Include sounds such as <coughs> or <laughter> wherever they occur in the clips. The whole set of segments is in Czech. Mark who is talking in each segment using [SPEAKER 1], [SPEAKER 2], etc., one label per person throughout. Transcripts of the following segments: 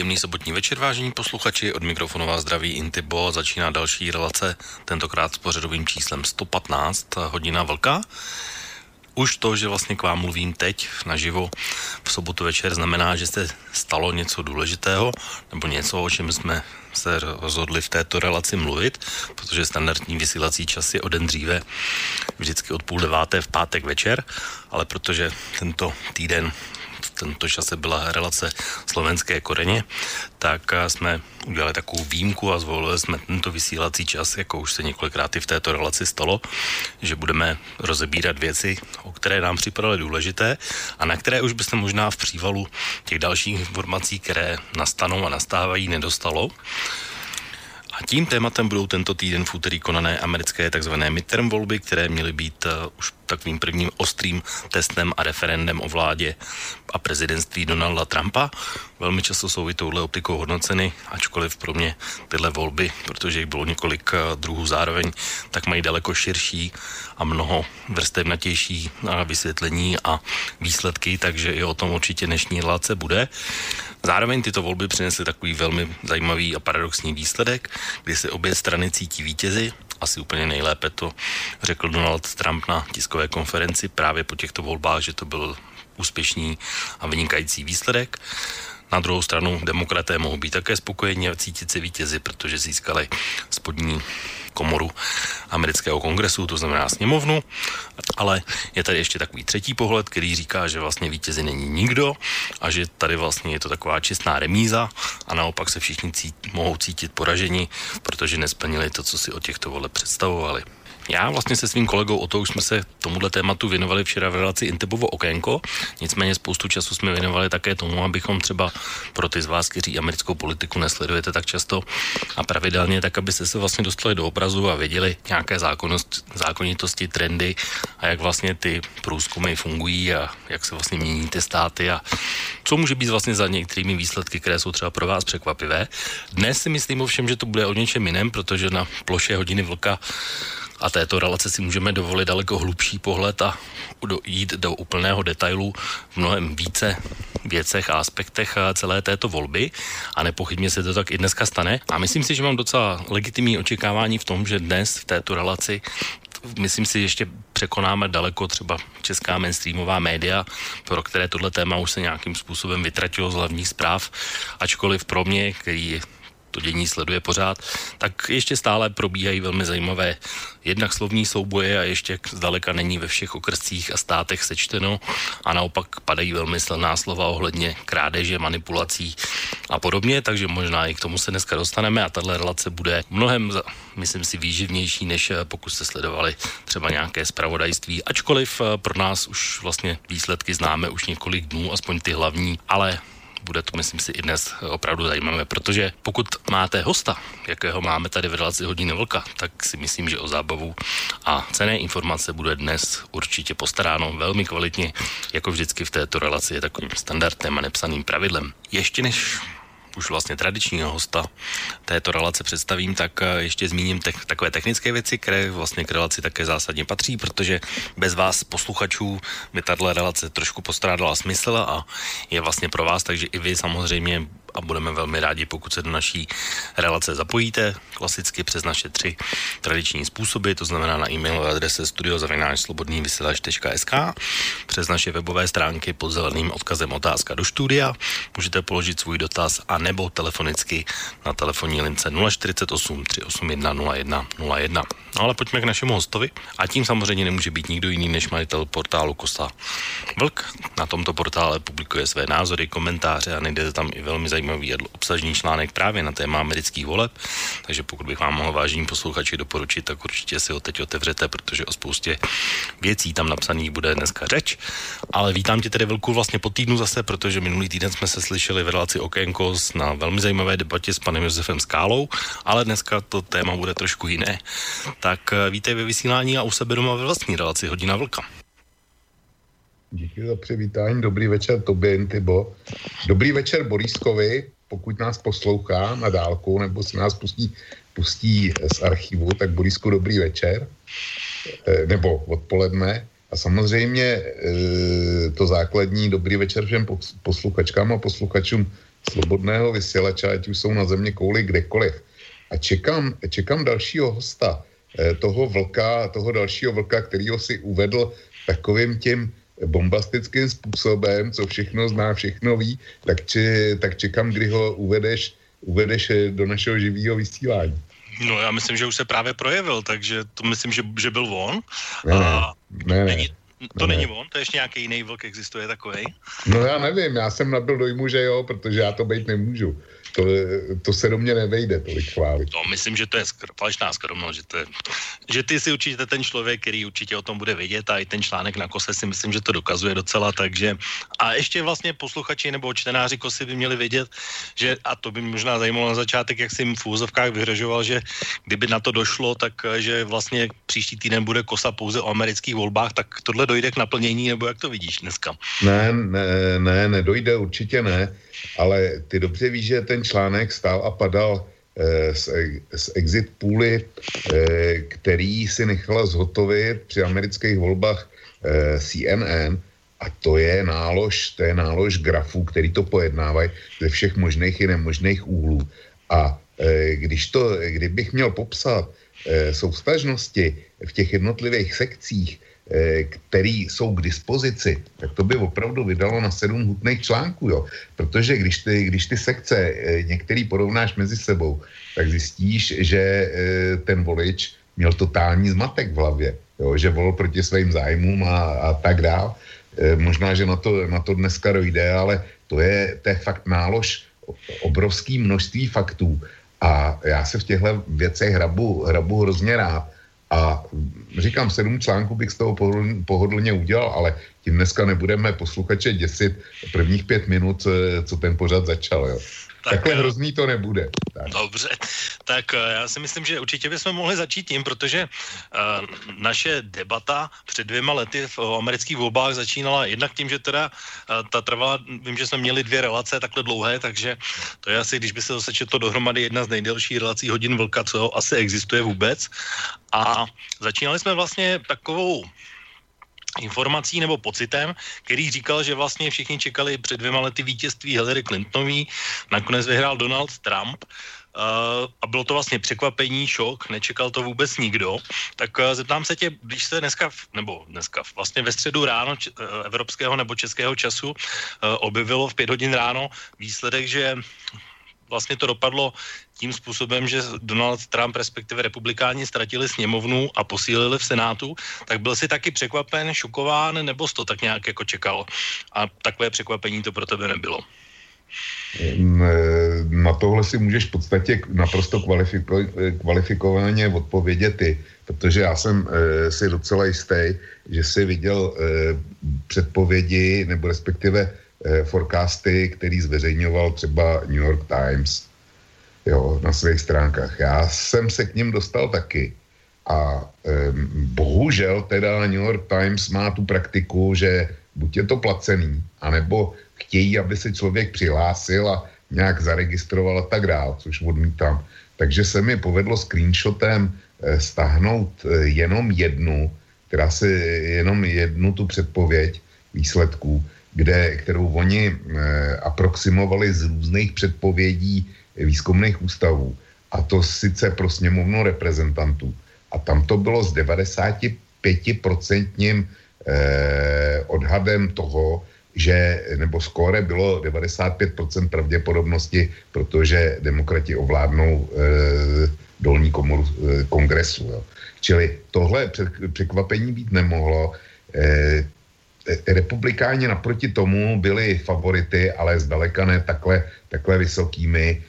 [SPEAKER 1] Příjemný sobotní večer, vážení posluchači, od mikrofonu vás zdraví Intibo, začíná další relace, tentokrát s pořadovým číslem 115, hodina vlka. Už to, že vlastně k vám mluvím teď naživo v sobotu večer, znamená, že se stalo něco důležitého, nebo něco, o čem jsme se rozhodli v této relaci mluvit, protože standardní vysílací čas je o den dříve, vždycky od půl deváté v pátek večer, ale protože tento týden tomto čase byla relace slovenské koreně, tak jsme udělali takovou výjimku a zvolili jsme tento vysílací čas, jako už se několikrát i v této relaci stalo, že budeme rozebírat věci, o které nám připadaly důležité a na které už byste možná v přívalu těch dalších informací, které nastanou a nastávají, nedostalo. Tím tématem budou tento týden v úterý konané americké tzv. midterm volby, které měly být uh, už takovým prvním ostrým testem a referendem o vládě a prezidentství Donalda Trumpa. Velmi často jsou i touhle optikou hodnoceny, ačkoliv pro mě tyhle volby, protože jich bylo několik uh, druhů zároveň, tak mají daleko širší a mnoho vrstevnatější uh, vysvětlení a výsledky, takže i o tom určitě dnešní relace bude. Zároveň tyto volby přinesly takový velmi zajímavý a paradoxní výsledek, kdy se obě strany cítí vítězi. Asi úplně nejlépe to řekl Donald Trump na tiskové konferenci právě po těchto volbách, že to byl úspěšný a vynikající výsledek. Na druhou stranu demokraté mohou být také spokojení a cítit se vítězi, protože získali spodní komoru amerického kongresu, to znamená sněmovnu, ale je tady ještě takový třetí pohled, který říká, že vlastně vítězi není nikdo a že tady vlastně je to taková čistá remíza a naopak se všichni cít, mohou cítit poraženi, protože nesplnili to, co si o těchto voleb představovali. Já vlastně se svým kolegou o to už jsme se tomuhle tématu věnovali včera v relaci Intebovo okénko, nicméně spoustu času jsme věnovali také tomu, abychom třeba pro ty z vás, kteří americkou politiku nesledujete tak často a pravidelně, tak abyste se vlastně dostali do obrazu a věděli nějaké zákonnost, zákonitosti, trendy a jak vlastně ty průzkumy fungují a jak se vlastně mění ty státy a co může být vlastně za některými výsledky, které jsou třeba pro vás překvapivé. Dnes si myslím ovšem, že to bude o něčem jiném, protože na ploše hodiny vlka a této relace si můžeme dovolit daleko hlubší pohled a jít do úplného detailu v mnohem více věcech a aspektech celé této volby a nepochybně se to tak i dneska stane. A myslím si, že mám docela legitimní očekávání v tom, že dnes v této relaci myslím si, ještě překonáme daleko třeba česká mainstreamová média, pro které tohle téma už se nějakým způsobem vytratilo z hlavních zpráv, ačkoliv pro mě, který to dění sleduje pořád, tak ještě stále probíhají velmi zajímavé jednak slovní souboje a ještě zdaleka není ve všech okrscích a státech sečteno. A naopak padají velmi silná slova ohledně krádeže, manipulací a podobně, takže možná i k tomu se dneska dostaneme. A tahle relace bude mnohem, myslím si, výživnější, než eh, pokud jste sledovali třeba nějaké zpravodajství, ačkoliv eh, pro nás už vlastně výsledky známe už několik dnů, aspoň ty hlavní, ale bude to, myslím si, i dnes opravdu zajímavé, protože pokud máte hosta, jakého máme tady v relaci hodiny vlka, tak si myslím, že o zábavu a cené informace bude dnes určitě postaráno velmi kvalitně, jako vždycky v této relaci je takovým standardem a nepsaným pravidlem. Ještě než už vlastně tradičního hosta této relace představím, tak eh, ještě zmíním te- takové technické věci, které vlastně k relaci také zásadně patří, protože bez vás posluchačů by tato relace trošku postrádala smysl a je vlastně pro vás, takže i vy samozřejmě a budeme velmi rádi, pokud se do naší relace zapojíte, klasicky přes naše tři tradiční způsoby, to znamená na e-mailové adrese studiozavináčslobodnývysílač.sk, přes naše webové stránky pod zeleným odkazem otázka do studia, můžete položit svůj dotaz a nebo telefonicky na telefonní lince 048 381 01 01. No ale pojďme k našemu hostovi. A tím samozřejmě nemůže být nikdo jiný než majitel portálu Kosa Vlk. Na tomto portále publikuje své názory, komentáře a najde tam i velmi zajímavý a obsažný článek právě na téma amerických voleb. Takže pokud bych vám mohl vážení posluchači doporučit, tak určitě si ho teď otevřete, protože o spoustě věcí tam napsaných bude dneska řeč. Ale vítám tě tedy velkou vlastně po týdnu zase, protože minulý týden jsme se slyšeli v relaci Okénko na velmi zajímavé debatě s panem Josefem Skálou, ale dneska to téma bude trošku jiné Tak vítej ve vysílání a u sebe doma ve vlastní relaci Hodina Vlka.
[SPEAKER 2] Díky za přivítání, dobrý večer tobě, Intibo. Dobrý večer Boriskovi, pokud nás poslouchá na dálku, nebo se nás pustí, pustí z archivu, tak Borisku dobrý večer, e, nebo odpoledne. A samozřejmě e, to základní dobrý večer všem posluchačkám a posluchačům slobodného vysílača, ať už jsou na země kouli kdekoliv. A čekám, čekám dalšího hosta, toho vlka, toho dalšího vlka, kterýho si uvedl takovým tím bombastickým způsobem, co všechno zná, všechno ví, tak, či, tak čekám, kdy ho uvedeš, uvedeš do našeho živého vysílání.
[SPEAKER 1] No já myslím, že už se právě projevil, takže to myslím, že, že byl on.
[SPEAKER 2] Ne, a ne, ne.
[SPEAKER 1] Není, to ne, není on, to je ještě nějaký jiný vlk, existuje takový.
[SPEAKER 2] No já nevím, já jsem nabil dojmu, že jo, protože já to být nemůžu to, to se do mě nevejde tolik chválit.
[SPEAKER 1] No, myslím, že to je skr- falešná skromnost, že, to je, že ty si určitě ten člověk, který určitě o tom bude vědět a i ten článek na kose si myslím, že to dokazuje docela, takže a ještě vlastně posluchači nebo čtenáři kosy by měli vědět, že a to by možná zajímalo na začátek, jak si jim v úzovkách vyhrožoval, že kdyby na to došlo, tak že vlastně příští týden bude kosa pouze o amerických volbách, tak tohle dojde k naplnění, nebo jak to vidíš dneska?
[SPEAKER 2] Ne, ne, ne, nedojde, určitě ne ale ty dobře víš, že ten článek stál a padal eh, z, z exit půly, eh, který si nechala zhotovit při amerických volbách eh, CNN a to je nálož, to je nálož grafů, který to pojednávají ze všech možných i nemožných úhlů. A když to, kdybych měl popsat soustažnosti v těch jednotlivých sekcích, který jsou k dispozici, tak to by opravdu vydalo na sedm hutných článků, jo. Protože když ty, když ty sekce eh, některý porovnáš mezi sebou, tak zjistíš, že eh, ten volič měl totální zmatek v hlavě, jo, že volil proti svým zájmům a, a tak dál. Možná, že na to, na to dneska dojde, ale to je, to je fakt nálož obrovský množství faktů a já se v těchto věcech hrabu, hrabu hrozně rád a říkám, sedm článků bych z toho pohodlně udělal, ale tím dneska nebudeme posluchače děsit prvních pět minut, co ten pořad začal. Jo. Tak, Takhle eh, hrozný to nebude.
[SPEAKER 1] Tak. Dobře, tak eh, já si myslím, že určitě bychom mohli začít tím, protože uh, naše debata před dvěma lety v amerických volbách začínala jednak tím, že teda uh, ta trvala, vím, že jsme měli dvě relace takhle dlouhé, takže to je asi, když by se zase četlo dohromady jedna z nejdelších relací hodin vlka, co asi existuje vůbec. A začínali jsme vlastně takovou informací nebo pocitem, který říkal, že vlastně všichni čekali před dvěma lety vítězství Hillary Clintonový, nakonec vyhrál Donald Trump, Uh, a bylo to vlastně překvapení, šok, nečekal to vůbec nikdo. Tak uh, zeptám se tě, když se dneska, nebo dneska, vlastně ve středu ráno č- uh, evropského nebo českého času uh, objevilo v pět hodin ráno výsledek, že vlastně to dopadlo tím způsobem, že Donald Trump, respektive republikáni, ztratili sněmovnu a posílili v Senátu, tak byl si taky překvapen, šokován, nebo jsi to tak nějak jako čekal? A takové překvapení to pro tebe nebylo.
[SPEAKER 2] Na tohle si můžeš v podstatě naprosto kvalifiko, kvalifikovaně odpovědět ty, protože já jsem e, si docela jistý, že si viděl e, předpovědi nebo respektive e, forecasty, který zveřejňoval třeba New York Times jo, na svých stránkách. Já jsem se k ním dostal taky. A e, bohužel teda New York Times má tu praktiku, že buď je to placený, anebo chtějí, aby se člověk přihlásil a nějak zaregistroval a tak dál, což odmítám. Takže se mi povedlo screenshotem e, stáhnout e, jenom jednu, která se jenom jednu tu předpověď výsledků, kde, kterou oni e, aproximovali z různých předpovědí výzkumných ústavů, a to sice pro sněmovnu reprezentantů. A tam to bylo s 95% eh, odhadem toho, že, nebo skóre bylo 95% pravděpodobnosti, protože demokrati ovládnou eh, dolní komoru eh, kongresu. Jo. Čili tohle překvapení být nemohlo. Eh, republikáni naproti tomu byli favority, ale zdaleka ne takhle, takhle vysokými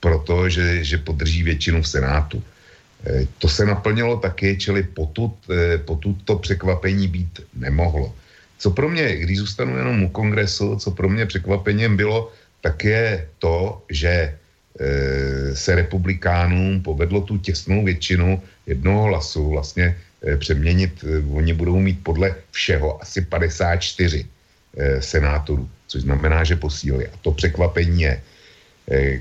[SPEAKER 2] proto, že, podrží většinu v Senátu. E, to se naplnilo taky, čili potud, e, potud to překvapení být nemohlo. Co pro mě, když zůstanu jenom u kongresu, co pro mě překvapením bylo, tak je to, že se republikánům povedlo tu těsnou většinu jednoho hlasu vlastně přeměnit, oni budou mít podle všeho asi 54 senátorů, což znamená, že posílili. A to překvapení je,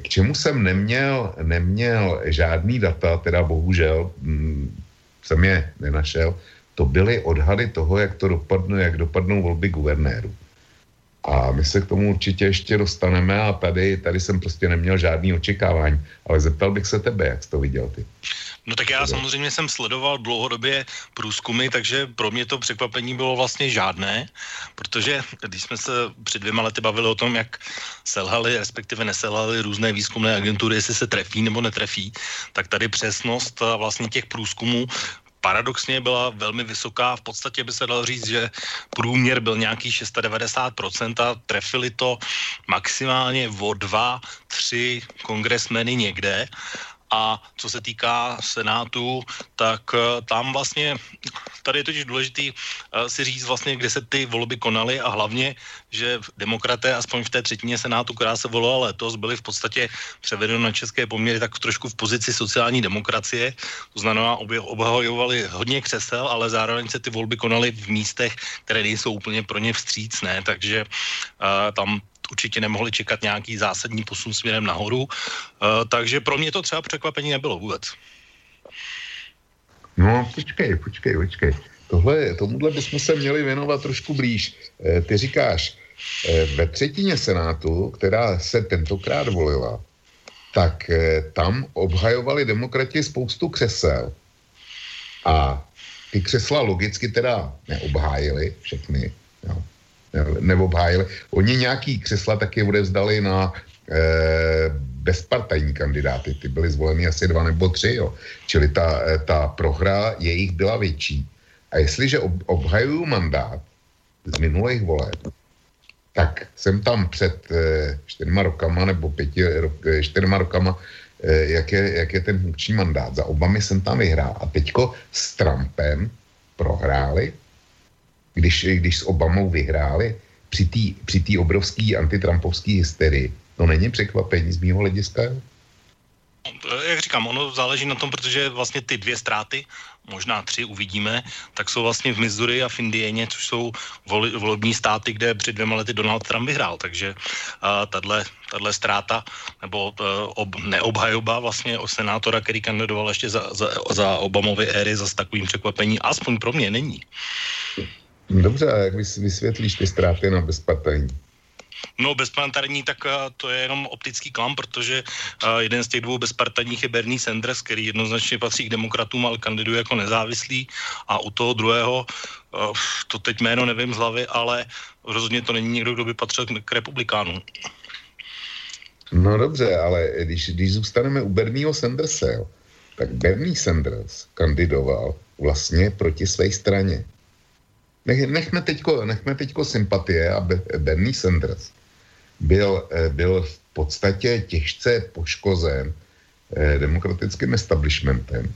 [SPEAKER 2] k čemu jsem neměl, neměl žádný data, teda bohužel hm, jsem je nenašel, to byly odhady toho, jak to dopadne, jak dopadnou volby guvernéru. A my se k tomu určitě ještě dostaneme a tady, tady jsem prostě neměl žádný očekávání. Ale zeptal bych se tebe, jak jsi to viděl ty.
[SPEAKER 1] No tak já samozřejmě jsem sledoval dlouhodobě průzkumy, takže pro mě to překvapení bylo vlastně žádné, protože když jsme se před dvěma lety bavili o tom, jak selhali, respektive neselhali různé výzkumné agentury, jestli se trefí nebo netrefí, tak tady přesnost vlastně těch průzkumů paradoxně byla velmi vysoká. V podstatě by se dalo říct, že průměr byl nějaký 690% a trefili to maximálně o dva, tři kongresmeny někde. A co se týká Senátu, tak uh, tam vlastně, tady je totiž důležitý uh, si říct vlastně, kde se ty volby konaly a hlavně, že demokraté, aspoň v té třetině Senátu, která se volila letos, byli v podstatě převedeni na české poměry tak trošku v pozici sociální demokracie. To znamená, obhajovali hodně křesel, ale zároveň se ty volby konaly v místech, které nejsou úplně pro ně vstřícné, takže uh, tam určitě nemohli čekat nějaký zásadní posun směrem nahoru, uh, takže pro mě to třeba překvapení nebylo vůbec.
[SPEAKER 2] No, počkej, počkej, počkej. Tohle, tomuhle bychom se měli věnovat trošku blíž. E, ty říkáš, e, ve třetině Senátu, která se tentokrát volila, tak tam obhajovali demokrati spoustu křesel a ty křesla logicky teda neobhájili všechny. Jo neobhájili. Oni nějaký křesla taky odevzdali na e, bezpartajní kandidáty. Ty byly zvoleny asi dva nebo tři, jo. Čili ta, eh, ta prohra jejich byla větší. A jestliže ob, obhajují mandát z minulých voleb, tak jsem tam před čtyřma rokama nebo pěti, rok, čtyřma rokama, jak, je, jak je ten funkční mandát. Za Obamy jsem tam vyhrál. A teďko s Trumpem prohráli když, když s Obamou vyhráli při té při obrovské antitrampovské hysterii. To není překvapení z mého hlediska.
[SPEAKER 1] Jak říkám, ono záleží na tom, protože vlastně ty dvě ztráty, možná tři uvidíme, tak jsou vlastně v Missouri a v Indieně, což jsou voli, volební státy, kde před dvěma lety Donald Trump vyhrál. Takže uh, tahle ztráta nebo uh, ob, neobhajoba vlastně o senátora, který kandidoval ještě za, za, za Obamovy éry, zase takovým překvapení, aspoň pro mě není.
[SPEAKER 2] Dobře, a jak vysvětlíš ty ztráty na bezpartajní?
[SPEAKER 1] No bezpartajní, tak uh, to je jenom optický klam, protože uh, jeden z těch dvou bezpartajních je Bernie Sanders, který jednoznačně patří k demokratům, ale kandiduje jako nezávislý a u toho druhého, uh, to teď jméno nevím z hlavy, ale rozhodně to není někdo, kdo by patřil k, k republikánům.
[SPEAKER 2] No dobře, ale když, když zůstaneme u Bernieho Sandersa, jo, tak Bernie Sanders kandidoval vlastně proti své straně. Nech, nechme, teďko, nechme teďko sympatie a Bernie Sanders byl, eh, byl v podstatě těžce poškozen eh, demokratickým establishmentem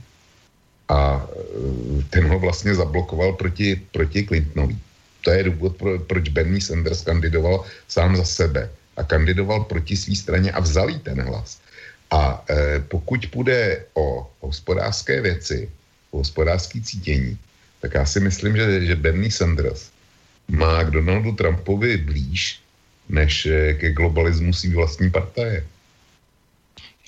[SPEAKER 2] a eh, ten ho vlastně zablokoval proti, proti Clintonovi. To je důvod, pro, proč Bernie Sanders kandidoval sám za sebe a kandidoval proti své straně a vzal jí ten hlas. A e, pokud půjde o hospodářské věci, o hospodářské cítění, tak já si myslím, že, že Bernie Sanders má k Donaldu Trumpovi blíž než eh, ke globalismu svý vlastní partaje.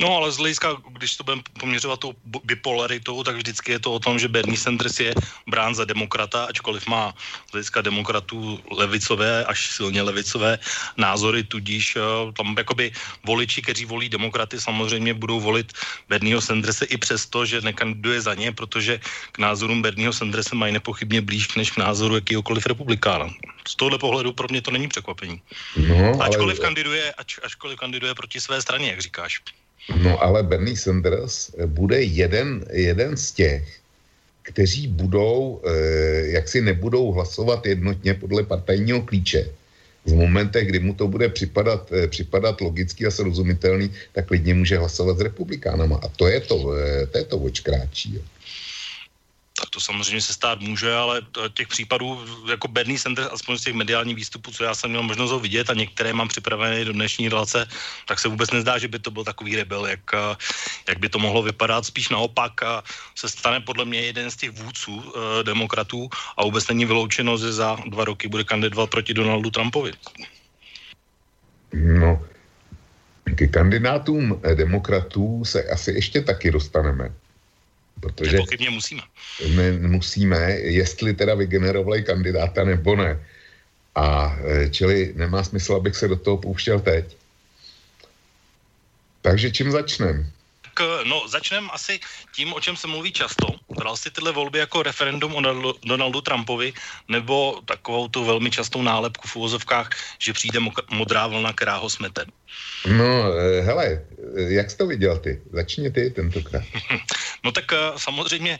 [SPEAKER 1] No ale z hlediska, když to budeme poměřovat tou bipolaritou, tak vždycky je to o tom, že Bernie Sanders je brán za demokrata, ačkoliv má z hlediska demokratů levicové, až silně levicové názory, tudíž uh, tam jakoby voliči, kteří volí demokraty, samozřejmě budou volit Bernieho Sanderse i přesto, že nekandiduje za ně, protože k názorům Bernieho Sanderse mají nepochybně blíž než k názoru jakýhokoliv republikána. Z tohle pohledu pro mě to není překvapení. No, ačkoliv, ale... kandiduje, ač, ačkoliv kandiduje proti své straně, jak říkáš.
[SPEAKER 2] No ale Bernie Sanders bude jeden, jeden z těch, kteří budou, eh, jak si nebudou hlasovat jednotně podle partajního klíče. V momentech, kdy mu to bude připadat, eh, připadat logický a srozumitelný, tak klidně může hlasovat s republikánama. A to je to, eh, to, je to očkráčí. Jo.
[SPEAKER 1] Tak to samozřejmě se stát může, ale těch případů, jako Bernie Sanders, aspoň z těch mediálních výstupů, co já jsem měl možnost ho vidět a některé mám připravené do dnešní relace, tak se vůbec nezdá, že by to byl takový rebel, jak, jak by to mohlo vypadat. Spíš naopak a se stane podle mě jeden z těch vůdců uh, demokratů a vůbec není vyloučeno, že za dva roky bude kandidovat proti Donaldu Trumpovi.
[SPEAKER 2] No, ke kandidátům eh, demokratů se asi ještě taky dostaneme.
[SPEAKER 1] Protože Nepochybně musíme.
[SPEAKER 2] My musíme, jestli teda vygenerovali kandidáta nebo ne. A eh, čili nemá smysl, abych se do toho pouštěl teď. Takže čím začneme?
[SPEAKER 1] no, začneme asi tím, o čem se mluví často. Bral jsi tyhle volby jako referendum o Donaldu Trumpovi, nebo takovou tu velmi častou nálepku v úvozovkách, že přijde modrá vlna, která ho smete?
[SPEAKER 2] No, eh, hele, eh, jak jsi to viděl ty? Začni ty tentokrát. <laughs>
[SPEAKER 1] no tak uh, samozřejmě,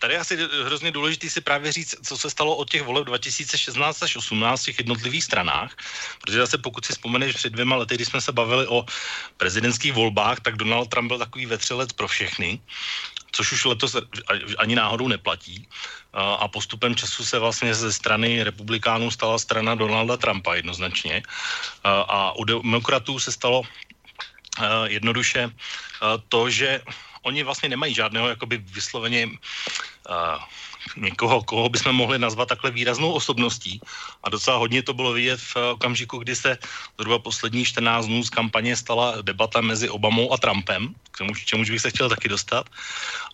[SPEAKER 1] tady asi hrozně důležitý si právě říct, co se stalo od těch voleb 2016 až 18 v těch jednotlivých stranách, protože zase pokud si vzpomeneš před dvěma lety, když jsme se bavili o prezidentských volbách, tak Donald Trump byl takový vetřelec pro všechny, což už letos ani náhodou neplatí a postupem času se vlastně ze strany republikánů stala strana Donalda Trumpa jednoznačně. A u demokratů se stalo jednoduše to, že oni vlastně nemají žádného jakoby vysloveně někoho, koho bychom mohli nazvat takhle výraznou osobností. A docela hodně to bylo vidět v okamžiku, kdy se zhruba poslední 14 dnů z kampaně stala debata mezi Obamou a Trumpem, k tomu, čemuž bych se chtěl taky dostat.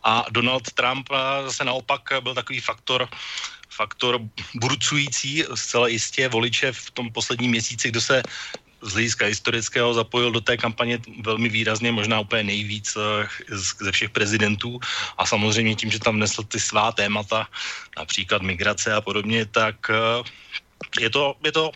[SPEAKER 1] A Donald Trump zase naopak byl takový faktor, faktor burcující zcela jistě voliče v tom posledním měsíci, kdo se z hlediska historického zapojil do té kampaně velmi výrazně, možná úplně nejvíc eh, ze všech prezidentů. A samozřejmě tím, že tam nesl ty svá témata, například migrace a podobně, tak eh, je to, je to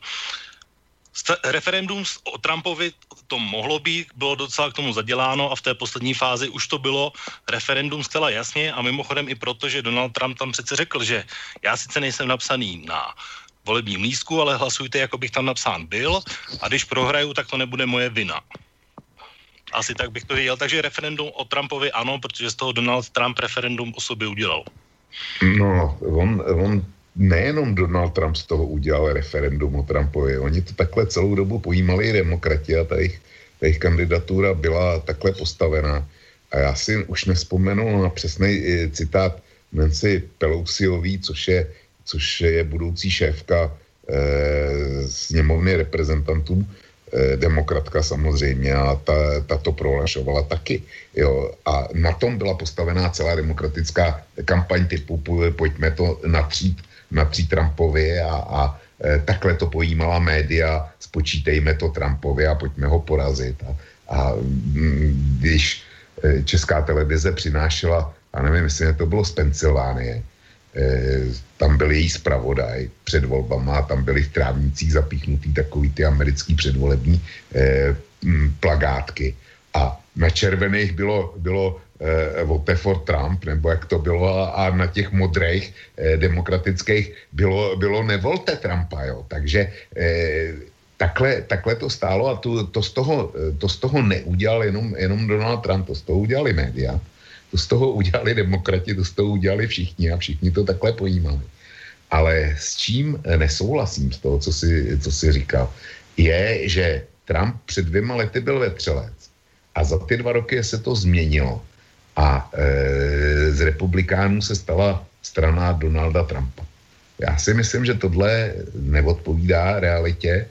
[SPEAKER 1] referendum o Trumpovi to mohlo být, bylo docela k tomu zaděláno a v té poslední fázi už to bylo referendum zcela jasně a mimochodem i proto, že Donald Trump tam přece řekl, že já sice nejsem napsaný na volebním lístku, ale hlasujte, jako bych tam napsán byl a když prohraju, tak to nebude moje vina. Asi tak bych to viděl. Takže referendum o Trumpovi ano, protože z toho Donald Trump referendum o sobě udělal.
[SPEAKER 2] No, on, on nejenom Donald Trump z toho udělal referendum o Trumpovi, oni to takhle celou dobu pojímali demokrati a ta jejich, ta jejich kandidatura byla takhle postavená. A já si už nespomenu na přesný eh, citát Nancy Pelosiový, což je což je budoucí šéfka eh, sněmovny reprezentantů, eh, demokratka samozřejmě a ta, ta to prohlašovala taky. Jo. A na tom byla postavená celá demokratická kampaň typu pojďme to natřít, natřít Trumpovi a, a eh, takhle to pojímala média, spočítejme to Trumpovi a pojďme ho porazit. A, a mm, když česká televize přinášela, a nevím, jestli to bylo z Pensylvánie, tam byl její zpravodaj před volbama, tam byly v trávnicích zapíchnutý takový ty americký předvolební eh, plagátky. A na červených bylo, bylo eh, vote for Trump, nebo jak to bylo, a na těch modrých eh, demokratických bylo, bylo nevolte Trumpa, jo. Takže eh, takhle, takhle to stálo a to, to, z toho, to z toho neudělal jenom, jenom Donald Trump, to z toho udělali média. To z toho udělali demokrati, to z toho udělali všichni a všichni to takhle pojímali. Ale s čím nesouhlasím z toho, co si, co si říkal, je, že Trump před dvěma lety byl vetřelec a za ty dva roky se to změnilo a e, z republikánů se stala strana Donalda Trumpa. Já si myslím, že tohle neodpovídá realitě.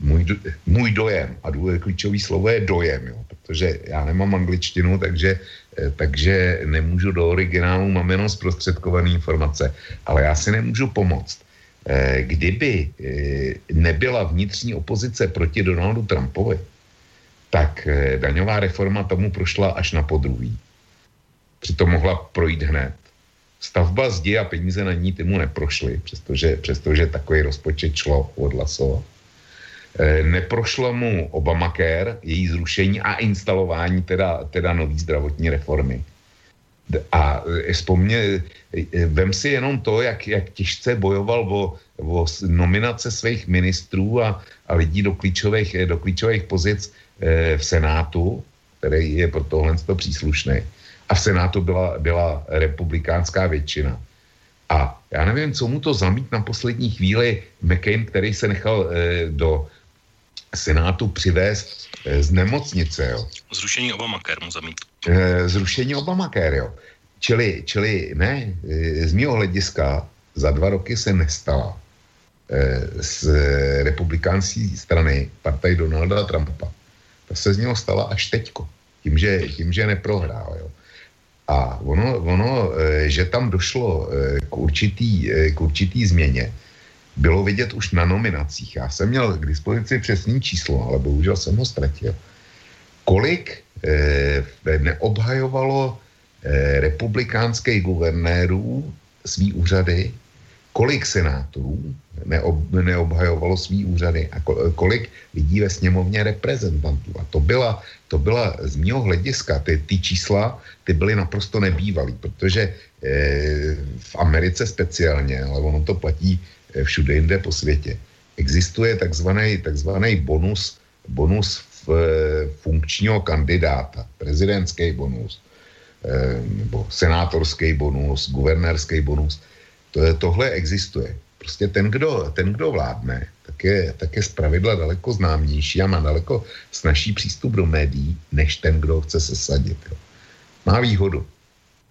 [SPEAKER 2] Můj, můj dojem, a klíčový slovo je dojem, jo, protože já nemám angličtinu, takže Eh, takže nemůžu do originálu, mám jenom zprostředkované informace, ale já si nemůžu pomoct. Eh, kdyby eh, nebyla vnitřní opozice proti Donaldu Trumpovi, tak daňová reforma tomu prošla až na podruhý. Přitom mohla projít hned. Stavba zdi a peníze na ní tomu neprošly, přestože, přestože takový rozpočet šlo odhlasovat. Eh, neprošlo mu Obamacare, její zrušení a instalování teda, teda nový zdravotní reformy. A eh, vzpomně, eh, vem si jenom to, jak, jak těžce bojoval o, o nominace svých ministrů a, a lidí do klíčových, do klíčových pozic v Senátu, který je pro tohle příslušný. A v Senátu byla, byla republikánská většina. A já nevím, co mu to zamít na poslední chvíli McCain, který se nechal do Senátu přivést eh, z nemocnice. Jo.
[SPEAKER 1] Zrušení Obamacare mu zamít.
[SPEAKER 2] Eh, zrušení Obamacare, jo. Čili, čili ne, eh, z mého hlediska za dva roky se nestala z republikánské strany partaj Donalda Trumpa. Ta se z něho stala až teďko, tím, že, tím, že neprohrál. Jo. A ono, ono, že tam došlo k určitý, k určitý změně, bylo vidět už na nominacích. Já jsem měl k dispozici přesný číslo, ale bohužel jsem ho ztratil. Kolik neobhajovalo republikánských guvernérů svý úřady, kolik senátorů neob, neobhajovalo svý úřady a kolik lidí ve sněmovně reprezentantů. A to byla, to byla z mého hlediska, ty, ty čísla, ty byly naprosto nebývalý, protože e, v Americe speciálně, ale ono to platí eh, všude jinde po světě, existuje takzvaný, takzvaný bonus, bonus v, eh, funkčního kandidáta, prezidentský bonus, e, nebo senátorský bonus, guvernérský bonus. To tohle existuje prostě ten, kdo, ten, kdo vládne, tak je, tak je zpravidla daleko známější a má daleko snažší přístup do médií, než ten, kdo chce sesadit. Jo. Má výhodu,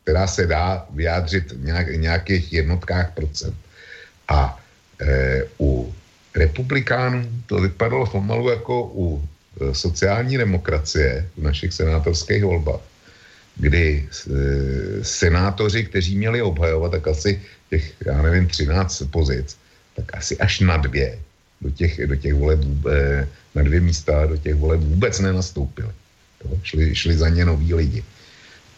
[SPEAKER 2] která se dá vyjádřit v nějak, nějakých jednotkách procent. A u republikánů to vypadalo pomalu jako u e, sociální demokracie v našich senátorských volbách, kdy e, senátoři, kteří měli obhajovat, tak asi těch, já nevím, 13 pozic, tak asi až na dvě do těch, do těch voleb, eh, na dvě místa do těch voleb vůbec nenastoupili. Jo? Šli, šli za ně noví lidi.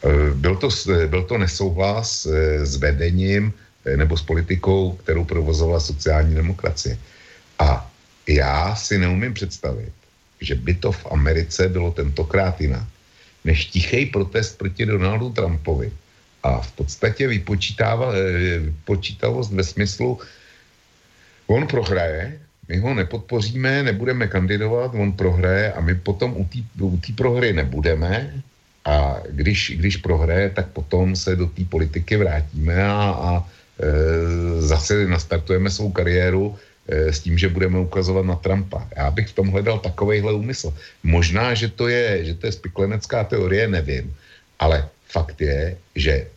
[SPEAKER 2] Eh, byl to, byl to nesouhlas eh, s vedením nebo s politikou, kterou provozovala sociální demokracie. A já si neumím představit, že by to v Americe bylo tentokrát jinak, než tichý protest proti Donaldu Trumpovi, a v podstatě vypočítavost ve smyslu, on prohraje, my ho nepodpoříme, nebudeme kandidovat, on prohraje a my potom u té prohry nebudeme a když, když prohraje, tak potom se do té politiky vrátíme a, a zase nastartujeme svou kariéru e, s tím, že budeme ukazovat na Trumpa. Já bych v tom hledal takovejhle úmysl. Možná, že to je, že to je spiklenecká teorie, nevím, ale fakt je, že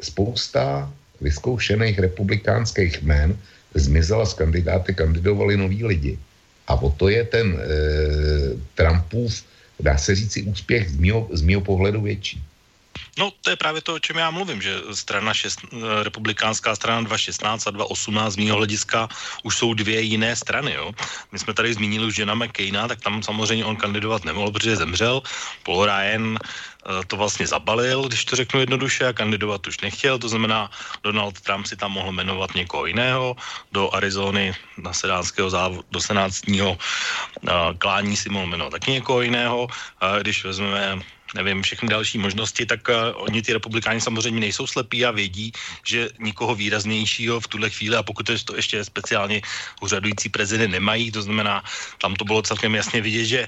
[SPEAKER 2] spousta vyzkoušených republikánských jmen zmizela z kandidáty, kandidovali noví lidi. A o to je ten e, Trumpův, dá se říci, úspěch z mýho, z mýho pohledu větší.
[SPEAKER 1] No, to je právě to, o čem já mluvím, že strana šest, republikánská strana 216 a 218 z mého hlediska už jsou dvě jiné strany. Jo? My jsme tady zmínili už Jena McCaina, tak tam samozřejmě on kandidovat nemohl, protože zemřel. Paul Ryan eh, to vlastně zabalil, když to řeknu jednoduše, a kandidovat už nechtěl, to znamená, Donald Trump si tam mohl jmenovat někoho jiného, do Arizony na senátského závodu, do senátního uh, klání si mohl jmenovat taky někoho jiného, uh, když vezmeme nevím, všechny další možnosti, tak uh, oni ty republikáni samozřejmě nejsou slepí a vědí, že nikoho výraznějšího v tuhle chvíli, a pokud je to ještě speciálně úřadující prezident nemají, to znamená, tam to bylo celkem jasně vidět, že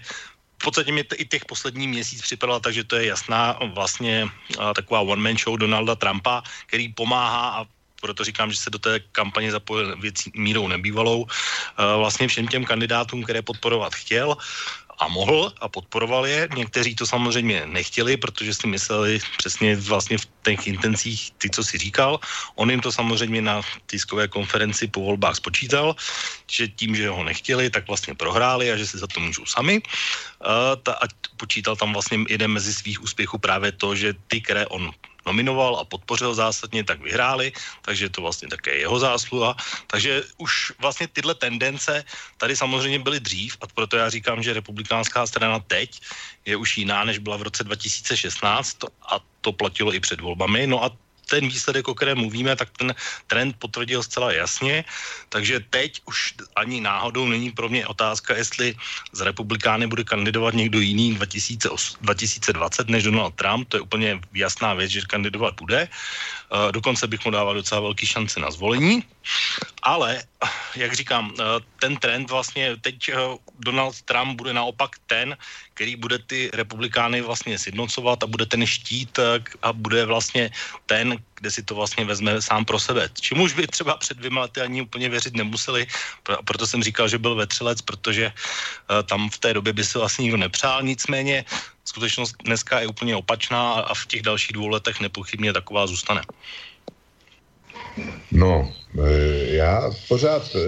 [SPEAKER 1] v podstatě mi i těch poslední měsíc připadala, takže to je jasná vlastně uh, taková one-man show Donalda Trumpa, který pomáhá a proto říkám, že se do té kampaně zapojil věcí mírou nebývalou, uh, vlastně všem těm kandidátům, které podporovat chtěl a mohl a podporoval je. Někteří to samozřejmě nechtěli, protože si mysleli přesně vlastně v těch intencích ty, co si říkal. On jim to samozřejmě na tiskové konferenci po volbách spočítal, že tím, že ho nechtěli, tak vlastně prohráli a že si za to můžou sami. A, ta, a počítal tam vlastně jeden mezi svých úspěchů právě to, že ty, které on nominoval a podpořil zásadně, tak vyhráli, takže to vlastně také jeho zásluha. Takže už vlastně tyhle tendence tady samozřejmě byly dřív a proto já říkám, že republikánská strana teď je už jiná, než byla v roce 2016 a to platilo i před volbami. No a ten výsledek, o kterém mluvíme, tak ten trend potvrdil zcela jasně. Takže teď už ani náhodou není pro mě otázka, jestli z republikány bude kandidovat někdo jiný 2020 než Donald Trump. To je úplně jasná věc, že kandidovat bude. Dokonce bych mu dával docela velký šance na zvolení. Ale, jak říkám, eh, ten trend vlastně, teď eh, Donald Trump bude naopak ten, který bude ty republikány vlastně sjednocovat a bude ten štít eh, a bude vlastně ten, kde si to vlastně vezme sám pro sebe. Čemu už by třeba před dvěma lety ani úplně věřit nemuseli, proto jsem říkal, že byl vetřelec, protože tam v té době by se vlastně nikdo nepřál, nicméně skutečnost dneska je úplně opačná a v těch dalších dvou letech nepochybně taková zůstane.
[SPEAKER 2] No, e, já pořád e,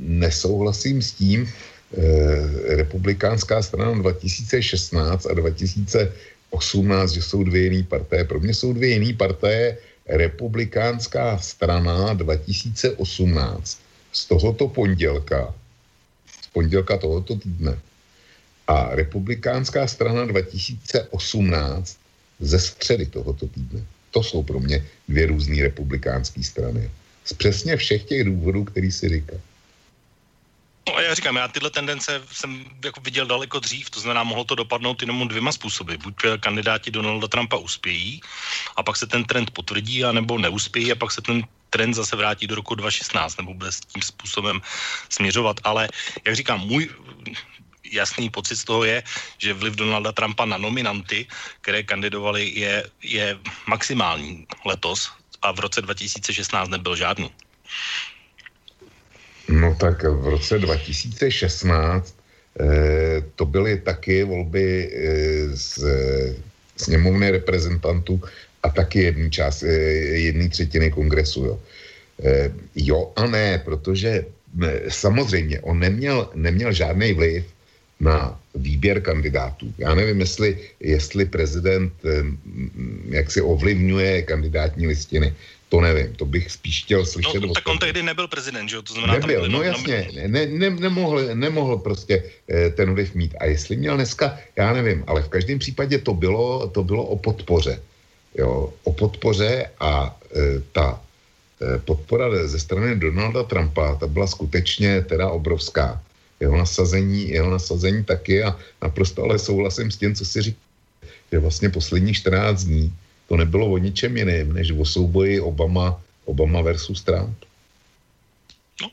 [SPEAKER 2] nesouhlasím s tím, e, republikánská strana 2016 a 2018, že jsou dvě jiné partaje. Pro mě jsou dvě jiné partaje. Republikánská strana 2018 z tohoto pondělka, z pondělka tohoto týdne, a republikánská strana 2018 ze středy tohoto týdne. To jsou pro mě dvě různé republikánské strany. Z přesně všech těch důvodů, který si říká.
[SPEAKER 1] No a já říkám, já tyhle tendence jsem jako viděl daleko dřív, to znamená, mohlo to dopadnout jenom dvěma způsoby. Buď kandidáti Donalda Trumpa uspějí a pak se ten trend potvrdí, anebo neuspějí a pak se ten trend zase vrátí do roku 2016, nebo bude s tím způsobem směřovat. Ale jak říkám, můj jasný pocit z toho je, že vliv Donalda Trumpa na nominanty, které kandidovali, je, je maximální letos a v roce 2016 nebyl žádný.
[SPEAKER 2] No tak v roce 2016 eh, to byly taky volby eh, z sněmovny reprezentantů a taky jedný čas, eh, třetiny kongresu. Jo. Eh, jo a ne, protože eh, samozřejmě on neměl, neměl žádný vliv na výběr kandidátů. Já nevím, jestli, jestli prezident jak si ovlivňuje kandidátní listiny. To nevím, to bych spíš chtěl slyšet.
[SPEAKER 1] No, tak on tehdy nebyl prezident, že jo? To znamená,
[SPEAKER 2] nebyl, tam no jasně, ne, ne, nemohl, nemohl prostě eh, ten vliv mít. A jestli měl dneska, já nevím, ale v každém případě to bylo, to bylo o podpoře. Jo, o podpoře a e, ta e, podpora ze strany Donalda Trumpa, ta byla skutečně teda obrovská jeho nasazení, jeho nasazení taky a naprosto ale souhlasím s tím, co si říká, že vlastně poslední 14 dní to nebylo o ničem jiném, než o souboji Obama, Obama versus Trump.
[SPEAKER 1] No,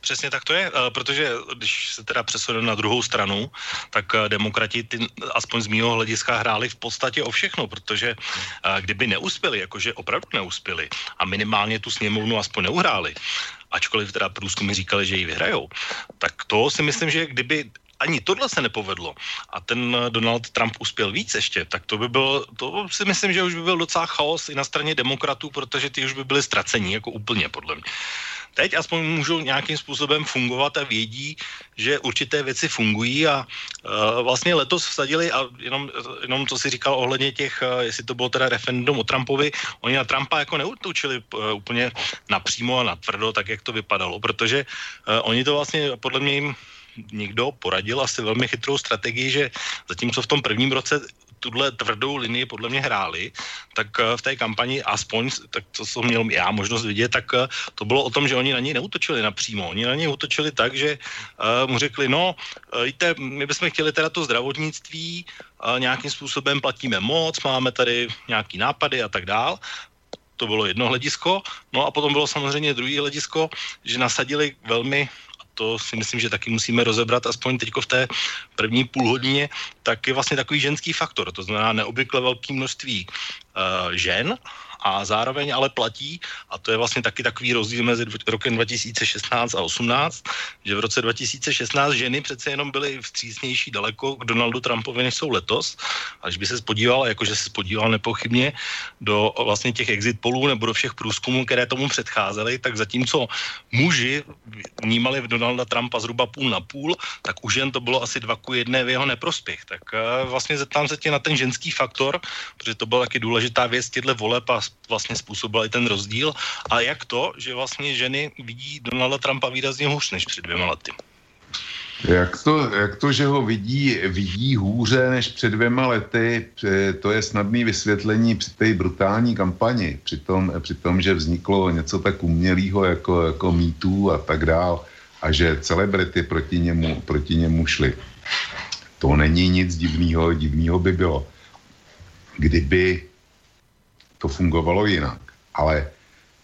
[SPEAKER 1] přesně tak to je, eh, protože když se teda přesuneme na druhou stranu, tak eh, demokrati, ty, aspoň z mého hlediska, hráli v podstatě o všechno, protože eh, kdyby neuspěli, jakože opravdu neuspěli a minimálně tu sněmovnu aspoň neuhráli, ačkoliv teda průzkumy říkali, že ji vyhrajou, tak to si myslím, že kdyby ani tohle se nepovedlo a ten Donald Trump uspěl víc ještě, tak to by bylo, to si myslím, že už by byl docela chaos i na straně demokratů, protože ty už by byly ztracení, jako úplně podle mě teď aspoň můžou nějakým způsobem fungovat a vědí, že určité věci fungují a uh, vlastně letos vsadili a jenom, jenom co si říkal ohledně těch, uh, jestli to bylo teda referendum o Trumpovi, oni na Trumpa jako neutočili uh, úplně napřímo a natvrdo, tak jak to vypadalo, protože uh, oni to vlastně podle mě jim někdo poradil asi velmi chytrou strategii, že zatímco v tom prvním roce tuhle tvrdou linii podle mě hráli, tak eh, v té kampani aspoň, tak co jsem měl já možnost vidět, tak eh, to bylo o tom, že oni na něj neutočili napřímo. Oni na něj utočili tak, že uh, mu řekli, no, víte, my bychom chtěli teda to zdravotnictví, nějakým způsobem platíme moc, máme tady nějaký nápady a tak dál to bylo jedno hledisko. No a potom bylo samozřejmě druhé hledisko, že nasadili velmi to si myslím, že taky musíme rozebrat aspoň teď v té první půlhodině, tak je vlastně takový ženský faktor. To znamená neobvykle velké množství uh, žen a zároveň ale platí, a to je vlastně taky takový rozdíl mezi rokem 2016 a 18, že v roce 2016 ženy přece jenom byly vstřícnější daleko k Donaldu Trumpovi, než jsou letos. A když by se spodíval, jakože se spodíval nepochybně do vlastně těch exit polů nebo do všech průzkumů, které tomu předcházely, tak zatímco muži vnímali v Donalda Trumpa zhruba půl na půl, tak u žen to bylo asi dva ku jedné v jeho neprospěch. Tak uh, vlastně zeptám se tě na ten ženský faktor, protože to byla taky důležitá věc těchto voleb a vlastně způsobil i ten rozdíl. A jak to, že vlastně ženy vidí Donalda Trumpa výrazně hůř než před dvěma lety?
[SPEAKER 2] Jak to, jak to, že ho vidí, vidí hůře než před dvěma lety, to je snadné vysvětlení při té brutální kampani, při tom, při tom že vzniklo něco tak umělého jako, jako mýtů a tak dál a že celebrity proti němu, proti němu šly. To není nic divného, divného by bylo, kdyby to fungovalo jinak. Ale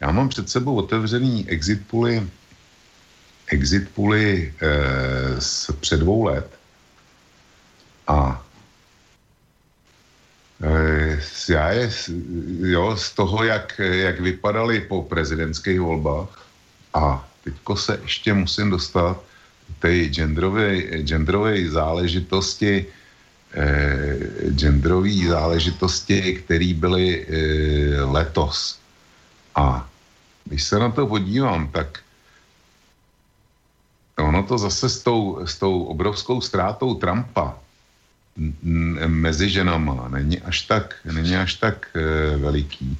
[SPEAKER 2] Já mám před sebou otevřený exit pooly, exit pooly eh, z před dvou let. A eh, já je, jo, z toho, jak, jak vypadaly po prezidentských volbách. A teďko se ještě musím dostat té genderové, genderové záležitosti genderové záležitosti, které byly eh, letos. A když se na to podívám, tak ono to zase s tou, s tou obrovskou ztrátou Trumpa mezi ženama není až tak, není až tak e, veliký.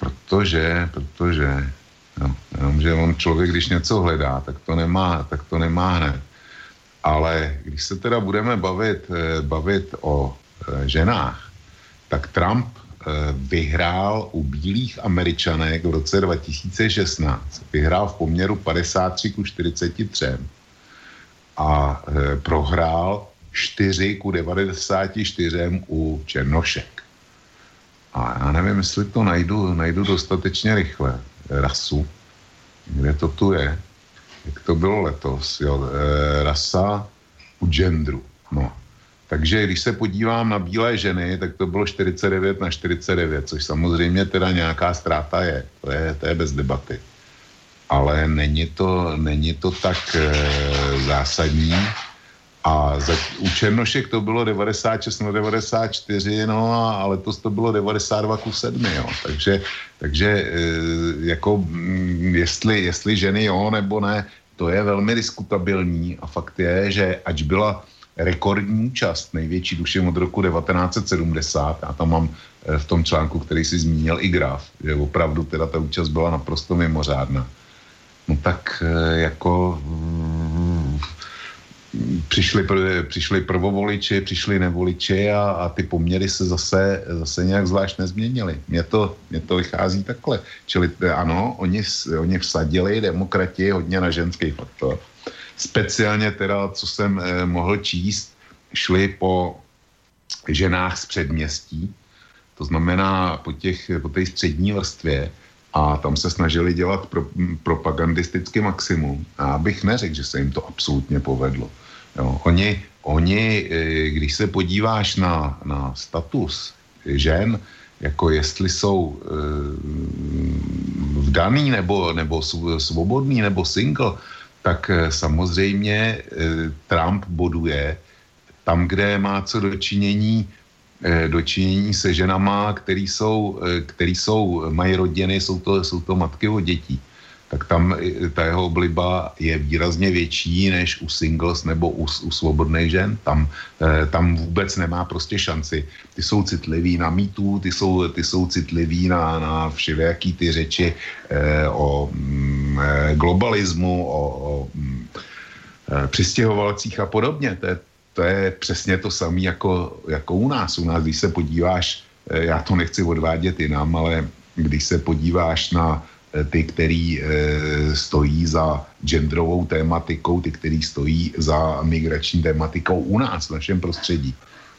[SPEAKER 2] Protože, protože, no, že on člověk, když něco hledá, tak to nemá, tak to nemá hned. Ale když se teda budeme bavit, e, bavit o e, ženách, tak Trump Eh, vyhrál u bílých američanek v roce 2016. Vyhrál v poměru 53 ku 43 a prohrál 4 ku 94 u Černošek. A já nevím, jestli to najdu, najdu dostatečně rychle. Rasu, kde to tu je, jak to bylo letos, jo, e, rasa u genderu. No, takže když se podívám na bílé ženy, tak to bylo 49 na 49, což samozřejmě teda nějaká ztráta je. To je, to je bez debaty. Ale není to, není to tak e, zásadní. A za, u Černošek to bylo 96 na 94, no a, letos to bylo 92 ku 7, jo. Takže, takže e, jako mm, jestli, jestli ženy jo nebo ne, to je velmi diskutabilní a fakt je, že ač byla rekordní účast, největší duším od roku 1970. Já tam mám eh, v tom článku, který si zmínil i graf, že opravdu teda ta účast byla naprosto mimořádná. No tak eh, jako mm, přišli, přišli prvovoliči, přišli nevoliči a, a ty poměry se zase, zase nějak zvlášť nezměnily. Mně to, mně to vychází takhle. Čili ano, oni, oni vsadili demokrati hodně na ženský faktor speciálně teda, co jsem eh, mohl číst, šli po ženách z předměstí, to znamená po, těch, po té střední vrstvě a tam se snažili dělat pro, propagandisticky maximum. A abych neřekl, že se jim to absolutně povedlo. Jo, oni, oni, eh, když se podíváš na, na status žen, jako jestli jsou e, vdaný nebo, nebo svobodný nebo single, tak eh, samozřejmě eh, Trump boduje tam, kde má co dočinění, dočinění se ženama, který jsou, který jsou, mají rodiny, jsou to, jsou to matky o dětí tak tam ta jeho obliba je výrazně větší než u singles nebo u, u svobodných žen. Tam, eh, tam vůbec nemá prostě šanci. Ty jsou citliví na mýtu, ty jsou, ty jsou citliví na, na všelijaký ty řeči eh, o mm, eh, globalismu, o, o mm, eh, přistěhovalcích a podobně. To je, to je přesně to samé jako, jako u nás. U nás, když se podíváš, eh, já to nechci odvádět jinam, ale když se podíváš na Eh, ty, který e, stojí za genderovou tématikou, ty, který stojí za migrační tématikou u nás, v našem prostředí,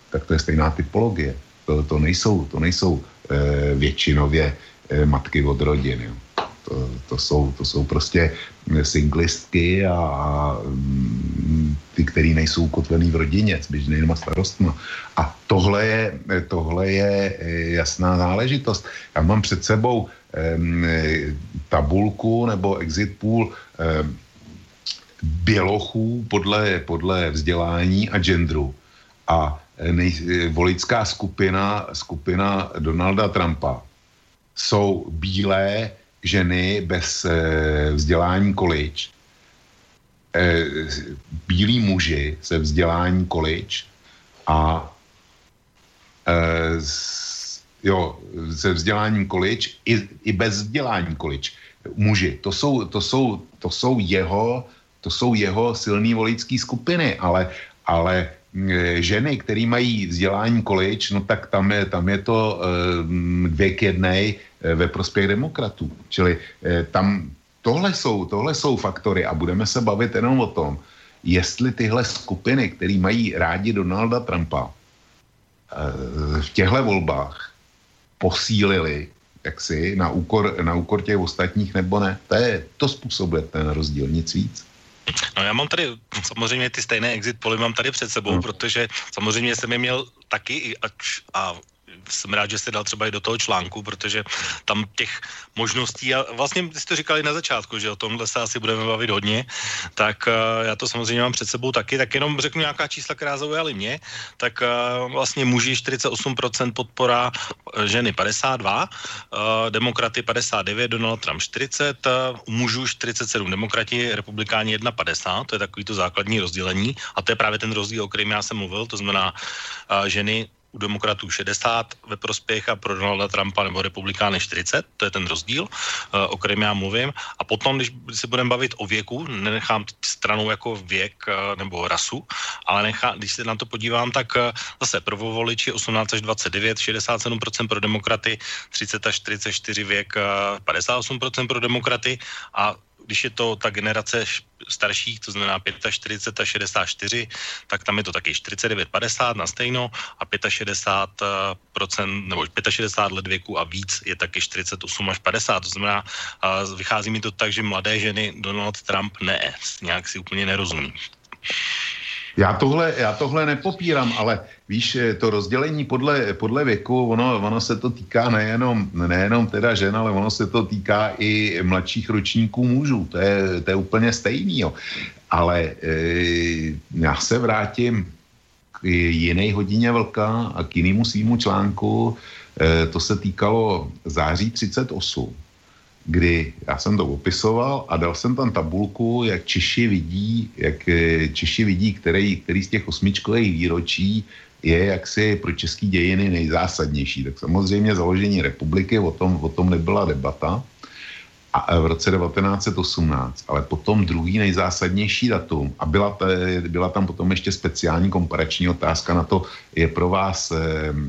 [SPEAKER 2] tak to je stejná typologie. To, to nejsou, to nejsou e, většinově e, matky od rodiny. To, to, jsou, to jsou prostě singlistky a, a mm, ty, který nejsou ukotvený v rodině s běžnýma starostma. A tohle je, tohle je jasná záležitost. Já mám před sebou tabulku nebo exit pool bělochů podle, podle vzdělání a genderu. A nej, volická skupina, skupina Donalda Trumpa jsou bílé ženy bez eh, vzdělání college, eh, bílí muži se vzdělání college a eh, jo, se vzděláním college i, i bez vzdělání college. Muži, to jsou, to jsou, to jsou jeho, to jsou jeho silné voličské skupiny, ale, ale ženy, které mají vzdělání college, no tak tam je, tam je to dvě k jednej e, ve prospěch demokratů. Čili tam tohle jsou, tohle jsou faktory a budeme se bavit jenom o tom, jestli tyhle skupiny, které mají rádi Donalda Trumpa, v těchto volbách posílili jaksi na úkor, na úkor těch ostatních nebo ne. To, je, to způsobuje ten rozdíl, nic víc.
[SPEAKER 1] No já mám tady samozřejmě ty stejné exit poly mám tady před sebou, no. protože samozřejmě jsem je měl taky ač, a jsem rád, že jste dal třeba i do toho článku, protože tam těch možností, a vlastně jste to říkali na začátku, že o tomhle se asi budeme bavit hodně, tak uh, já to samozřejmě mám před sebou taky, tak jenom řeknu nějaká čísla, která zaujaly mě, tak uh, vlastně muži 48% podpora, eh, ženy 52, uh, demokraty 59, Donald Trump 40, uh, mužů 47, demokrati, republikáni 1,50, to je takový to základní rozdělení. A to je právě ten rozdíl, o kterém já jsem mluvil, to znamená ženy u demokratů 60 ve prospěch a pro Donalda Trumpa nebo republikány 40, to je ten rozdíl, eh, o kterém já mluvím. A potom, když se budeme bavit o věku, nenechám stranou jako věk eh, nebo rasu, ale nechá, když se na to podívám, tak eh, zase prvovoliči 18 až 29, 67% pro demokraty, 30 až 44 věk, 58% pro demokraty a když je to ta generace starších, to znamená 45 a 64, tak tam je to taky 49-50 na stejno a 65% nebo 65 let věku a víc je taky 48 až 50. To znamená, vychází mi to tak, že mladé ženy Donald Trump ne, nějak si úplně nerozumí.
[SPEAKER 2] Já tohle, já tohle nepopírám, ale víš, to rozdělení podle, podle věku, ono, ono se to týká nejenom, nejenom teda žen, ale ono se to týká i mladších ročníků mužů. To je, to je úplně stejný. Jo. Ale e, já se vrátím k jiné hodině vlka a k jinému svýmu článku. E, to se týkalo září 38 kdy já jsem to opisoval a dal jsem tam tabulku, jak Češi vidí, jak eh, Češi vidí, který, který z těch osmičkových výročí je jaksi pro český dějiny nejzásadnější. Tak samozřejmě založení republiky, o tom, o tom nebyla debata a v roce 1918, ale potom druhý nejzásadnější datum a byla, t, byla tam potom ještě speciální komparační otázka na to, je pro vás eh,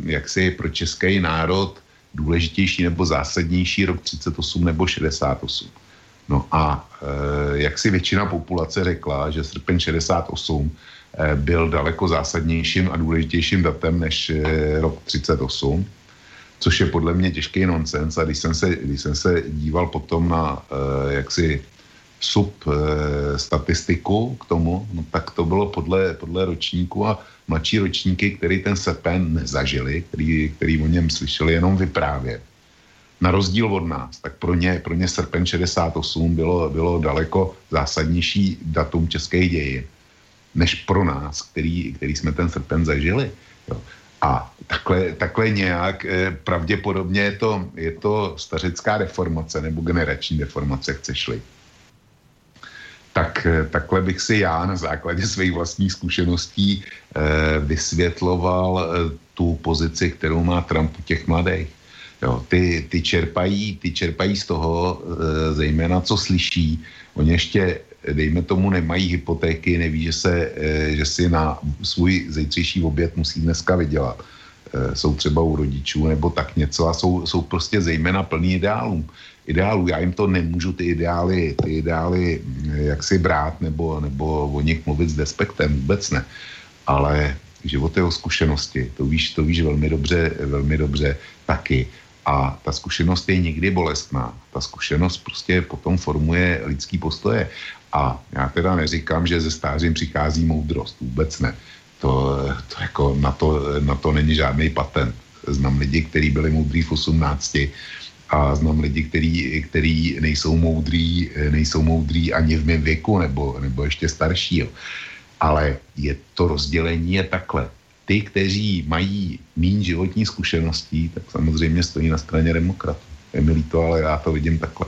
[SPEAKER 2] jaksi pro český národ důležitější nebo zásadnější rok 38 nebo 68. No a e, jak si většina populace řekla, že srpen 68 e, byl daleko zásadnějším a důležitějším datem než e, rok 38, což je podle mě těžký nonsens. A když jsem se, když jsem se díval potom na e, jaksi sub e, statistiku k tomu, no, tak to bylo podle, podle ročníku a mladší ročníky, který ten sepen nezažili, který, který o něm slyšeli jenom vyprávět. Na rozdíl od nás, tak pro ně, pro ně srpen 68 bylo, bylo daleko zásadnější datum české ději, než pro nás, který, který jsme ten srpen zažili. Jo. A takhle, takhle nějak eh, pravděpodobně je to, je to stařická deformace nebo generační deformace, chceš-li tak eh, takhle bych si já na základě svých vlastních zkušeností eh, vysvětloval eh, tu pozici, kterou má Trump u těch mladých. Jo, ty, ty, čerpají, ty čerpají z toho, eh, zejména co slyší. Oni ještě, dejme tomu, nemají hypotéky, neví, že, se, eh, že si na svůj zítřejší oběd musí dneska vydělat. Eh, jsou třeba u rodičů nebo tak něco a jsou, jsou prostě zejména plný ideálů ideálů. Já jim to nemůžu ty ideály, ty ideály mm, jak si brát nebo, nebo o nich mluvit s despektem, vůbec ne. Ale život jeho zkušenosti, to víš, to víš velmi dobře, velmi dobře taky. A ta zkušenost je někdy bolestná. Ta zkušenost prostě potom formuje lidský postoje. A já teda neříkám, že ze stářím přichází moudrost. Vůbec ne. To, to jako na to, na to není žádný patent. Znám lidi, kteří byli moudrý v 18 a znám lidi, který, který nejsou moudrý, nejsou moudrý ani v mém věku nebo, nebo ještě starší. Jo. Ale je to rozdělení je takhle. Ty, kteří mají méně životní zkušeností, tak samozřejmě stojí na straně demokratů. Je mi líto, ale já to vidím takhle.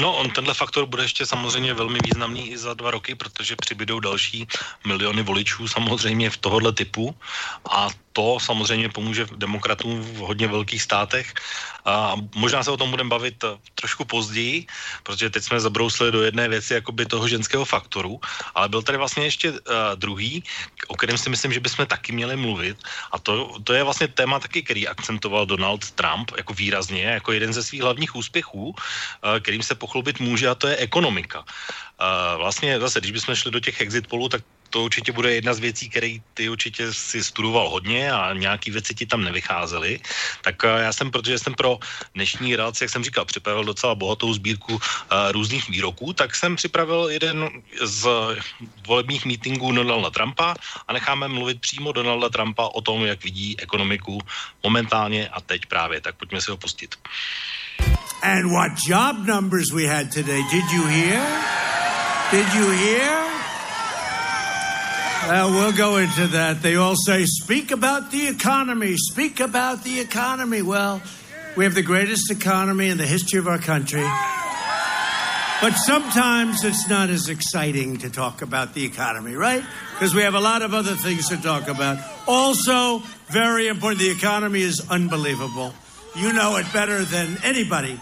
[SPEAKER 1] No, on tenhle faktor bude ještě samozřejmě velmi významný i za dva roky, protože přibydou další miliony voličů samozřejmě v tohohle typu a to samozřejmě pomůže demokratům v hodně velkých státech. A možná se o tom budeme bavit eh, trošku později, protože teď jsme zabrousili do jedné věci jakoby toho ženského faktoru, ale byl tady vlastně ještě uh, druhý, o kterém si myslím, že bychom taky měli mluvit a to, to je vlastně téma taky, který akcentoval Donald Trump jako výrazně, jako jeden ze svých hlavních úspěchů, uh, kterým se pochlubit může a to je ekonomika. Uh, vlastně zase, když bychom šli do těch exit polů, tak to určitě bude jedna z věcí, které ty určitě si studoval hodně a nějaký věci ti tam nevycházely. Tak eh, já jsem, protože jsem pro dnešní relaci, jak jsem říkal, připravil docela bohatou sbírku uh, různých výroků, tak jsem připravil jeden z volebních mítinků Donalda Trumpa a necháme mluvit přímo Donalda Trumpa o tom, jak vidí ekonomiku momentálně a teď právě. Tak pojďme si ho pustit.
[SPEAKER 3] And what job numbers we had today. Did you hear? Did you hear? Well, we'll go into that. They all say, speak about the economy, speak about the economy. Well, we have the greatest economy in the history of our country. But sometimes it's not as exciting to talk about the economy, right? Because we have a lot of other things to talk about. Also, very important, the economy is unbelievable. You know it better than anybody.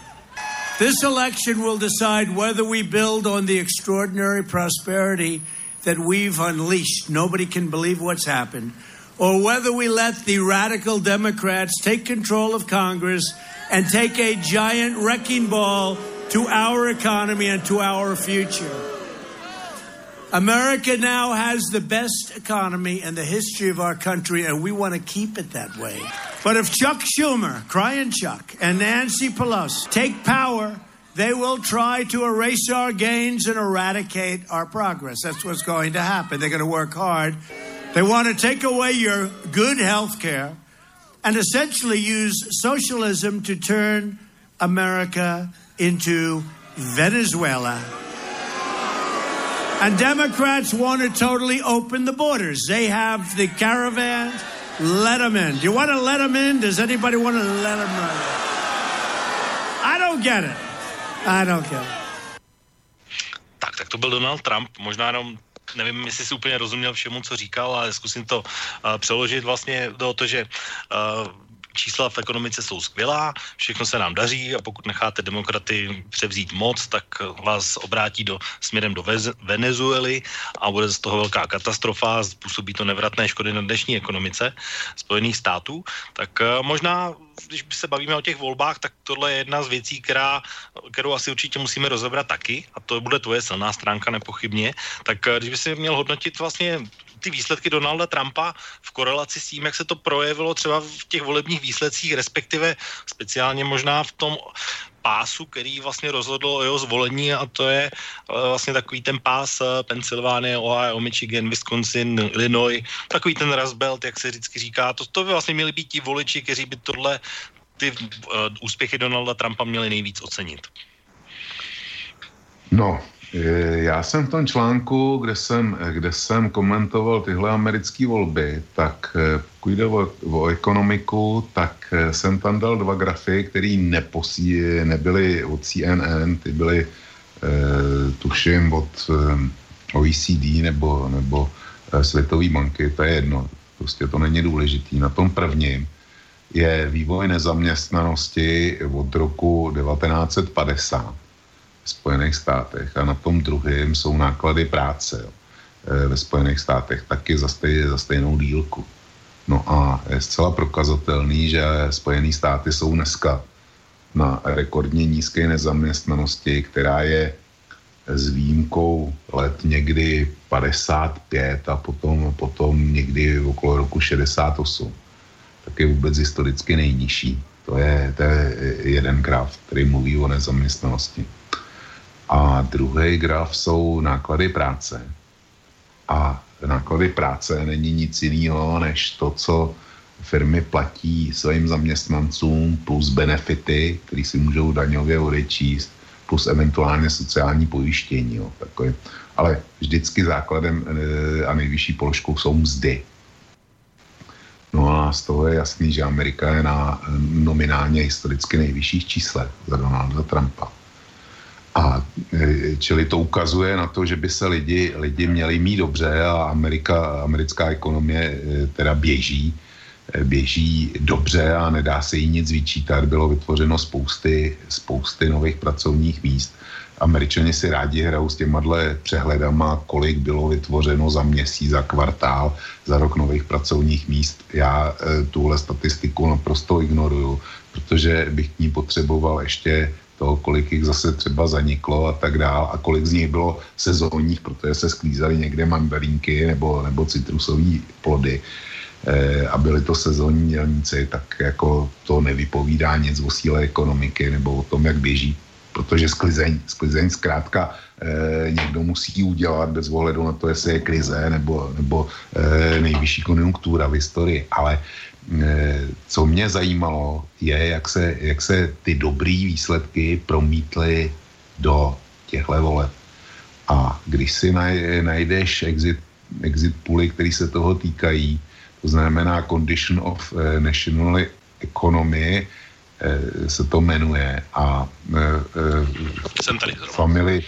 [SPEAKER 3] This election will decide whether we build on the extraordinary prosperity that we've unleashed. Nobody can believe what's happened. Or whether we let the radical Democrats take control of Congress and take a giant wrecking ball to our economy and to our future. America now has the best economy in the history of our country, and we want to keep it that way. But if Chuck Schumer, crying Chuck, and Nancy Pelosi take power, they will try to erase our gains and eradicate our progress. That's what's going to happen. They're going to work hard. They want to take away your good health care and essentially use socialism to turn America into Venezuela. And Democrats want to totally open the borders. They have the caravans. Let them in. Do you want to let them in? Does anybody want to let them in? I don't get it. I don't it.
[SPEAKER 1] Tak, tak to byl Donald Trump. Možná jenom nevím, jestli si úplně rozuměl všemu, co říkal, ale zkusím to uh, přeložit vlastně do to, že uh, čísla v ekonomice jsou skvělá, všechno se nám daří a pokud necháte demokraty převzít moc, tak vás obrátí do, směrem do Venezuely a bude z toho velká katastrofa, způsobí to nevratné škody na dnešní ekonomice Spojených států, tak uh, možná když se bavíme o těch volbách, tak tohle je jedna z věcí, která, kterou asi určitě musíme rozebrat taky, a to bude tvoje silná stránka nepochybně. Tak eh, když by si měl hodnotit vlastně ty výsledky Donalda Trumpa v korelaci s tím, jak se to projevilo třeba v těch volebních výsledcích, respektive speciálně možná v tom pásu, který vlastně rozhodl o jeho zvolení a to je eh, vlastně takový ten pás eh, Pensylvánie, Ohio, Michigan, Wisconsin, Illinois, takový ten Rust jak se vždycky říká. To, to by vlastně měli být ti voliči, kteří by tohle ty uh, úspěchy Donalda Trumpa měli nejvíc ocenit.
[SPEAKER 2] No, já jsem v tom článku, kde jsem, kde jsem komentoval tyhle americké volby, tak eh, pokud jde o, o ekonomiku, tak eh, jsem tam dal dva grafy, které nebyly od CNN, ty byly, eh, tuším, od eh, OECD nebo, nebo eh, Světové banky, to je jedno, prostě to není důležitý. Na tom prvním je vývoj nezaměstnanosti od roku 1950 Spojených státech a na tom druhém jsou náklady práce jo, e, ve Spojených státech taky za, stej, za stejnou dílku. No a je zcela prokazatelný, že Spojené státy jsou dneska na rekordně nízké nezaměstnanosti, která je s výjimkou let někdy 55 a potom, potom někdy okolo roku 68, tak je vůbec historicky nejnižší. To je, to je jeden graf, který mluví o nezaměstnanosti. A druhý graf jsou náklady práce. A náklady práce není nic jiného, než to, co firmy platí svým zaměstnancům plus benefity, které si můžou daňově odečíst, plus eventuálně sociální pojištění. Jo, takové. Ale vždycky základem e, a nejvyšší položkou jsou mzdy. No a z toho je jasný, že Amerika je na nominálně historicky nejvyšších číslech za Donalda Trumpa. A e, čili to ukazuje na to, že by se lidi, lidi měli mít dobře a Amerika, americká ekonomie e, teda běží, e, běží dobře a nedá se jí nic vyčítat. Bylo vytvořeno spousty, spousty nových pracovních míst. Američani si rádi hrajou s těma přehledama, kolik bylo vytvořeno za měsíc, za kvartál, za rok nových pracovních míst. Já e, tuhle statistiku naprosto ignoruju, protože bych k ní potřeboval ještě toho, kolik jich zase třeba zaniklo a tak dál a kolik z nich bylo sezónních, protože se sklízely někde mandarinky nebo, nebo citrusové plody e, a byly to sezónní dělníci, tak jako to nevypovídá nic o síle ekonomiky nebo o tom, jak běží, protože sklizeň, sklizeň zkrátka e, někdo musí udělat bez ohledu na to, jestli je krize nebo, nebo e, nejvyšší konjunktura v historii, ale Eh, co mě zajímalo, je, jak se, jak se ty dobré výsledky promítly do těchto voleb. A když si najdeš exit, exit pooly, které se toho týkají, to znamená Condition of eh, National Economy, eh, se to jmenuje, a
[SPEAKER 1] Jsem tady
[SPEAKER 2] family,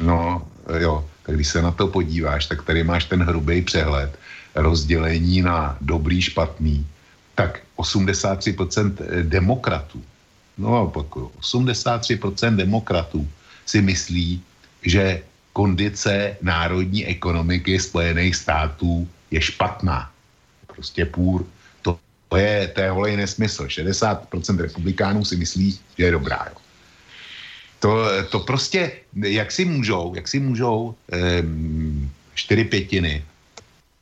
[SPEAKER 2] no jo, tak když se na to podíváš, tak tady máš ten hrubý přehled rozdělení na dobrý, špatný tak 83% eh, demokratů, no opakuju, 83% demokratů si myslí, že kondice národní ekonomiky Spojených států je špatná. Prostě půr. To, to je, to je holej nesmysl. 60% republikánů si myslí, že je dobrá. Jo. To, to prostě, jak si můžou, jak si můžou um, čtyři pětiny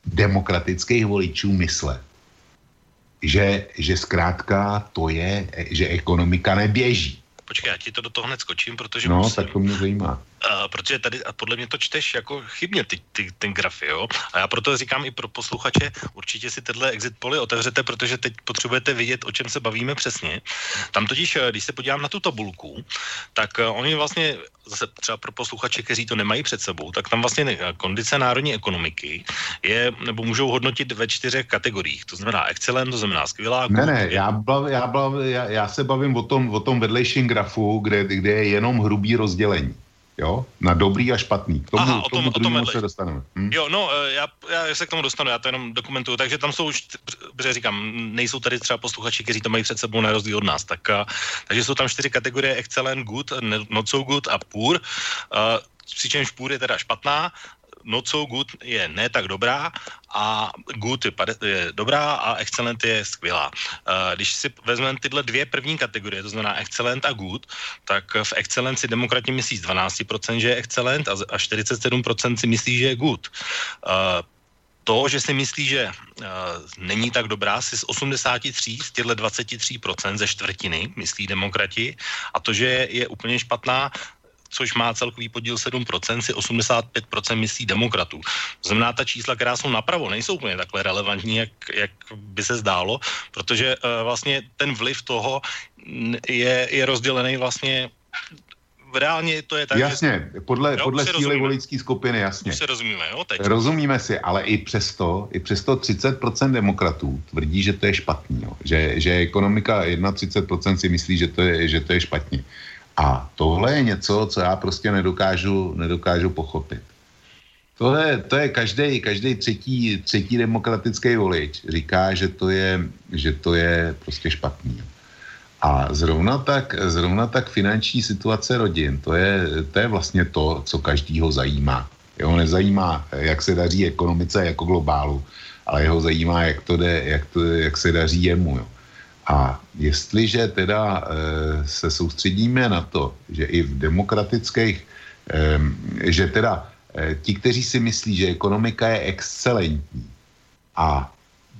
[SPEAKER 2] demokratických voličů myslet, že, že zkrátka to je, že ekonomika neběží.
[SPEAKER 1] Počkej, já ti to do toho hned skočím, protože
[SPEAKER 2] No, musím, tak to mě zajímá.
[SPEAKER 1] Uh, protože tady, a podle mě to čteš jako chybně ty, ty, ten grafy, jo. A já proto říkám i pro posluchače, určitě si tyhle exit poly otevřete, protože teď potřebujete vidět, o čem se bavíme přesně. Tam totiž, eh, když se podívám na tu tabulku, tak uh, oni vlastně, zase třeba pro posluchače, kteří to nemají před sebou, tak tam vlastně kondice národní ekonomiky je, nebo můžou hodnotit ve čtyřech kategoriích. To znamená excellent, to znamená skvělá.
[SPEAKER 2] Ne, ne, já, bav, já, bav, já, já se bavím o tom, o tom vedlejším grafu, kde, kde je jenom hrubý rozdělení. Jo? Na dobrý a špatný. K tomu,
[SPEAKER 1] Aha, o tom,
[SPEAKER 2] tomu
[SPEAKER 1] o tom
[SPEAKER 2] se dostaneme.
[SPEAKER 1] Hm? Jo, no, eh, já, já se k tomu dostanu, já to jenom dokumentuju. Takže tam jsou už, protože říkám, nejsou tady třeba posluchači, kteří to mají před sebou na rozdíl od nás. Tak, a, takže jsou tam čtyři kategorie excellent, good, not so good a poor. Uh, přičemž poor je teda špatná, not so good je ne tak dobrá a good je, dobrá a excellent je skvělá. Uh, když si vezmeme tyhle dvě první kategorie, to znamená excellent a good, tak v excellent si demokrati myslí z 12%, že je excellent a, a 47% si myslí, že je good. Uh, to, že si myslí, že uh, není tak dobrá, si z 83, z těchto 23% ze čtvrtiny myslí demokrati a to, že je, je úplně špatná, což má celkový podíl 7%, si 85% myslí demokratů. To znamená, ta čísla, která jsou napravo, nejsou úplně takhle relevantní, jak, jak by se zdálo, protože uh, vlastně ten vliv toho je, je rozdělený vlastně reálně to je tak,
[SPEAKER 2] Jasně, že... podle, jo, podle síly voličské skupiny, jasně.
[SPEAKER 1] Už se rozumíme, jo, teď.
[SPEAKER 2] Rozumíme si, ale i přesto, i přesto 30% demokratů tvrdí, že to je špatný, jo. Že, že ekonomika 31% si myslí, že to je, že to je špatně. A tohle je něco, co já prostě nedokážu, nedokážu pochopit. Tohle, to je každý, každý třetí, třetí demokratický volič říká, že to je, že to je prostě špatný. A zrovna tak, zrovna tak finanční situace rodin, to je, to je vlastně to, co každýho zajímá. Jeho nezajímá, jak se daří ekonomice jako globálu, ale jeho zajímá, jak, to jde, jak, to, jak se daří jemu. Jo. A jestliže teda e, se soustředíme na to, že i v demokratických, že teda e, ti, kteří si myslí, že ekonomika je excelentní a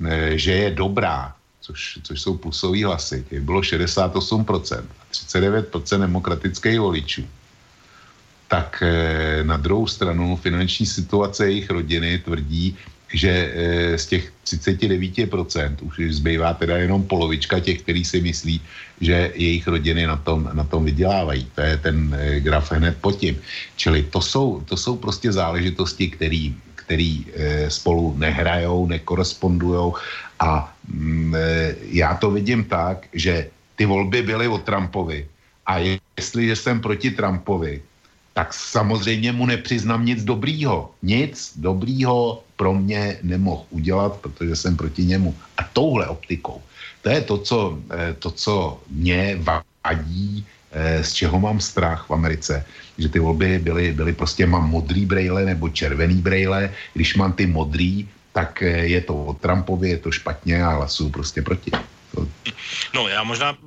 [SPEAKER 2] e, že je dobrá, což, což jsou plusové hlasy, těch bylo 68% a 39% demokratických voličů, tak na druhou stranu finanční situace jejich rodiny tvrdí, že e, z těch 39% už zbývá teda jenom polovička těch, kteří si myslí, že jejich rodiny na tom, na tom vydělávají. To je ten e, graf hned pod tím. Čili to jsou, to jsou prostě záležitosti, který, který e, spolu nehrajou, nekorespondujou a mm, já to vidím tak, že ty volby byly o Trumpovi a jestliže jsem proti Trumpovi, tak samozřejmě mu nepřiznám nic dobrýho. Nic dobrýho pro mě nemohl udělat, protože jsem proti němu. A touhle optikou, to je to, co, eh, to, co mě vadí, eh, z čeho mám strach v Americe, že ty volby byly, byly prostě, mám modrý brejle nebo červený brejle, když mám ty modrý, tak eh, je to o Trumpovi, je to špatně a hlasuju prostě proti.
[SPEAKER 1] No já možná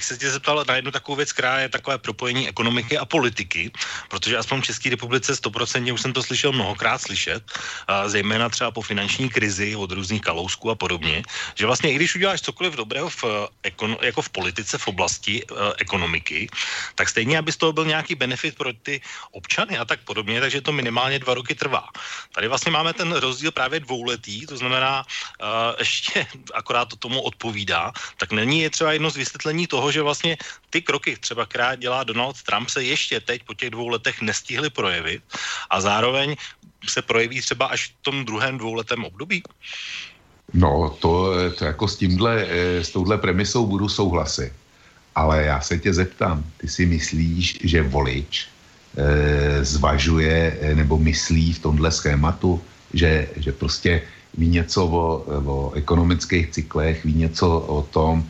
[SPEAKER 1] bych se tě zeptal na jednu takovou věc, která je takové propojení ekonomiky a politiky, protože aspoň v České republice 100% už jsem to slyšel mnohokrát slyšet, a zejména třeba po finanční krizi od různých kalousků a podobně, že vlastně i když uděláš cokoliv dobrého v, ekon, jako v politice, v oblasti uh, ekonomiky, tak stejně, aby z toho byl nějaký benefit pro ty občany a tak podobně, takže to minimálně dva roky trvá. Tady vlastně máme ten rozdíl právě dvouletý, to znamená uh, ještě <laughs> akorát to tomu odpovídá, tak není je třeba jedno z vysvětlení toho, že vlastně ty kroky, třeba která dělá Donald Trump, se ještě teď po těch dvou letech nestihly projevit a zároveň se projeví třeba až v tom druhém dvouletém období?
[SPEAKER 2] No, to, to jako s tímhle, eh, s touhle premisou budu souhlasit. Ale já se tě zeptám, ty si myslíš, že volič e, zvažuje e, nebo myslí v tomhle schématu, že, že prostě ví něco o, o ekonomických cyklech, ví něco o tom,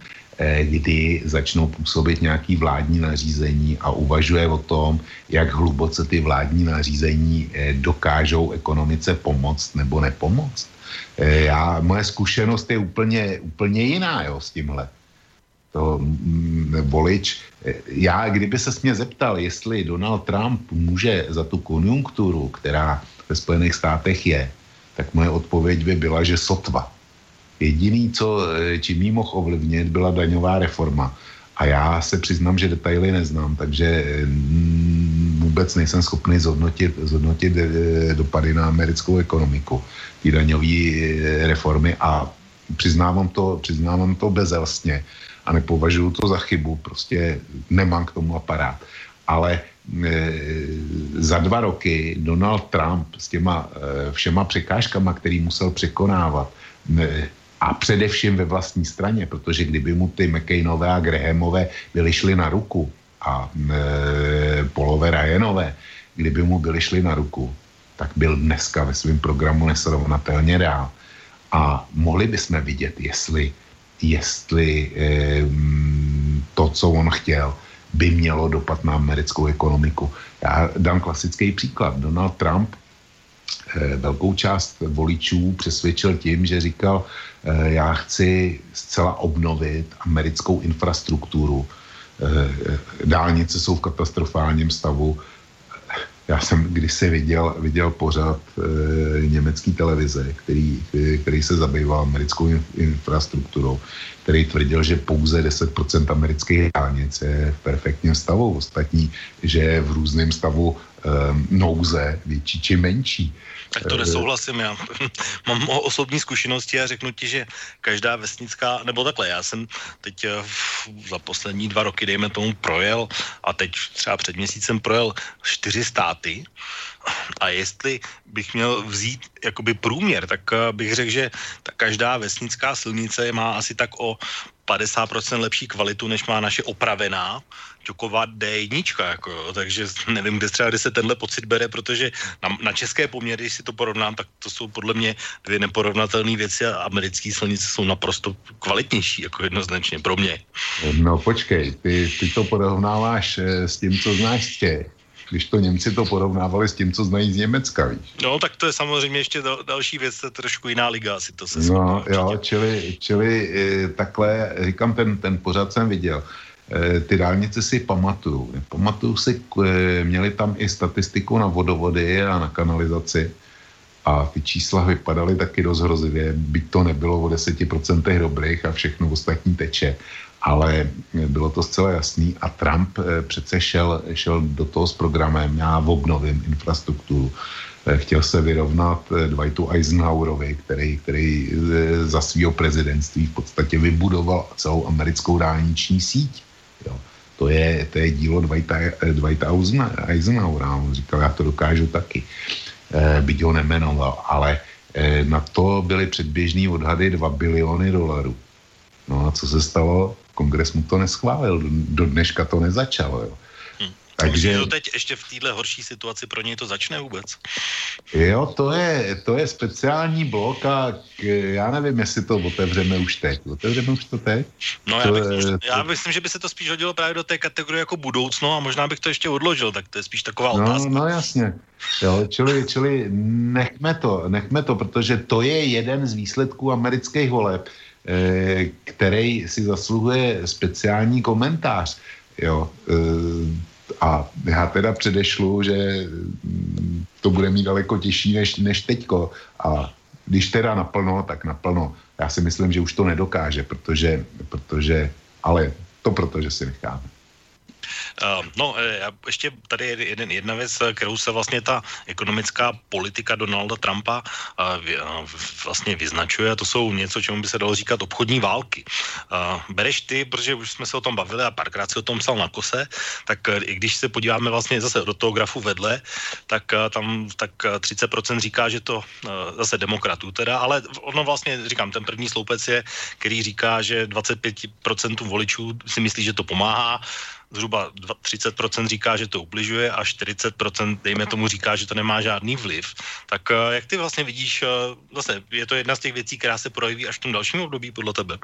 [SPEAKER 2] kdy začnou působit nějaký vládní nařízení a uvažuje o tom, jak hluboce ty vládní nařízení e, dokážou ekonomice pomoct nebo nepomoct. E, já, moje zkušenost je úplně, úplně jiná jo, s tímhle to mm, volič. Já, kdyby se mě zeptal, jestli Donald Trump může za tu konjunkturu, která ve Spojených státech je, tak moje odpověď by byla, že sotva. Jediný, co, čím jí mohl ovlivnit, byla daňová reforma. A já se přiznám, že detaily neznám, takže mm, vůbec nejsem schopný zhodnotit, zhodnotit eh, dopady na americkou ekonomiku, ty daňové eh, reformy a přiznávám to, přiznávám to bezelstně a nepovažuji to za chybu, prostě nemám k tomu aparát. Ale za dva roky Donald Trump s těma všema překážkama, který musel překonávat, a především ve vlastní straně, protože kdyby mu ty McCainové a Grahamové byly šly na ruku a e, Polové Ryanové, kdyby mu byly šly na ruku, tak byl dneska ve svém programu nesrovnatelně reál. A mohli bychom vidět, jestli jestli eh, to, co on chtěl, by mělo dopad na americkou ekonomiku. Já dám klasický příklad. Donald Trump velkou část voličů přesvědčil tím, že říkal, eh, já chci zcela obnovit americkou infrastrukturu. Dálnice jsou v katastrofálním stavu, já jsem kdysi viděl, viděl pořád e, německý televize, který, který se zabýval americkou infrastrukturou, který tvrdil, že pouze 10% amerických dálnic je v perfektním stavu, ostatní, že je v různém stavu nouze, větší či menší.
[SPEAKER 1] Tak to nesouhlasím, já <laughs> mám osobní zkušenosti a řeknu ti, že každá vesnická, nebo takhle, já jsem teď eh, za poslední dva roky, dejme tomu, projel a teď třeba před měsícem projel čtyři státy a jestli bych měl vzít jakoby průměr, tak eh, bych řekl, že ta každá vesnická silnice má asi tak o 50% lepší kvalitu, než má naše opravená Ťuková D1, jako jo, takže <laughs> nevím, kde třeba, kde se tenhle pocit bere, protože na, na české poměry, když si to porovnám, tak to jsou podle mě dvě neporovnatelné věci a americké silnice jsou naprosto kvalitnější, jako jednoznačně pro mě.
[SPEAKER 2] No počkej, ty, ty to porovnáváš eh, s tím, co znáš z těch když to Němci to porovnávali s tím, co znají z Německa, víš.
[SPEAKER 1] No, tak to je samozřejmě ještě dal, další věc, to je trošku jiná liga, asi to se
[SPEAKER 2] No, jo, čili, čili e, takhle, říkám, ten, ten pořád jsem viděl. E, ty dálnice si pamatuju. Pamatuju si, e, měli tam i statistiku na vodovody a na kanalizaci a ty čísla vypadaly taky dost hrozivě, byť to nebylo o 10% dobrých a všechno ostatní teče ale bylo to zcela jasný a Trump eh, přece šel, šel do toho s programem, já obnovím infrastrukturu, eh, chtěl se vyrovnat eh, Dwightu Eisenhowerovi, který, který za svého prezidentství v podstatě vybudoval celou americkou dálniční síť. Jo. To, je, to je dílo Dwighta, Dwighta Eisenhowera, on říkal, já to dokážu taky, byť ho nemenoval, ale na to byly předběžný odhady 2 biliony dolarů. No a co se stalo? kongres mu to neschválil, do dneška to nezačalo. Jo.
[SPEAKER 1] Takže to teď ještě v téhle horší situaci pro něj to začne vůbec?
[SPEAKER 2] Jo, to je, to je speciální blok a já nevím, jestli to otevřeme už teď. Otevřeme už to teď?
[SPEAKER 1] No já, to, bych, to, já myslím, že by se to spíš hodilo právě do té kategorie jako budoucno a možná bych to ještě odložil, tak to je spíš taková
[SPEAKER 2] no,
[SPEAKER 1] otázka.
[SPEAKER 2] No jasně. Jo, čili, čili nechme to, nechme to, protože to je jeden z výsledků amerických voleb který si zasluhuje speciální komentář. Jo, a já teda předešlu, že mm, to bude mít daleko těžší než, než teďko. A když teda naplno, tak naplno. Já si myslím, že už to nedokáže, protože, protože ale to proto, že si necháme.
[SPEAKER 1] Uh, no, eh, ještě tady je jeden, jedna věc, kterou se vlastně ta ekonomická politika Donalda Trumpa vlastně vyznačuje a to jsou něco, čemu by se dalo říkat obchodní války. Bereš ty, protože už jsme se o tom bavili a párkrát si o tom psal na kose, tak i když se podíváme vlastně zase do toho grafu vedle, tak tam tak 30% říká, že to zase demokratů teda, ale ono vlastně, říkám, ten první sloupec je, který říká, že 25% voličů si myslí, že to pomáhá, zhruba 30% říká, že to ubližuje a 40% dejme tomu říká, že to nemá žádný vliv. Tak eh, jak ty vlastně vidíš, eh, zase je to jedna z těch věcí, která se projeví až v tom dalším období podle tebe?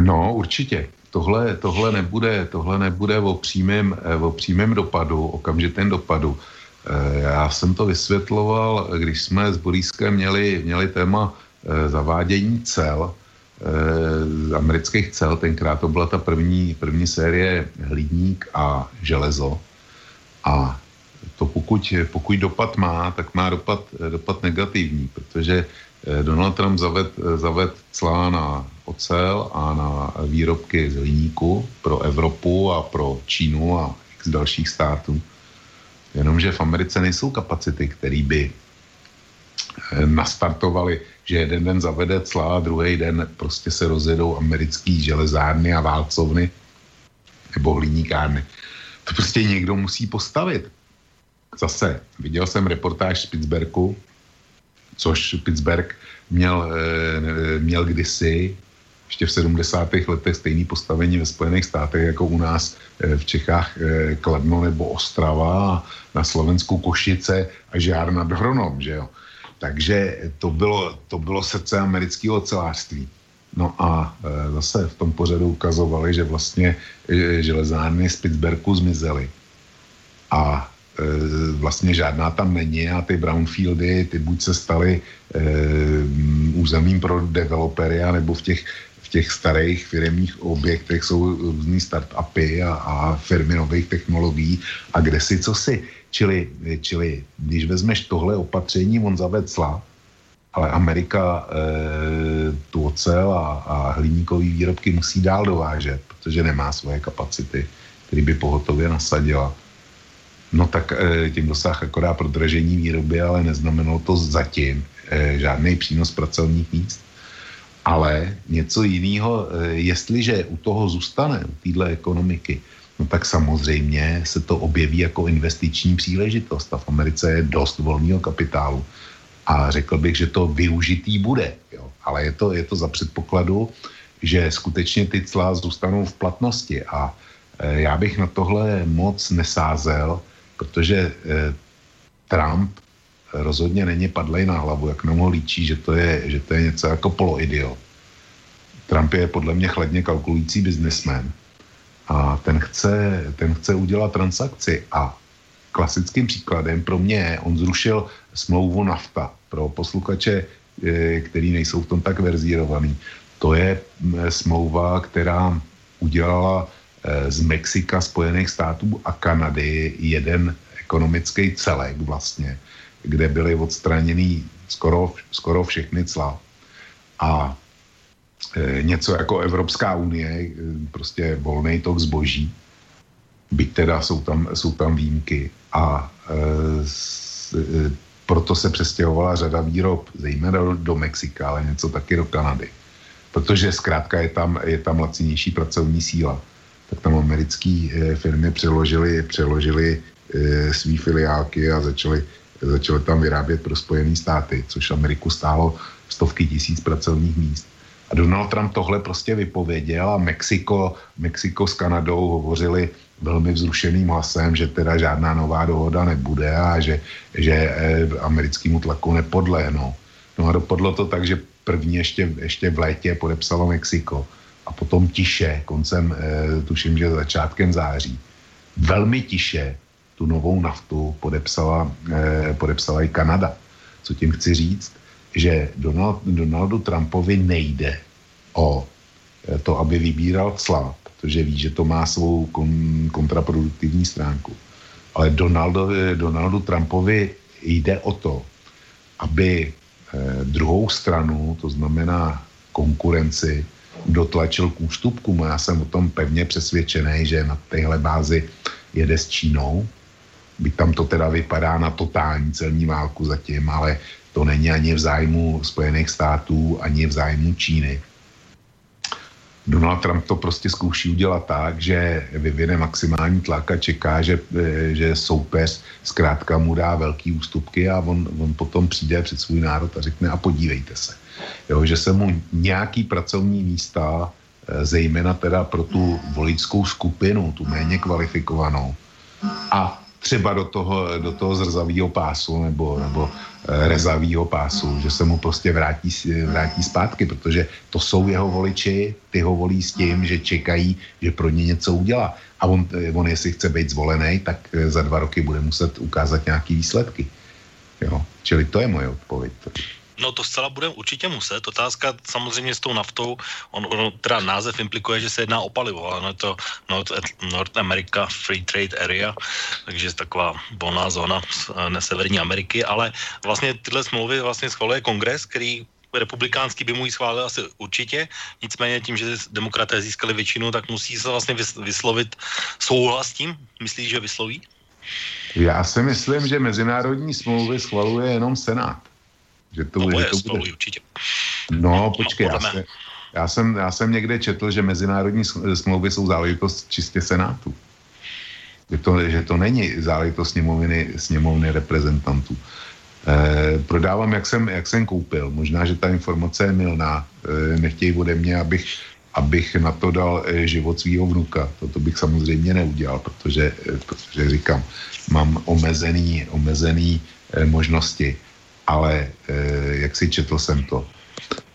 [SPEAKER 2] No, určitě. Tohle, tohle, nebude, tohle nebude o přímém, eh, o přímém dopadu, okamžitém dopadu. Já jsem to vysvětloval, když jsme s Borískem měli, měli téma zavádění cel, z eh, amerických cel, tenkrát to byla ta první, první série hlídník a železo. A to pokud, pokud dopad má, tak má dopad, dopad negativní, protože eh, Donald Trump zaved, zaved clá na ocel a na výrobky z hliníku pro Evropu a pro Čínu a z dalších států. Jenomže v Americe nejsou kapacity, které by eh, nastartovaly že jeden den zavede cla a druhý den prostě se rozjedou americký železárny a válcovny nebo hliníkárny. To prostě někdo musí postavit. Zase, viděl jsem reportáž z Pittsburghu, což Pittsburgh měl, e, měl kdysi, ještě v 70. letech stejný postavení ve Spojených státech jako u nás e, v Čechách e, Kladno nebo Ostrava, na Slovensku Košice a Žár nad Hronom, že jo. Takže to bylo, to bylo srdce amerického ocelářství. No a e, zase v tom pořadu ukazovali, že vlastně e, železárny z Pittsburghu zmizely. A e, vlastně žádná tam není a ty brownfieldy, ty buď se staly e, územím pro developery, nebo v těch, těch starých firmních objektech jsou různý startupy a, a firmy nových technologií a kde si co si. Čili, čili když vezmeš tohle opatření, on zaved cla, ale Amerika e, tu ocel a, a hliníkové výrobky musí dál dovážet, protože nemá svoje kapacity, které by pohotově nasadila. No tak e, tím dosáh akorát prodražení výroby, ale neznamenalo to zatím e, žádný přínos pracovních míst. Ale něco jiného, e, jestliže u toho zůstane, u téhle ekonomiky, no tak samozřejmě se to objeví jako investiční příležitost. A v Americe je dost volného kapitálu. A řekl bych, že to využitý bude. Jo. Ale je to, je to za předpokladu, že skutečně ty cla zůstanou v platnosti. A e, já bych na tohle moc nesázel, protože e, Trump rozhodně není padlej na hlavu, jak nám ho líčí, že to je, že to je něco jako poloidiot. Trump je podle mě chladně kalkulující biznesmen a ten chce, ten chce udělat transakci a klasickým příkladem pro mě je, on zrušil smlouvu nafta pro posluchače, eh, který nejsou v tom tak verzírovaný. To je mm, smlouva, která udělala eh, z Mexika, Spojených států a Kanady jeden ekonomický celek vlastně, kde byly odstraněny skoro, skoro všechny cla. A Eh, něco jako Evropská unie, eh, prostě volný tok zboží, byť teda jsou tam, jsou tam výjimky a e, s, e, proto se přestěhovala řada výrob, zejména do, do Mexika, ale něco taky do Kanady. Protože zkrátka je tam, je tam lacinější pracovní síla. Tak tam americké e, firmy přeložily, přeložily e, své filiálky a začaly, začaly tam vyrábět pro Spojené státy, což Ameriku stálo stovky tisíc pracovních míst. A Donald Trump tohle prostě vypověděl a Mexiko, Mexiko s Kanadou hovořili velmi vzrušeným hlasem, že teda žádná nová dohoda nebude a že, že eh, americkému tlaku nepodlehnou. No a dopadlo to tak, že první ještě, ještě v létě podepsalo Mexiko a potom tiše, koncem, eh, tuším, že začátkem září, velmi tiše tu novou naftu podepsala, eh, podepsala i Kanada. Co tím chci říct? že Donald, Donaldu Trumpovi nejde o to, aby vybíral cla, protože ví, že to má svou kon, kontraproduktivní stránku. Ale Donaldovi, Donaldu Trumpovi jde o to, aby eh, druhou stranu, to znamená konkurenci, dotlačil k ústupkům. Já jsem o tom pevně přesvědčený, že na téhle bázi jede s Čínou, by tam to teda vypadá na totální celní válku zatím, ale to není ani v zájmu Spojených států, ani v zájmu Číny. Donald Trump to prostě zkouší udělat tak, že vyvine maximální tlak a čeká, že, že soupeř zkrátka mu dá velký ústupky a on, on potom přijde před svůj národ a řekne a podívejte se. Jo, že se mu nějaký pracovní místa, eh, zejména teda pro tu voličskou skupinu, tu méně kvalifikovanou, a třeba do toho, do toho zrzavého pásu nebo, nebo eh, rezavého pásu, že se mu prostě vrátí, vrátí zpátky, protože to jsou jeho voliči, ty ho volí s tím, že čekají, že pro ně něco udělá. A on, eh, on jestli chce být zvolený, tak eh, za dva roky bude muset ukázat nějaké výsledky. Jo? Čili to je moje odpověď.
[SPEAKER 1] No to zcela budeme určitě muset. Otázka samozřejmě s tou naftou, on, on teda název implikuje, že se jedná o palivo, ale no je to North, North America Free Trade Area, takže je taková volná zóna na Severní Ameriky, ale vlastně tyhle smlouvy vlastně schvaluje kongres, který republikánský by mu ji schválil asi určitě, nicméně tím, že demokraté získali většinu, tak musí se vlastně vyslovit souhlas s tím. Myslíš, že vysloví?
[SPEAKER 2] Já si myslím, že mezinárodní smlouvy schvaluje jenom Senát.
[SPEAKER 1] Že to, no, že to bude. určitě.
[SPEAKER 2] No, počkej, já, se, já, jsem, já jsem někde četl, že mezinárodní smlouvy jsou záležitost čistě Senátu. Že to, že to není záležitost sněmovny, sněmovny reprezentantů. E, prodávám, jak jsem, jak jsem koupil. Možná, že ta informace je milná. E, nechtějí ode mě, abych, abych na to dal e, život svého vnuka. Toto bych samozřejmě neudělal, protože, protože říkám, mám omezený, omezený e, možnosti ale eh, jak si četl jsem to.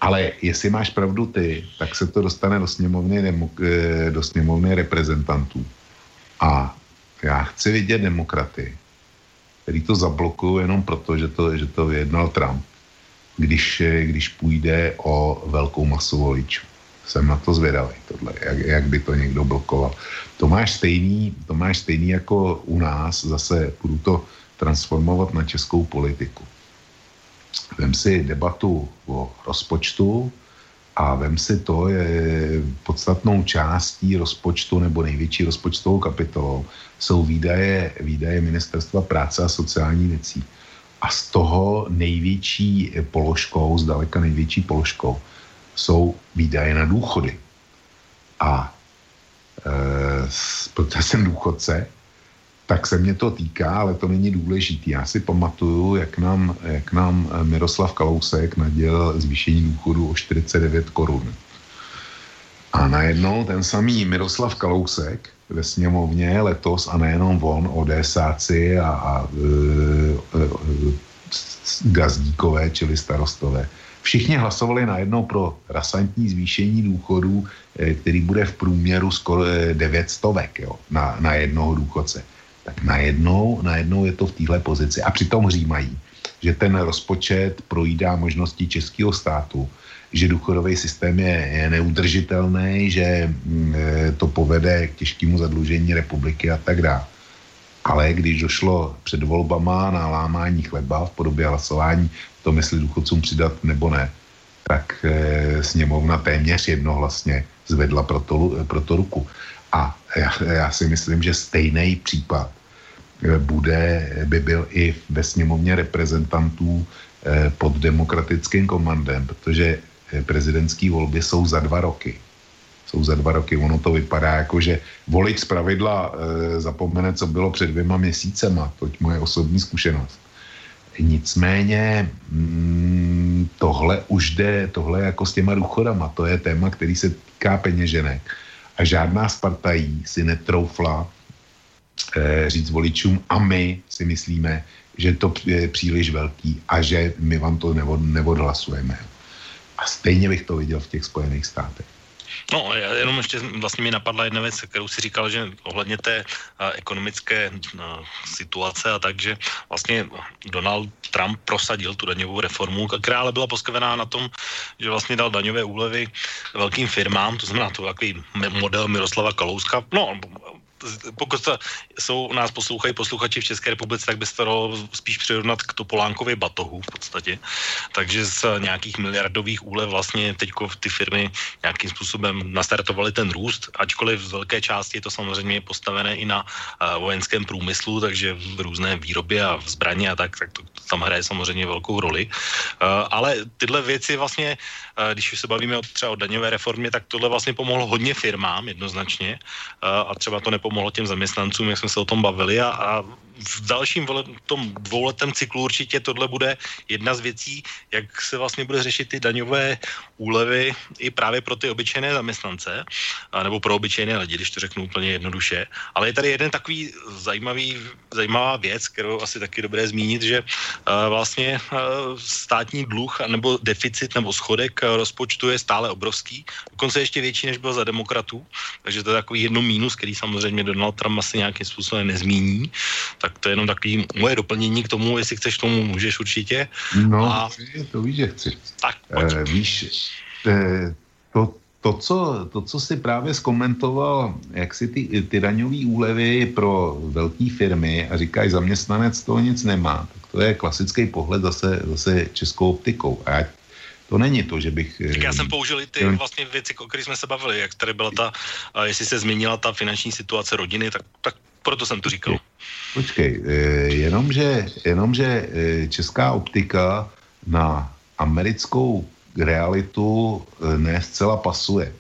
[SPEAKER 2] Ale jestli máš pravdu ty, tak se to dostane do sněmovny, eh, do sněmovny reprezentantů. A já chci vidět demokraty, který to zablokují jenom proto, že to, že to vyjednal Trump, když, eh, když půjde o velkou masu voličů. Jsem na to zvědavý, tohle, jak, jak by to někdo blokoval. To máš stejný, to máš stejný jako u nás, zase budu to transformovat na českou politiku vem si debatu o rozpočtu a vem si to, je podstatnou částí rozpočtu nebo největší rozpočtovou kapitolou jsou výdaje, výdaje Ministerstva práce a sociální věcí. A z toho největší položkou, zdaleka největší položkou, jsou výdaje na důchody. A e, protože jsem důchodce, tak se mě to týká, ale to není důležitý. Já si pamatuju, jak nám, jak nám eh, Miroslav Kalousek nadělal zvýšení důchodu o 49 korun. A najednou ten samý Miroslav Kalousek ve sněmovně letos a nejenom on, ODSáci a, a e, e, gazdíkové, čili starostové, všichni hlasovali najednou pro rasantní zvýšení důchodů, který bude v průměru skoro 9 stovek jo, na, na jednoho důchodce tak najednou, najednou je to v téhle pozici. A přitom hřímají, že ten rozpočet projídá možnosti českého státu, že důchodový systém je, neudržitelný, že mm, e, to povede k těžkému zadlužení republiky a tak dále. Ale když došlo před volbama na lámání chleba v podobě hlasování, to mysli důchodcům přidat nebo ne, tak e, sněmovna téměř jednohlasně zvedla pro to, pro to ruku. A já, já si myslím, že stejný případ eh, bude, by byl i ve sněmovně reprezentantů eh, pod demokratickým komandem, protože eh, prezidentské volby jsou za dva roky. Jsou za dva roky. Ono to vypadá jako, že volič z pravidla zapomene, co bylo před dvěma měsícema. To je moje osobní zkušenost. Nicméně mm, tohle už jde, tohle jako s těma důchodama, to je téma, který se týká peněženek a žádná z si netroufla eh, říct voličům a my si myslíme, že to je příliš velký a že my vám to nevod, neodhlasujeme. A stejně bych to viděl v těch Spojených státech.
[SPEAKER 1] No, jenom ještě vlastně mi napadla jedna věc, kterou si říkal, že ohledně té uh, ekonomické uh, situace a tak, že vlastně Donald Trump prosadil tu daňovou reformu, která ale byla poskavená na tom, že vlastně dal daňové úlevy velkým firmám, to znamená to takový model Miroslava Kalouska, no pokud to jsou nás poslouchají posluchači v České republice, tak by se to spíš přirovnat k Topolánkově batohu v podstatě. Takže z nějakých miliardových úlev vlastně teď ty firmy nějakým způsobem nastartovaly ten růst, ačkoliv z velké části je to samozřejmě postavené i na uh, vojenském průmyslu, takže v různé výrobě a v zbraně a tak, tak to tam hraje samozřejmě velkou roli. Uh, ale tyhle věci vlastně, uh, když už se bavíme třeba o daňové reformě, tak tohle vlastně pomohlo hodně firmám jednoznačně a třeba to nepomohlo pomohlo těm zaměstnancům, jak jsme se o tom bavili a, a v dalším vole, tom dvouletém cyklu určitě tohle bude jedna z věcí, jak se vlastně bude řešit ty daňové úlevy i právě pro ty obyčejné zaměstnance, nebo pro obyčejné lidi, když to řeknu úplně jednoduše. Ale je tady jeden takový zajímavý, zajímavá věc, kterou asi taky dobré zmínit, že uh, vlastně uh, státní dluh nebo deficit nebo schodek rozpočtu je stále obrovský, dokonce ještě větší, než byl za demokratů, takže to je takový jedno mínus, který samozřejmě Donald Trump asi nějakým způsobem nezmíní. Tak to je jenom takový moje doplnění k tomu, jestli chceš k tomu, můžeš určitě.
[SPEAKER 2] No, a... to víš, že chci.
[SPEAKER 1] Tak, pojď.
[SPEAKER 2] E, víš, e, to, to, co, to, co si právě zkomentoval, jak si ty, ty daňové úlevy pro velké firmy a říkají, zaměstnanec toho nic nemá, tak to je klasický pohled zase, zase českou optikou. A to není to, že bych...
[SPEAKER 1] Tak já jsem použil i ty vlastně věci, o kterých jsme se bavili, jak tady byla ta, jestli se změnila ta finanční situace rodiny, tak, tak proto jsem to říkal.
[SPEAKER 2] Počkej, eh, jenomže, jenomže eh, česká optika na americkou realitu eh, ne zcela pasuje.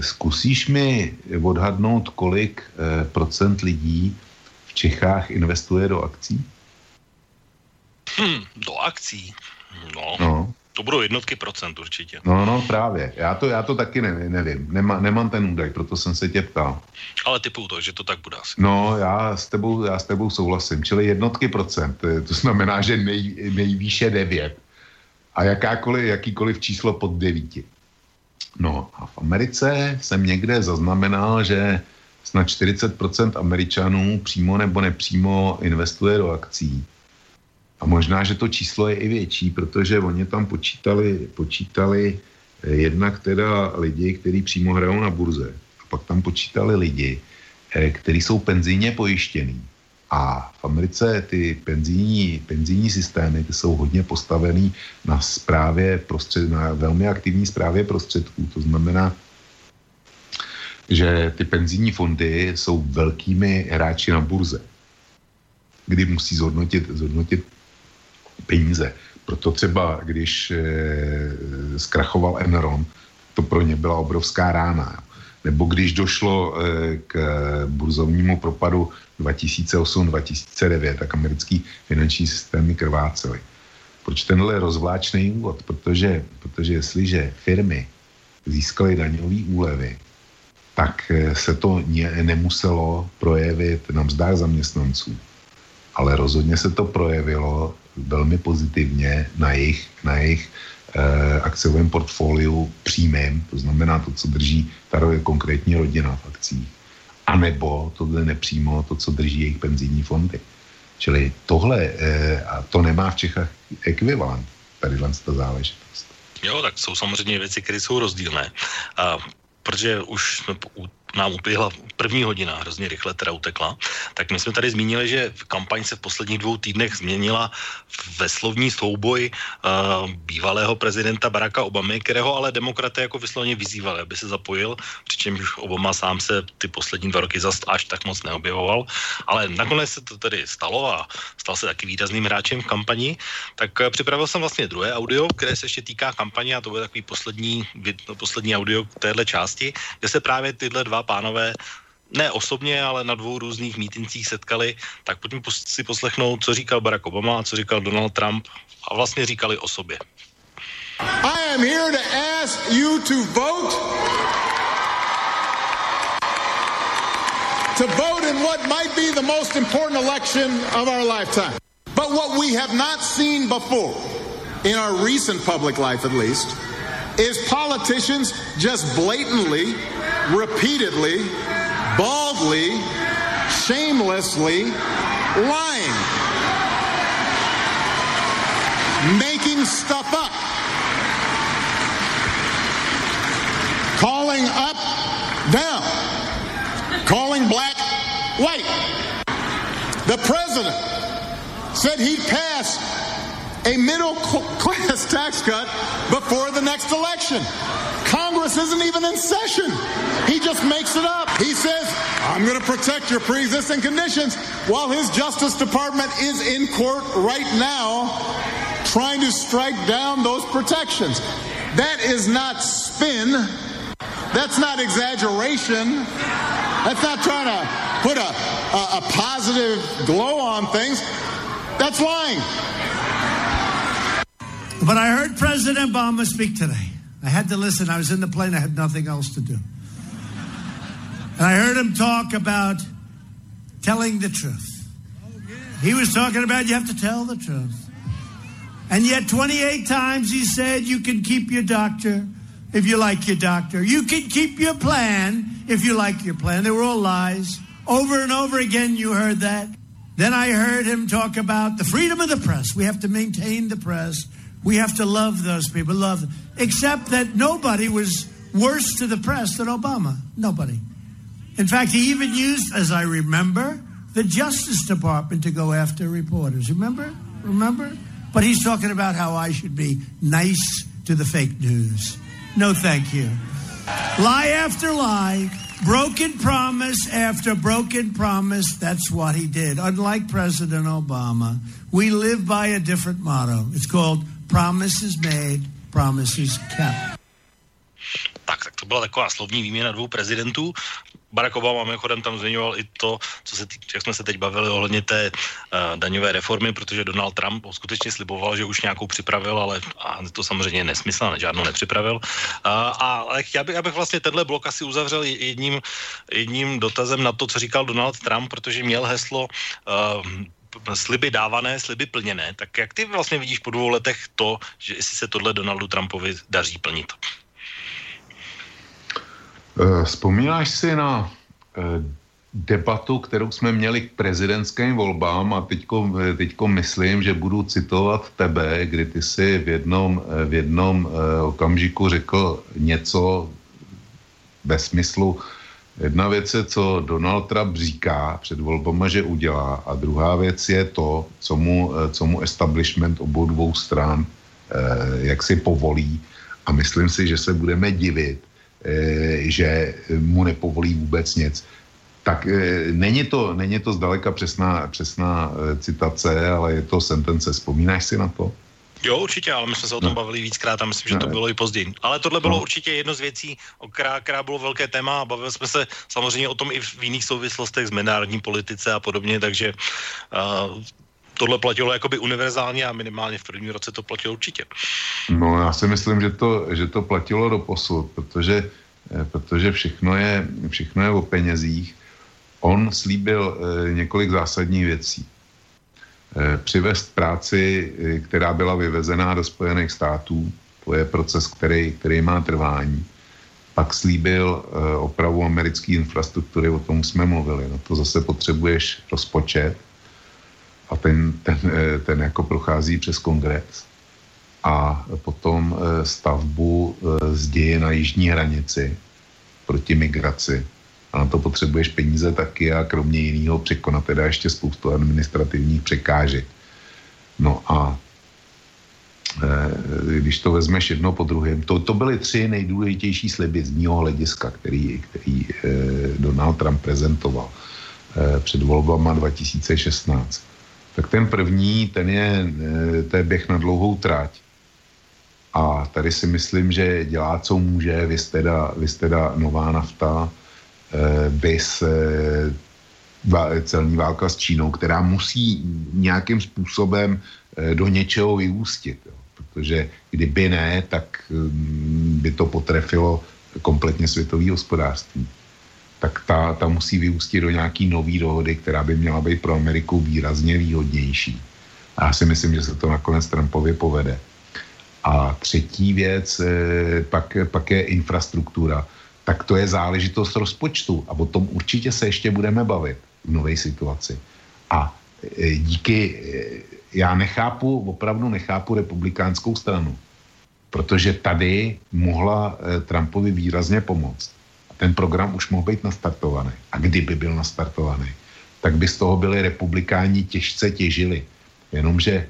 [SPEAKER 2] Zkusíš mi odhadnout, kolik procent lidí v Čechách investuje do akcí?
[SPEAKER 1] Hmm, do akcí? No. no. To budou jednotky procent určitě.
[SPEAKER 2] No, no, právě. Já to, já to taky nevím. nevím. Nemá, nemám ten údaj, proto jsem se tě ptal.
[SPEAKER 1] Ale typu to, že to tak bude asi.
[SPEAKER 2] No, já s tebou, já s tebou souhlasím. Čili jednotky procent. To znamená, že nej, nejvýše devět. A jakákoliv, jakýkoliv číslo pod devíti. No a v Americe jsem někde zaznamenal, že snad 40% Američanů přímo nebo nepřímo investuje do akcí. A možná, že to číslo je i větší, protože oni tam počítali, počítali eh, jednak teda lidi, kteří přímo hrajou na burze. A pak tam počítali lidi, eh, kteří jsou penzijně pojištění. A v Americe ty penzijní, penzijní systémy ty jsou hodně postavený na správě prostřed, na velmi aktivní správě prostředků. To znamená, že ty penzijní fondy jsou velkými hráči na burze, kdy musí zhodnotit, zhodnotit peníze. Proto třeba, když e, zkrachoval Enron, to pro ně byla obrovská rána. Nebo když došlo e, k burzovnímu propadu 2008-2009, tak americký finanční systémy krvácely. Proč tenhle rozvláčný úvod? Protože, protože jestliže firmy získaly daňové úlevy, tak eh, se to ne, nemuselo projevit na mzdách zaměstnanců. Ale rozhodně se to projevilo velmi pozitivně na jejich, na jejich eh, akciovém portfoliu přímém, to znamená to, co drží ta konkrétní rodina v akcích, anebo to nepřímo to, co drží jejich penzijní fondy. Čili tohle, eh, a to nemá v Čechách ekvivalent, tady ta záležitost.
[SPEAKER 1] Jo, tak jsou samozřejmě věci, které jsou rozdílné. A protože už jsme nám uběhla první hodina, hrozně rychle teda utekla, tak my jsme tady zmínili, že kampaň se v posledních dvou týdnech změnila ve slovní souboj uh, bývalého prezidenta Baracka Obamy, kterého ale demokraté jako vyslovně vyzývali, aby se zapojil, přičemž Obama sám se ty poslední dva roky zast až tak moc neobjevoval, ale nakonec se to tedy stalo a stal se taky výrazným hráčem v kampani, tak uh, připravil jsem vlastně druhé audio, které se ještě týká kampaně a to bude takový poslední, poslední audio téhle části, kde se právě tyhle dva pánové ne osobně, ale na dvou různých mítincích setkali, tak pojďme si poslechnout, co říkal Barack Obama a co říkal Donald Trump a vlastně říkali o sobě. I am here to ask you to vote to vote in what might be the most important election of our lifetime. But what we have not seen before, in our recent public life at least,
[SPEAKER 4] is politicians just blatantly, repeatedly, baldly, shamelessly lying, making stuff up, calling up down, calling black white. The president said he'd pass a middle <laughs> class tax cut before the next election. Congress isn't even in session. He just makes it up. He says, I'm going to protect your pre existing conditions while his Justice Department is in court right now trying to strike down those protections. That is not spin. That's not exaggeration. That's not trying to put a, a, a positive glow on things. That's lying.
[SPEAKER 3] But I heard President Obama speak today. I had to listen. I was in the plane. I had nothing else to do. And I heard him talk about telling the truth. He was talking about you have to tell the truth. And yet, 28 times he said you can keep your doctor if you like your doctor. You can keep your plan if you like your plan. They were all lies. Over and over again, you heard that. Then I heard him talk about the freedom of the press. We have to maintain the press. We have to love those people, love. Except that nobody was worse to the press than Obama. Nobody. In fact, he even used, as I remember, the Justice Department to go after reporters. Remember? Remember? But he's talking about how I should be nice to the fake news. No, thank you. Lie after lie, broken promise after broken promise. That's what he did. Unlike President Obama, we live by a different motto. It's called promises made, promises kept.
[SPEAKER 1] Tak, tak to byla taková slovní výměna dvou prezidentů. Barack Obama mimochodem tam zmiňoval i to, co se tý, jak jsme se teď bavili ohledně té uh, daňové reformy, protože Donald Trump skutečně sliboval, že už nějakou připravil, ale a to samozřejmě nesmysl, ne, žádnou nepřipravil. Uh, a ale já, bych, já bych vlastně tenhle blok asi uzavřel jedním, jedním dotazem na to, co říkal Donald Trump, protože měl heslo uh, sliby dávané, sliby plněné. Tak jak ty vlastně vidíš po dvou letech to, že jestli se tohle Donaldu Trumpovi daří plnit?
[SPEAKER 2] Eh, vzpomínáš si na eh, debatu, kterou jsme měli k prezidentským volbám a teďko, eh, teďko myslím, že budu citovat tebe, kdy ty si v jednom, v jednom okamžiku řekl něco ve smyslu, jedna věc je, co Donald Trump říká před volbama, že udělá a druhá věc je to, co mu, co mu establishment obou dvou stran jak si povolí a myslím si, že se budeme divit, Eh, že mu nepovolí vůbec nic. Tak eh, není to, není to zdaleka přesná, přesná eh, citace, ale je to sentence. Vzpomínáš si na to?
[SPEAKER 1] Jo, určitě, ale my jsme se o tom no. bavili víckrát a myslím, že to bylo i později. Ale tohle bylo no. určitě jedno z věcí, o která, která bylo velké téma a bavili jsme se samozřejmě o tom i v jiných souvislostech z mezinárodní politice a podobně, takže uh, tohle platilo jakoby univerzálně a minimálně v prvním roce to platilo určitě.
[SPEAKER 2] No já si myslím, že to, že to platilo do posud, protože, eh, protože všechno, je, všechno je o penězích. On slíbil eh, několik zásadních věcí. Eh, přivést práci, která byla vyvezená do Spojených států, to je proces, který, který má trvání. Pak slíbil opravu americké infrastruktury, o tom jsme mluvili. No to zase potřebuješ rozpočet, a ten, ten, eh, ten jako prochází přes kongres a potom eh, stavbu eh, zděje na jižní hranici proti migraci. A na to potřebuješ peníze taky a kromě jiného překonat teda ještě spoustu administrativních překážek. No a když to vezmeš jedno po druhém, to, to byly tři nejdůležitější sliby z mého hlediska, který, který Donald Trump prezentoval před volbama 2016 tak ten první, ten je, eh, to je běh na dlouhou trať. A tady si myslím, že dělá, co může, vys teda, vys teda nová nafta, eh, vys eh, celní válka s Čínou, která musí nějakým způsobem do něčeho vyústit. Jo. Protože kdyby ne, tak mm, by to potrefilo kompletně světové hospodářství tak ta, ta musí vyústit do nějaký nový dohody, která by měla být pro Ameriku výrazně výhodnější. A já si myslím, že se to nakonec Trumpovi povede. A třetí věc, pak, pak je infrastruktura. Tak to je záležitost rozpočtu a o tom určitě se ještě budeme bavit v nové situaci. A díky, já nechápu, opravdu nechápu republikánskou stranu, protože tady mohla Trumpovi výrazně pomoct. Ten program už mohl být nastartovaný. A kdyby byl nastartovaný, tak by z toho byli republikáni těžce těžili. Jenomže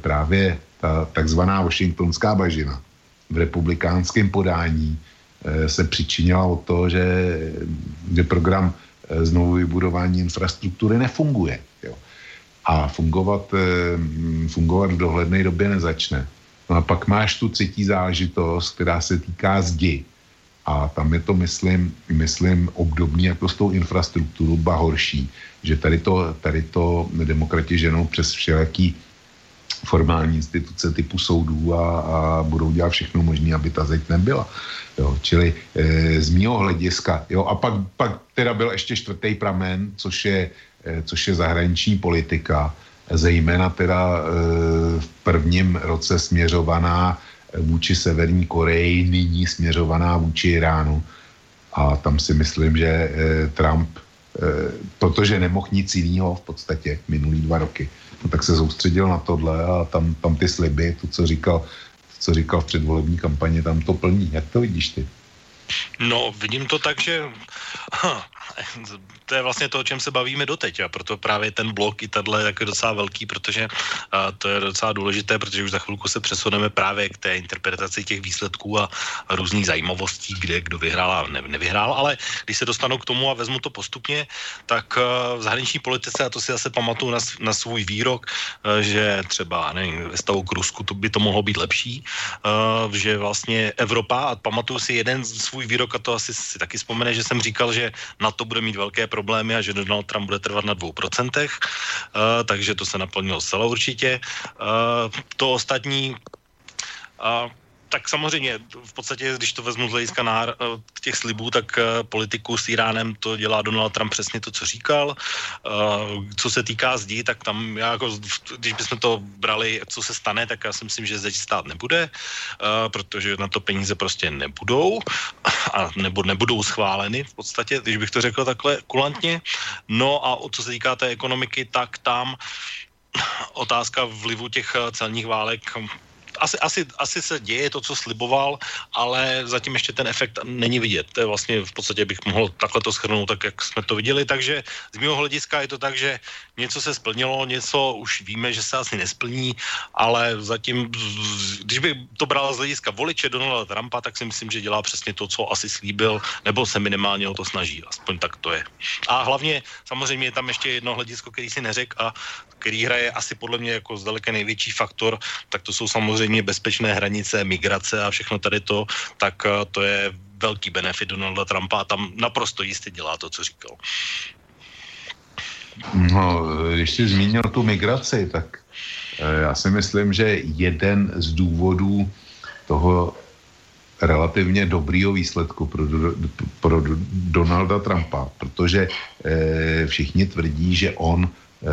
[SPEAKER 2] právě ta takzvaná washingtonská bažina v republikánském podání se přičinila o to, že, že program eh, znovu vybudování infrastruktury nefunguje. Jo. A fungovat, eh, fungovat v dohledné době nezačne. No a pak máš tu třetí záležitost, která se týká zdi. A tam je to, myslím, myslím obdobný jako s tou infrastrukturou, ba horší, že tady to, tady to demokrati ženou přes všelijaký formální instituce typu soudů a, a budou dělat všechno možné, aby ta zeď nebyla. Jo, čili e, z mýho hlediska. Jo, a pak, pak teda byl ještě čtvrtý pramen, což je, e, což je zahraniční politika, zejména teda e, v prvním roce směřovaná vůči Severní Koreji, nyní směřovaná vůči Iránu. A tam si myslím, že e, Trump, e, protože nemohl nic jiného v podstatě minulý dva roky, tak se soustředil na tohle a tam, tam ty sliby, to, co říkal, co říkal v předvolební kampani, tam to plní. Jak to vidíš ty?
[SPEAKER 1] No, vidím to tak, že <laughs> to je vlastně to, o čem se bavíme doteď a proto právě ten blok i tato je jako docela velký, protože a to je docela důležité, protože už za chvilku se přesuneme právě k té interpretaci těch výsledků a, a různých zajímavostí, kde kdo vyhrál a ne, nevyhrál, ale když se dostanu k tomu a vezmu to postupně, tak v zahraniční politice, a to si zase pamatuju na, na svůj výrok, že třeba nevím, ve stavu k Rusku to by to mohlo být lepší, že vlastně Evropa, a pamatuju si jeden svůj výrok, a to asi si taky vzpomene, že jsem říkal, že na to bude mít velké problémy a že Donald Trump bude trvat na dvou procentech, uh, takže to se naplnilo zcela určitě. Uh, to ostatní uh, tak samozřejmě v podstatě, když to vezmu z hlediska nár, eh, těch slibů, tak eh, politiku s Iránem to dělá Donald Trump přesně to, co říkal. Eh, co se týká zdí, tak tam já jako, když bychom to brali, co se stane, tak já si myslím, že zeď stát nebude, protože na to peníze prostě nebudou a nebo nebudou schváleny v podstatě, když bych to řekl takhle kulantně. No a co se týká té ekonomiky, tak tam otázka vlivu těch celních válek asi, asi, asi se děje to, co sliboval, ale zatím ještě ten efekt není vidět. To je vlastně v podstatě bych mohl takhle to schrnout, tak jak jsme to viděli. Takže z mého hlediska je to tak, že něco se splnilo, něco už víme, že se asi nesplní, ale zatím, když by to bral z hlediska voliče Donalda Trumpa, tak si myslím, že dělá přesně to, co asi slíbil, nebo se minimálně o to snaží. Aspoň tak to je. A hlavně samozřejmě je tam ještě jedno hledisko, který si neřekl a který hraje asi podle mě jako zdaleka největší faktor, tak to jsou samozřejmě bezpečné hranice, migrace a všechno tady to, tak eh, to je velký benefit Donalda Trumpa a tam naprosto jistě dělá to, co říkal.
[SPEAKER 2] No, když jsi zmínil tu migraci, tak eh, já si myslím, že jeden z důvodů toho relativně dobrýho výsledku pro, pro Donalda Trumpa, protože eh, všichni tvrdí, že on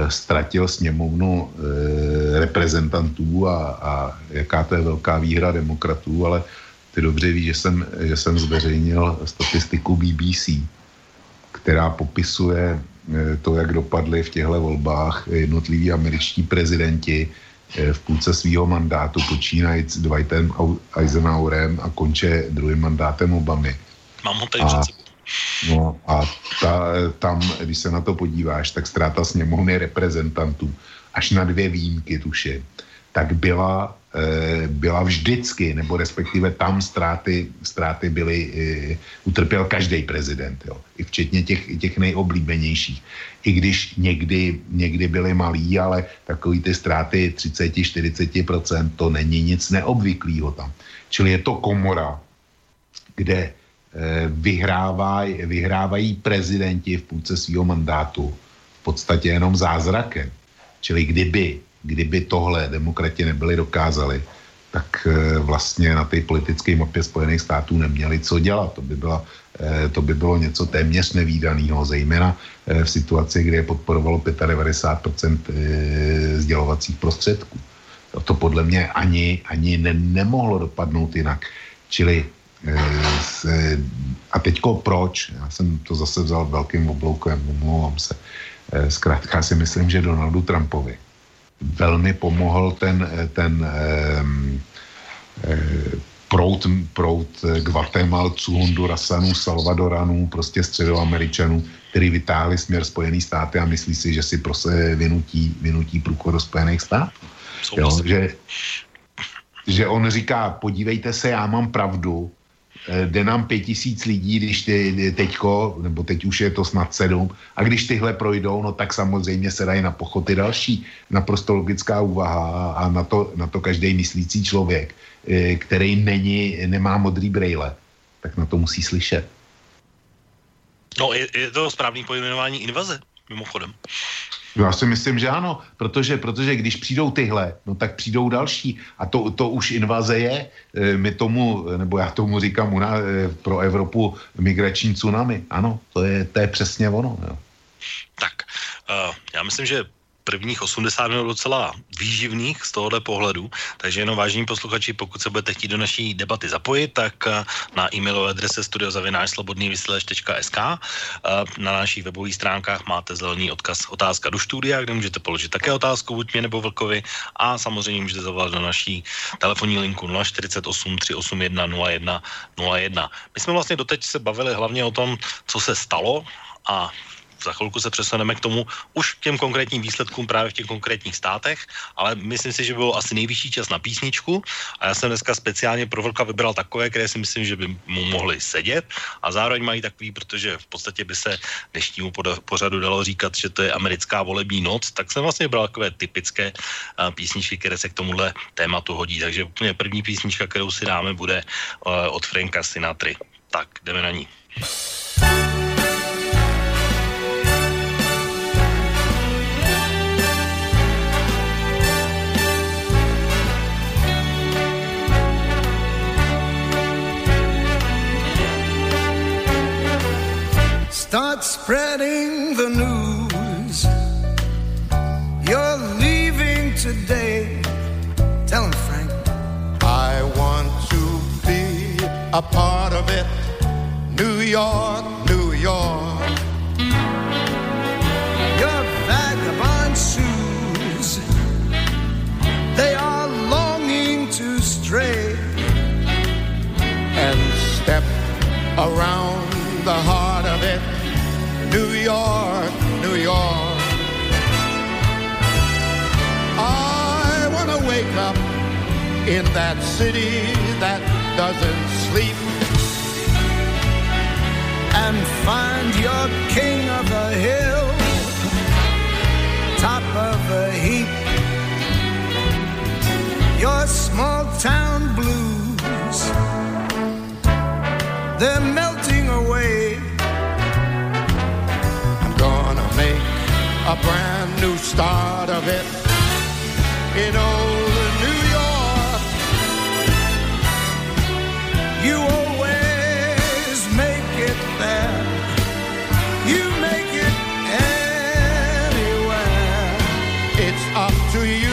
[SPEAKER 2] ztratil sněmovnu e, reprezentantů a, a jaká to je velká výhra demokratů, ale ty dobře víš, že jsem, že jsem zveřejnil statistiku BBC, která popisuje e, to, jak dopadly v těchto volbách jednotliví američtí prezidenti v půlce svého mandátu, počínajíc Dwightem Eisenhowerem a konče druhým mandátem Obamy.
[SPEAKER 1] Mám ho tady a,
[SPEAKER 2] No a ta, tam, když se na to podíváš, tak ztráta sněmovny reprezentantů, až na dvě výjimky tuše, tak byla, e, byla vždycky, nebo respektive tam ztráty, ztráty byly, e, utrpěl každý prezident, jo, i včetně těch, těch nejoblíbenějších. I když někdy, někdy byly malý, ale takový ty ztráty 30-40%, to není nic neobvyklého tam. Čili je to komora, kde Eh, vyhrávají, vyhrávají prezidenti v půlce svého mandátu v podstatě jenom zázrakem. Čili kdyby, kdyby tohle demokrati nebyli dokázali, tak eh, vlastně na té politické mapě Spojených států neměli co dělat. To by, byla, eh, to by bylo něco téměř nevýdaného, zejména v situaci, kdy je podporovalo 95% sdělovacích prostředků. To podle mě ani, ani ne, nemohlo dopadnout jinak. Čili e, a teďko proč? Já jsem to zase vzal velkým obloukem, omlouvám se. E, zkrátka si myslím, že Donaldu Trumpovi velmi pomohl ten, ten e, e, prout, prout Guatemalců, Hondurasanů, Salvadoranů, prostě středoameričanů, který vytáhli směr Spojený státy a myslí si, že si prostě vynutí, vynutí průchod do Spojených států. Jo, že, že on říká, podívejte se, já mám pravdu, eh, jde nám pět tisíc lidí, když ty teďko, nebo teď už je to snad sedm, a když tyhle projdou, no tak samozřejmě se dají na pochoty další. Naprosto logická úvaha a na to, na to každý myslící člověk, eh, který není, nemá modrý brejle, tak na to musí slyšet.
[SPEAKER 1] No, je, je to správný pojmenování invaze, mimochodem.
[SPEAKER 2] Já si myslím, že ano, protože, protože když přijdou tyhle, no tak přijdou další. A to, to už invaze je. E, my tomu, nebo já tomu říkám u nás, e, pro Evropu migrační tsunami. Ano, to je, to je přesně ono. Jo.
[SPEAKER 1] Tak, uh, já myslím, že prvních 80 minut docela výživných z tohohle pohledu, takže jenom vážení posluchači, pokud se budete chtít do naší debaty zapojit, tak eh, na e-mailové adrese studiozavináčslobodnývysílač.sk eh, na našich webových stránkách máte zelený odkaz otázka do studia, kde můžete položit také otázku buď mě nebo Vlkovi a samozřejmě můžete zavolat do naší telefonní linku 048 381 01 01. My jsme vlastně doteď se bavili hlavně o tom, co se stalo a za chvilku se přesuneme k tomu už k těm konkrétním výsledkům právě v těch konkrétních státech, ale myslím si, že bylo asi nejvyšší čas na písničku a já jsem dneska speciálně pro Vlka vybral takové, které si myslím, že by mu mohly sedět a zároveň mají takový, protože v podstatě by se dnešnímu pořadu dalo říkat, že to je americká volební noc, tak jsem vlastně vybral takové typické písničky, které se k tomuhle tématu hodí. Takže úplně první písnička, kterou si dáme, bude od Franka Sinatry. Tak, jdeme na ní.
[SPEAKER 5] Start spreading the news. You're leaving today. Tell him, Frank.
[SPEAKER 4] I want to be a part of it. New York, York, New York. I want to wake up in that city that doesn't sleep
[SPEAKER 5] and find your king of the hill, top of the heap. Your small town blues, they're melting away
[SPEAKER 4] a brand new start of it in old New York.
[SPEAKER 5] You always make it there. You make it anywhere.
[SPEAKER 4] It's up to you,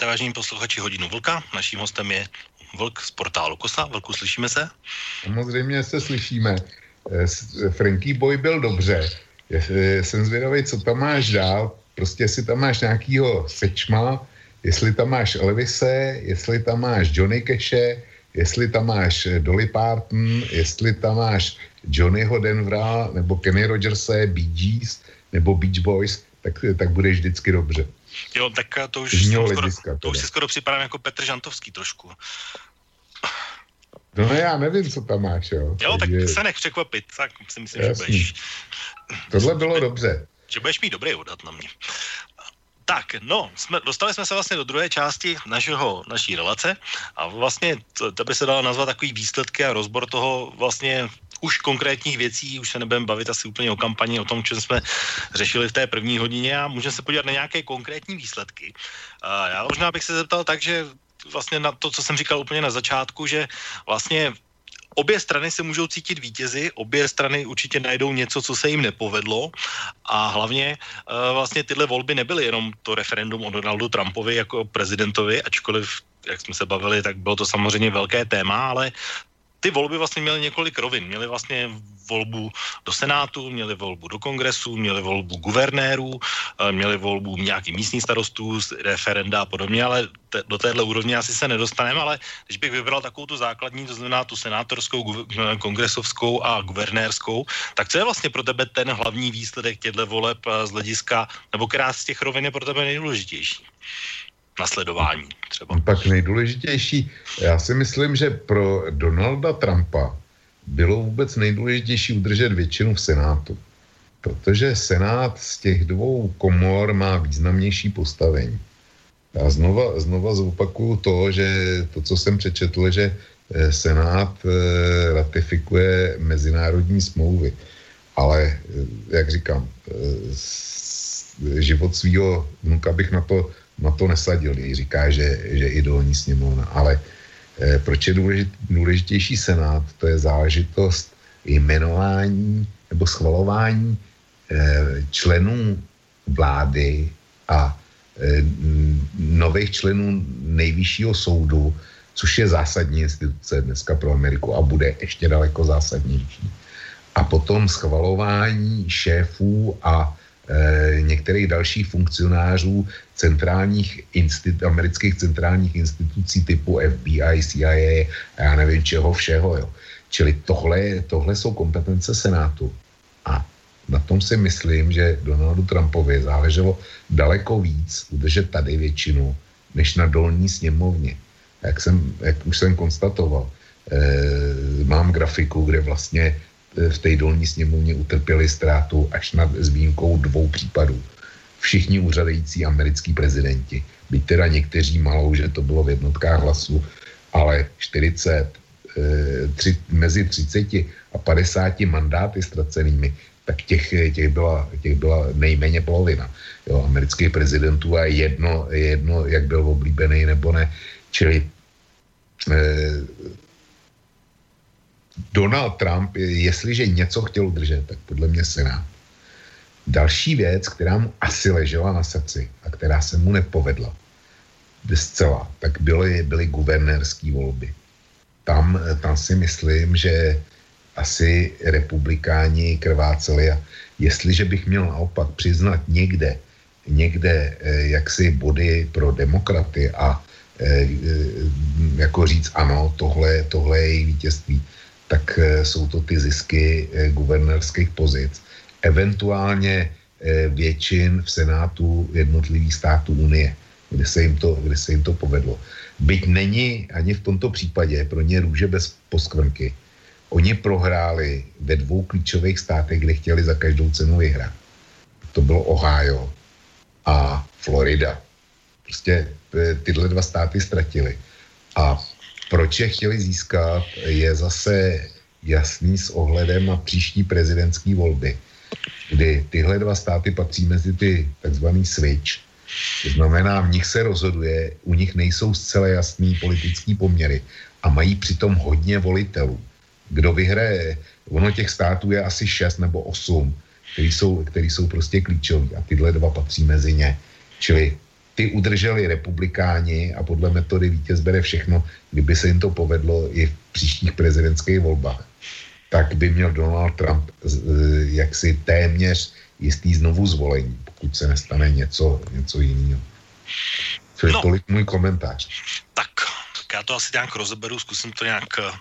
[SPEAKER 1] Posloucháte, vážení posluchači, hodinu Vlka. Naším hostem je Vlk z portálu Kosa. Vlku, slyšíme se?
[SPEAKER 2] Samozřejmě se slyšíme. Eh, Frankie Boy byl dobře. Eh, jsem zvědavý, co tam máš dál. Prostě jestli tam máš nějakýho sečma, jestli tam máš Elvise, jestli tam máš Johnny Cache, jestli tam máš eh, Dolly Parton, jestli tam máš Johnnyho Denvera, nebo Kenny Rogerse, Bee Gees, nebo Beach Boys, tak, tak bude vždycky dobře.
[SPEAKER 1] Jo, tak to už, skoro, to už si skoro připadám jako Petr Žantovský trošku.
[SPEAKER 2] No já nevím, co tam máš, jo.
[SPEAKER 1] Jo, Takže... tak se nech překvapit, tak si myslím, Jasný. že budeš...
[SPEAKER 2] Tohle bylo dobře.
[SPEAKER 1] Že budeš mít dobrý odhad na mě. Tak, no, jsme, dostali jsme se vlastně do druhé části našeho, naší relace a vlastně to, to by se dalo nazvat takový výsledky a rozbor toho vlastně už konkrétních věcí, už se nebudeme bavit asi úplně o kampani, o tom, co jsme řešili v té první hodině a můžeme se podívat na nějaké konkrétní výsledky. A já možná bych se zeptal tak, že vlastně na to, co jsem říkal úplně na začátku, že vlastně obě strany se můžou cítit vítězi, obě strany určitě najdou něco, co se jim nepovedlo a hlavně uh, vlastně tyhle volby nebyly jenom to referendum o Donaldu Trumpovi jako prezidentovi, ačkoliv jak jsme se bavili, tak bylo to samozřejmě velké téma, ale ty volby vlastně měly několik rovin. Měly vlastně volbu do Senátu, měly volbu do kongresu, měly volbu guvernérů, eh, měly volbu nějakých místních starostů, referenda a podobně, ale te, do téhle úrovně asi se nedostaneme, ale když bych vybral takovou tu základní, to znamená tu senátorskou, eh, kongresovskou a guvernérskou, tak co je vlastně pro tebe ten hlavní výsledek těchto voleb eh, z hlediska, nebo která z těch rovin je pro tebe nejdůležitější? Nasledování třeba.
[SPEAKER 2] No tak nejdůležitější, já si myslím, že pro Donalda Trumpa bylo vůbec nejdůležitější udržet většinu v Senátu. Protože Senát z těch dvou komor má významnější postavení. Já znova, znova zopakuju to, že to, co jsem přečetl, že eh, Senát eh, ratifikuje mezinárodní smlouvy. Ale, eh, jak říkám, život svého vnuka bych na to na to nesadil, když říká, že, že i dolní sněmovna. Ale eh, proč je důležit, důležitější senát? To je záležitost jmenování nebo schvalování eh, členů vlády a eh, nových členů nejvyššího soudu, což je zásadní instituce dneska pro Ameriku a bude ještě daleko zásadnější. A potom schvalování šéfů a některých dalších funkcionářů centrálních instit, amerických centrálních institucí typu FBI, CIA a já nevím čeho všeho. Jo. Čili tohle, tohle jsou kompetence Senátu. A na tom si myslím, že Donaldu Trumpovi záleželo daleko víc udržet tady většinu, než na dolní sněmovně. Jak, jsem, jak už jsem konstatoval, e, mám grafiku, kde vlastně eh, v té dolní sněmovně utrpěli ztrátu až nad výjimkou dvou případů všichni úřadující americký prezidenti. Byť teda někteří malou, že to bylo v jednotkách hlasů, ale 40, e, tři, mezi 30 a 50 mandáty ztracenými, tak těch, těch, byla, těch byla nejméně polovina jo, amerických prezidentů a jedno, jedno, jak byl oblíbený nebo ne. Čili e, Donald Trump, jestliže něco chtěl udržet, tak podle mě Senát. Další věc, která mu asi ležela na srdci a která se mu nepovedla zcela, tak byly, byly guvernérské volby. Tam, tam si myslím, že asi republikáni krváceli a jestliže bych měl naopak přiznat někde, někde eh, jaksi body pro demokraty a eh, jako říct ano, tohle, tohle je její vítězství, tak eh, jsou to ty zisky guvernérských pozic eventuálně eh, většin v Senátu jednotlivých států Unie, kde se jim to, kde se jim to povedlo. Byť není ani v tomto případě pro ně růže bez poskvrnky. Oni prohráli ve dvou klíčových státech, kde chtěli za každou cenu vyhrát. To bylo Ohio a Florida. Prostě eh, tyhle dva státy ztratili. A proč je chtěli získat, je zase jasný s ohledem na příští prezidentské volby kdy tyhle dva státy patří mezi ty takzvaný switch. To znamená, v nich se rozhoduje, u nich nejsou zcela jasný politický poměry a mají přitom hodně volitelů. Kdo vyhraje, ono těch států je asi šest nebo osm, který jsou, který jsou prostě klíčoví a tyhle dva patří mezi ně. Čili ty udrželi republikáni a podle metody vítěz bere všechno, kdyby se jim to povedlo i v příštích prezidentských volbách, tak by měl Donald Trump jaksi téměř jistý znovu zvolení, pokud se nestane něco, něco jiného. To je no. tolik můj komentář.
[SPEAKER 1] Tak já to asi nějak rozeberu, zkusím to nějak uh,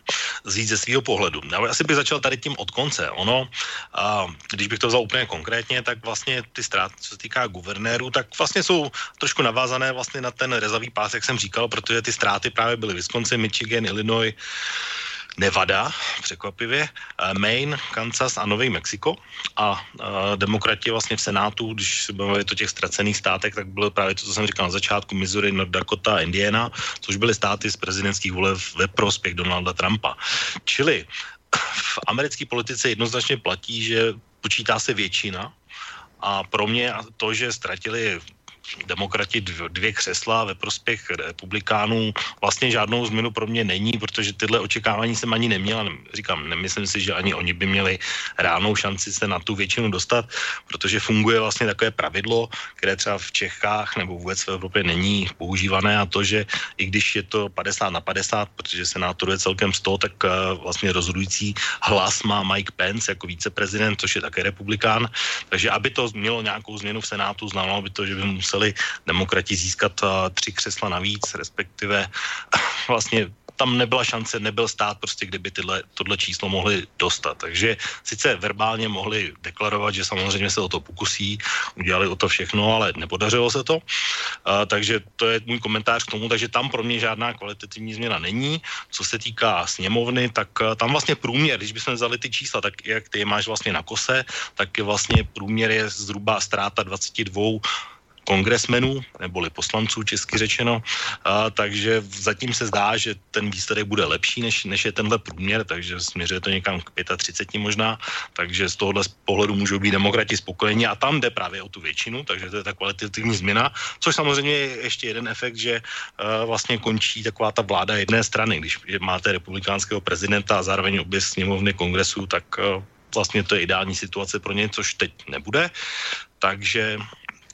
[SPEAKER 1] vzít ze svého pohledu. Já asi bych začal tady tím od konce. Ono, uh, když bych to vzal úplně konkrétně, tak vlastně ty ztráty, co se týká guvernéru, tak vlastně jsou trošku navázané vlastně na ten rezavý pás, jak jsem říkal, protože ty ztráty právě byly Wisconsin, Michigan, Illinois, Nevada, překvapivě, eh, Maine, Kansas a Nový Mexiko. A uh, demokrati vlastně v Senátu, když se bavili o těch ztracených státech, tak bylo právě to, co jsem říkal na začátku, Missouri, North Dakota Indiana, což byly státy z prezidentských voleb ve prospěch Donalda Trumpa. Čili v americké politice jednoznačně platí, že počítá se většina a pro mě to, že ztratili demokrati dvě křesla ve prospěch republikánů vlastně žádnou změnu pro mě není, protože tyhle očekávání jsem ani neměl. Říkám, nemyslím si, že ani oni by měli reálnou šanci se na tu většinu dostat, protože funguje vlastně takové pravidlo, které třeba v Čechách nebo vůbec v Evropě není používané a to, že i když je to 50 na 50, protože senátorů je celkem 100, tak eh, vlastně rozhodující hlas má Mike Pence jako viceprezident, což je také republikán. Takže aby to mělo nějakou změnu v Senátu, znamenalo by to, že by musel museli demokrati získat uh, tři křesla navíc, respektive <laughs> vlastně tam nebyla šance, nebyl stát prostě, kdyby tyhle, tohle číslo mohli dostat. Takže sice verbálně mohli deklarovat, že samozřejmě se o to pokusí, udělali o to všechno, ale nepodařilo se to. Uh, takže to je můj komentář k tomu, takže tam pro mě žádná kvalitativní změna není. Co se týká sněmovny, tak uh, tam vlastně průměr, když bychom vzali ty čísla, tak jak ty je máš vlastně na kose, tak je vlastně průměr je zhruba ztráta 22 kongresmenů, neboli poslanců česky řečeno, a, takže zatím se zdá, že ten výsledek bude lepší, než, než je tenhle průměr, takže směřuje to někam k 35 možná, takže z tohohle pohledu můžou být demokrati spokojeni. A tam jde právě o tu většinu, takže to je ta kvalitativní změna, což samozřejmě je ještě jeden efekt, že uh, vlastně končí taková ta vláda jedné strany, když máte republikánského prezidenta a zároveň obě sněmovny kongresu, tak uh, vlastně to je ideální situace pro ně, což teď nebude. Takže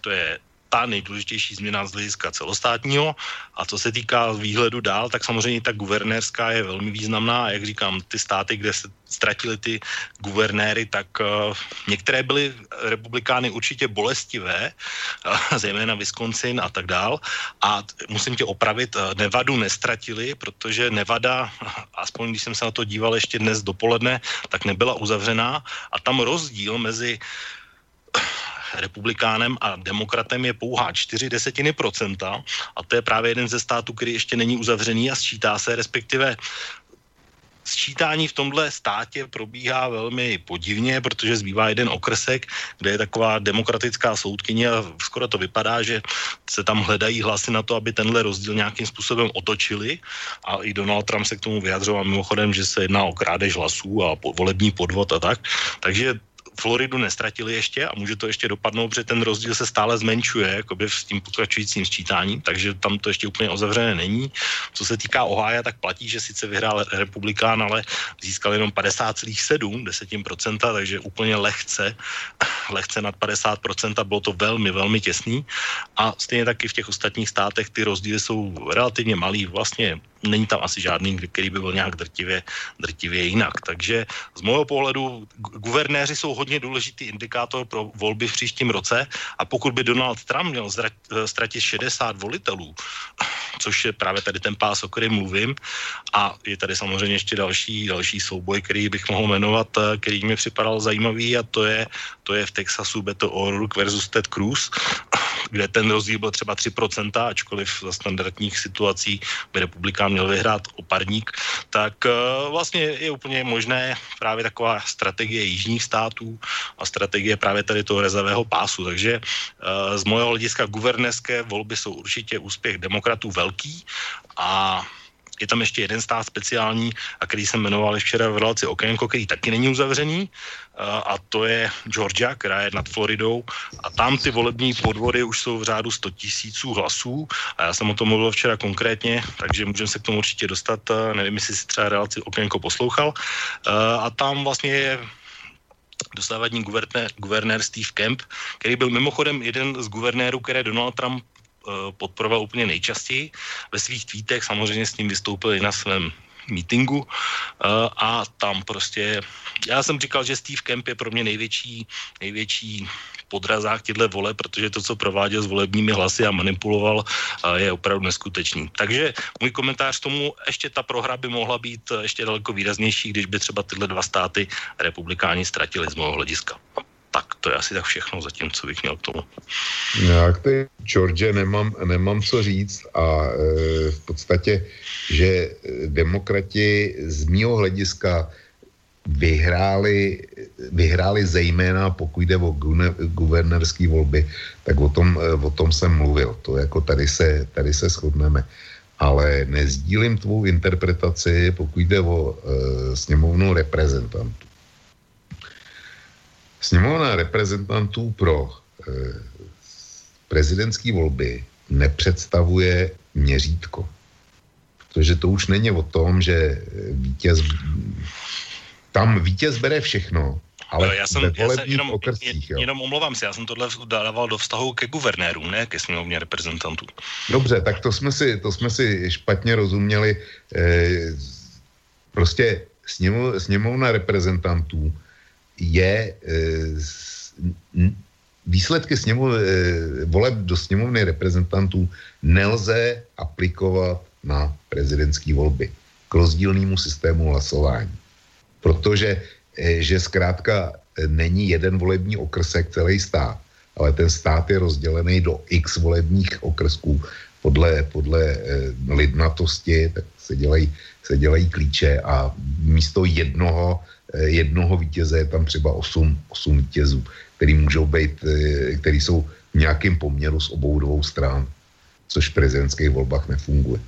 [SPEAKER 1] to je ta nejdůležitější změna z hlediska celostátního. A co se týká výhledu dál, tak samozřejmě ta guvernérská je velmi významná. A jak říkám, ty státy, kde se ztratili ty guvernéry, tak uh, některé byly republikány určitě bolestivé, uh, zejména Wisconsin a tak dál. A t- musím tě opravit, uh, Nevadu nestratili, protože Nevada, aspoň když jsem se na to díval ještě dnes dopoledne, tak nebyla uzavřená a tam rozdíl mezi republikánem a demokratem je pouhá 4 desetiny procenta a to je právě jeden ze států, který ještě není uzavřený a sčítá se, respektive sčítání v tomhle státě probíhá velmi podivně, protože zbývá jeden okresek, kde je taková demokratická soudkyně a skoro to vypadá, že se tam hledají hlasy na to, aby tenhle rozdíl nějakým způsobem otočili a i Donald Trump se k tomu vyjadřoval mimochodem, že se jedná o krádež hlasů a volební podvod a tak. Takže Floridu nestratili ještě a může to ještě dopadnout, protože ten rozdíl se stále zmenšuje jakoby s tím pokračujícím sčítáním, takže tam to ještě úplně uzavřené není. Co se týká Ohája, tak platí, že sice vyhrál republikán, ale získal jenom 50,7 desetin takže úplně lehce, lehce nad 50%, bylo to velmi, velmi těsný. A stejně taky v těch ostatních státech ty rozdíly jsou relativně malý, vlastně není tam asi žádný, který by byl nějak drtivě, drtivě jinak. Takže z mého pohledu guvernéři jsou hodně důležitý indikátor pro volby v příštím roce. A pokud by Donald Trump měl ztratit 60 volitelů, <sighs> což je právě tady ten pás, o kterém mluvím, a je tady samozřejmě ještě další, další souboj, který bych mohl jmenovat, eh, který mi připadal zajímavý a to je, to je v Texasu Beto O'Rourke versus Ted Cruz, <clears throat> kde ten rozdíl byl třeba 3%, ačkoliv za standardních situací by republikán měl vyhrát oparník, tak uh, vlastně je úplně možné právě taková strategie jižních států a strategie právě tady toho rezavého pásu. Takže uh, z mojeho hlediska guvernérské volby jsou určitě úspěch demokratů velký a je tam ještě jeden stát speciální, a který jsem jmenoval včera v relaci Okénko, který taky není uzavřený, a to je Georgia, která je nad Floridou. A tam ty volební podvody už jsou v řádu 100 tisíců hlasů. A já jsem o tom mluvil včera konkrétně, takže můžeme se k tomu určitě dostat, nevím, jestli si třeba relaci Okénko poslouchal. A tam vlastně je dostávadní guvernér, guvernér Steve Kemp, který byl mimochodem jeden z guvernérů, které Donald Trump podporoval úplně nejčastěji. Ve svých tweetech samozřejmě s ním vystoupil i na svém meetingu a tam prostě, já jsem říkal, že Steve Kemp je pro mě největší, největší podrazách těchto vole, protože to, co prováděl s volebními hlasy a manipuloval, je opravdu neskutečný. Takže můj komentář tomu, ještě ta prohra by mohla být ještě daleko výraznější, když by třeba tyhle dva státy republikáni ztratili z mého hlediska. Tak to je asi tak všechno zatím, co bych měl k tomu.
[SPEAKER 2] Já k té George nemám, nemám co říct a e, v podstatě, že demokrati z mého hlediska vyhráli, vyhráli zejména, pokud jde o guvernérské volby, tak o tom, eh, o tom jsem mluvil. To jako tady se, tady se shodneme. Ale nezdílím tvou interpretaci, pokud jde o e, sněmovnu reprezentantů. Sněmovna reprezentantů pro e, prezidentské volby nepředstavuje měřítko. Protože to už není o tom, že vítěz tam vítěz bere všechno, ale já jsem, ve já jsem jenom, okrscích, jo.
[SPEAKER 1] jenom omlouvám se, já jsem tohle dával do vztahu ke guvernérům, ne ke sněmovně reprezentantů.
[SPEAKER 2] Dobře, tak to jsme si, to jsme si špatně rozuměli. E, prostě sněmov, sněmovna reprezentantů je e, výsledky sněmov, e, voleb do sněmovny reprezentantů nelze aplikovat na prezidentské volby k rozdílnému systému hlasování. Protože eh, že zkrátka eh, není jeden volební okrsek celý stát, ale ten stát je rozdělený do x volebních okrsků podle, podle eh, lidnatosti, tak se dělají, se dělají klíče a místo jednoho, jednoho vítěze je tam třeba 8, 8 vítězů, který můžou být, který jsou v nějakém poměru s obou dvou stran, což v prezidentských volbách nefunguje.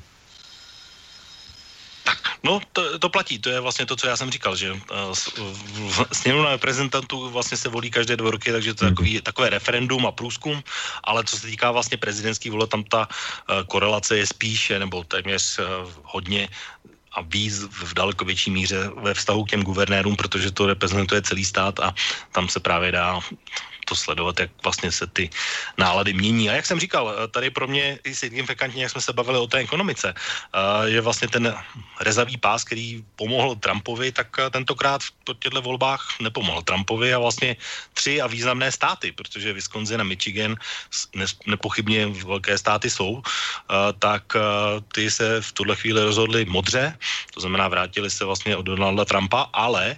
[SPEAKER 1] No, to, to platí, to je vlastně to, co já jsem říkal, že uh, sněmovna reprezentantů vlastně se volí každé dva roky, takže to je mhm. takový, takové referendum a průzkum, ale co se týká vlastně prezidentský vole, tam ta uh, korelace je spíše, nebo téměř uh, hodně a víc v daleko větší míře ve vztahu k těm guvernérům, protože to reprezentuje celý stát a tam se právě dá to sledovat, jak vlastně se ty nálady mění. A jak jsem říkal, eh, tady pro mě i signifikantně, jak jsme se bavili o té ekonomice, je eh, vlastně ten rezavý pás, který pomohl Trumpovi, tak eh, tentokrát v těchto volbách nepomohl Trumpovi a vlastně tři a významné státy, protože Wisconsin a Michigan nepochybně velké státy jsou, tak ty se v tuhle chvíli rozhodli modře, to znamená vrátili se vlastně od Donalda Trumpa, ale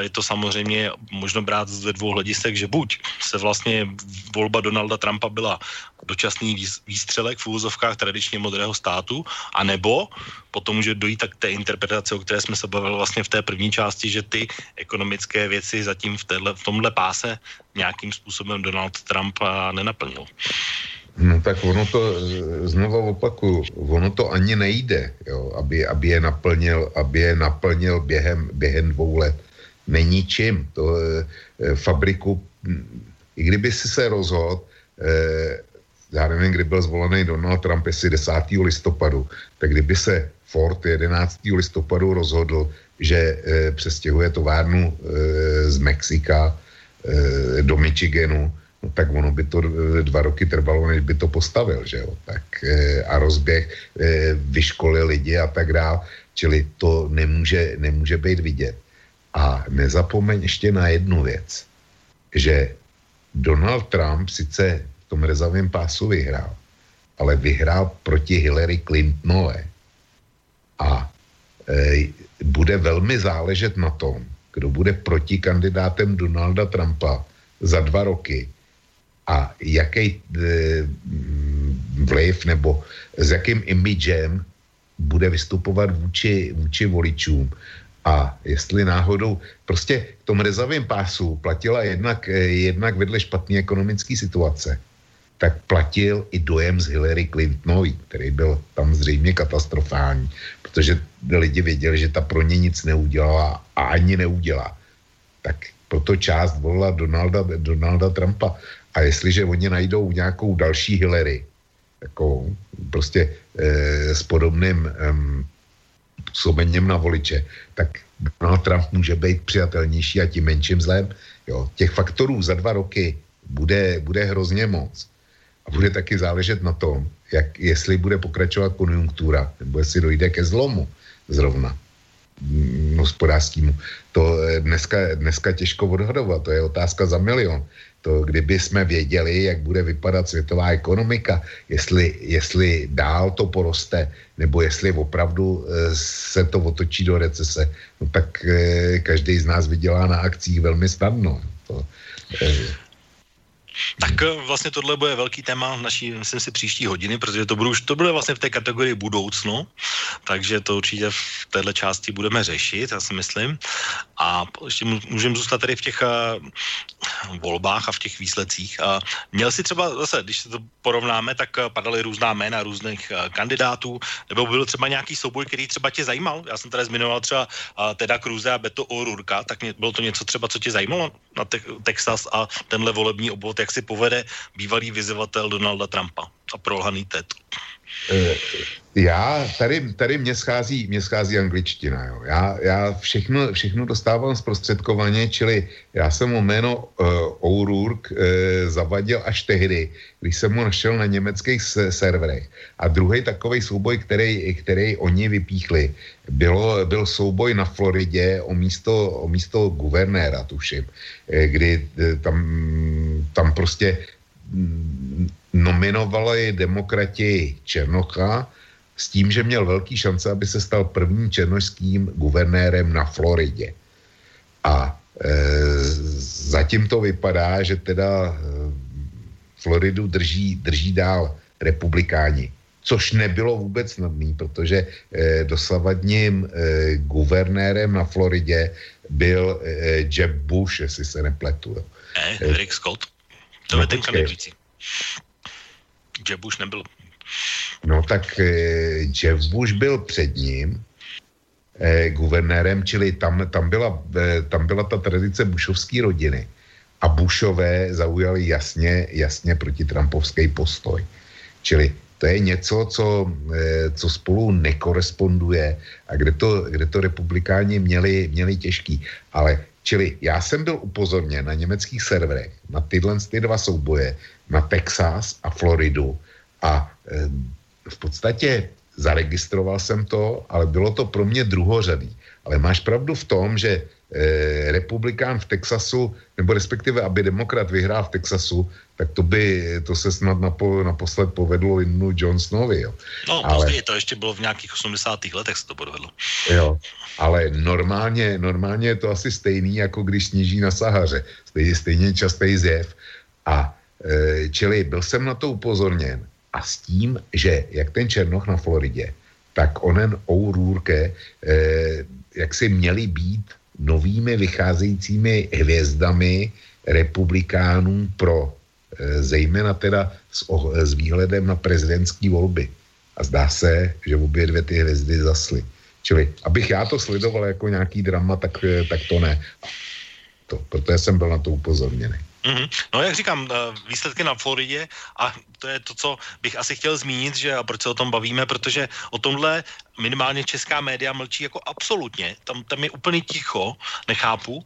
[SPEAKER 1] je to samozřejmě možno brát ze dvou hledisek, že buď se vlastně volba Donalda Trumpa byla dočasný výstřelek v úvozovkách tradičně modrého státu, anebo potom může dojít tak té interpretaci, o které jsme se bavili vlastně v té první části, že ty ekonomické věci zatím v, téhle, v tomhle páse nějakým způsobem Donald Trump nenaplnil.
[SPEAKER 2] No tak ono to, znovu opakuju, ono to ani nejde, jo, aby, aby, je naplnil, aby je naplnil během, během dvou let. Není čím. To e, fabriku i kdyby si se rozhodl, eh, já nevím, kdy byl zvolený Donald Trump, jestli 10. listopadu, tak kdyby se Ford 11. listopadu rozhodl, že eh, přestěhuje továrnu eh, z Mexika eh, do Michiganu, no tak ono by to eh, dva roky trvalo, než by to postavil, že jo, tak eh, a rozběh, eh, vyškolil lidi a tak dále, čili to nemůže, nemůže být vidět. A nezapomeň ještě na jednu věc, že Donald Trump sice v tom rezavém pásu vyhrál, ale vyhrál proti Hillary Clintonové. A e, bude velmi záležet na tom, kdo bude proti kandidátem Donalda Trumpa za dva roky a jaký e, vliv nebo s jakým imidžem bude vystupovat vůči, vůči voličům a jestli náhodou, prostě v tom rezavém pásu platila jednak, eh, jednak vedle špatné ekonomické situace, tak platil i dojem z Hillary Clintonový, který byl tam zřejmě katastrofální, protože lidi věděli, že ta pro ně nic neudělala a ani neudělá. Tak proto část volila Donalda, Donalda Trumpa. A jestliže oni najdou nějakou další Hillary, jako prostě e, s podobným e, působením na voliče, tak Donald Trump může být přijatelnější a tím menším zlem. Jo. Těch faktorů za dva roky bude, bude hrozně moc. A bude taky záležet na tom, jak, jestli bude pokračovat konjunktura, nebo jestli dojde ke zlomu zrovna mm, hospodářskému. To eh, dneska, dneska těžko odhadovat, to je otázka za milion to kdyby jsme věděli, jak bude vypadat světová ekonomika, jestli, jestli dál to poroste, nebo jestli opravdu e, se to otočí do recese, no tak e, každý z nás vydělá na akcích velmi snadno. To, e,
[SPEAKER 1] tak eh, vlastně tohle bude velký téma naší, myslím si, příští hodiny, protože to, budu, to bude vlastně v té kategorii budoucnu, takže to určitě v této části budeme řešit, já si myslím. A ještě můžeme zůstat tady v těch uh, volbách a v těch výsledcích. A měl si třeba zase, když se to porovnáme, tak uh, padaly různá jména různých kandidátů, nebo byl třeba nějaký souboj, který třeba tě zajímal. Já jsem tady zmiňoval třeba Teda Cruze a Beto O'Rourke, tak bylo to něco třeba, co tě zajímalo na te- Texas a tenhle volební obvod, jak si povede bývalý vyzývatel Donalda Trumpa a prolhaný Ted.
[SPEAKER 2] Eh, já, tady, tady mě schází, mě schází angličtina, jo. Já, já všechno, všechno dostávám zprostředkovaně, čili já jsem mu jméno uh, O'Rourke uh, zavadil až tehdy, když jsem mu našel na německých serverech. A druhý takový souboj, který, který oni vypíchli, bylo, byl souboj na Floridě o místo, o místo guvernéra, tuším, kdy tam, tam prostě mm, nominovali demokrati Černocha s tím, že měl velký šance, aby se stal prvním černožským guvernérem na Floridě. A e, zatím to vypadá, že teda e, Floridu drží, drží dál republikáni. Což nebylo vůbec snadný, protože e, dosavadním e, guvernérem na Floridě byl e, Jeb Bush, jestli se nepletu.
[SPEAKER 1] Ne, Rick Scott. To no, je ten kandidující. Jeb Bush nebyl.
[SPEAKER 2] No tak eh, Jeff Bush byl před ním eh, guvernérem, čili tam, tam, byla, eh, tam byla ta tradice Bushovské rodiny. A Bushové zaujali jasně, jasně proti Trumpovský postoj. Čili to je něco, co, eh, co spolu nekoresponduje a kde to, kde to republikáni měli, měli těžký. Ale čili já jsem byl upozorněn na německých serverech na tyhle ty dva souboje, na Texas a Floridu a e, v podstatě zaregistroval jsem to, ale bylo to pro mě druhořadý. Ale máš pravdu v tom, že e, republikán v Texasu, nebo respektive, aby demokrat vyhrál v Texasu, tak to by, to se snad napo, naposled povedlo Innu Johnsonovi, jo.
[SPEAKER 1] No, ale, později, to ještě bylo v nějakých 80. letech se to podvedlo.
[SPEAKER 2] Jo, ale normálně, normálně je to asi stejný, jako když sníží na Sahaře. Stejně, stejně častý zjev. A čili byl jsem na to upozorněn a s tím, že jak ten Černoch na Floridě, tak onen O'Rourke, eh, jak si měli být novými vycházejícími hvězdami republikánů pro eh, zejména teda s, oh, s výhledem na prezidentské volby. A zdá se, že obě dvě ty hvězdy zasly. Čili, abych já to sledoval jako nějaký drama, tak, tak to ne. To, protože jsem byl na to upozorněný.
[SPEAKER 1] Mm-hmm. No jak říkám, eh, výsledky na Floridě a to je to, co bych asi chtěl zmínit, že a proč se o tom bavíme, protože o tomhle minimálně česká média mlčí jako absolutně. Tam, tam je úplně ticho, nechápu, uh,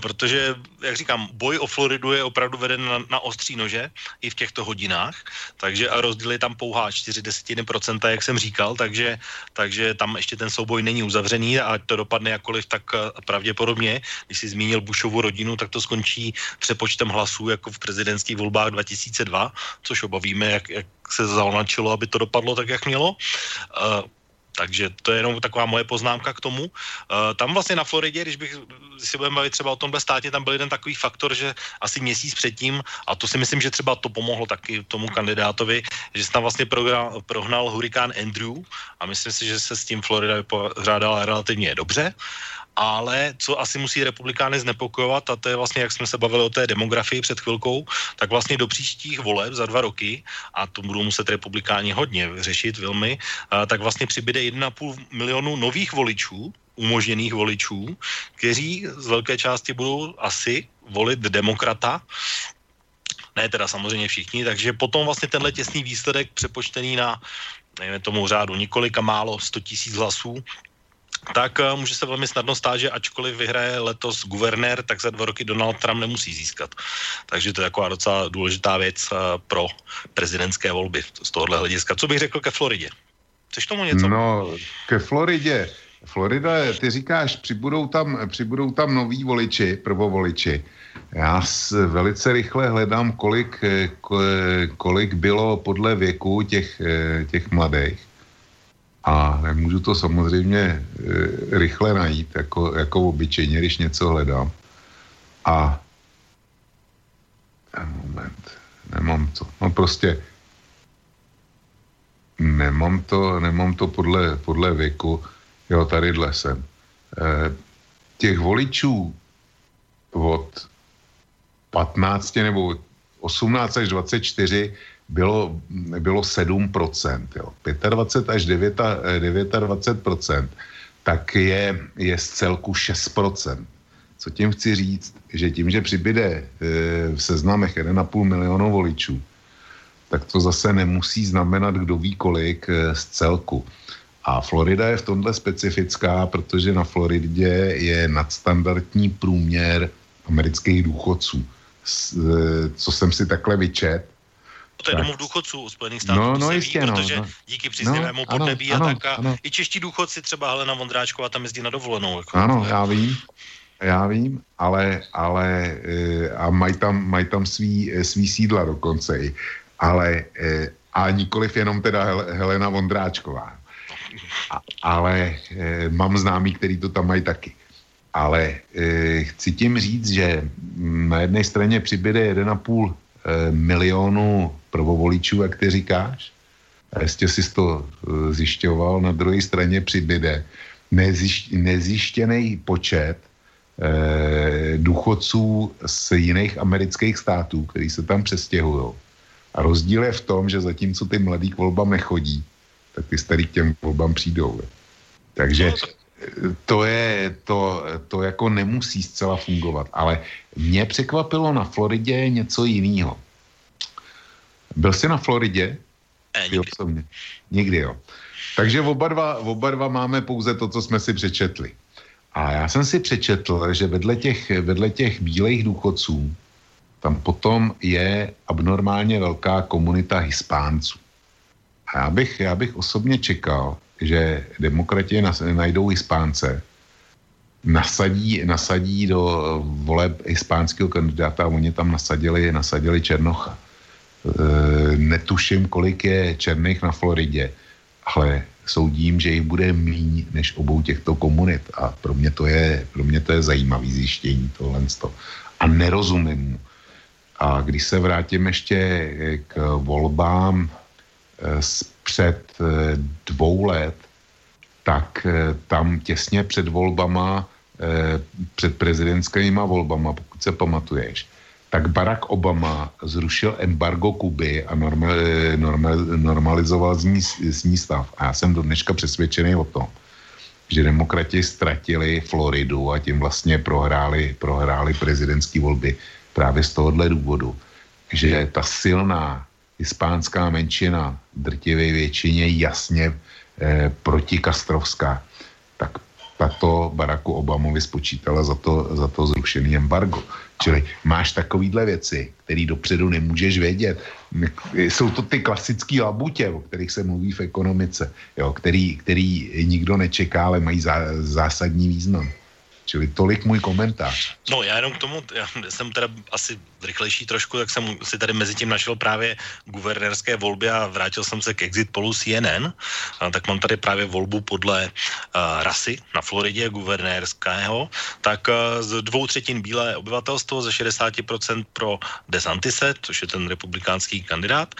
[SPEAKER 1] protože, jak říkám, boj o Floridu je opravdu veden na, na ostří nože i v těchto hodinách, takže a rozdíl je tam pouhá 4 desetiny procenta, jak jsem říkal, takže, takže tam ještě ten souboj není uzavřený a to dopadne jakkoliv, tak uh, pravděpodobně, když si zmínil Bushovu rodinu, tak to skončí přepočtem hlasů jako v prezidentských volbách 2002, což oba víme, jak, jak se zaonačilo, aby to dopadlo tak, jak mělo. Uh, takže to je jenom taková moje poznámka k tomu. Uh, tam vlastně na Floridě, když bych si budeme bavit třeba o tomhle státě, tam byl jeden takový faktor, že asi měsíc předtím, a to si myslím, že třeba to pomohlo taky tomu kandidátovi, že se tam vlastně prohnal, prohnal hurikán Andrew a myslím si, že se s tím Florida vypořádala relativně dobře ale co asi musí republikány znepokojovat, a to je vlastně, jak jsme se bavili o té demografii před chvilkou, tak vlastně do příštích voleb za dva roky, a to budou muset republikáni hodně řešit velmi, tak vlastně přibyde 1,5 milionu nových voličů, umožněných voličů, kteří z velké části budou asi volit demokrata, ne teda samozřejmě všichni, takže potom vlastně tenhle těsný výsledek přepočtený na, nevím tomu řádu, několika málo 100 tisíc hlasů, tak uh, může se velmi snadno stát, že ačkoliv vyhraje letos guvernér, tak za dva roky Donald Trump nemusí získat. Takže to je taková docela důležitá věc uh, pro prezidentské volby z tohohle hlediska. Co bych řekl ke Floridě? Chceš tomu něco?
[SPEAKER 2] No, ke Floridě. Florida, ty říkáš, přibudou tam, přibudou tam noví voliči, prvovoliči. Já velice rychle hledám, kolik, kolik bylo podle věku těch, těch mladých. A nemůžu to samozřejmě e, rychle najít, jako, jako obyčejně, když něco hledám. A moment, nemám to. No prostě nemám to, nemám to podle, podle věku. Jo, tadyhle jsem. E, těch voličů od 15 nebo 18 až 24 bylo, bylo 7%, jo. 25 až 9, 29%, tak je, je z celku 6%. Co tím chci říct, že tím, že přibyde e, v seznamech 1,5 milionu voličů, tak to zase nemusí znamenat kdo ví kolik e, z celku. A Florida je v tomhle specifická, protože na Floridě je nadstandardní průměr amerických důchodců. Co jsem si takhle vyčet,
[SPEAKER 1] to je domov důchodců Spojených států.
[SPEAKER 2] No,
[SPEAKER 1] no
[SPEAKER 2] to jistě,
[SPEAKER 1] ví,
[SPEAKER 2] no,
[SPEAKER 1] protože
[SPEAKER 2] no.
[SPEAKER 1] díky příznivému no, podnebí
[SPEAKER 2] ano,
[SPEAKER 1] a tak. A
[SPEAKER 2] ano.
[SPEAKER 1] I čeští důchodci, třeba Helena Vondráčková, tam jezdí na dovolenou. Jako.
[SPEAKER 2] Ano, já vím. Já vím, ale, ale a mají tam, mají tam svý, svý sídla dokonce. Ale a nikoliv jenom teda Helena Vondráčková. A, ale mám známý, který to tam mají taky. Ale chci tím říct, že na jedné straně přibyde 1,5 milionu prvovoličů, jak ty říkáš. A jestli jsi to zjišťoval, na druhé straně přibyde nezjištěný počet eh, důchodců z jiných amerických států, který se tam přestěhují. A rozdíl je v tom, že zatímco ty mladí k volbám nechodí, tak ty starý k těm volbám přijdou. Takže to je, to, to jako nemusí zcela fungovat. Ale mě překvapilo na Floridě něco jiného. Byl jsi na Floridě?
[SPEAKER 1] Ne, nikdy.
[SPEAKER 2] Osobně. Nikdy, jo. Takže oba dva, oba dva máme pouze to, co jsme si přečetli. A já jsem si přečetl, že vedle těch, vedle těch bílejch důchodců tam potom je abnormálně velká komunita hispánců. A já bych, já bych osobně čekal, že demokrati najdou hispánce, nasadí, nasadí do voleb hispánského kandidáta a oni tam nasadili, nasadili Černocha. E, netuším, kolik je černých na Floridě, ale soudím, že jich bude míň než obou těchto komunit a pro mě to je, pro mě to je zajímavý zjištění tohle. A nerozumím mu. A když se vrátím ještě k volbám před dvou let, tak tam těsně před volbama, před prezidentskými volbama, pokud se pamatuješ, tak Barack Obama zrušil embargo Kuby a normal, normal, normalizoval z ní, z ní stav. A já jsem do dneška přesvědčený o tom, že demokrati ztratili Floridu a tím vlastně prohráli, prohráli prezidentské volby právě z tohohle důvodu, že ta silná hispánská menšina drtivé většině jasně eh, protikastrovská, tak tato Baracku Obamovi spočítala za to, za to zrušený embargo. Čili máš takovýhle věci, které dopředu nemůžeš vědět. Jsou to ty klasické labutě, o kterých se mluví v ekonomice, jo, který, který nikdo nečeká, ale mají zá, zásadní význam. Čili tolik můj komentář.
[SPEAKER 1] No já jenom k tomu, já jsem teda asi rychlejší trošku, tak jsem si tady mezi tím našel právě guvernérské volby a vrátil jsem se k exit polu CNN, a tak mám tady právě volbu podle uh, rasy na Floridě guvernérského, tak uh, z dvou třetin bílé obyvatelstvo, ze 60% pro DeSantise, což je ten republikánský kandidát,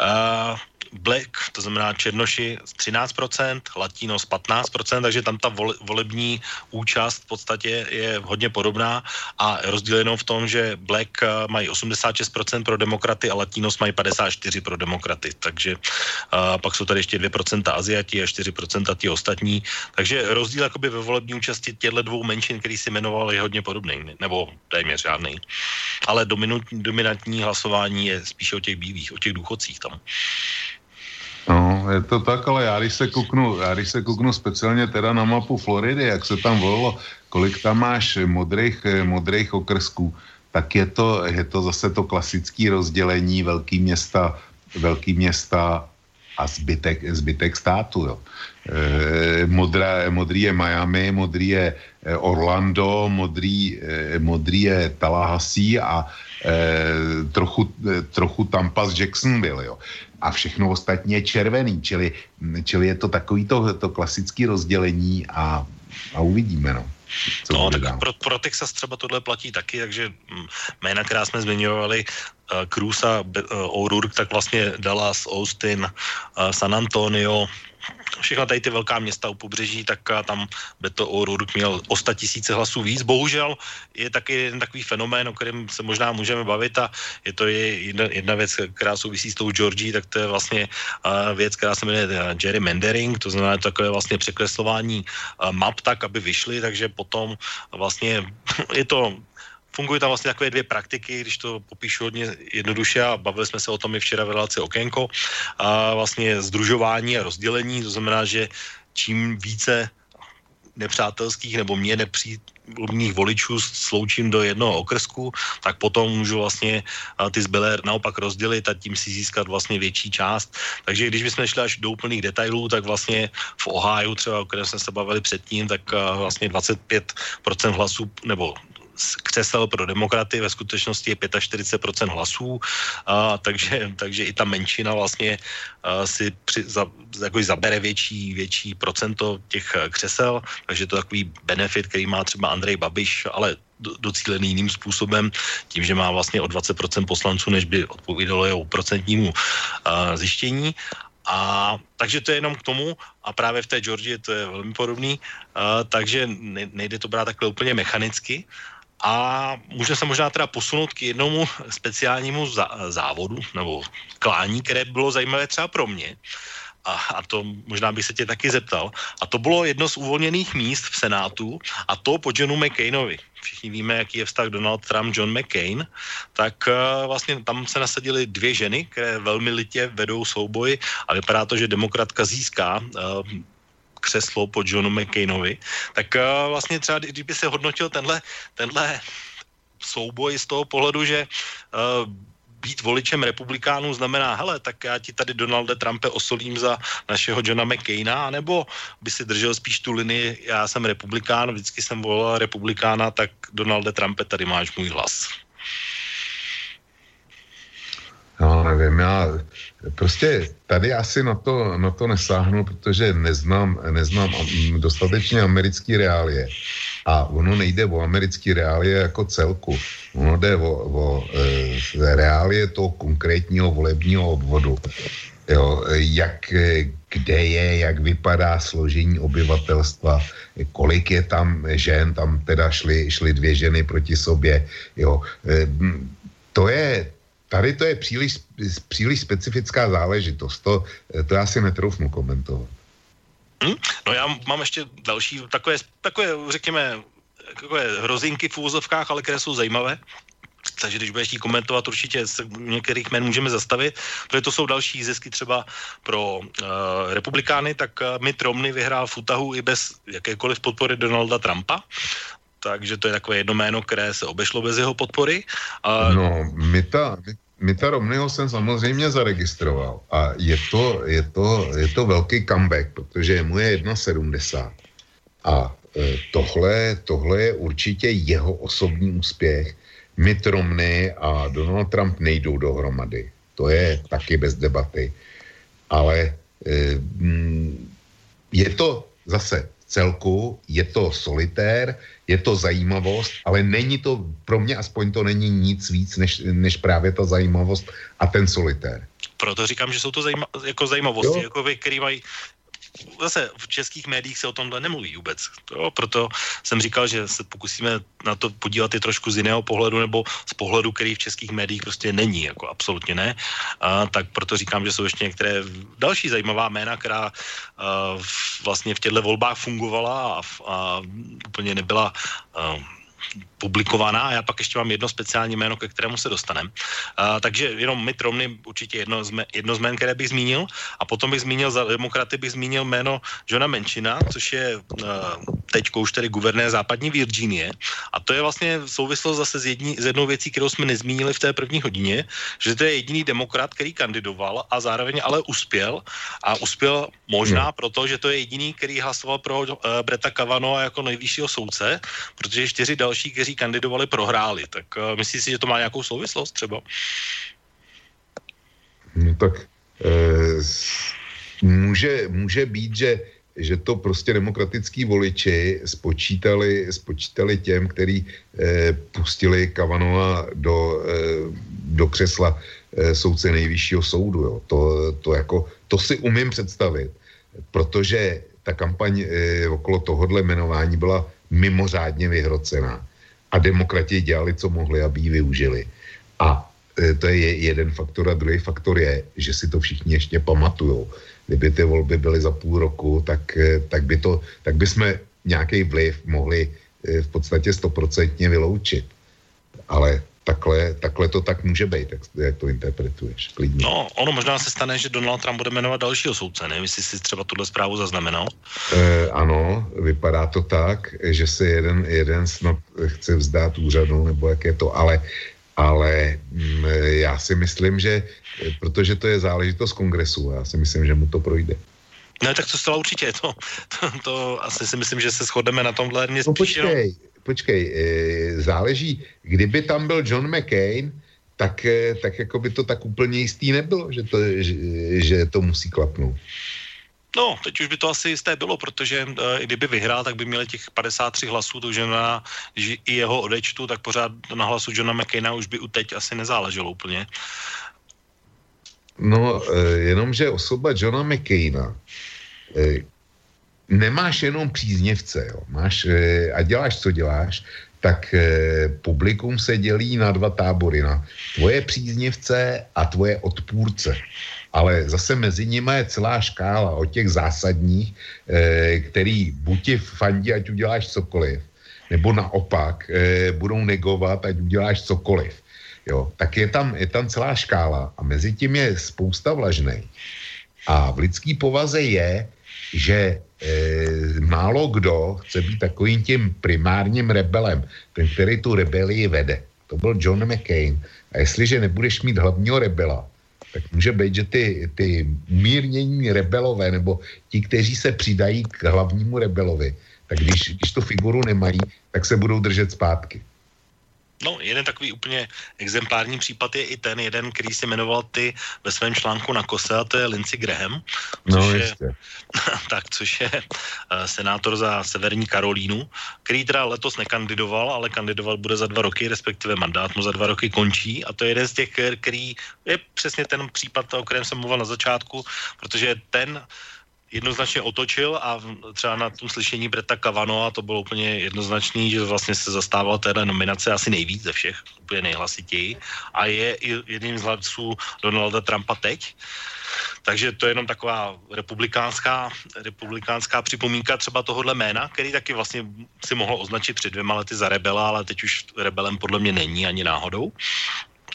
[SPEAKER 1] uh, Black, to znamená Černoši z 13%, Latinos 15%, takže tam ta vole, volební účast v podstatě je hodně podobná a rozdíl jenom v tom, že Black mají 86% pro demokraty a Latinos mají 54% pro demokraty, takže uh, pak jsou tady ještě 2% Aziati a 4% ti ostatní, takže rozdíl jakoby ve volební účasti těchto dvou menšin, který si jmenoval, je hodně podobný, nebo téměř žádný. Ale dominantní hlasování je spíše o těch bílých, o těch důchodcích tam.
[SPEAKER 2] No, je to tak, ale já když se kouknu, já když se kouknu speciálně teda na mapu Floridy, jak se tam volilo, kolik tam máš modrých, modrých okrsků, tak je to, je to zase to klasické rozdělení velký města, velký města a zbytek, zbytek státu. Jo. E, modrý je Miami, modrý je eh, Orlando, modrý, modrý je Tallahassee a trochu, trochu Tampa z Jacksonville. Jo. A všechno ostatní je červený, čili, čili je to takový to, to klasické rozdělení a, a uvidíme. No.
[SPEAKER 1] Co no, tak pro, pro Texas třeba tohle platí taky, takže hm, jména, která jsme zmiňovali, uh, Cruz a uh, O'Rourke, tak vlastně Dallas, Austin, uh, San Antonio, všechna tady ty velká města u pobřeží, tak tam Beto O'Rourke měl o tisíce hlasů víc. Bohužel je taky jeden takový fenomén, o kterém se možná můžeme bavit a je to je jedna, jedna věc, která souvisí s tou Georgií, tak to je vlastně věc, která se jmenuje Jerry Mendering, to znamená to takové vlastně překreslování map tak, aby vyšly, takže potom vlastně <laughs> je to fungují tam vlastně takové dvě praktiky, když to popíšu hodně jednoduše a bavili jsme se o tom i včera v relaci Okénko, a vlastně združování a rozdělení, to znamená, že čím více nepřátelských nebo mě nepříjemných voličů sloučím do jednoho okrsku, tak potom můžu vlastně ty zbylé naopak rozdělit a tím si získat vlastně větší část. Takže když bychom šli až do úplných detailů, tak vlastně v Ohio třeba, o kterém jsme se bavili předtím, tak vlastně 25% hlasů nebo křesel pro demokraty ve skutečnosti je 45% hlasů, a, takže, takže i ta menšina vlastně a, si při, za, jako zabere větší, větší procento těch křesel, takže to je takový benefit, který má třeba Andrej Babiš, ale docílený jiným způsobem, tím, že má vlastně o 20% poslanců, než by odpovídalo jeho procentnímu uh, zjištění. A takže to je jenom k tomu. A právě v té Georgii to je velmi podobný, uh, takže ne, nejde to brát takhle úplně mechanicky, a můžeme se možná teda posunout k jednomu speciálnímu závodu nebo klání, které bylo zajímavé třeba pro mě. A, a to možná bych se tě taky zeptal. A to bylo jedno z uvolněných míst v Senátu a to po Johnu McCainovi. Všichni víme, jaký je vztah Donald Trump, John McCain. Tak uh, vlastně tam se nasadily dvě ženy, které velmi litě vedou souboj a vypadá to, že demokratka získá uh, křeslo po Johnu McCainovi, tak uh, vlastně třeba, kdyby se hodnotil tenhle, tenhle souboj z toho pohledu, že uh, být voličem republikánů znamená, hele, tak já ti tady Donalde Trumpe osolím za našeho Johna McCaina, nebo by si držel spíš tu linii, já jsem republikán, vždycky jsem volil republikána, tak Donalde Trumpe, tady máš můj hlas.
[SPEAKER 2] No, nevím, já prostě tady asi na to, na to nesáhnu, protože neznám, neznám dostatečně americký reálie. A ono nejde o americký reálie jako celku. Ono jde o, o e, reálie toho konkrétního volebního obvodu. Jo, jak, kde je, jak vypadá složení obyvatelstva, kolik je tam žen, tam teda šly, šly dvě ženy proti sobě. Jo. E, to je, tady to je příliš, příliš specifická záležitost. To, to já si netroufnu komentovat.
[SPEAKER 1] Hmm? No já mám ještě další takové, takové řekněme, takové hrozinky v úvozovkách, ale které jsou zajímavé. Takže když budeš komentovat, určitě se některých jmen můžeme zastavit, protože to jsou další zisky třeba pro uh, republikány, tak uh, Mitt Romney vyhrál v Utahu i bez jakékoliv podpory Donalda Trumpa takže to je takové jedno jméno, které se obešlo bez jeho podpory.
[SPEAKER 2] A... No, Mita, Mita Romneyho jsem samozřejmě zaregistroval a je to, je to, je to velký comeback, protože mu je 1,70 a e, tohle, tohle je určitě jeho osobní úspěch. Mitt Romney a Donald Trump nejdou dohromady. To je taky bez debaty. Ale e, je to zase celku, je to solitér, je to zajímavost, ale není to, pro mě aspoň to není nic víc, než, než právě ta zajímavost a ten solitér.
[SPEAKER 1] Proto říkám, že jsou to zajíma, jako zajímavosti, jo. jako vy, který mají zase v českých médiích se o tomhle nemluví vůbec. Jo, proto jsem říkal, že se pokusíme na to podívat i trošku z jiného pohledu, nebo z pohledu, který v českých médiích prostě není, jako absolutně ne. A, tak proto říkám, že jsou ještě některé další zajímavá jména, která a, vlastně v těchto volbách fungovala a, a úplně nebyla a, publikovaná a já pak ještě mám jedno speciální jméno, ke kterému se dostaneme. Uh, takže jenom Mitt Romney určitě jedno z, jedno z jmén, které bych zmínil a potom bych zmínil za demokraty bych zmínil jméno Johna Menchina, což je uh, teď už tedy guvernér západní Virginie a to je vlastně souvislost zase s, jední, s jednou věcí, kterou jsme nezmínili v té první hodině, že to je jediný demokrat, který kandidoval a zároveň ale uspěl a uspěl možná hmm. proto, že to je jediný, který hlasoval pro uh, Breta Kavano jako nejvyššího soudce, protože čtyři další, kteří kandidovali, prohráli. Tak uh, myslíš si, že to má nějakou souvislost třeba?
[SPEAKER 2] No tak e, může, může být, že že to prostě demokratický voliči spočítali, spočítali těm, který eh, pustili Kavanova do, eh, do křesla eh, soudce nejvyššího soudu. Jo. To, to, jako, to si umím představit, protože ta kampaň eh, okolo tohohle jmenování byla mimořádně vyhrocená a demokrati dělali, co mohli, aby ji využili. A e, to je jeden faktor a druhý faktor je, že si to všichni ještě pamatujou. Kdyby ty volby byly za půl roku, tak, e, tak, by, to, tak by jsme nějaký vliv mohli e, v podstatě stoprocentně vyloučit. Ale takhle, takhle to tak může být, jak, jak to interpretuješ. Klidně.
[SPEAKER 1] No, ono možná se stane, že Donald Trump bude jmenovat dalšího soudce, nevím, jestli jsi třeba tuhle zprávu zaznamenal.
[SPEAKER 2] E, ano, vypadá to tak, že se jeden, jeden snad chce vzdát úřadu, nebo jak je to, ale ale mm, já si myslím, že protože to je záležitost kongresu, já si myslím, že mu to projde.
[SPEAKER 1] Ne, tak to zcela určitě. To, to, to asi si myslím, že se shodeme na tomhle.
[SPEAKER 2] Mě no počkej, počkej, e, záleží, kdyby tam byl John McCain, tak, e, tak jako by to tak úplně jistý nebylo, že to, že, že to musí klapnout.
[SPEAKER 1] No, teď už by to asi jisté bylo, protože uh, kdyby vyhrál, tak by měli těch 53 hlasů, to na že i jeho odečtu, tak pořád na hlasu Johna McCaina už by u teď asi nezáleželo úplně.
[SPEAKER 2] No, uh, jenomže osoba Johna McCaina, uh, nemáš jenom příznivce, jo. Máš, e, a děláš, co děláš, tak e, publikum se dělí na dva tábory, na tvoje příznivce a tvoje odpůrce. Ale zase mezi nimi je celá škála od těch zásadních, e, který buď ti fandí, ať uděláš cokoliv, nebo naopak e, budou negovat, ať uděláš cokoliv. Jo, tak je tam, je tam celá škála a mezi tím je spousta vlažnej. A v lidský povaze je, že e, málo kdo chce být takovým tím primárním rebelem, ten, který tu rebelii vede. To byl John McCain. A jestliže nebudeš mít hlavního rebela, tak může být, že ty, ty mírnění rebelové nebo ti, kteří se přidají k hlavnímu rebelovi, tak když, když tu figuru nemají, tak se budou držet zpátky.
[SPEAKER 1] No, jeden takový úplně exemplární případ je i ten jeden, který se jmenoval ty ve svém článku na kose, a to je Lindsey Graham, což, no, je, <laughs> tak, což je uh, senátor za Severní Karolínu, který teda letos nekandidoval, ale kandidovat bude za dva roky, respektive mandát mu za dva roky končí. A to je jeden z těch, který je přesně ten případ, o kterém jsem mluvil na začátku, protože ten jednoznačně otočil a třeba na tom slyšení Breta Kavanoa to bylo úplně jednoznačný, že vlastně se zastával téhle nominace asi nejvíc ze všech, úplně nejhlasitěji a je jedním z hlasů Donalda Trumpa teď. Takže to je jenom taková republikánská, republikánská připomínka třeba tohohle jména, který taky vlastně si mohl označit před dvěma lety za rebela, ale teď už rebelem podle mě není ani náhodou.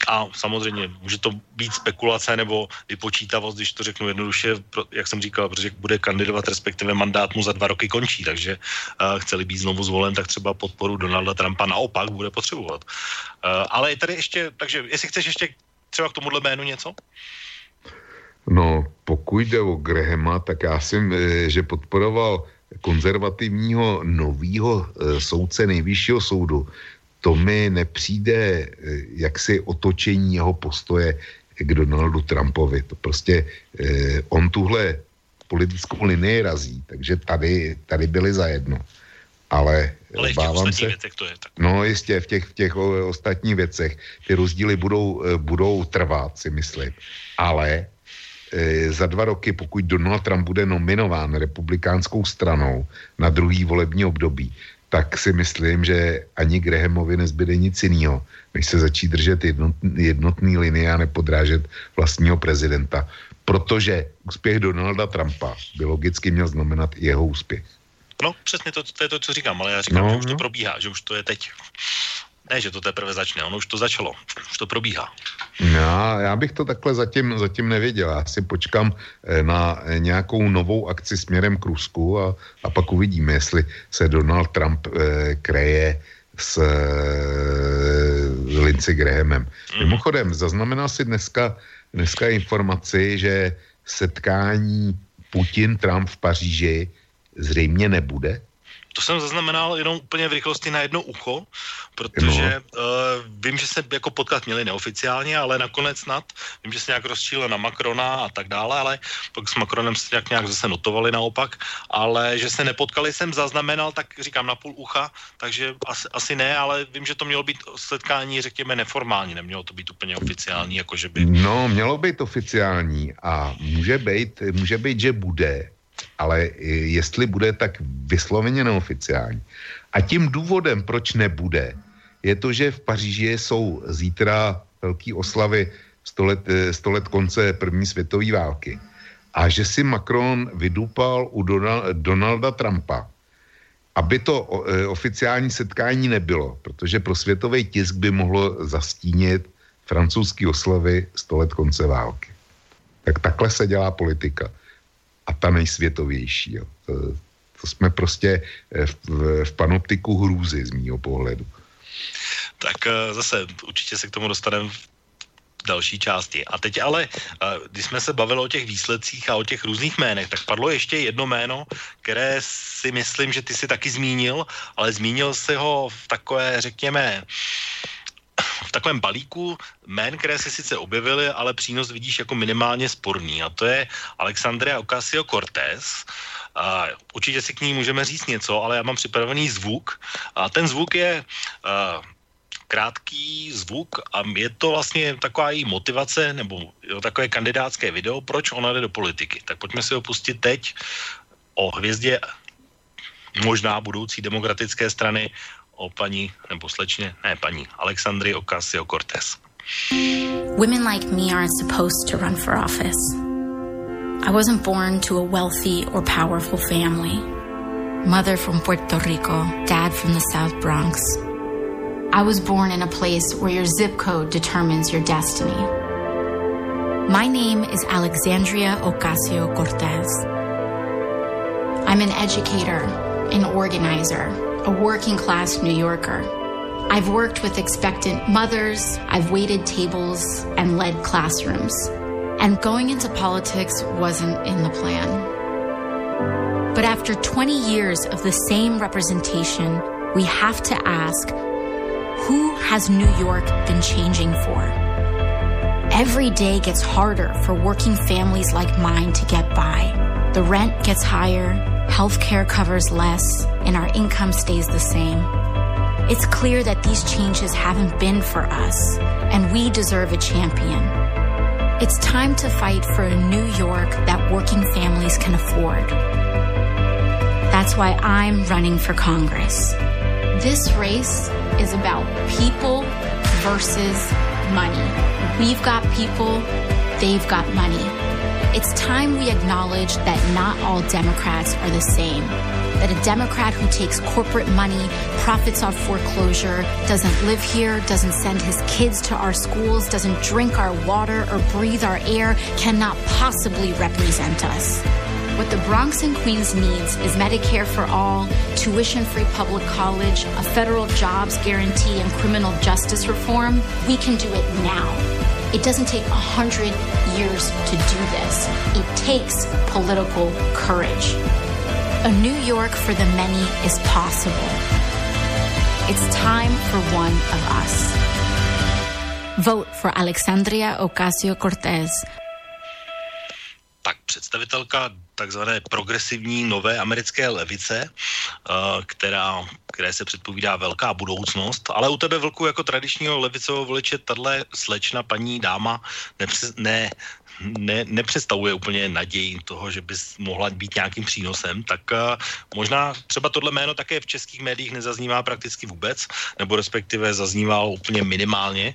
[SPEAKER 1] A samozřejmě může to být spekulace nebo vypočítavost, když to řeknu jednoduše, jak jsem říkal, protože bude kandidovat, respektive mandát mu za dva roky končí, takže uh, chceli být znovu zvolen, tak třeba podporu Donalda Trumpa naopak bude potřebovat. Uh, ale je tady ještě, takže jestli chceš ještě třeba k tomuhle jménu něco?
[SPEAKER 2] No, pokud jde o Grahama, tak já jsem, eh, že podporoval konzervativního novýho soudce nejvyššího soudu, to mi nepřijde eh, jaksi otočení jeho postoje k Donaldu Trumpovi. To prostě eh, on tuhle politickou linii razí, takže tady, tady byli zajedno. Ale,
[SPEAKER 1] Ale bávám se, věcech to je tak.
[SPEAKER 2] No jistě, v těch, v těch o, ostatních věcech ty rozdíly budou, eh, budou trvat, si myslím. Ale e, za dva roky, pokud Donald Trump bude nominován republikánskou stranou na druhý volební období, tak si myslím, že ani Grahamovi nezbyde nic jiného, než se začít držet jednotný, jednotný linie a nepodrážet vlastního prezidenta. Protože úspěch Donalda Trumpa by logicky měl znamenat jeho úspěch.
[SPEAKER 1] No, přesně to, to je to, co říkám, ale já říkám, no, že už to no. probíhá, že už to je teď. Ne, že to teprve začne, ono už to začalo, už to probíhá.
[SPEAKER 2] Já, já bych to takhle zatím, zatím nevěděl. Já si počkám eh, na nějakou novou akci směrem k Rusku a, a pak uvidíme, jestli se Donald Trump eh, kreje s eh, Lindsey Grahamem. Mm. Mimochodem, zaznamenal si dneska, dneska informaci, že setkání Putin-Trump v Paříži zřejmě nebude?
[SPEAKER 1] To jsem zaznamenal jenom úplně v rychlosti na jedno ucho, protože no. uh, vím, že se jako potkat měli neoficiálně, ale nakonec snad, vím, že se nějak rozčílil na Macrona a tak dále, ale pak s Macronem se nějak, nějak zase notovali naopak, ale že se nepotkali jsem zaznamenal, tak říkám na půl ucha, takže asi, asi ne, ale vím, že to mělo být setkání, řekněme, neformální, nemělo to být úplně oficiální, jako že by...
[SPEAKER 2] No, mělo být oficiální a může být, může být, že bude, ale jestli bude, tak vysloveně neoficiální. A tím důvodem, proč nebude, je to, že v Paříži jsou zítra velký oslavy 100 let, 100 let konce první světové války. A že si Macron vydupal u Donalda Trumpa, aby to e, oficiální setkání nebylo, protože pro světový tisk by mohlo zastínit francouzský oslavy 100 let konce války. Tak takhle se dělá politika a ta nejsvětovější. Jo. To, to jsme prostě eh, v, v, v panoptiku hrůzy z mýho pohledu.
[SPEAKER 1] Tak eh, zase určitě se k tomu dostaneme v další části. A teď ale, eh, když jsme se bavili o těch výsledcích a o těch různých jménech, tak padlo ještě jedno jméno, které si myslím, že ty si taky zmínil, ale zmínil si ho v takové, řekněme, v takovém balíku jmén, které se sice objevily, ale přínos vidíš jako minimálně sporný. A to je Alexandria Ocasio-Cortez. A určitě si k ní můžeme říct něco, ale já mám připravený zvuk. A ten zvuk je uh, krátký zvuk a je to vlastně taková její motivace nebo jo, takové kandidátské video, proč ona jde do politiky. Tak pojďme si ho pustit teď o hvězdě možná budoucí demokratické strany o paní, nebo slečně, ne paní, Ocasio-Cortez.
[SPEAKER 6] Women like me aren't supposed to run for office. I wasn't born to a wealthy or powerful family. Mother from Puerto Rico, dad from the South Bronx. I was born in a place where your zip code determines your destiny. My name is Alexandria Ocasio Cortez. I'm an educator, an organizer, a working class New Yorker. I've worked with expectant mothers, I've waited tables and led classrooms. And going into politics wasn't in the plan. But after 20 years of the same representation, we have to ask who has New York been changing for? Every day gets harder for working families like mine to get by. The rent gets higher, healthcare covers less, and our income stays the same. It's clear that these changes haven't been for us, and we deserve a champion. It's time to fight for a New York that working families can afford. That's why I'm running for Congress. This race is about people versus money. We've got people, they've got money. It's time we acknowledge that not all Democrats are the same. That a Democrat who takes corporate money, profits off foreclosure, doesn't live here, doesn't send his kids to our schools, doesn't drink our water or breathe our air, cannot possibly represent us. What the Bronx and Queens needs is Medicare for all, tuition free public college, a federal jobs guarantee, and criminal justice reform. We can do it now. It doesn't take a hundred years to do this. It takes political courage. A New York for the many is possible. It's time for one of us. Vote for Alexandria Ocasio-Cortez.
[SPEAKER 1] Tak představitelka takzvané progresivní nové americké levice, uh, která, které se předpovídá velká budoucnost, ale u tebe vlku jako tradičního levicového voliče tahle slečna, paní dáma, nepřes, ne, ne, nepředstavuje úplně naději toho, že bys mohla být nějakým přínosem, tak uh, možná třeba tohle jméno také v českých médiích nezaznívá prakticky vůbec, nebo respektive zaznívalo úplně minimálně,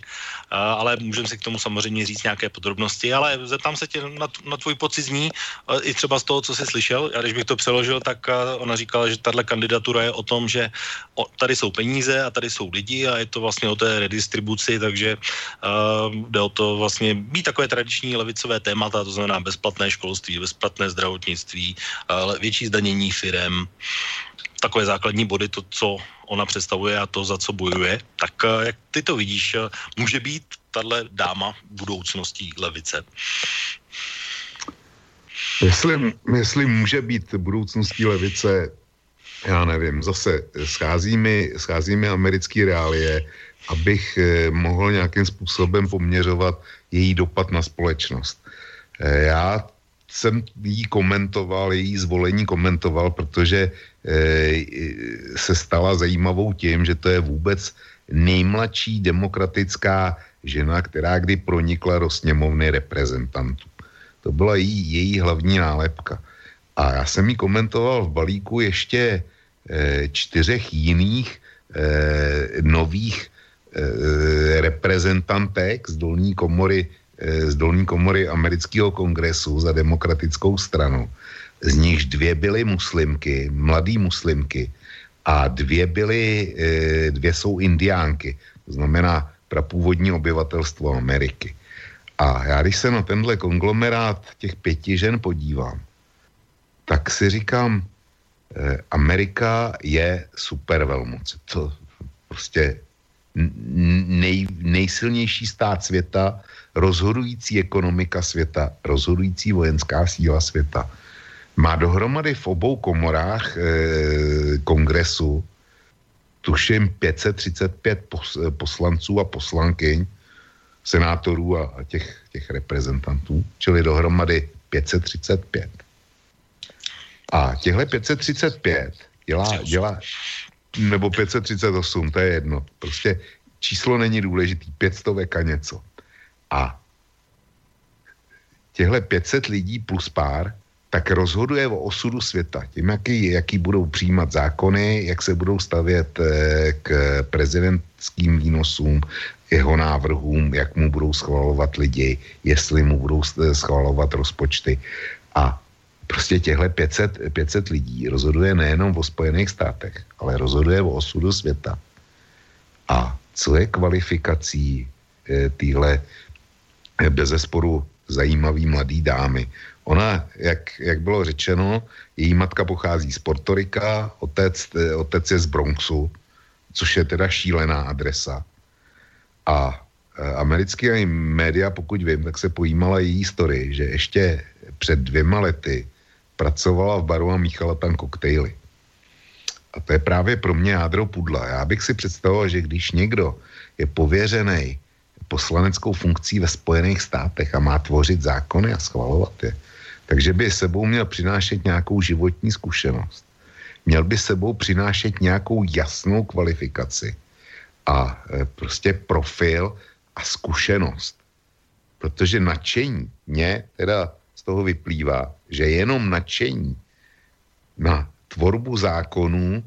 [SPEAKER 1] ale můžeme si k tomu samozřejmě říct nějaké podrobnosti, ale zeptám se tě na, na tvůj pocit z ní, uh, i třeba z toho, co jsi slyšel. Já když bych to přeložil, tak uh, ona říkala, že tahle kandidatura je o tom, že o, tady jsou peníze a tady jsou lidi a je to vlastně o té redistribuci, takže uh, jde o to vlastně být takové tradiční levicové témata, to znamená bezplatné školství, bezplatné zdravotnictví, uh, větší zdanění firem, takové základní body, to, co ona představuje a to, za co bojuje. Tak uh, jak ty to vidíš, uh, může být tahle dáma budoucností levice?
[SPEAKER 2] Jestli, jestli může být budoucností levice, já nevím, zase schází mi, schází mi americký reálie, abych eh, mohl nějakým způsobem poměřovat její dopad na společnost. Eh, já jsem jí komentoval, její zvolení komentoval, protože eh, se stala zajímavou tím, že to je vůbec nejmladší demokratická žena, která kdy pronikla do sněmovny reprezentantů. To byla její, její hlavní nálepka. A já jsem ji komentoval v balíku ještě e, čtyřech jiných e, nových reprezentantek z dolní komory z dolní komory amerického kongresu za demokratickou stranu. Z nichž dvě byly muslimky, mladý muslimky a dvě byly, dvě jsou indiánky, to znamená prapůvodní obyvatelstvo Ameriky. A já když se na tenhle konglomerát těch pěti žen podívám, tak si říkám, eh, Amerika je super velmoc. To prostě nej, nejsilnější stát světa, rozhodující ekonomika světa, rozhodující vojenská síla světa. Má dohromady v obou komorách e, kongresu tuším 535 pos, poslanců a poslankyň, senátorů a, a těch, těch reprezentantů, čili dohromady 535. A těhle 535 dělá, dělá, nebo 538, to je jedno. Prostě číslo není důležitý, 500 a něco. A těhle 500 lidí plus pár, tak rozhoduje o osudu světa. Tím, jaký, jaký budou přijímat zákony, jak se budou stavět eh, k prezidentským výnosům, jeho návrhům, jak mu budou schvalovat lidi, jestli mu budou schvalovat rozpočty. A prostě těchto 500, 500 lidí rozhoduje nejenom o Spojených státech, ale rozhoduje o osudu světa. A co je kvalifikací e, téhle bezesporu zajímavý mladý dámy? Ona, jak, jak bylo řečeno, její matka pochází z Portorika, otec, otec je z Bronxu, což je teda šílená adresa. A e, americké média, pokud vím, tak se pojímala její story, že ještě před dvěma lety pracovala v baru a míchala tam koktejly. A to je právě pro mě jádro pudla. Já bych si představoval, že když někdo je pověřený poslaneckou funkcí ve Spojených státech a má tvořit zákony a schvalovat je, takže by sebou měl přinášet nějakou životní zkušenost. Měl by sebou přinášet nějakou jasnou kvalifikaci a e, prostě profil a zkušenost. Protože nadšení mě teda z toho vyplývá, že jenom nadšení na tvorbu zákonů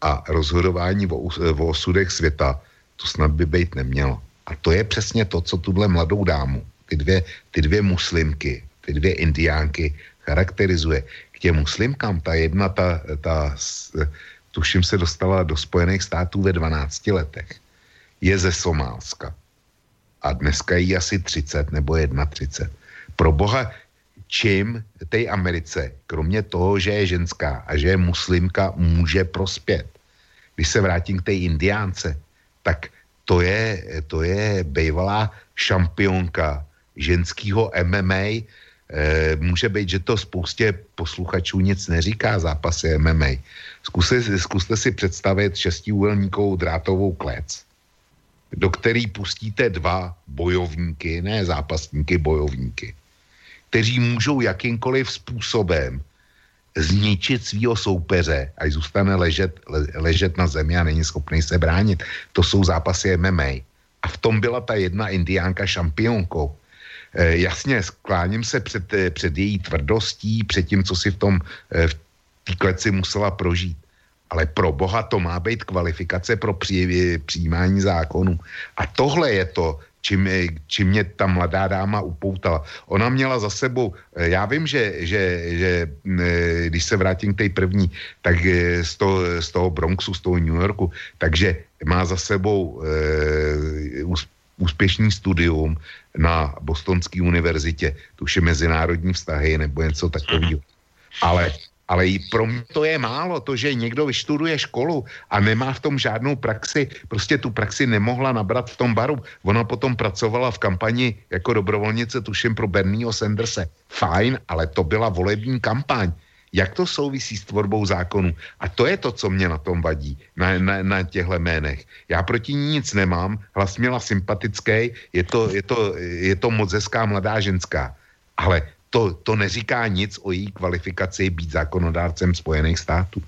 [SPEAKER 2] a rozhodování o, o osudech světa, to snad by být nemělo. A to je přesně to, co tuhle mladou dámu, ty dvě, ty dvě muslimky, ty dvě indiánky charakterizuje. K těm muslimkám ta jedna, ta, ta tuším se dostala do Spojených států ve 12 letech. Je ze Somálska. A dneska jí asi 30 nebo 31. Pro boha, čím té Americe, kromě toho, že je ženská a že je muslimka, může prospět. Když se vrátím k té indiánce, tak to je, to je bývalá šampionka ženského MMA, může být, že to spoustě posluchačů nic neříká zápasy MMA. Zkuste, zkuste si představit šestiúhelníkovou drátovou klec, do který pustíte dva bojovníky, ne zápasníky, bojovníky, kteří můžou jakýmkoliv způsobem zničit svého soupeře, až zůstane ležet, le, ležet na zemi a není schopný se bránit. To jsou zápasy MMA. A v tom byla ta jedna indiánka šampionkou. E, jasně, skláním se před, eh, před její tvrdostí, před tím, co si v tom v té kleci musela prožít. Ale pro boha to má být kvalifikace pro při, přijímání zákonů. A tohle je to, čím, čím mě ta mladá dáma upoutala. Ona měla za sebou, eh, já vím, že, že, že eh, když se vrátím k té první, tak eh, z toho, z toho Bronxu, z toho New Yorku, takže má za sebou e, úspěšný studium na Bostonské univerzitě, je mezinárodní vztahy nebo něco takového. Ale ale i pro mě to je málo, to, že někdo vyštuduje školu a nemá v tom žádnou praxi, prostě tu praxi nemohla nabrat v tom baru. Ona potom pracovala v kampani jako dobrovolnice, tuším pro Bernieho Sanderse. Fajn, ale to byla volební kampaň. Jak to souvisí s tvorbou zákonu? A to je to, co mě na tom vadí, na, na, na těchto jménech. Já proti ní nic nemám, hlas měla sympatický, je to, je to, je to moc hezká mladá ženská. Ale to, to neříká nic o její kvalifikaci být zákonodárcem Spojených států.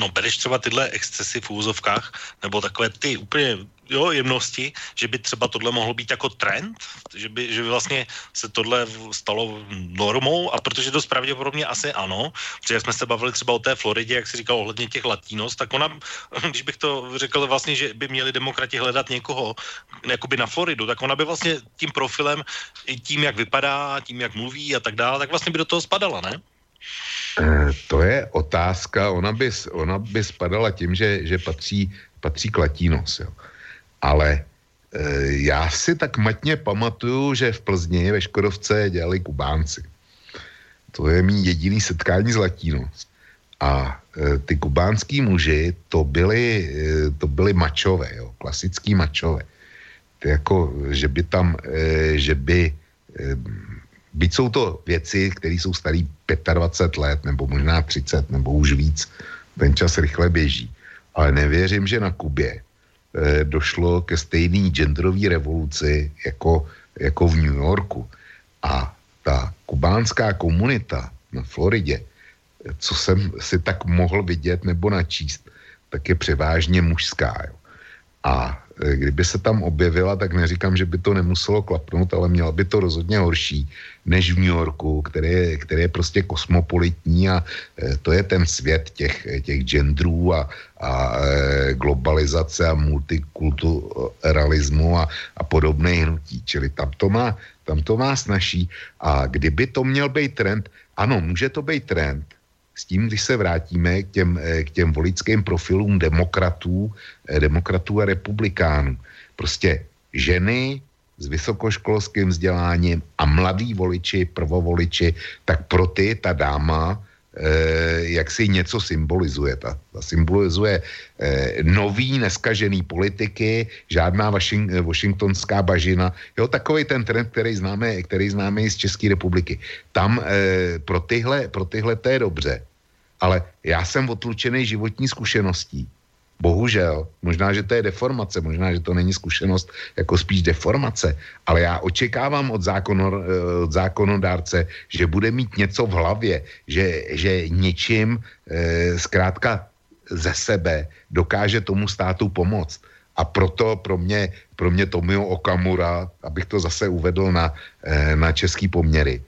[SPEAKER 1] No, bereš třeba tyhle excesy v úzovkách, nebo takové ty úplně jo, jemnosti, že by třeba tohle mohlo být jako trend, že by, že by vlastně se tohle stalo normou a protože to pravděpodobně asi ano, protože jsme se bavili třeba o té Floridě, jak si říkal ohledně těch latinos, tak ona, <laughs> když bych to řekl vlastně, že by měli demokrati hledat někoho jakoby na Floridu, tak ona by vlastně tím profilem, tím, jak vypadá, tím, jak mluví a tak dále, tak vlastně by do toho spadala, ne?
[SPEAKER 2] Eh, to je otázka, ona by, ona by spadala tím, že, že patří, patří k Latinos, jo. Ale e, já si tak matně pamatuju, že v Plzni ve Škodovce dělali Kubánci. To je mý jediný setkání s Latinos. A e, ty kubánský muži, to byli, e, to byli mačové, jo, klasický mačové. To jako, že by tam, e, že by, e, byť jsou to věci, které jsou starý 25 let, nebo možná 30, nebo už víc, ten čas rychle běží. Ale nevěřím, že na Kubě došlo ke stejné genderové revoluci jako, jako v New Yorku. A ta kubánská komunita na Floridě, co jsem si tak mohl vidět nebo načíst, tak je převážně mužská. Jo. A Eh, kdyby se tam objevila, tak neříkám, že by to nemuselo klapnout, ale měla by to rozhodně horší než v New Yorku, který je, který je prostě kosmopolitní a eh, to je ten svět těch, těch genderů a, a eh, globalizace a multikulturalismu a, a podobné hnutí. Čili tam to má, tam to má snaží a kdyby to měl být trend, ano, může to být trend, s tím, když se vrátíme k těm, k těm volickým profilům demokratů, demokratů a republikánů. Prostě ženy s vysokoškolským vzděláním a mladí voliči, prvovoliči, tak pro ty ta dáma eh, jak si něco symbolizuje. Ta, ta symbolizuje eh, nový, neskažený politiky, žádná Washing, washingtonská bažina. Jo, takový ten trend, který známe, který známe i z České republiky. Tam eh, pro, tyhle, pro tyhle to je dobře. Ale já jsem otlučený životní zkušeností. Bohužel, možná, že to je deformace, možná, že to není zkušenost jako spíš deformace, ale já očekávám od, zákono, eh, od zákonodárce, že bude mít něco v hlavě, že, že něčím e, zkrátka ze sebe dokáže tomu státu pomoct. A proto pro mě, pro mě Tomio Okamura, abych to zase uvedl na, e, na český poměry,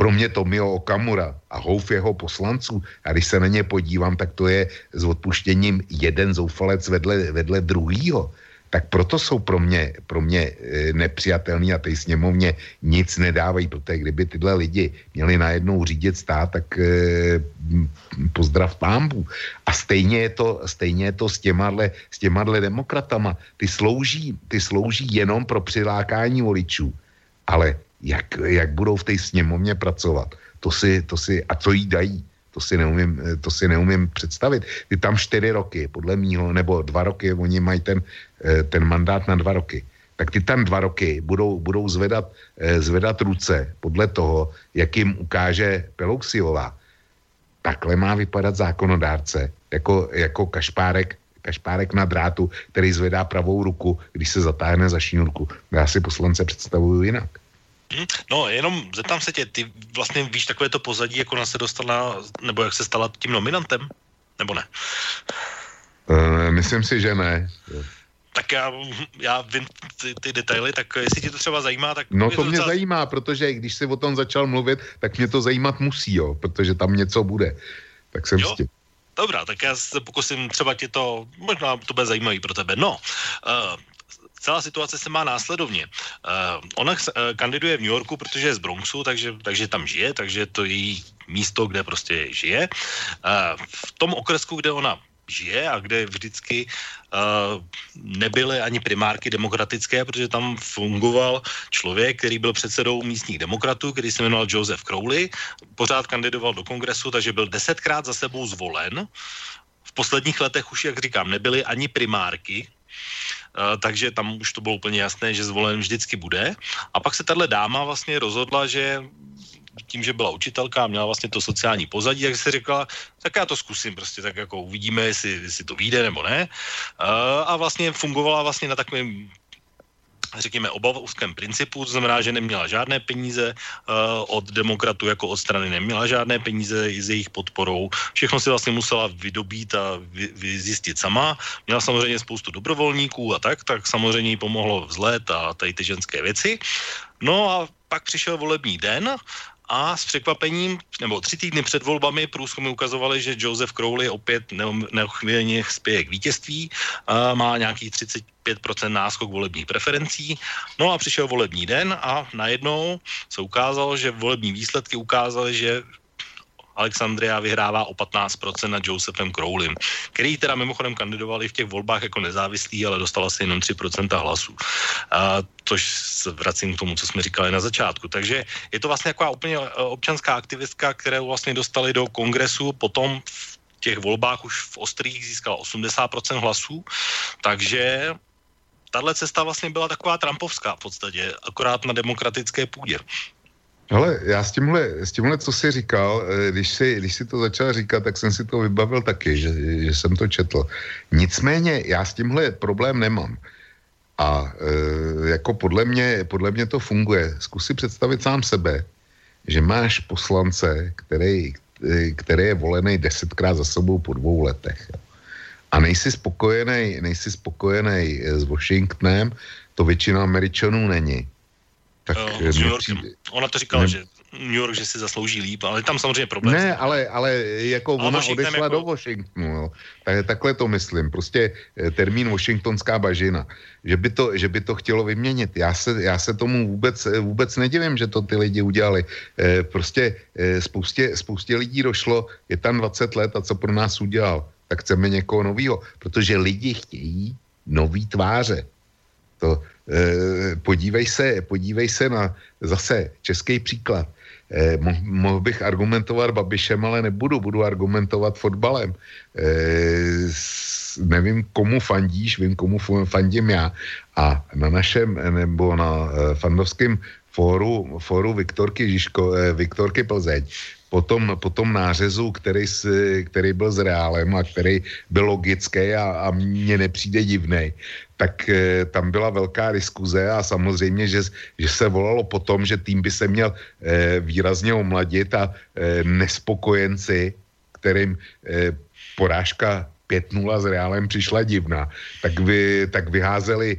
[SPEAKER 2] pro mě Tomio Okamura a houf jeho poslanců, a když se na ně podívám, tak to je s odpuštěním jeden zoufalec vedle, vedle druhýho. Tak proto jsou pro mě, pro mě e, nepřijatelný a té sněmovně nic nedávají, protože kdyby tyhle lidi měli najednou řídit stát, tak e, pozdrav pámbu. A stejně je to, stejně je to s těmahle, s těmahle demokratama. Ty slouží, ty slouží jenom pro přilákání voličů. Ale jak, jak budou v té sněmovně pracovat. To si, to si, a co jí dají, to si, neumím, to si neumím představit. Ty tam čtyři roky, podle mýho, nebo dva roky, oni mají ten, eh, ten mandát na dva roky. Tak ty tam dva roky budou, budou zvedat, eh, zvedat ruce podle toho, jak jim ukáže Pelousiová. Takhle má vypadat zákonodárce, jako, jako kašpárek, kašpárek na drátu, který zvedá pravou ruku, když se zatáhne za šňůrku. Já si poslance představuju jinak.
[SPEAKER 1] Hm? No, jenom zeptám se tě, ty vlastně víš takové to pozadí, jak ona se dostala, nebo jak se stala tím nominantem? Nebo ne?
[SPEAKER 2] Uh, myslím si, že ne.
[SPEAKER 1] tak já, já vím ty, ty detaily, tak jestli tě to třeba zajímá, tak...
[SPEAKER 2] No to mě docela... zajímá, protože když jsi o tom začal mluvit, tak mě to zajímat musí, jo, protože tam něco bude. Tak jsem jo?
[SPEAKER 1] Dobrá, tak já se pokusím třeba ti to, možná to bude zajímavý pro tebe. No, uh, celá situace se má následovně. Uh, ona uh, kandiduje v New Yorku, protože je z Bronxu, takže, takže tam žije, takže to je její místo, kde prostě žije. Uh, v tom okresku, kde ona žije a kde vždycky uh, nebyly ani primárky demokratické, protože tam fungoval člověk, který byl předsedou místních demokratů, který se jmenoval Joseph Crowley, pořád kandidoval do kongresu, takže byl desetkrát za sebou zvolen. V posledních letech už, jak říkám, nebyly ani primárky, takže tam už to bylo úplně jasné, že zvolen vždycky bude. A pak se tahle dáma vlastně rozhodla, že tím, že byla učitelka a měla vlastně to sociální pozadí, tak si řekla, tak já to zkusím prostě, tak jako uvidíme, jestli, jestli to vyjde nebo ne. A vlastně fungovala vlastně na takovém řekněme, obavovském principu, to znamená, že neměla žádné peníze uh, od demokratů jako od strany, neměla žádné peníze i s jejich podporou. Všechno si vlastně musela vydobít a vy, vyzjistit sama. Měla samozřejmě spoustu dobrovolníků a tak, tak samozřejmě jí pomohlo vzlet a tady ty ženské věci. No a pak přišel volební den a s překvapením, nebo tři týdny před volbami průzkumy ukazovaly, že Joseph Crowley opět neochvělně spěje k vítězství, a má nějaký 35% náskok volebních preferencí. No a přišel volební den a najednou se ukázalo, že volební výsledky ukázaly, že Alexandria vyhrává o 15% nad Josephem Crowleym, který teda mimochodem kandidoval i v těch volbách jako nezávislý, ale dostala se jenom 3% hlasů. Což vracím k tomu, co jsme říkali na začátku. Takže je to vlastně taková úplně e, občanská aktivistka, kterou vlastně dostali do kongresu, potom v těch volbách už v Ostrých získala 80% hlasů, takže tahle cesta vlastně byla taková trampovská v podstatě, akorát na demokratické půdě.
[SPEAKER 2] Ale já s tímhle, s tímhle, co jsi říkal, eh, když si, když si to začal říkat, tak jsem si to vybavil taky, že, že jsem to četl. Nicméně já s tímhle problém nemám. A e, jako podle mě, podle mě to funguje. Zkus si představit sám sebe, že máš poslance, který, eh, který je volený desetkrát za sebou po dvou letech. A nejsi spokojený, nejsi spokojený s Washingtonem, to většina Američanů není
[SPEAKER 1] tak uh, s New Yorkem. Ona to říkala, ne, že New York, že si zaslouží líp, ale tam samozřejmě problém.
[SPEAKER 2] Ne, ale, ale jako ale ona Washington odešla jako... do Washingtonu, jo. Tak, takhle to myslím. Prostě eh, termín Washingtonská bažina. Že by to, že by to chtělo vyměnit. Já se, já se tomu vůbec, eh, vůbec nedivím, že to ty lidi udělali. prostě spoustě, spoustě lidí došlo, je tam 20 let a co pro nás udělal? Tak chceme někoho nového, protože lidi chtějí nový tváře. To, podívej se, podívej se na zase český příklad. Eh, mohl bych argumentovat Babišem, ale nebudu, budu argumentovat fotbalem. Eh, nevím, komu fandíš, vím, komu fandím já. A na našem, nebo na fandovském fóru, fóru Viktorky, Žižko, Viktorky Plzeň po tom, po tom nářezu, který, který byl s Reálem a který byl logický a, a mně nepřijde divný, tak e, tam byla velká diskuze a samozřejmě, že, že se volalo po tom, že tým by se měl e, výrazně omladit a e, nespokojenci, kterým e, porážka 5-0 s Reálem přišla divná, tak, vy, tak vyházeli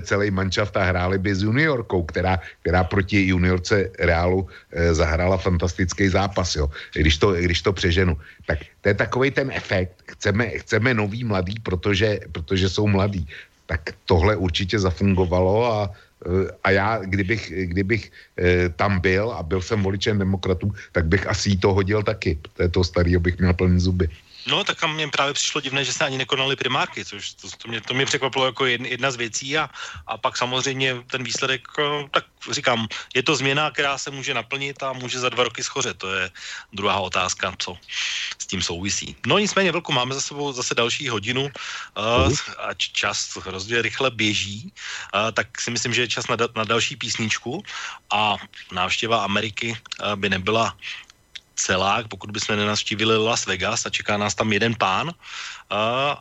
[SPEAKER 2] celý manšaft a hráli by s juniorkou, která, která proti juniorce Reálu e, zahrála fantastický zápas, jo. Když to, když to přeženu. Tak to je takový ten efekt. Chceme, chceme nový mladý, protože, protože jsou mladí. Tak tohle určitě zafungovalo a eh, a já, kdybych, kdybych e, tam byl a byl jsem voličem demokratů, tak bych asi to hodil taky. To je to starého bych měl plný zuby.
[SPEAKER 1] No, tak mě právě přišlo divné, že se ani nekonaly primárky, což to, to, mě, to mě překvapilo jako jedna z věcí a, a pak samozřejmě ten výsledek, eh, tak říkám, je to změna, která se může naplnit a může za dva roky schořet. To je druhá otázka, co s tím souvisí. No nicméně, Velku, máme za sebou zase další hodinu uh, a čas hrozně rychle běží, uh, tak si myslím, že je čas na, na další písničku a návštěva Ameriky uh, by nebyla celák, pokud bychom nenavštívili Las Vegas a čeká nás tam jeden pán, uh,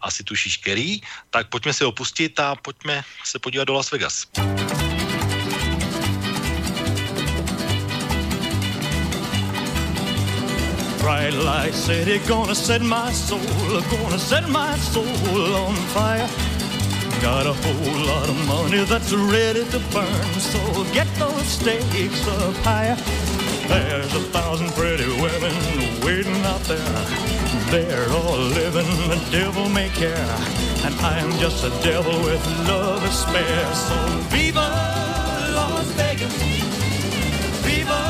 [SPEAKER 1] asi tušíš který, tak pojďme si opustit a pojďme se podívat do Las Vegas. Bright light city gonna set my soul, gonna set my soul on fire.
[SPEAKER 5] Got a whole lot of money that's ready to burn, so get those stakes up higher. There's a thousand pretty women waiting out there. They're all living the devil may care, and I am just a devil with love to spare. So viva Las Vegas, viva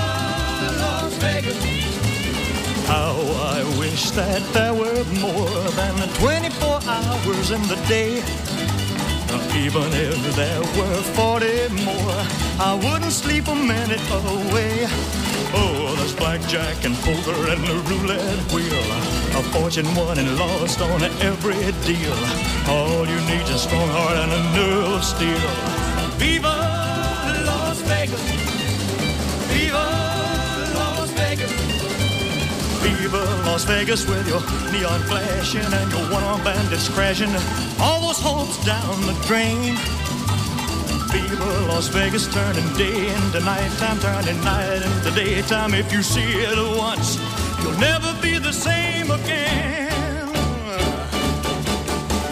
[SPEAKER 5] Las Vegas. How I wish that there were more than 24 hours in the day. Even if there were 40 more, I wouldn't sleep a minute away. Oh, there's blackjack and poker and the roulette wheel. A fortune won and lost on every deal. All you need is a strong heart and a nerve of steel. Viva Las Vegas! Viva Las Vegas! Viva Las Vegas with your neon flashing and your one-armed bandits crashing. All those hopes down the drain. Viva Las Vegas turning day into nighttime, turning night into daytime. If you see it once, you'll never be the same again.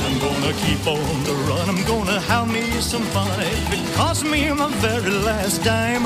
[SPEAKER 5] I'm gonna keep on the run. I'm gonna have me some fun. If it costs me my very last dime.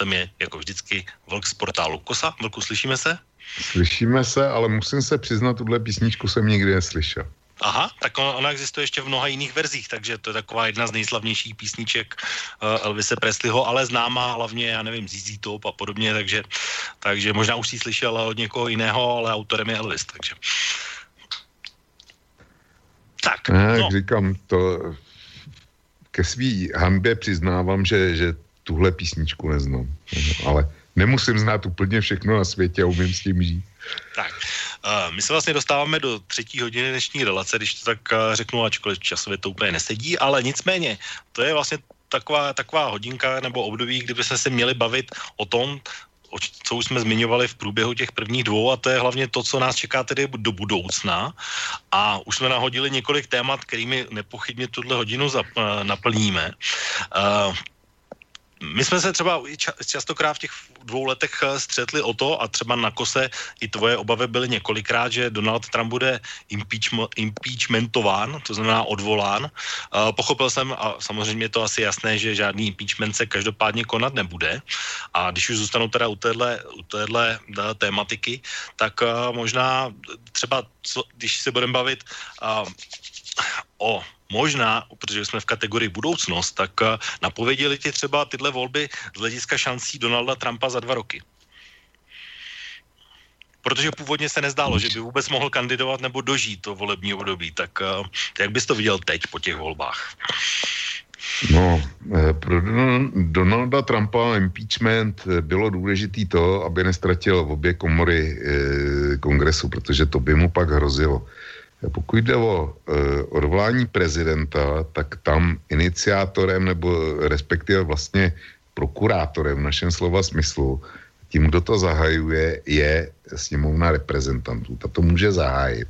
[SPEAKER 1] hostem je, jako vždycky, Vlk z portálu Kosa. Vlku, slyšíme se?
[SPEAKER 2] Slyšíme se, ale musím se přiznat, tuhle písničku jsem nikdy neslyšel.
[SPEAKER 1] Aha, tak ona, ona existuje ještě v mnoha jiných verzích, takže to je taková jedna z nejslavnějších písniček uh, Elvise Presleyho, ale známá hlavně, já nevím, ZZ Top a podobně, takže, takže možná už si slyšel od někoho jiného, ale autorem je Elvis, takže. Tak,
[SPEAKER 2] Ne,
[SPEAKER 1] no,
[SPEAKER 2] jak říkám, to ke svý hanbě přiznávám, že, že tuhle písničku neznám. Ale nemusím znát úplně všechno na světě a umím s tím žít.
[SPEAKER 1] tak. Uh, my se vlastně dostáváme do třetí hodiny dnešní relace, když to tak uh, řeknu, ačkoliv časově to úplně nesedí, ale nicméně, to je vlastně taková, taková hodinka nebo období, kdyby jsme se měli bavit o tom, co už jsme zmiňovali v průběhu těch prvních dvou a to je hlavně to, co nás čeká tedy do budoucna a už jsme nahodili několik témat, kterými nepochybně tuhle hodinu zap, uh, naplníme. Uh, my jsme se třeba častokrát v těch dvou letech eh, střetli o to a třeba na kose i tvoje obavy byly několikrát, že Donald Trump bude impeachmentován, to znamená odvolán. Uh, pochopil jsem a samozřejmě je to asi jasné, že žádný impeachment se každopádně konat nebude. A když už zůstanou teda u téhle, u téhle eh, tématiky, tak možná třeba, co, když se budeme bavit o možná, protože jsme v kategorii budoucnost, tak uh, napověděli ti třeba tyhle volby z hlediska šancí Donalda Trumpa za dva roky? Protože původně se nezdálo, že by vůbec mohl kandidovat nebo dožít to volební období. Tak uh, jak bys to viděl teď po těch volbách?
[SPEAKER 2] No, eh, pro Don- Donalda Trumpa impeachment eh, bylo důležitý to, aby nestratil obě komory eh, kongresu, protože to by mu pak hrozilo. Pokud jde o eh, odvolání prezidenta, tak tam iniciátorem nebo respektive vlastně prokurátorem v našem slova smyslu, tím, kdo to zahajuje, je sněmovna reprezentantů. Ta to může zahájit.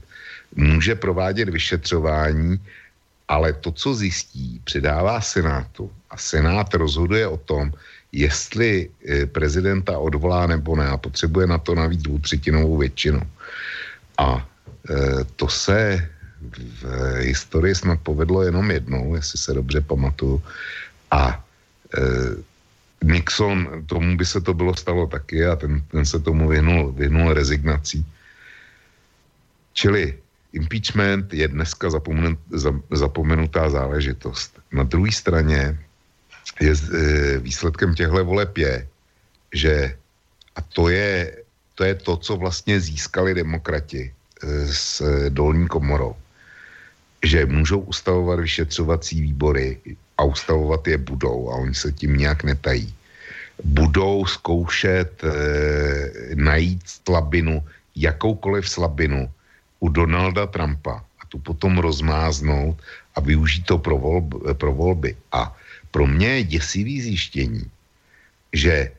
[SPEAKER 2] Může provádět vyšetřování, ale to, co zjistí, předává Senátu a Senát rozhoduje o tom, jestli eh, prezidenta odvolá nebo ne a potřebuje na to navíc dvoutřetinovou většinu. A to se v historii snad povedlo jenom jednou, jestli se dobře pamatuju. A eh, Nixon, tomu by se to bylo stalo taky a ten, ten se tomu vyhnul, vyhnul rezignací. Čili impeachment je dneska zapomenut, za, zapomenutá záležitost. Na druhé straně je e, výsledkem těchto voleb je, že a to je, to je to, co vlastně získali demokrati s dolní komorou. že můžou ustavovat vyšetřovací výbory a ustavovat je budou a oni se tím nějak netají. Budou zkoušet e, najít slabinu, jakoukoliv slabinu u Donalda Trumpa a tu potom rozmáznout a využít to pro, volb, pro volby. A pro mě je děsivý zjištění, že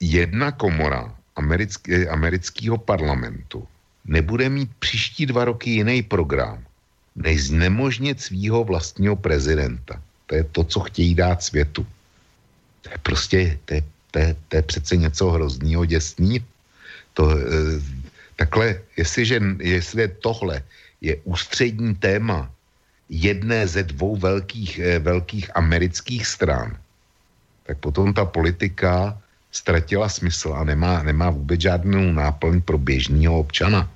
[SPEAKER 2] jedna komora americký, amerického parlamentu nebude mít příští dva roky jiný program, než znemožnit svýho vlastního prezidenta. To je to, co chtějí dát světu. To je prostě, to je, to je, to je přece něco hrozného, děsného. To, e, takhle, jestliže, jestli tohle je ústřední téma jedné ze dvou velkých, e, velkých amerických stran, tak potom ta politika ztratila smysl a nemá, nemá vůbec žádnou náplň pro běžného občana.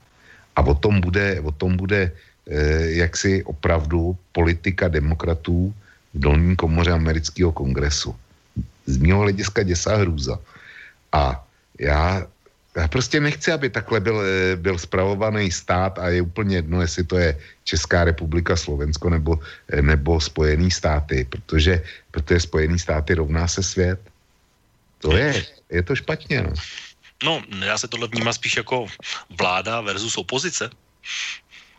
[SPEAKER 2] A o tom bude, o tom bude eh, jaksi opravdu politika demokratů v dolní komoře amerického kongresu. Z mého hlediska děsá hrůza. A já, já prostě nechci, aby takhle byl, eh, byl spravovaný stát a je úplně jedno, jestli to je Česká republika, Slovensko nebo, eh, nebo Spojený státy, protože, protože Spojený státy rovná se svět. To je, je to špatně. No.
[SPEAKER 1] No, já se tohle vnímám spíš jako vláda versus opozice.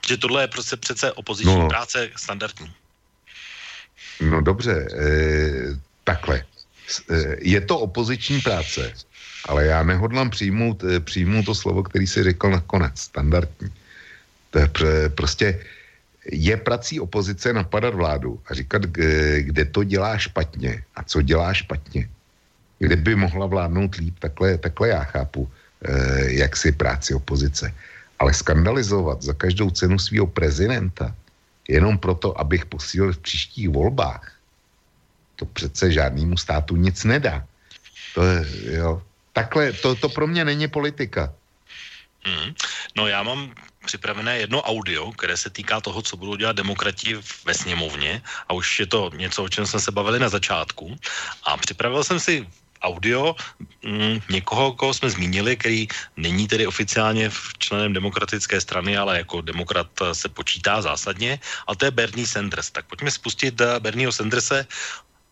[SPEAKER 1] Že tohle je prostě přece opoziční no. práce standardní.
[SPEAKER 2] No dobře, e, takhle. E, je to opoziční práce, ale já nehodlám přijmout, e, přijmout to slovo, který si řekl nakonec, standardní. To je pr- prostě je prací opozice napadat vládu a říkat, kde to dělá špatně a co dělá špatně kdyby mohla vládnout líp, takhle, takhle já chápu, eh, jak si práci opozice. Ale skandalizovat za každou cenu svého prezidenta, jenom proto, abych posílil v příštích volbách, to přece žádnému státu nic nedá. To je, jo. Takhle, to, to pro mě není politika.
[SPEAKER 1] Hmm. No já mám připravené jedno audio, které se týká toho, co budou dělat demokrati ve sněmovně a už je to něco, o čem jsme se bavili na začátku a připravil jsem si audio mm, někoho, koho jsme zmínili, který není tedy oficiálně členem demokratické strany, ale jako demokrat eh, se počítá zásadně, a to je Bernie Sanders. Tak pojďme spustit eh, Bernieho Sanderse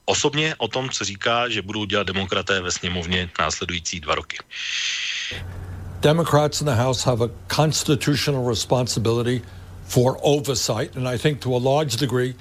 [SPEAKER 1] osobně o tom, co říká, že budou dělat demokraté ve sněmovně následující dva roky.
[SPEAKER 7] Democrats in the House have a constitutional responsibility for oversight, and I think to a large degree,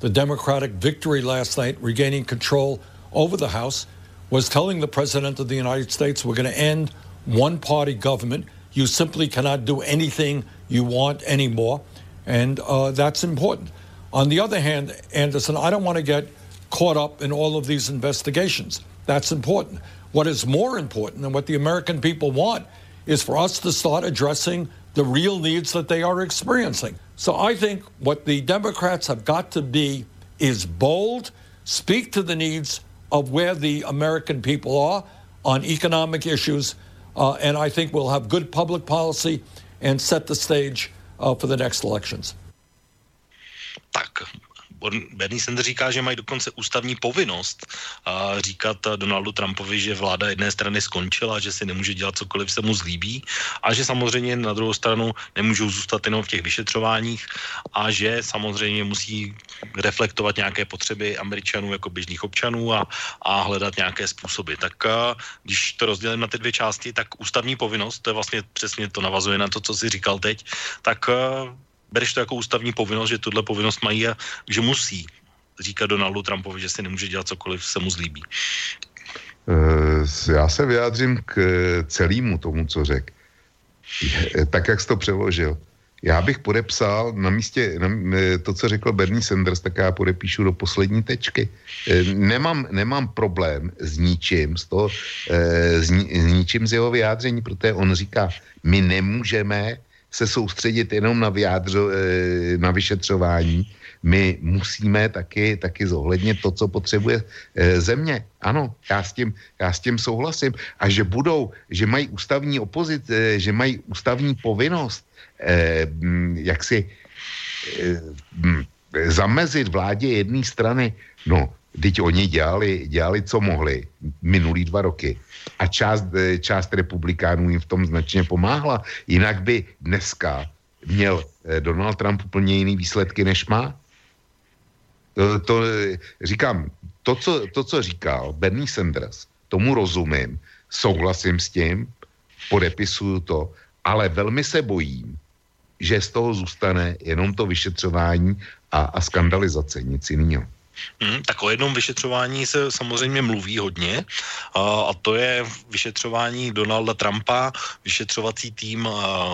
[SPEAKER 7] the Democratic victory last night, regaining control over the House, was telling the President of the United States, we're going to end one party government. You simply cannot do anything you want anymore. And uh, that's important. On the other hand, Anderson, I don't want to get caught up in all of these investigations. That's important. What is more important and what the American people want is for us to start addressing the real needs that they are experiencing. So I think what the Democrats have got to be is bold, speak to the needs of where the American people are on economic issues. Uh, and I think we'll have good public policy and set the stage uh, for the next elections.
[SPEAKER 1] Bernie Sanders říká, že mají dokonce ústavní povinnost a říkat Donaldu Trumpovi, že vláda jedné strany skončila, že si nemůže dělat cokoliv se mu zlíbí a že samozřejmě na druhou stranu nemůžou zůstat jenom v těch vyšetřováních a že samozřejmě musí reflektovat nějaké potřeby Američanů jako běžných občanů a, a hledat nějaké způsoby. Tak a, když to rozdělím na ty dvě části, tak ústavní povinnost, to je vlastně přesně to navazuje na to, co jsi říkal teď, tak a, bereš to jako ústavní povinnost, že tuhle povinnost mají a že musí říkat Donaldu Trumpovi, že si nemůže dělat cokoliv se mu zlíbí.
[SPEAKER 2] Eh, já se vyjádřím k eh, celému tomu, co řekl. Tak, jak jsi to přeložil. Já bych podepsal na místě na, eh, to, co řekl Bernie Sanders, tak já podepíšu do poslední tečky. Nemám, nemám problém s ničím, s, toho, s, ní, s ničím z jeho vyjádření, protože on říká, my nemůžeme se soustředit jenom na, vyjádřo, eh, na vyšetřování. My musíme taky, taky zohlednit to, co potřebuje eh, země. Ano, já s tím, já s tím souhlasím. A že budou, že mají ústavní opozice, eh, že mají ústavní povinnost, jak si zamezit vládě jedné strany, no, Teď oni dělali, dělali, co mohli minulý dva roky. A část, část republikánů jim v tom značně pomáhla. Jinak by dneska měl eh, Donald Trump úplně jiný výsledky, než má? To, to říkám, to co, to, co říkal Bernie Sanders, tomu rozumím, souhlasím s tím, podepisuju to, ale velmi se bojím, že z toho zůstane jenom to vyšetřování a, a skandalizace, nic jiného.
[SPEAKER 1] Hmm, tak o jednom vyšetřování se samozřejmě mluví hodně a, a to je vyšetřování Donalda Trumpa, vyšetřovací tým a,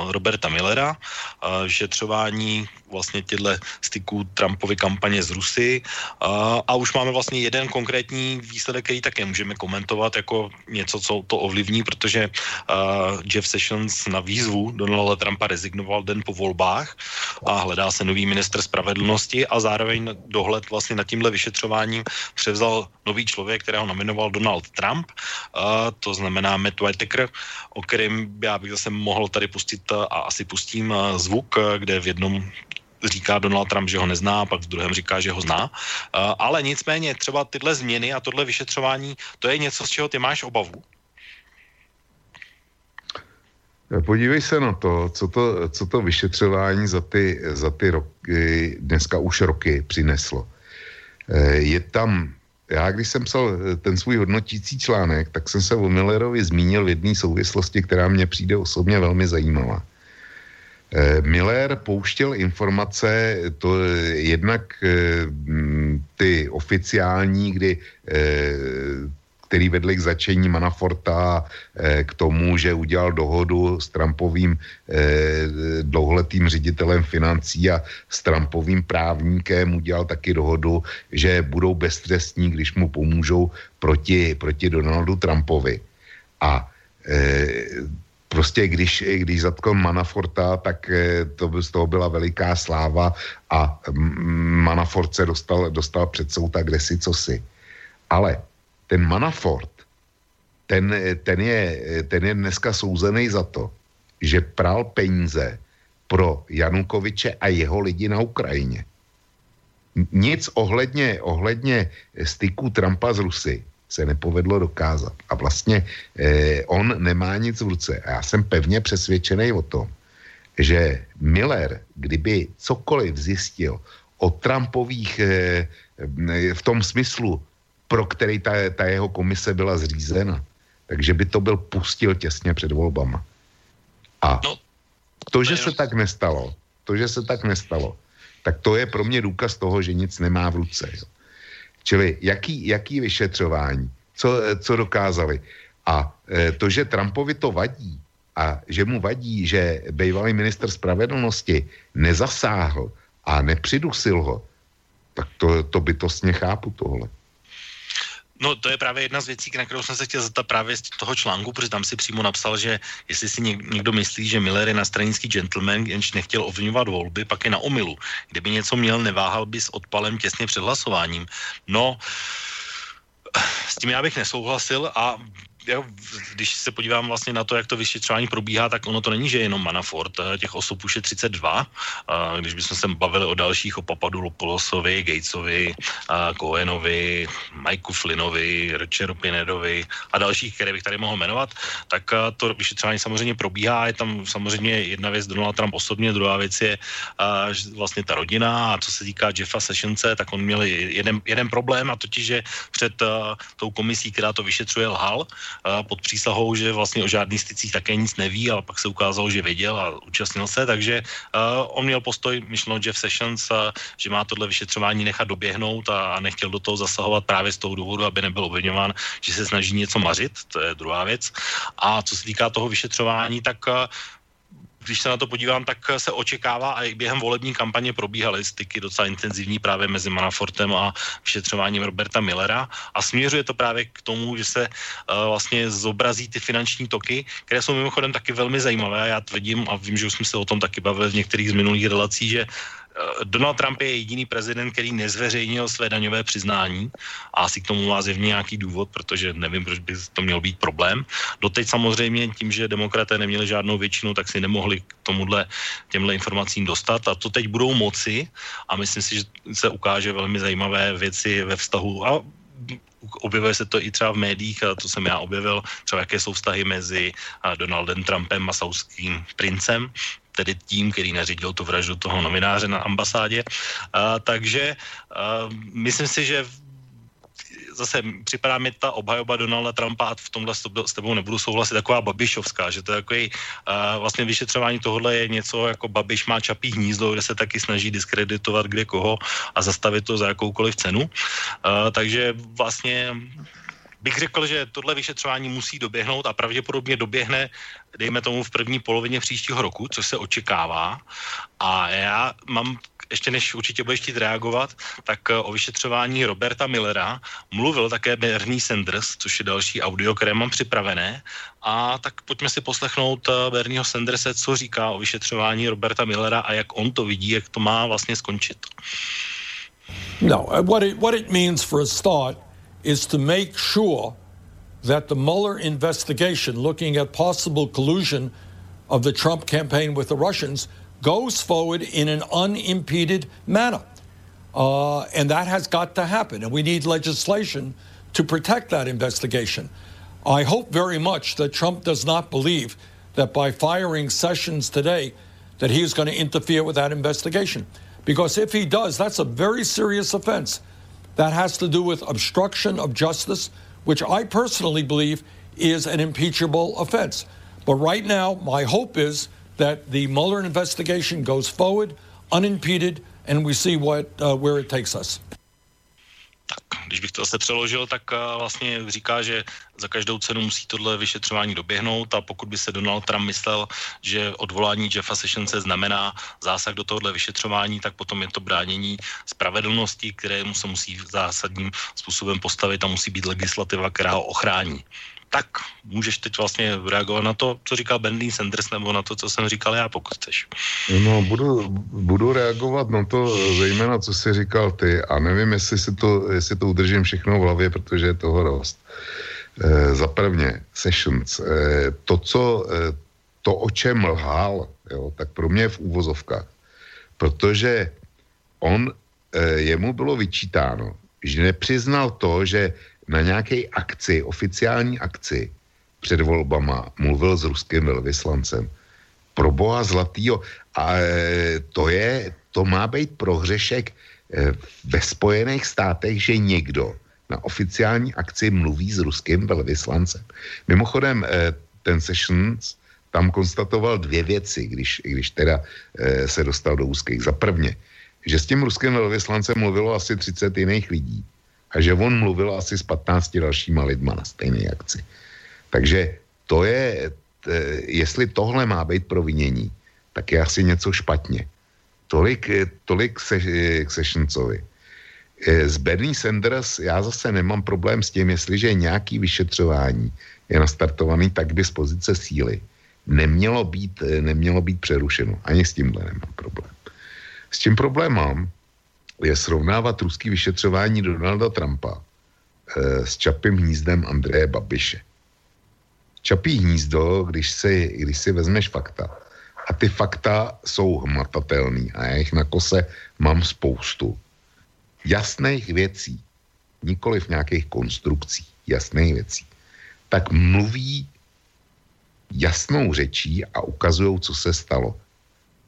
[SPEAKER 1] Roberta Millera, a, vyšetřování vlastně těchto styků Trumpovy kampaně z Rusy. A, a už máme vlastně jeden konkrétní výsledek, který také můžeme komentovat jako něco, co to ovlivní, protože uh, Jeff Sessions na výzvu Donalda Trumpa rezignoval den po volbách a hledá se nový minister spravedlnosti a zároveň dohled vlastně nad tímhle vyšetřováním převzal nový člověk, kterého nominoval Donald Trump, to znamená Matt Whitaker, o kterém já bych zase mohl tady pustit a asi pustím zvuk, kde v jednom říká Donald Trump, že ho nezná, pak v druhém říká, že ho zná. Ale nicméně třeba tyhle změny a tohle vyšetřování, to je něco, z čeho ty máš obavu?
[SPEAKER 2] Podívej se na to, co to, co to vyšetřování za ty, za ty roky, dneska už roky přineslo. Eh, je tam, já když jsem psal eh, ten svůj hodnotící článek, tak jsem se o Millerovi zmínil v jedné souvislosti, která mě přijde osobně velmi zajímavá. Eh, Miller pouštěl informace, to jednak ty oficiální, kdy který vedli k začení Manaforta eh, k tomu, že udělal dohodu s Trumpovým eh, dlouholetým ředitelem financí a s Trumpovým právníkem udělal taky dohodu, že budou beztrestní, když mu pomůžou proti, proti Donaldu Trumpovi. A eh, prostě když, když zatkl Manaforta, tak to z toho byla veliká sláva a Manafort se dostal, dostal před soud a kde si co si. Ale ten Manafort, ten, ten, je, ten je dneska souzený za to, že pral peníze pro Janukoviče a jeho lidi na Ukrajině. Nic ohledně, ohledně styku Trumpa z Rusy se nepovedlo dokázat. A vlastně eh, on nemá nic v ruce. A já jsem pevně přesvědčený o tom, že Miller, kdyby cokoliv zjistil o Trumpových eh, v tom smyslu, pro který ta, ta jeho komise byla zřízena. Takže by to byl pustil těsně před volbama. A no, to, že se tak nestalo, to, že se tak nestalo, tak to je pro mě důkaz toho, že nic nemá v ruce. Jo. Čili jaký, jaký vyšetřování, co, co dokázali. A e, to, že Trumpovi to vadí a že mu vadí, že bývalý minister spravedlnosti nezasáhl a nepřidusil ho, tak to, to bytostně chápu tohle.
[SPEAKER 1] No to je právě jedna z věcí, na kterou jsem se chtěl zeptat právě z toho článku, protože tam si přímo napsal, že jestli si někdo myslí, že Miller je nastranický gentleman, jenž nechtěl ovlivňovat volby, pak je na omilu. Kdyby něco měl, neváhal by s odpalem těsně před hlasováním. No, s tím já bych nesouhlasil a já, když se podívám vlastně na to, jak to vyšetřování probíhá, tak ono to není, že jenom Manafort, eh, těch osob už je 32. Když bychom se bavili o dalších, o Papadu Lopolosovi, Gatesovi, Cohenovi, Mikeu Flynnovi, Richardu Pinedovi a dalších, které bych tady mohl jmenovat, tak eh, to vyšetřování samozřejmě probíhá. Je tam samozřejmě jedna věc Donald Trump osobně, druhá věc je eh, vlastně ta rodina a co se týká Jeffa Sessionse, tak on měl jeden, jeden problém a totiž, že před tou komisí, která to vyšetřuje, lhal pod přísahou, že vlastně o žádných stycích také nic neví, ale pak se ukázalo, že věděl a účastnil se, takže on měl postoj, myšleno Jeff Sessions, že má tohle vyšetřování nechat doběhnout a nechtěl do toho zasahovat právě z toho důvodu, aby nebyl obvinován, že se snaží něco mařit, to je druhá věc. A co se týká toho vyšetřování, tak když se na to podívám, tak se očekává a i během volební kampaně probíhaly styky docela intenzivní právě mezi Manafortem a vyšetřováním Roberta Millera a směřuje to právě k tomu, že se uh, vlastně zobrazí ty finanční toky, které jsou mimochodem taky velmi zajímavé. Já tvrdím a vím, že už jsme se o tom taky bavili v některých z minulých relací, že Eh, Donald Trump je jediný prezident, který nezveřejnil své daňové přiznání. A asi k tomu má zjevně nějaký důvod, protože nevím, proč by to měl být problém. Doteď samozřejmě tím, že demokraté neměli žádnou většinu, tak si nemohli k tomuhle těmhle informacím dostat. A to teď budou moci. A myslím si, že se ukáže velmi zajímavé věci ve vztahu a objevuje se to i třeba v médiích, a to jsem já objevil, třeba jaké jsou vztahy mezi Donaldem Trumpem a saudským princem, tedy tím, který nařídil tu vraždu toho novináře na ambasádě. A, takže a, myslím si, že zase připadá mi ta obhajoba Donalda Trumpa a v tomhle s tebou nebudu souhlasit, taková babišovská, že to je takový uh, vlastně vyšetřování tohohle je něco jako babiš má čapí hnízdo, kde se taky snaží diskreditovat kde koho a zastavit to za jakoukoliv cenu. Uh, takže vlastně bych řekl, že tohle vyšetřování musí doběhnout a pravděpodobně doběhne, dejme tomu, v první polovině příštího roku, což se očekává. A já mám ještě než určitě budeš chtít reagovat, tak eh, o vyšetřování Roberta Millera mluvil také Bernie Sanders, což je další audio, které mám připravené. A tak pojďme si poslechnout eh, Bernieho Sanderse, co říká o vyšetřování Roberta Millera a jak on to vidí, jak to má vlastně skončit.
[SPEAKER 7] No, what it, what it means for a start is to make sure that the Mueller investigation looking at possible collusion of the Trump campaign with the Russians goes forward in an unimpeded manner. Uh, and that has got to happen. And we need legislation to protect that investigation. I hope very much that Trump does not believe that by firing Sessions today, that he is going to interfere with that investigation. Because if he does, that's a very serious offense. That has to do with obstruction of justice, which I personally believe is an impeachable offense. But right now, my hope is that the Mueller investigation goes forward unimpeded and we see what, uh, where it takes us.
[SPEAKER 1] Když bych to zase přeložil, tak uh, vlastně říká, že za každou cenu musí tohle vyšetřování doběhnout a pokud by se Donald Trump myslel, že odvolání Jeffa Sessionse znamená zásah do tohohle vyšetřování, tak potom je to bránění spravedlnosti, kterému se musí zásadním způsobem postavit a musí být legislativa, která ho ochrání tak můžeš teď vlastně reagovat na to, co říkal Bentley Sanders, nebo na to, co jsem říkal já, pokud chceš.
[SPEAKER 2] No, budu, budu reagovat na to, zejména co jsi říkal ty, a nevím, jestli, si to, jestli to udržím všechno v hlavě, protože je toho dost. E, za prvně, Sessions, e, to, co, e, to, o čem lhal, jo, tak pro mě je v úvozovkách, protože on, e, jemu bylo vyčítáno, že nepřiznal to, že na nějaké akci, oficiální akci před volbama mluvil s ruským velvyslancem. Pro boha zlatýho. A e, to je, to má být prohřešek e, ve Spojených státech, že někdo na oficiální akci mluví s ruským velvyslancem. Mimochodem, e, ten Sessions tam konstatoval dvě věci, když, když teda se dostal do úzkých. Za prvně, že s tím ruským velvyslancem mluvilo asi 30 jiných lidí a že on mluvil asi s 15 dalšíma lidma na stejné akci. Takže to je, t, jestli tohle má být provinění, tak je asi něco špatně. Tolik, tolik se, k Sessionsovi. Z Bernie Sanders já zase nemám problém s tím, jestliže nějaký vyšetřování je nastartovaný, tak by z pozice síly nemělo být, nemělo být přerušeno. Ani s tímhle nemám problém. S tím problém mám, je srovnávat ruský vyšetřování Donalda Trumpa e, s Čapým hnízdem Andreje Babiše. Čapí hnízdo, když si, když si vezmeš fakta, a ty fakta jsou hmatatelný a já jich na kose mám spoustu. Jasných věcí, nikoli v nějakých konstrukcí, jasných věcí, tak mluví jasnou řečí a ukazují, co se stalo.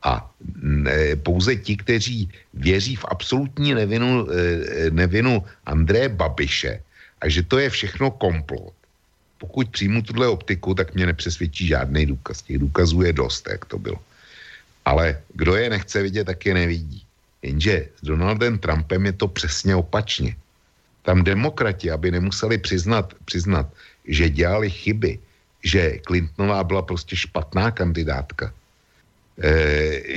[SPEAKER 2] A ne, pouze ti, kteří věří v absolutní nevinu, eh, nevinu Andreje Babiše a že to je všechno komplot. Pokud přijmu tuhle optiku, tak mě nepřesvědčí žádný důkaz. Těch důkazů je dost, jak to bylo. Ale kdo je nechce vidět, tak je nevidí. Jenže s Donaldem Trumpem je to přesně opačně. Tam demokrati, aby nemuseli přiznat, přiznat že dělali chyby, že Clintonová byla prostě špatná kandidátka,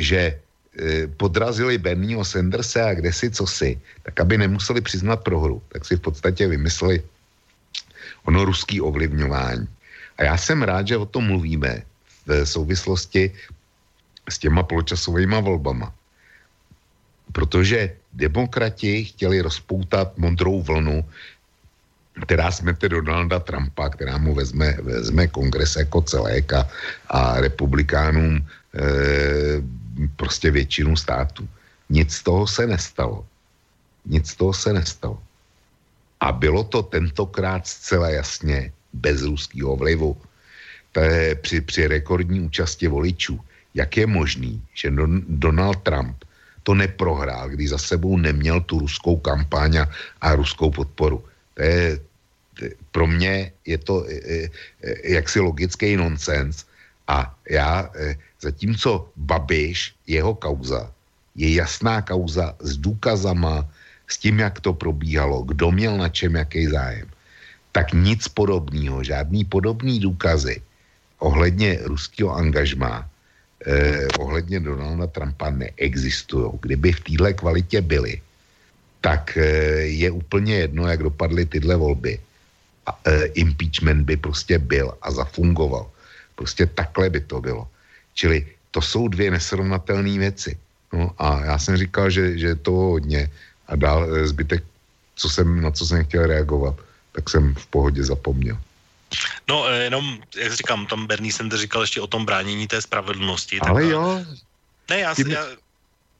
[SPEAKER 2] že eh, podrazili Bernieho Sandersa a kde si co si, tak aby nemuseli přiznat prohru, tak si v podstatě vymysleli ono ruský ovlivňování. A já jsem rád, že o tom mluvíme v souvislosti s těma poločasovými volbama. Protože demokrati chtěli rozpoutat modrou vlnu, která smete Donalda Trumpa, která mu vezme, vezme kongres jako celek a, republikánům Eh, prostě většinu států. Nic z toho se nestalo. Nic z toho se nestalo. A bylo to tentokrát zcela jasně bez ruského vlivu. To je při, při rekordní účasti voličů. jak je možný, že Don, Donald Trump to neprohrál, když za sebou neměl tu ruskou kampaň a, a ruskou podporu. To je, pro mě je to jaksi logický nonsens a já, zatímco Babiš, jeho kauza, je jasná kauza s důkazama, s tím, jak to probíhalo, kdo měl na čem jaký zájem, tak nic podobného, žádný podobný důkazy ohledně ruského angažmá, eh, ohledně Donalda Trumpa neexistují. Kdyby v téhle kvalitě byly, tak eh, je úplně jedno, jak dopadly tyhle volby. A, eh, impeachment by prostě byl a zafungoval. Prostě takhle by to bylo. Čili to jsou dvě nesrovnatelné věci. No a já jsem říkal, že, že je to hodně a dál eh, zbytek, co jsem, na co jsem chtěl reagovat, tak jsem v pohodě zapomněl.
[SPEAKER 1] No, eh, jenom, jak říkám, tam Bernie Sanders říkal ještě o tom bránění té spravedlnosti.
[SPEAKER 2] Ale tak, jo.
[SPEAKER 1] Ne, já, tím... já,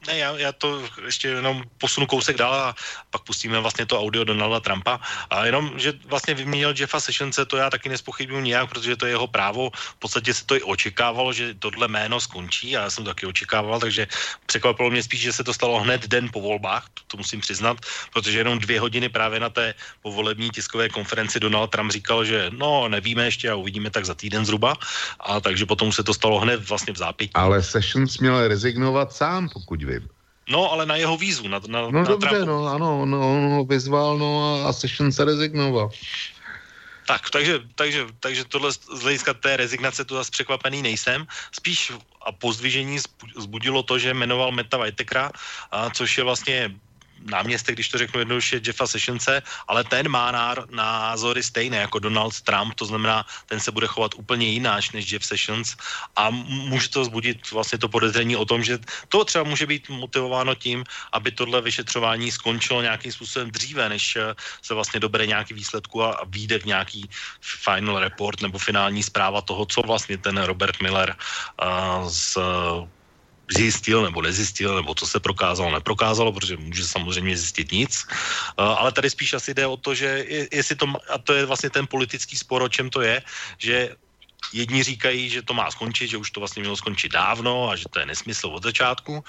[SPEAKER 1] ne, já, já to ještě jenom posunu kousek dál a pak pustíme vlastně to audio Donalda Trumpa. A jenom, že vlastně vyměnil Jeffa Sessionse, to já taky nespochybnuju nijak, protože to je jeho právo. V podstatě se to i očekávalo, že tohle jméno skončí a já jsem to taky očekával, takže překvapilo mě spíš, že se to stalo hned den po volbách, to, musím přiznat, protože jenom dvě hodiny právě na té povolební tiskové konferenci Donald Trump říkal, že no, nevíme ještě a uvidíme tak za týden zhruba. A takže potom se to stalo hned vlastně v zápětí.
[SPEAKER 2] Ale Sessions měl rezignovat sám, pokud vím.
[SPEAKER 1] No, ale na jeho výzvu. Na, na,
[SPEAKER 2] no
[SPEAKER 1] na
[SPEAKER 2] dobře, Trumpu. no, ano, no, on ho vyzval, no a, a Session se rezignoval.
[SPEAKER 1] Tak, takže, takže, takže tohle z hlediska té rezignace to zase překvapený nejsem. Spíš a pozdvižení zbudilo to, že jmenoval Meta Whitakera, a což je vlastně náměstek, když to řeknu jednoduše, Jeffa Sessionse, ale ten má názory stejné jako Donald Trump, to znamená, ten se bude chovat úplně jináč než Jeff Sessions a může to zbudit vlastně to podezření o tom, že to třeba může být motivováno tím, aby tohle vyšetřování skončilo nějakým způsobem dříve, než eh, se vlastně dobere nějaký výsledku a vyjde v nějaký final report nebo finální zpráva toho, co vlastně ten Robert Miller uh, z zjistil nebo nezjistil, nebo co se prokázalo, neprokázalo, protože může samozřejmě zjistit nic. Eh, ale tady spíš asi jde o to, že jestli to, a to je vlastně ten politický spor, o čem to je, že jedni říkají, že to má skončit, že už to vlastně mělo skončit dávno a že to je nesmysl od začátku,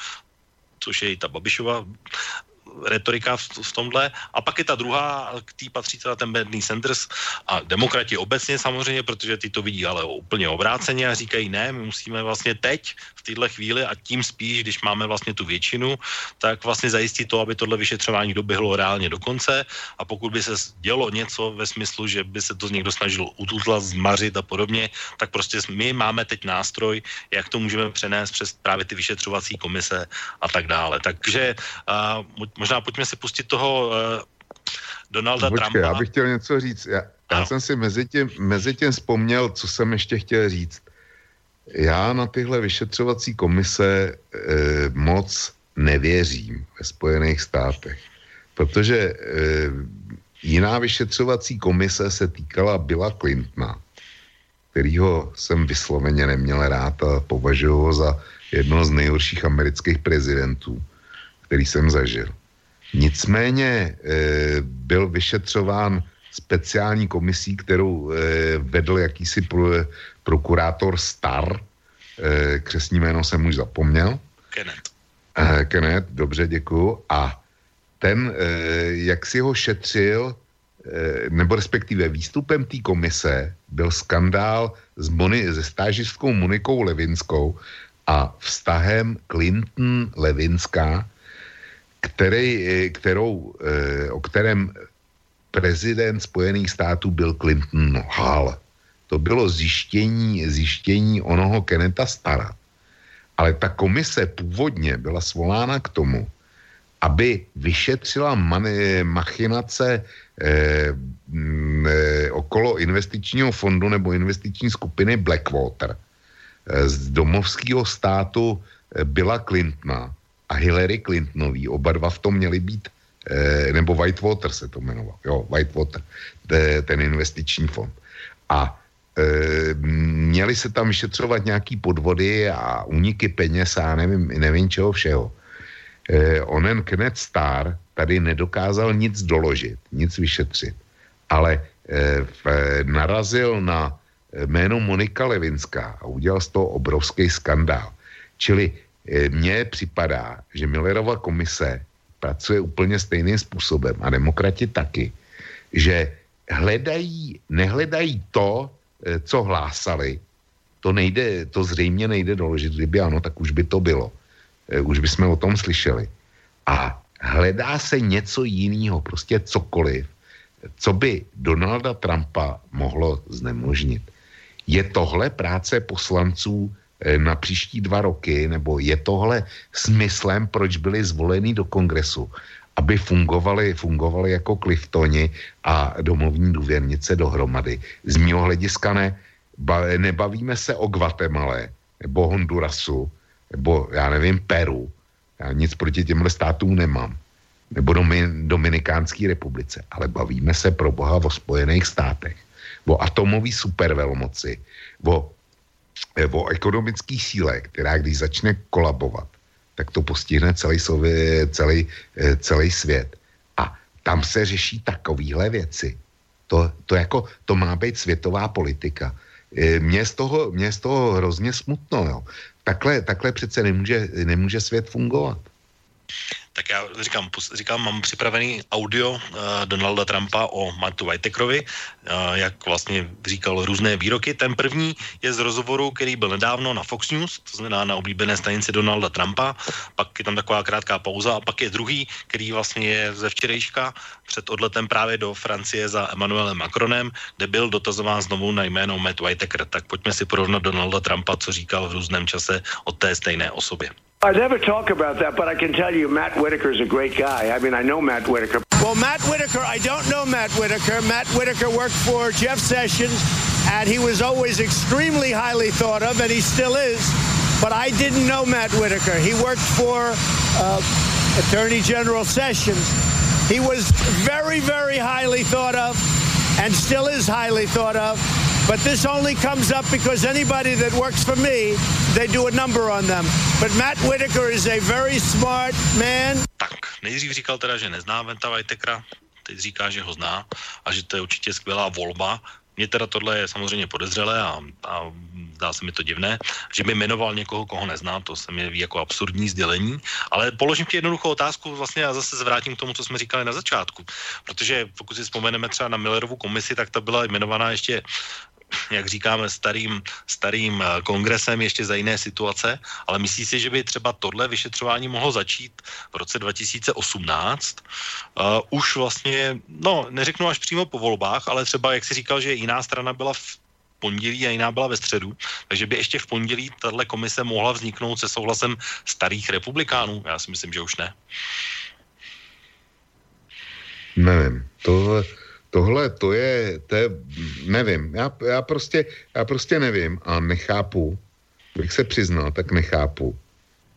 [SPEAKER 1] což je i ta Babišova retorika v, v tomhle. A pak je ta druhá, k tý patří teda ten Bernie Sanders a demokrati obecně samozřejmě, protože ty to vidí ale úplně obráceně a říkají ne, my musíme vlastně teď v téhle chvíli a tím spíš, když máme vlastně tu většinu, tak vlastně zajistit to, aby tohle vyšetřování doběhlo reálně do konce a pokud by se dělo něco ve smyslu, že by se to někdo snažil ututlat, zmařit a podobně, tak prostě my máme teď nástroj, jak to můžeme přenést přes právě ty vyšetřovací komise a tak dále. Takže uh, možná pojďme si pustit toho uh, Donalda
[SPEAKER 2] Počkej,
[SPEAKER 1] Trumpa.
[SPEAKER 2] já bych chtěl něco říct. Já, já jsem si mezi tím, mezi tím vzpomněl, co jsem ještě chtěl říct. Já na tyhle vyšetřovací komise e, moc nevěřím ve Spojených státech, protože e, jiná vyšetřovací komise se týkala Billa Clintona, kterýho jsem vysloveně neměl rád a považuji ho za jednoho z nejhorších amerických prezidentů, který jsem zažil. Nicméně e, byl vyšetřován speciální komisí, kterou e, vedl jakýsi pro, prokurátor Star, e, křesní jméno jsem už zapomněl.
[SPEAKER 1] Kenneth.
[SPEAKER 2] Kenneth, dobře, děkuju. A ten, jak si ho šetřil, nebo respektive výstupem té komise byl skandál s Moni, se stážistkou Monikou Levinskou a vztahem Clinton-Levinská, který, eh, kterou, eh, o kterém prezident Spojených států byl Clinton Hall. To bylo zjištění, zjištění onoho Keneta Stara. Ale ta komise původně byla svolána k tomu, aby vyšetřila mani, machinace eh, m, eh, okolo investičního fondu nebo investiční skupiny Blackwater eh, z domovského státu eh, Billa Clintona a Hillary Clintonový, oba dva v tom měli být, eh, nebo Whitewater se to jmenoval, jo, Whitewater, ten investiční fond. A eh, měli se tam vyšetřovat nějaký podvody a úniky peněz a nevím, nevím čeho všeho. Eh, onen Kenneth Starr tady nedokázal nic doložit, nic vyšetřit, ale v, narazil na jméno Monika Levinská a udělal z toho obrovský skandál. Čili mně připadá, že Millerova komise pracuje úplně stejným způsobem a demokrati taky, že hledají, nehledají to, e, co hlásali, to nejde, to zřejmě nejde doložit. Kdyby ano, tak už by to bylo. E, už bychom o tom slyšeli. A hledá se něco jiného, prostě cokoliv, co by Donalda Trumpa mohlo znemožnit. Je tohle práce poslanců eh, na příští dva roky, nebo je tohle smyslem, proč byli zvoleni do kongresu, aby fungovali, fungovali jako kliftoni a domovní důvěrnice dohromady. Z mého hlediska ne. Ba, nebavíme se o Guatemala, nebo Hondurasu, nebo já nevím, Peru. Já nic proti těmhle státům nemám nebo Dominikánské republice, ale bavíme se pro boha o Spojených státech, o atomové supervelmoci, o, o ekonomické síle, která když začne kolabovat, tak to postihne celý, celý, eh, celý svět. A tam se řeší takovéhle věci. To, to, jako, to má být světová politika. Eh, mně z toho, mě z toho hrozně smutno. Jo. Takhle, takhle přece nemůže, nemůže svět fungovat
[SPEAKER 1] tak já říkám, říkám, mám připravený audio uh, Donalda Trumpa o Mattu Whitakerovi, uh, jak vlastně říkal různé výroky. Ten první je z rozhovoru, který byl nedávno na Fox News, to znamená na oblíbené stanici Donalda Trumpa, pak je tam taková krátká pauza a pak je druhý, který vlastně je ze včerejška před odletem právě do Francie za Emmanuelem Macronem, kde byl dotazován znovu na jméno Matt Whitaker. Tak pojďme si porovnat Donalda Trumpa, co říkal v různém čase o té stejné osobě.
[SPEAKER 8] I never talk about that, but I can tell you Matt Whitaker is a great guy. I mean, I know Matt Whitaker.
[SPEAKER 3] Well, Matt Whitaker, I don't know Matt Whitaker. Matt Whitaker worked for Jeff Sessions, and he was always extremely highly thought of, and he still is. But I didn't know Matt Whitaker. He worked for uh, Attorney General Sessions. He was very, very highly thought of, and still is highly thought of. But this only comes up because anybody that works for me, they do a number on them. But Matt Whitaker is a very smart man.
[SPEAKER 1] Tak, nejdřív říkal teda, že nezná Venta Whitakera, teď říká, že ho zná a že to je určitě skvělá volba. Mně teda tohle je samozřejmě podezřelé a, a zdá se mi to divné, že by jmenoval někoho, koho nezná, to se mi jeví jako absurdní sdělení, ale položím ti jednoduchou otázku vlastně a zase zvrátím k tomu, co jsme říkali na začátku, protože pokud si vzpomeneme třeba na Millerovu komisi, tak ta byla jmenovaná ještě jak říkáme, starým, starým eh, kongresem ještě za jiné situace, ale myslí si, že by třeba tohle vyšetřování mohlo začít v roce 2018. Uh, eh, už vlastně, no, neřeknu až přímo po volbách, ale třeba, jak si říkal, že jiná strana byla v pondělí a jiná byla ve středu, takže by ještě v pondělí tahle komise mohla vzniknout se souhlasem starých republikánů. Já si myslím, že už ne.
[SPEAKER 2] Nevím, to tohle to je, to je nevím, já, já, prostě, já prostě nevím a nechápu, bych se přiznal, tak nechápu,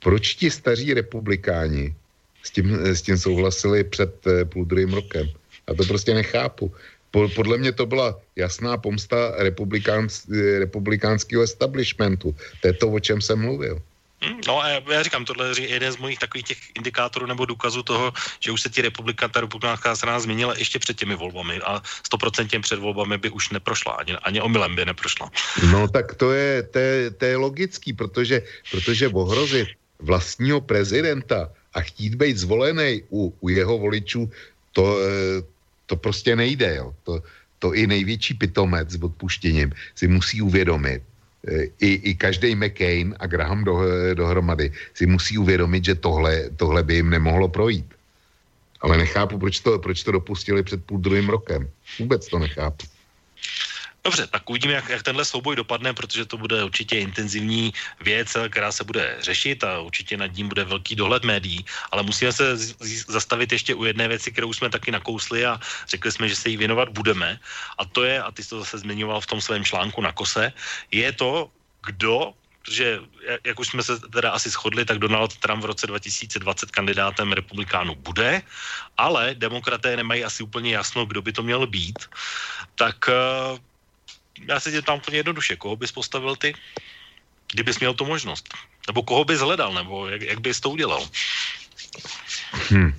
[SPEAKER 2] proč ti staří republikáni s tím, s tím souhlasili před eh, půl druhým rokem. Já to prostě nechápu. Podle mě to byla jasná pomsta republikánsk, republikánského establishmentu. To je to, o čem jsem mluvil.
[SPEAKER 1] Hm, no a já, říkám, tohle je jeden z mojich takových těch indikátorů nebo důkazů toho, že už se ti republika, ta republikánská strana změnila ještě před těmi volbami a stoprocentně před volbami by už neprošla, ani, ani omylem by neprošla.
[SPEAKER 2] No tak to je, to je, to je logický, protože, protože ohrozit vlastního prezidenta a chtít být zvolený u, u jeho voličů, to, eh, to prostě nejde. Jo. To, to i největší pitomec s odpuštěním si musí uvědomit, i, i každý McCain a Graham do, dohromady si musí uvědomit, že tohle, tohle by jim nemohlo projít. Ale nechápu, proč to, proč to dopustili před půl druhým rokem. Vůbec to nechápu.
[SPEAKER 1] Dobře, tak uvidíme, jak, jak tenhle souboj dopadne, protože to bude určitě intenzivní věc, která se bude řešit a určitě nad ním bude velký dohled médií, ale musíme se z, z, zastavit ještě u jedné věci, kterou jsme taky nakousli a řekli jsme, že se jí věnovat budeme a to je, a ty jsi to zase zmiňoval v tom svém článku na kose, je to, kdo protože jak už jsme se teda asi shodli, tak Donald Trump v roce 2020 kandidátem republikánů bude, ale demokraté nemají asi úplně jasno, kdo by to měl být. Tak uh, já se tě tam úplně jednoduše, koho bys postavil ty, kdybys měl tu možnost? Nebo koho bys hledal, nebo jak, jak bys to udělal?
[SPEAKER 2] Hmm.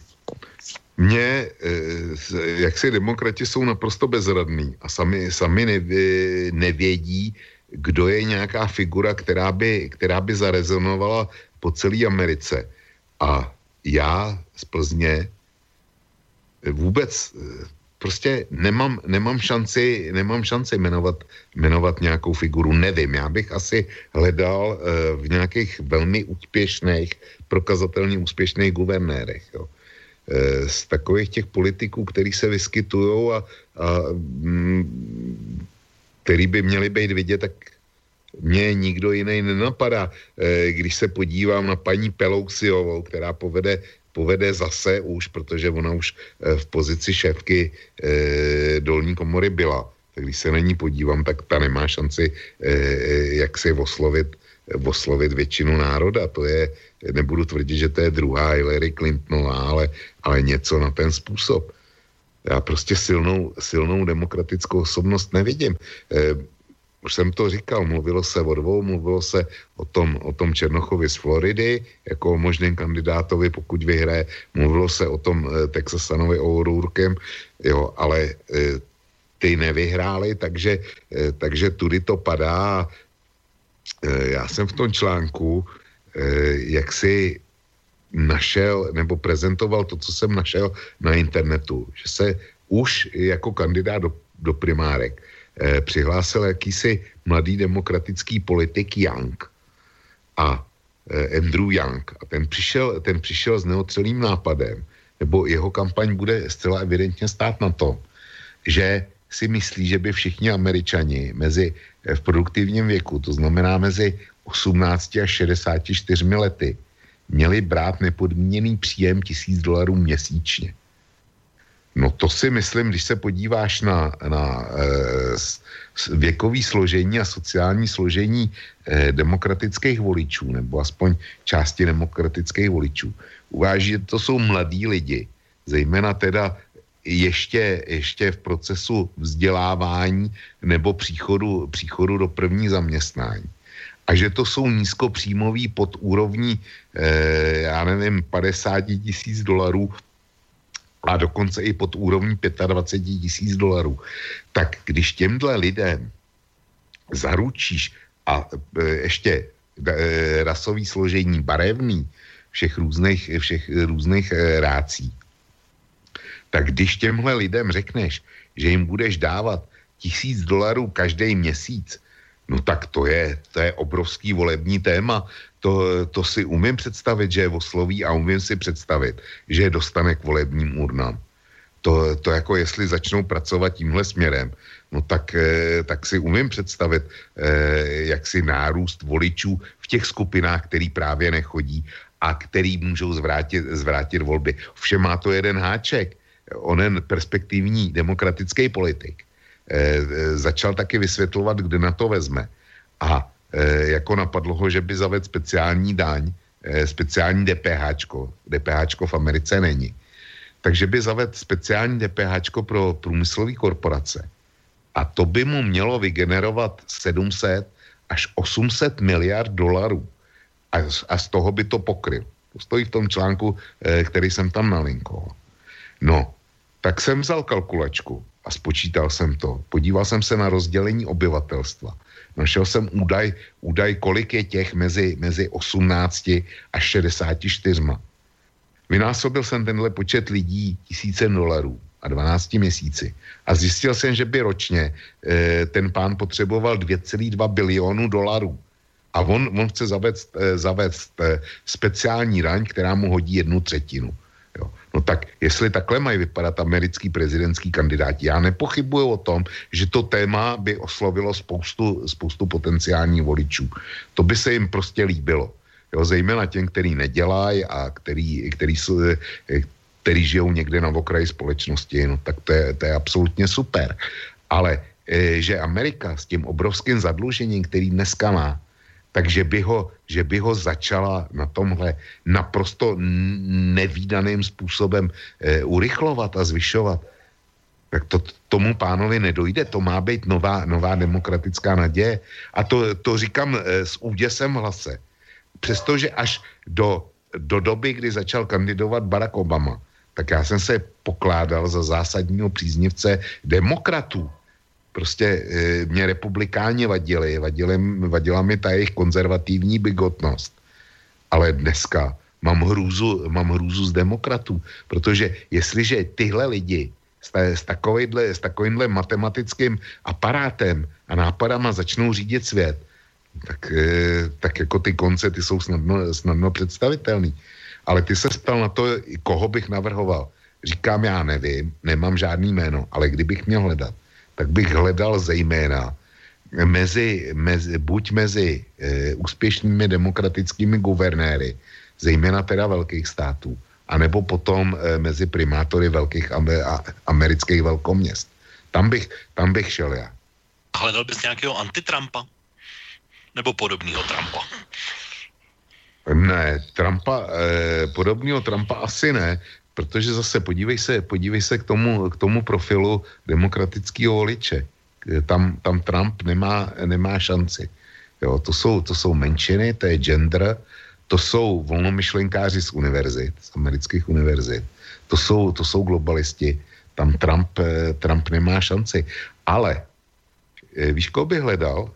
[SPEAKER 2] Mně, eh, jak si demokrati jsou naprosto bezradní a sami, sami nevě, nevědí, kdo je nějaká figura, která by, která by zarezonovala po celé Americe. A já z Plzně vůbec prostě nemám, nemám šanci, nemám šanci jmenovat, jmenovat nějakou figuru, nevím, já bych asi hledal uh, v nějakých velmi úspěšných, prokazatelně úspěšných guvernérech, jo. Uh, z takových těch politiků, který se vyskytují a, a mm, který by měli být vidět, tak mě nikdo jiný nenapadá. Uh, když se podívám na paní Pelousiovou, která povede povede zase už, protože ona už eh, v pozici šéfky eh, dolní komory byla. Tak když se na ní podívám, tak ta nemá šanci eh, jak si oslovit, oslovit většinu národa. To je, nebudu tvrdit, že to je druhá Hillary Clintonová, ale, ale něco na ten způsob. Já prostě silnou, silnou demokratickou osobnost nevidím už jsem to říkal, mluvilo se o dvou, mluvilo se o tom, o tom Černochovi z Floridy jako o možném kandidátovi, pokud vyhraje, mluvilo se o tom eh, Texasanovi O'Rourkem, jo, ale eh, ty nevyhráli, takže, eh, takže tudy to padá. Já jsem v tom článku jak si našel nebo prezentoval to, co jsem našel na internetu, že se už jako kandidát do, do primárek přihlásil jakýsi mladý demokratický politik Young a eh, Andrew Young. A ten přišel, ten přišel s neotřelým nápadem, nebo jeho kampaň bude zcela evidentně stát na tom, že si myslí, že by všichni američani mezi eh, v produktivním věku, to znamená mezi 18 a 64 lety, měli brát nepodmíněný příjem tisíc dolarů měsíčně. No to si myslím, když se podíváš na, na e, věkový složení a sociální složení e, demokratických voličů, nebo aspoň části demokratických voličů, uváží, že to jsou mladí lidi, zejména teda ještě, ještě v procesu vzdělávání nebo příchodu, příchodu do první zaměstnání. A že to jsou nízkopříjmoví pod úrovní, e, já nevím, 50 tisíc dolarů a dokonce i pod úrovní 25 tisíc dolarů, tak když těmhle lidem zaručíš a e, ještě e, rasový složení barevný všech různých, všech různých e, rácí, tak když těmhle lidem řekneš, že jim budeš dávat tisíc dolarů každý měsíc, no tak to je, to je obrovský volební téma to, to si umím představit, že je osloví a umím si představit, že je dostane k volebním urnám. To, to jako jestli začnou pracovat tímhle směrem, no tak, eh, tak si umím představit eh, jaksi nárůst voličů v těch skupinách, který právě nechodí a který můžou zvrátit, zvrátit volby. Všem má to jeden háček. Onen perspektivní demokratický politik eh, začal taky vysvětlovat, kde na to vezme. A jako napadlo ho, že by zavedl speciální daň, eh, speciální DPH. DPH v Americe není. Takže by zavedl speciální DPH pro průmyslové korporace. A to by mu mělo vygenerovat 700 až 800 miliard dolarů. A, a z toho by to pokryl. To stojí v tom článku, eh, který jsem tam nalinkoval. No, tak jsem vzal kalkulačku a spočítal jsem to. Podíval jsem se na rozdělení obyvatelstva. Našel jsem údaj, údaj kolik je těch mezi, mezi 18 a 64. Vynásobil jsem tenhle počet lidí tisícem dolarů a 12 měsíci. A zjistil jsem, že by ročně e, ten pán potřeboval 2,2 bilionu dolarů. A on, on chce zavést, e, zavést e, speciální daň, která mu hodí jednu třetinu. No tak jestli takhle mají vypadat americký prezidentský kandidáti, já nepochybuju o tom, že to téma by oslovilo spoustu, spoustu potenciálních voličů. To by se jim prostě líbilo. Jo, zejména těm, který nedělají a který, který, jsou, který žijou někde na okraji společnosti, no tak to je, to je absolutně super. Ale e, že Amerika s tím obrovským zadlužením, který dneska má, takže by ho, že by ho začala na tomhle naprosto nevýdaným způsobem e, urychlovat a zvyšovat, tak to tomu pánovi nedojde. To má být nová, nová demokratická naděje. A to, to říkám e, s úděsem hlase. Přestože až do, do doby, kdy začal kandidovat Barack Obama, tak já jsem se pokládal za zásadního příznivce demokratů Prostě e, mě republikáni vadili, vadili, vadila mi ta jejich konzervativní bigotnost. Ale dneska mám hrůzu, mám hrůzu z demokratů, protože jestliže tyhle lidi s, s, takovýhle, s takovýmhle matematickým aparátem a nápadama začnou řídit svět, tak, e, tak jako ty konce, ty jsou snadno, snadno představitelný. Ale ty se ptal na to, koho bych navrhoval. Říkám, já nevím, nemám žádný jméno, ale kdybych měl hledat, tak bych hledal zejména mezi, mezi, buď mezi e, úspěšnými demokratickými guvernéry, zejména teda velkých států, anebo potom e, mezi primátory velkých amer, a, amerických velkoměst. Tam bych, tam bych šel já.
[SPEAKER 1] Hledal bys nějakého antitrampa? Nebo podobného Trumpa?
[SPEAKER 2] Ne, Trumpa, eh, podobného Trumpa asi ne, protože zase podívej se, podívej se k tomu, k tomu profilu demokratického voliče. Tam, tam Trump nemá, nemá šanci. Jo, to, jsou, to jsou menšiny, to je gender, to jsou volnomyšlenkáři z univerzit, z amerických univerzit, to jsou, to jsou globalisti, tam Trump, eh, Trump nemá šanci. Ale eh, víš, koho by hledal?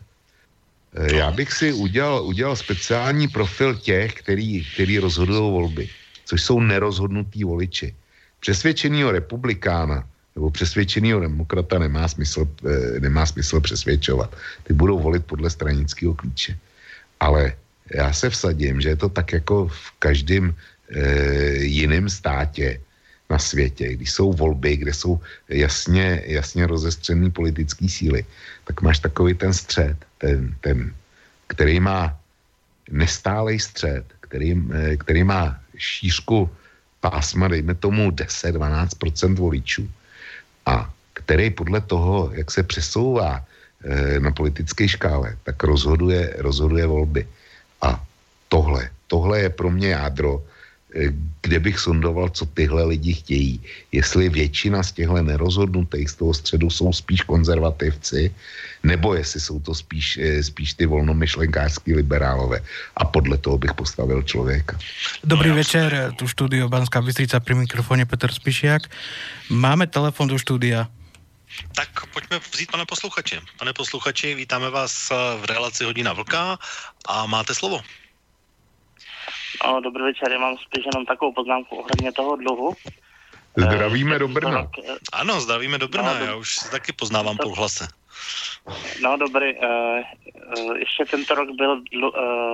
[SPEAKER 2] Eh, já bych si udělal, udělal speciální profil těch, který, který rozhodují volby, což jsou nerozhodnutí voliči. Přesvědčenýho republikána nebo přesvědčenýho demokrata nemá smysl, eh, nemá smysl přesvědčovat. Ty budou volit podle stranického klíče. Ale já se vsadím, že je to tak jako v každém e, jiném státě na světě, když jsou volby, kde jsou jasně, jasně rozestřené politické síly, tak máš takový ten střed, ten, ten, který má nestálej střed, který, eh, který má šířku pásma, dejme tomu 10-12% voličů a který podle toho, jak se přesouvá e, na politické škále, tak rozhoduje, rozhoduje volby. A tohle, tohle je pro mě jádro kde bych sondoval, co tyhle lidi chtějí. Jestli většina z těchto nerozhodnutých z toho středu jsou spíš konzervativci, nebo jestli jsou to spíš, eh, spíš ty volnomyšlenkářský liberálové. A podle toho bych postavil člověka.
[SPEAKER 9] Dobrý no, večer, tu štúdio Banská Bystrica pri mikrofóne Petr Spišiak. Máme telefon do štúdia.
[SPEAKER 1] Tak pojďme vzít pane posluchače. Pane posluchači, vítáme vás v relaci Hodina Vlka a máte slovo.
[SPEAKER 10] No, dobrý večer, já mám spíš jenom takovou poznámku ohledně toho dluhu.
[SPEAKER 2] Zdravíme do Brna. Rok,
[SPEAKER 1] ano, zdravíme do Brna, no, já už se taky poznávám to... po hlase.
[SPEAKER 10] No dobrý, uh, uh, ještě tento rok byl, uh,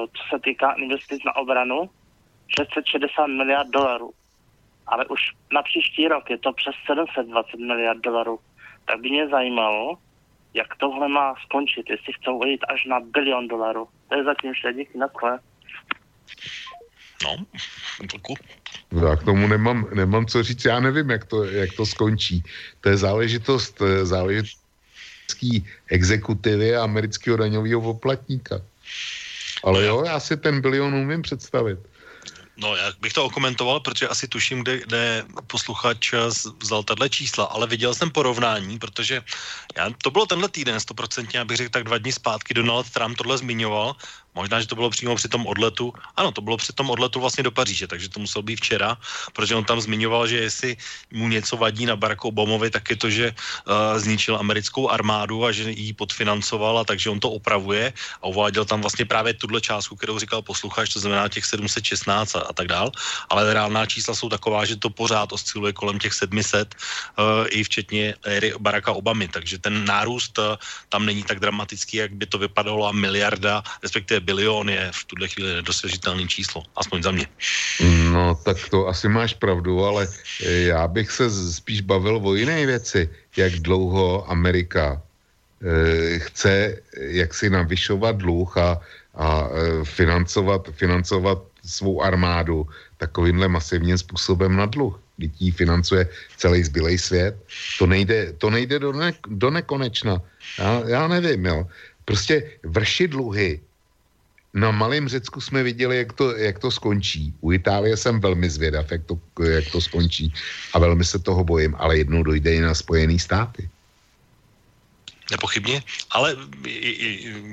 [SPEAKER 10] co se týká investic na obranu, 660 miliard dolarů. Ale už na příští rok je to přes 720 miliard dolarů. Tak by mě zajímalo, jak tohle má skončit, jestli chcou jít až na bilion dolarů. To je zatím vše, díky, na
[SPEAKER 1] No, <laughs> trochu.
[SPEAKER 2] Já k tomu nemám, nemám co říct, já nevím, jak to, jak to skončí. To je záležitost, záležitost exekutivy a amerického daňového poplatníka. Ale jo, já si ten bilion umím představit.
[SPEAKER 1] No, já bych to okomentoval, protože asi tuším, kde, kde posluchač vzal tahle čísla, ale viděl jsem porovnání, protože já, to bylo tenhle týden, stoprocentně, abych řekl tak dva dny zpátky, Donald Trump tohle zmiňoval Možná, že to bylo přímo při tom odletu. Ano, to bylo při tom odletu vlastně do Paříže, takže to muselo být včera, protože on tam zmiňoval, že jestli mu něco vadí na Baracku Obamovi, tak je to, že uh, zničil americkou armádu a že ji podfinancoval a takže on to opravuje a uváděl tam vlastně právě tuhle částku, kterou říkal posluchač, to znamená těch 716 a, a tak dál. Ale reálná čísla jsou taková, že to pořád osciluje kolem těch 700 uh, i včetně éry Baracka Obamy, takže ten nárůst uh, tam není tak dramatický, jak by to vypadalo a miliarda, respektive bilion je v tuhle chvíli nedosažitelné číslo, aspoň za mě.
[SPEAKER 2] No, tak to asi máš pravdu, ale já bych se spíš bavil o jiné věci. Jak dlouho Amerika eh, chce jaksi navyšovat dluh a, a eh, financovat, financovat svou armádu takovýmhle masivním způsobem na dluh. Lidí financuje celý zbylej svět. To nejde, to nejde do, ne, do nekonečna. Já, já nevím, jo. Prostě vršit dluhy na Malém Řecku jsme viděli, jak to, jak to skončí. U Itálie jsem velmi zvědav, jak to, jak to skončí a velmi se toho bojím, ale jednou dojde i na Spojené státy.
[SPEAKER 1] Nepochybně, ale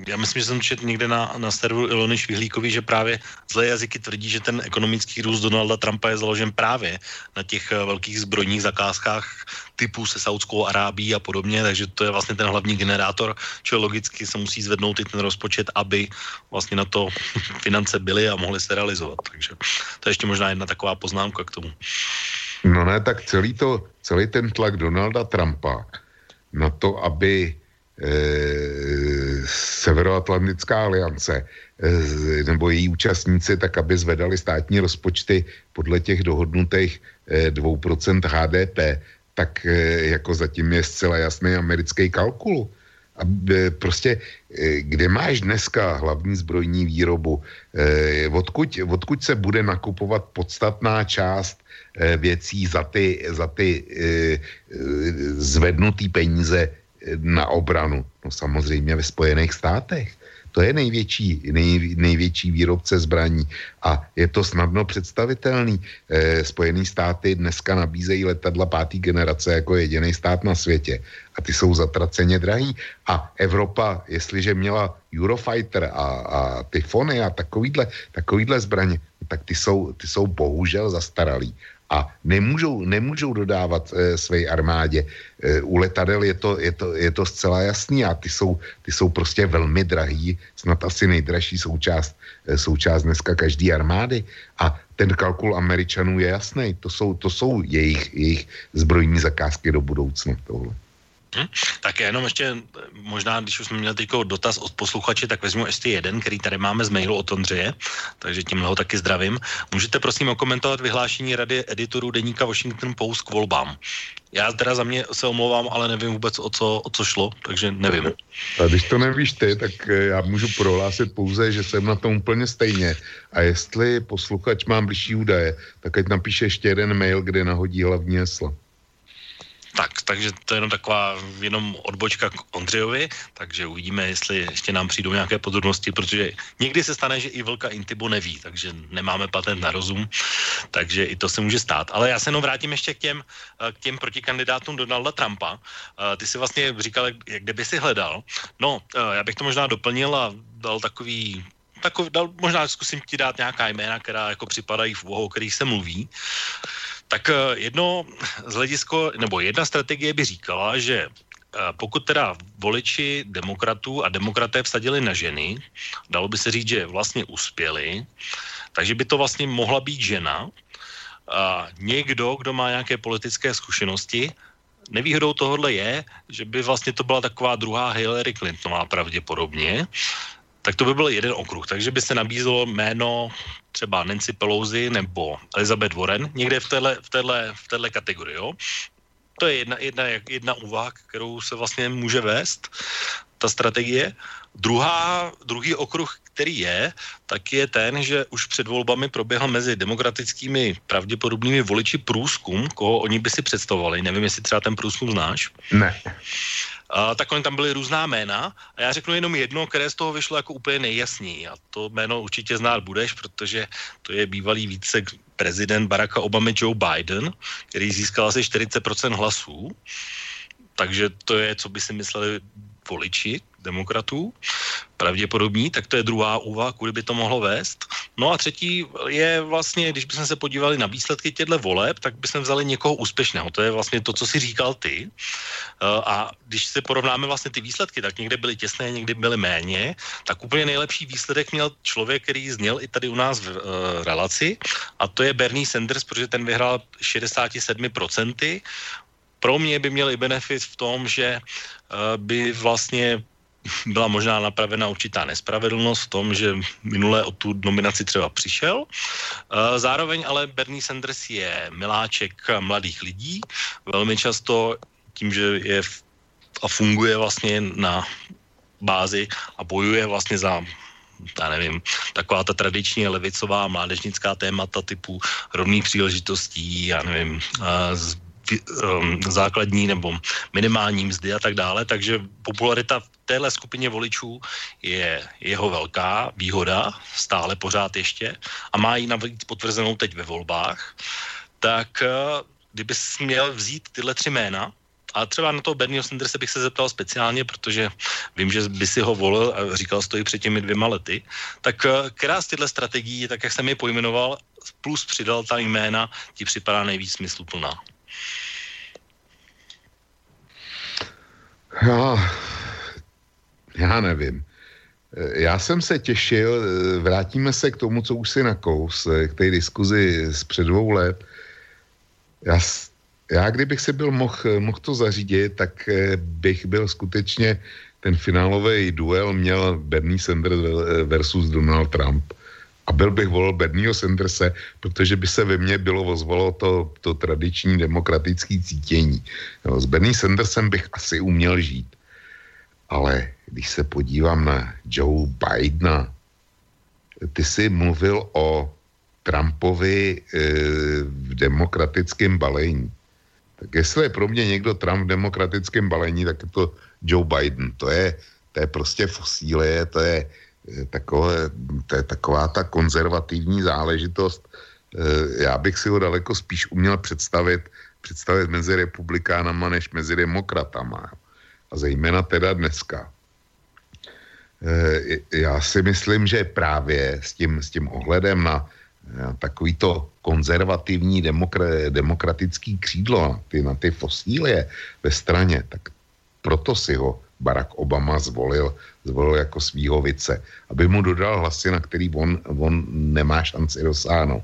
[SPEAKER 1] já myslím, že jsem četl někde na, na serveru Ilony Švihlíkovi, že právě zlé jazyky tvrdí, že ten ekonomický růst Donalda Trumpa je založen právě na těch eh, velkých zbrojních zakázkách typu se Saudskou Arábí a podobně, takže to je vlastně ten hlavní generátor, čo logicky se musí zvednout i ten rozpočet, aby vlastně na to <laughs> finance byly a mohly se realizovat. Takže to je ještě možná jedna taková poznámka k tomu.
[SPEAKER 2] No ne, tak celý, to, celý ten tlak Donalda Trumpa na to, aby Severoatlantická aliance eh, nebo její účastníci, tak aby zvedali státní rozpočty podle těch dohodnutých 2% eh, HDP, tak jako zatím je zcela jasný americký kalkul. A prostě, kde máš dneska hlavní zbrojní výrobu, odkud, odkud se bude nakupovat podstatná část věcí za ty, za ty zvednutý peníze na obranu? No samozřejmě ve Spojených státech. To je největší, nej, největší výrobce zbraní a je to snadno představitelný. E, Spojený státy dneska nabízejí letadla pátý generace jako jediný stát na světě a ty jsou zatraceně drahý. A Evropa, jestliže měla Eurofighter a, a Tyfony a takovýhle, takovýhle zbraně, tak ty jsou, ty jsou bohužel zastaralý a nemůžou, nemůžou dodávat e, své armádě. E, u letadel je to, je, to, je to zcela jasný a ty jsou, ty jsou prostě velmi drahý, snad asi nejdražší součást, e, součást dneska každé armády. A ten kalkul Američanů je jasný, to jsou, to jsou jejich, jejich zbrojní zakázky do budoucna tohle.
[SPEAKER 1] Hm? Tak jenom ještě, možná, když už jsme měli teď dotaz od posluchače, tak vezmu ještě jeden, který tady máme z mailu od Ondřeje, takže tím ho taky zdravím. Můžete prosím okomentovat vyhlášení rady editorů deníka Washington Post k volbám. Já teda za mě se omlouvám, ale nevím vůbec, o co, o co šlo, takže nevím.
[SPEAKER 2] A když to nevíš ty, tak eh, já můžu prohlásit pouze, že jsem na tom úplně stejně. A jestli posluchač mám blížší údaje, tak ať napíše ještě jeden mail, kde nahodí hlavní heslo.
[SPEAKER 1] Tak, takže to je jenom taková jenom odbočka k Ondřejovi, takže uvidíme, jestli ještě nám přijdou nějaké podrobnosti, protože někdy se stane, že i Vlka Intibo neví, takže nemáme patent na rozum, takže i to se může stát. Ale já se jenom vrátím ještě k těm, eh, k těm protikandidátům Donalda Trumpa. Eh, ty si vlastně říkal, jak, kde by si hledal. No, eh, já bych to možná doplnil a dal takový takový, dal, možná zkusím ti dát nějaká jména, která jako připadají v úvahu, o kterých se mluví. Tak eh, jedno z hledisko, nebo jedna strategie by říkala, že eh, pokud teda voliči demokratů a demokraté vsadili na ženy, dalo by se říct, že vlastně uspěli, takže by to vlastně mohla být žena, a někdo, kdo má nějaké politické zkušenosti, nevýhodou tohohle je, že by vlastně to byla taková druhá Hillary Clintonová pravděpodobně, tak to by byl jeden okruh. Takže by se nabízelo jméno třeba Nancy Pelosi nebo Elizabeth Warren někde v téhle, v téhle, v téhle kategorii. Jo? To je jedna, jedna, jedna úvaha, kterou se vlastně může vést, ta strategie. Druhá, druhý okruh, který je, tak je ten, že už před volbami proběhl mezi demokratickými pravděpodobnými voliči průzkum, koho oni by si představovali. Nevím, jestli třeba ten průzkum znáš.
[SPEAKER 2] Ne.
[SPEAKER 1] Tak tam byly různá jména a já řeknu jenom jedno, které z toho vyšlo jako úplně nejjasněji. A to jméno určitě znát budeš, protože to je bývalý více prezident Baracka Obama Joe Biden, který získal asi 40% hlasů, takže to je, co by si mysleli voliči demokratů, pravděpodobní, tak to je druhá úvaha, kudy by to mohlo vést. No a třetí je vlastně, když bychom se podívali na výsledky těchto voleb, tak bychom vzali někoho úspěšného. To je vlastně to, co si říkal ty. Eh, a když se porovnáme vlastně ty výsledky, tak někde byly těsné, někdy byly méně, tak úplně nejlepší výsledek měl člověk, který zněl i tady u nás v uh, relaci, a to je Bernie Sanders, protože ten vyhrál 67%. Pro mě by měl i benefit v tom, že uh, by vlastně byla možná napravena určitá nespravedlnost v tom, že minule o tu nominaci třeba přišel. Eh, zároveň ale Bernie Sanders je miláček mladých lidí. Velmi často tím, že je a funguje vlastně na bázi a bojuje vlastně za já nevím, taková ta tradiční levicová mládežnická témata typu rovných příležitostí, já nevím, z um, základní nebo minimální mzdy a tak dále, takže popularita v téhle skupině voličů je jeho velká výhoda, stále pořád ještě, a má ji navíc potvrzenou teď ve volbách, tak uh, kdyby měl vzít tyhle tři jména, A třeba na toho Bernieho Sandersa bych se zeptal speciálně, protože vím, že by si ho volil a říkal i před těmi dvěma lety. Tak eh, která z těchto strategií, tak jak jsem je pojmenoval, plus přidal ta jména, ti připadá nejvíc smysluplná?
[SPEAKER 2] Já, já nevím. Já jsem se těšil, vrátíme se k tomu, co už si nakous, k té diskuzi z před dvou let. Já, já kdybych si byl mohl moh to zařídit, tak bych byl skutečně ten finálový duel měl Bernie Sanders versus Donald Trump. A byl bych volil Bernieho Sanderse, protože by se ve mně bylo ozvalo to, to tradiční demokratické cítění. No, s Bernie Sandersem bych asi uměl žít. Ale když se podívám na Joe Bidena, ty jsi mluvil o Trumpovi e, v demokratickém balení. Tak jestli je pro mě někdo Trump v demokratickém balení, tak je to Joe Biden. To je, to je prostě fosílie, to je, e, takové, to je taková ta konzervativní záležitost. E, já bych si ho daleko spíš uměl představit, představit mezi republikánama než mezi demokratama. A zejména teda dneska. E, já si myslím, že právě s tím, s tím ohledem na takový to konzervativní demokra- demokratický křídlo na ty, na ty fosílie ve straně, tak proto si ho Barack Obama zvolil, zvolil jako svýho vice, aby mu dodal hlasy, na který on, on nemá šanci dosáhnout.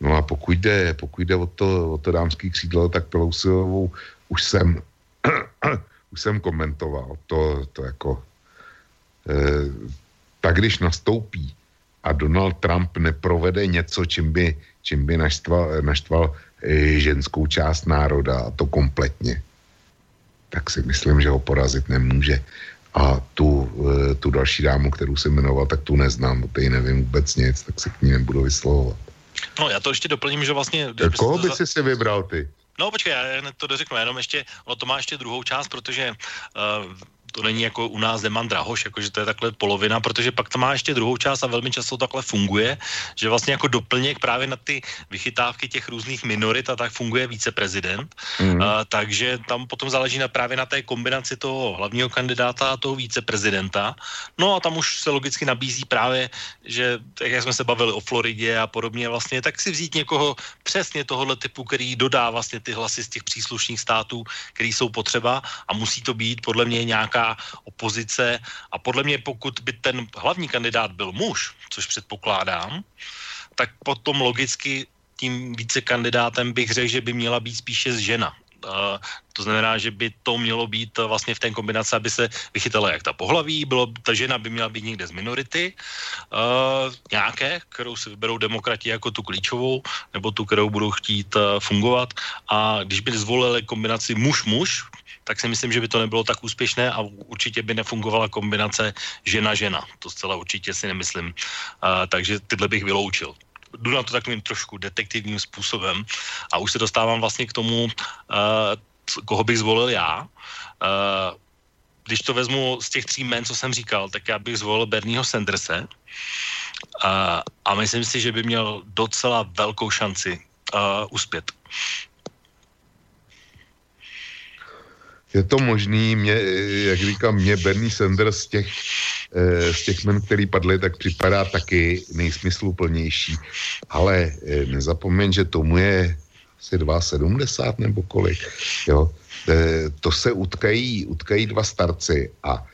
[SPEAKER 2] No a pokud jde, pokud jde o, to, o to dámský křídlo, tak Pelosiovou už jsem, <coughs> už jsem komentoval. To, to jako, eh, tak když nastoupí a Donald Trump neprovede něco, čím by, čím by naštval, naštval e, ženskou část národa, a to kompletně, tak si myslím, že ho porazit nemůže. A tu, e, tu další dámu, kterou jsem jmenoval, tak tu neznám, o té nevím vůbec nic, tak se k ní nebudu vyslovovat.
[SPEAKER 1] No já to ještě doplním, že vlastně...
[SPEAKER 2] Koho by si si vybral ty?
[SPEAKER 1] No počkej, já to dořeknu, jenom ještě, ono to má ještě druhou část, protože uh, to není jako u nás Zeman Drahoš, jakože to je takhle polovina, protože pak to má ještě druhou část a velmi často takhle funguje, že vlastně jako doplněk právě na ty vychytávky těch různých minorit a tak funguje viceprezident. Mm. A, takže tam potom záleží na, právě na té kombinaci toho hlavního kandidáta a toho viceprezidenta. No a tam už se logicky nabízí právě, že tak jak jsme se bavili o Floridě a podobně vlastně, tak si vzít někoho přesně tohohle typu, který dodá vlastně ty hlasy z těch příslušných států, který jsou potřeba a musí to být podle mě nějaká opozice a podle mě pokud by ten hlavní kandidát byl muž, což předpokládám, tak potom logicky tím více kandidátem bych řekl, že by měla být spíše žena. Uh, to znamená, že by to mělo být vlastně v té kombinaci, aby se vychytala jak ta pohlaví, bylo, ta žena by měla být někde z minority, uh, nějaké, kterou si vyberou demokrati jako tu klíčovou, nebo tu, kterou budou chtít uh, fungovat. A když by zvolili kombinaci muž-muž, tak si myslím, že by to nebylo tak úspěšné a určitě by nefungovala kombinace žena-žena. To zcela určitě si nemyslím. Uh, takže tyhle bych vyloučil jdu na to takovým trošku detektivním způsobem a už se dostávám vlastně k tomu, uh, koho bych zvolil já. Uh, když to vezmu z těch tří men, co jsem říkal, tak já bych zvolil Bernieho Sanderse uh, a myslím si, že by měl docela velkou šanci uh, uspět.
[SPEAKER 2] Je to možný, mě, jak říkám, mě Bernie Sanders z těch, eh, z těch men, který padly, tak připadá taky nejsmysluplnější. Ale eh, nezapomeň, že tomu je asi 2,70 nebo kolik. Jo? Eh, to se utkají, utkají dva starci a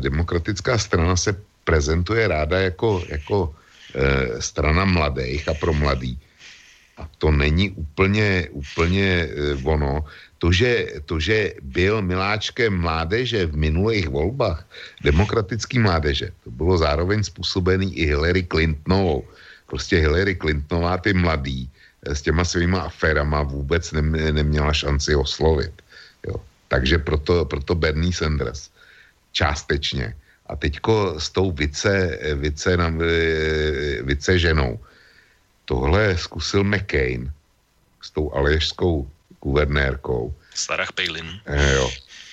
[SPEAKER 2] demokratická strana se prezentuje ráda jako, jako strana mladých a pro mladý. A to není úplně, úplně ono to, že, to, že byl miláčkem mládeže v minulých volbách, demokratický mládeže, to bylo zároveň způsobený i Hillary Clintonovou. Prostě Hillary Clintonová, ty mladý, eh, s těma svýma aférama vůbec neměla šanci oslovit. Jo. Takže proto, proto Bernie Sanders. Částečně. A teďko s tou vice, vice, eh, vice ženou. Tohle zkusil McCain s tou alježskou guvernérkou.
[SPEAKER 1] Sarah Palin.
[SPEAKER 2] E, jo.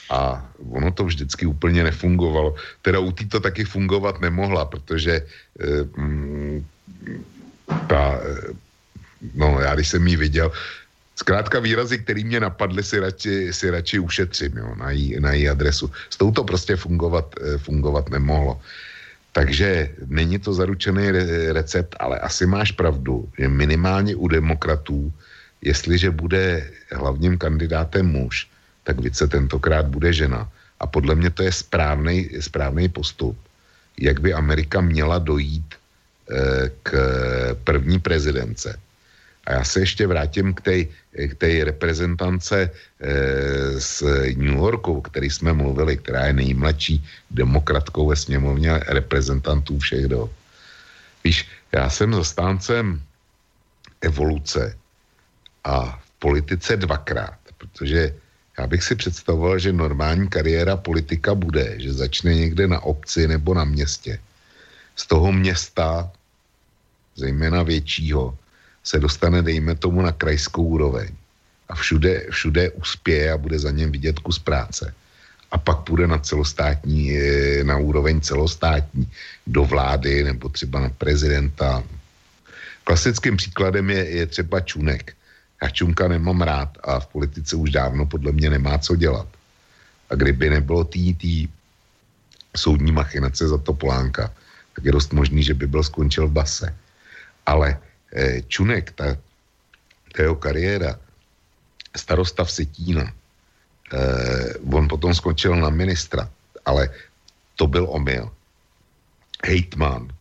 [SPEAKER 2] A ono to vždycky úplně nefungovalo. Teda u to taky fungovat nemohla, protože e, ta, e, no já když jsem ji viděl, Zkrátka výrazy, které mě napadly, si radši, si radši ušetřím jo, na, jí, na její adresu. S tou to prostě fungovat, eh, fungovat nemohlo. Takže není to zaručený recept, ale asi máš pravdu, že minimálně u demokratů, jestliže bude hlavním kandidátem muž, tak více tentokrát bude žena. A podle mě to je správný, správný postup, jak by Amerika měla dojít eh, k první prezidence. A já se ještě vrátím k té k té reprezentance e, z New Yorku, o který jsme mluvili, která je nejmladší demokratkou ve sněmovně reprezentantů všech do. Víš, já jsem zastáncem evoluce a v politice dvakrát, protože já bych si představoval, že normální kariéra politika bude, že začne někde na obci nebo na městě. Z toho města, zejména většího, se dostane, dejme tomu, na krajskou úroveň a všude, všude uspěje a bude za něm vidět kus práce. A pak půjde na celostátní, eh, na úroveň celostátní, do vlády nebo třeba na prezidenta. Klasickým příkladem je, je třeba Čunek. Já Čunka nemám rád a v politice už dávno podle mě nemá co dělat. A kdyby nebylo tý, tý soudní machinace za to Polánka, tak je dost možný, že by byl skončil v base. Ale eh, Čunek, ta, ta jeho kariéra, starosta v Setína, eh, on potom skončil na ministra, ale to byl omyl. Hejtman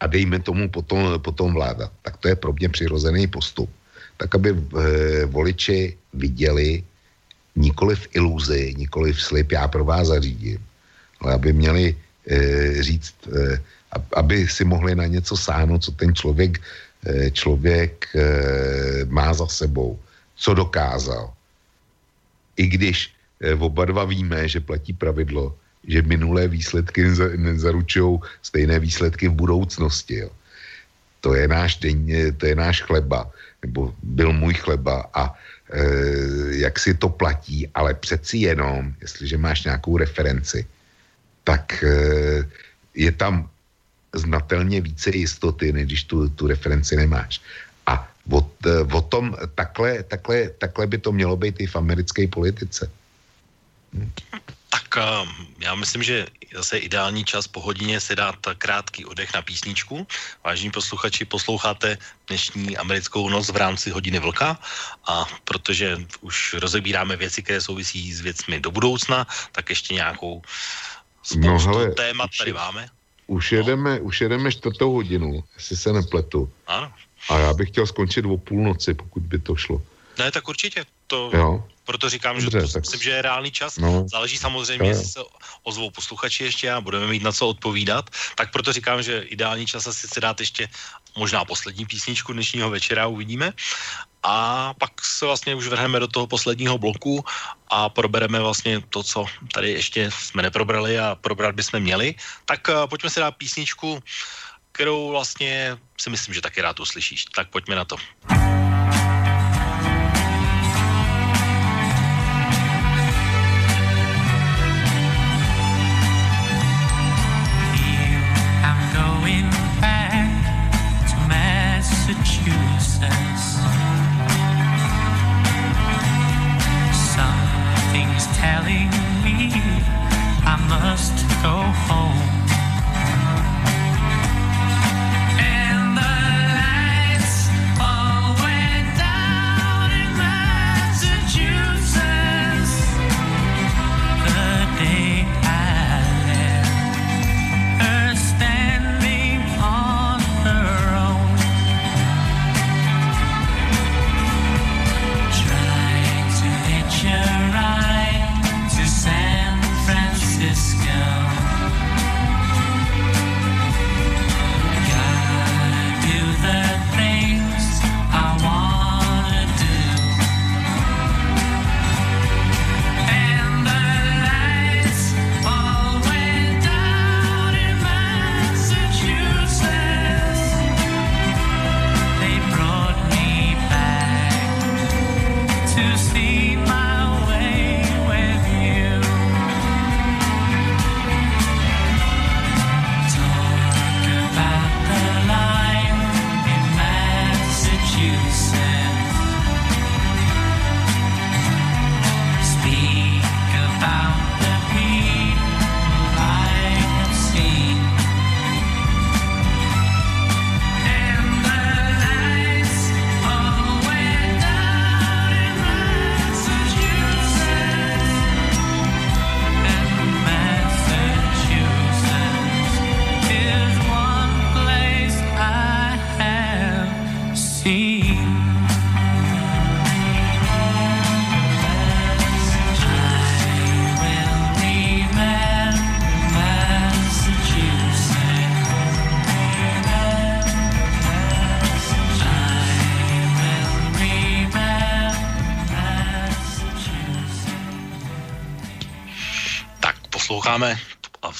[SPEAKER 2] a dejme tomu potom, potom vláda. Tak to je pro mě přirozený postup. Tak, aby eh, voliči viděli nikoli v iluzi, nikoli v slib, já pro vás zařídím, ale aby měli eh, říct, eh, aby si mohli na něco sáhnout, co ten člověk, člověk eh, má za sebou co dokázal. I když eh, oba dva víme, že platí pravidlo, že minulé výsledky nezaručují stejné výsledky v budoucnosti. Jo. To je náš eh, to je náš chleba, nebo byl můj chleba a e, jak si to platí, ale přeci jenom, jestliže máš nějakou referenci, tak e, je tam znatelně více jistoty, než když tu, tu referenci nemáš. A o, e, o tom takhle, takhle, takhle by to mělo být i v americké politice.
[SPEAKER 1] Tak uh, já myslím, že zase ideální čas po hodině si dát krátký oddech na písničku. Vážení posluchači, posloucháte dnešní americkou noc v rámci hodiny vlka a protože už rozebíráme věci, které souvisí s věcmi do budoucna, tak ještě nějakou spoustu no, hele, témat tady máme.
[SPEAKER 2] Už jedeme, no. už jedeme čtvrtou hodinu, jestli se nepletu.
[SPEAKER 1] Ano.
[SPEAKER 2] A já bych chtěl skončit o půlnoci, pokud by to šlo.
[SPEAKER 1] Ne, tak určitě. To,
[SPEAKER 2] jo.
[SPEAKER 1] Proto říkám, Dobře, že to tak... myslím, že je reálný čas.
[SPEAKER 2] No.
[SPEAKER 1] Záleží samozřejmě, jestli se ozvou posluchači ještě a budeme mít na co odpovídat. Tak proto říkám, že ideální čas asi se dát ještě možná poslední písničku dnešního večera, uvidíme. A pak se vlastně už vrhneme do toho posledního bloku a probereme vlastně to, co tady ještě jsme neprobrali a probrat bychom měli. Tak uh, pojďme si dát písničku, kterou vlastně si myslím, že taky rád uslyšíš. Tak pojďme na to.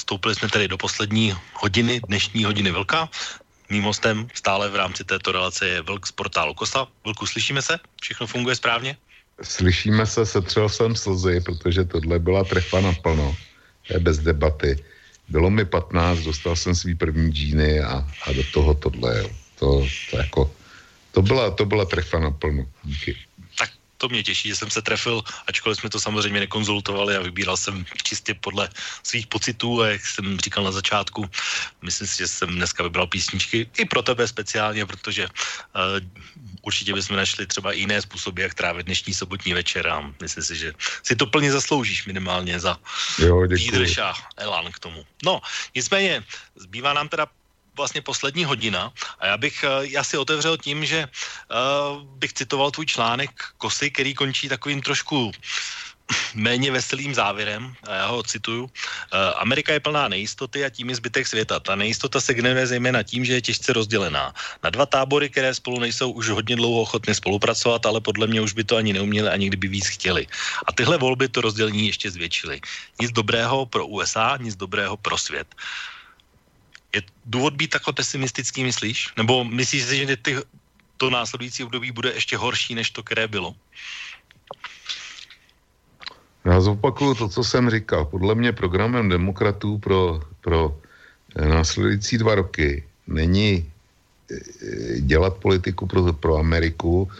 [SPEAKER 1] Vstoupili jsme tedy do poslední hodiny, dnešní hodiny Vlka. Mým hostem stále v rámci této relace je Vlk z portálu Kosa. Vlku, slyšíme se? Všechno funguje správně?
[SPEAKER 2] Slyšíme se, setřel jsem slzy, protože tohle byla trefa naplno. Je bez debaty. Bylo mi 15, dostal jsem svý první džíny a, a do toho tohle, jo. To, to jako, to byla, to byla trefa naplno. Díky
[SPEAKER 1] to mě těší, že jsem se trefil, ačkoliv jsme to samozřejmě nekonzultovali a vybíral jsem čistě podle svých pocitů a jak jsem říkal na začátku, myslím si, že jsem dneska vybral písničky i pro tebe speciálně, protože uh, určitě bychom našli třeba jiné způsoby, jak trávit dnešní sobotní večer a myslím si, že si to plně zasloužíš minimálně za výdrž a elan k tomu. No, nicméně, zbývá nám teda vlastně poslední hodina a já bych uh, já si otevřel tím, že uh, bych citoval tvůj článek Kosy, který končí takovým trošku <clears throat> méně veselým závěrem, a já ho cituju, uh, Amerika je plná nejistoty a tím je zbytek světa. Ta nejistota se generuje zejména tím, že je těžce rozdělená. Na dva tábory, které spolu nejsou už hodně dlouho ochotny spolupracovat, ale podle mě už by to ani neuměli, ani kdyby víc chtěli. A tyhle volby to rozdělení ještě zvětšily. Nic dobrého pro USA, nic dobrého pro svět. Je důvod být takhle pesimistický, myslíš? Nebo myslíš si, že ty, to následující období bude ještě horší, než to, které bylo?
[SPEAKER 2] Já zopakuju to, co jsem říkal. Podle mě programem demokratů pro, pro eh, následující dva roky není eh, dělat politiku pro, pro Ameriku,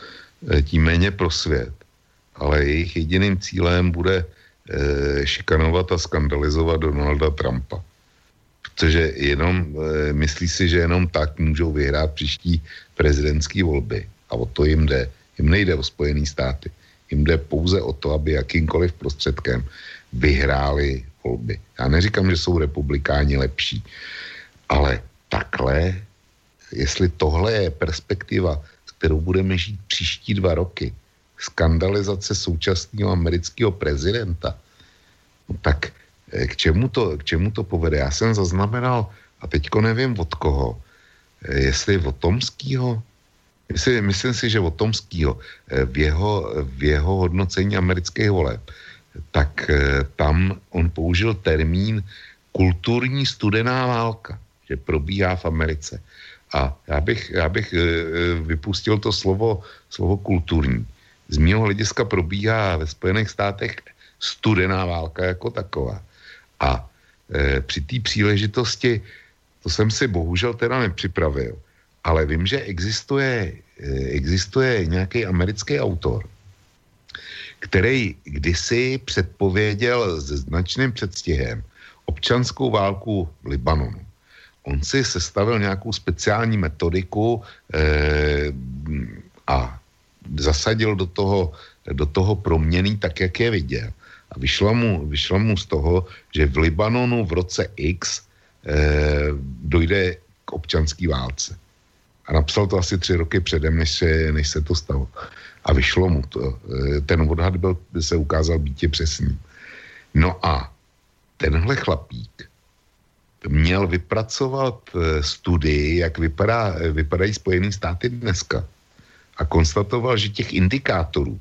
[SPEAKER 2] eh, tím méně pro svět. Ale jejich jediným cílem bude šikanovat a skandalizovat Donalda Trumpa protože jenom, e, myslí si, že jenom tak můžou vyhrát příští prezidentské volby. A o to jim jde. Jim nejde o Spojené státy. Jim jde pouze o to, aby jakýmkoliv prostředkem vyhráli volby. Já neříkám, že jsou republikáni lepší, ale takhle, jestli tohle je perspektiva, s kterou budeme žít příští dva roky, skandalizace současného amerického prezidenta, no tak Eh, k čemu to, k čemu to povede? Já jsem zaznamenal, a teďko nevím od koho, eh, jestli od Tomskýho, myslím, myslím si, že od Tomskýho eh, v jeho, v jeho hodnocení amerických voleb, tak tam on použil termín kulturní studená válka, že probíhá v Americe. A já bych, já bych vypustil to slovo, slovo kulturní. Z mého hlediska probíhá ve Spojených státech studená válka jako taková. A e, při té příležitosti, to jsem si bohužel teda nepřipravil, ale vím, že existuje, e, existuje nějaký americký autor, který kdysi předpověděl se značným předstihem občanskou válku v Libanonu. On si sestavil nějakou speciální metodiku e, a zasadil do toho, do toho proměný tak, jak je viděl. A vyšlo mu, vyšlo mu z toho, že v Libanonu v roce X eh, dojde k občanské válce. A napsal to asi tři roky předem, než se, než se to stalo. A vyšlo mu to. Eh, ten odhad byl, se ukázal být přesný. No a tenhle chlapík měl vypracovat eh, studii, jak vypadá, vypadají Spojené státy dneska. A konstatoval, že těch indikátorů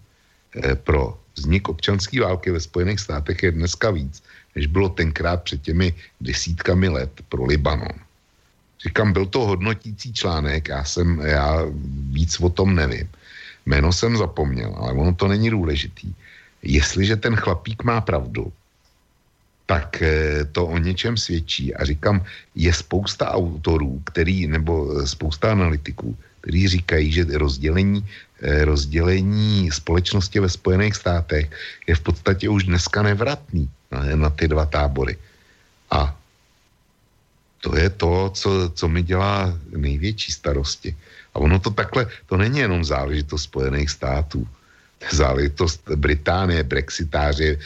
[SPEAKER 2] pro vznik občanské války ve Spojených státech je dneska víc, než bylo tenkrát před těmi desítkami let pro Libanon. Říkám, byl to hodnotící článek, já jsem, já víc o tom nevím. Jméno jsem zapomněl, ale ono to není důležitý. Jestliže ten chlapík má pravdu, tak eh, to o něčem svědčí. A říkám, je spousta autorů, který, nebo spousta analytiků, kteří říkají, že rozdělení rozdělení společnosti ve Spojených státech je v podstatě už dneska nevratný na, ty dva tábory. A to je to, co, co mi dělá největší starosti. A ono to takhle, to není jenom záležitost Spojených států. To je záležitost Británie, brexitáři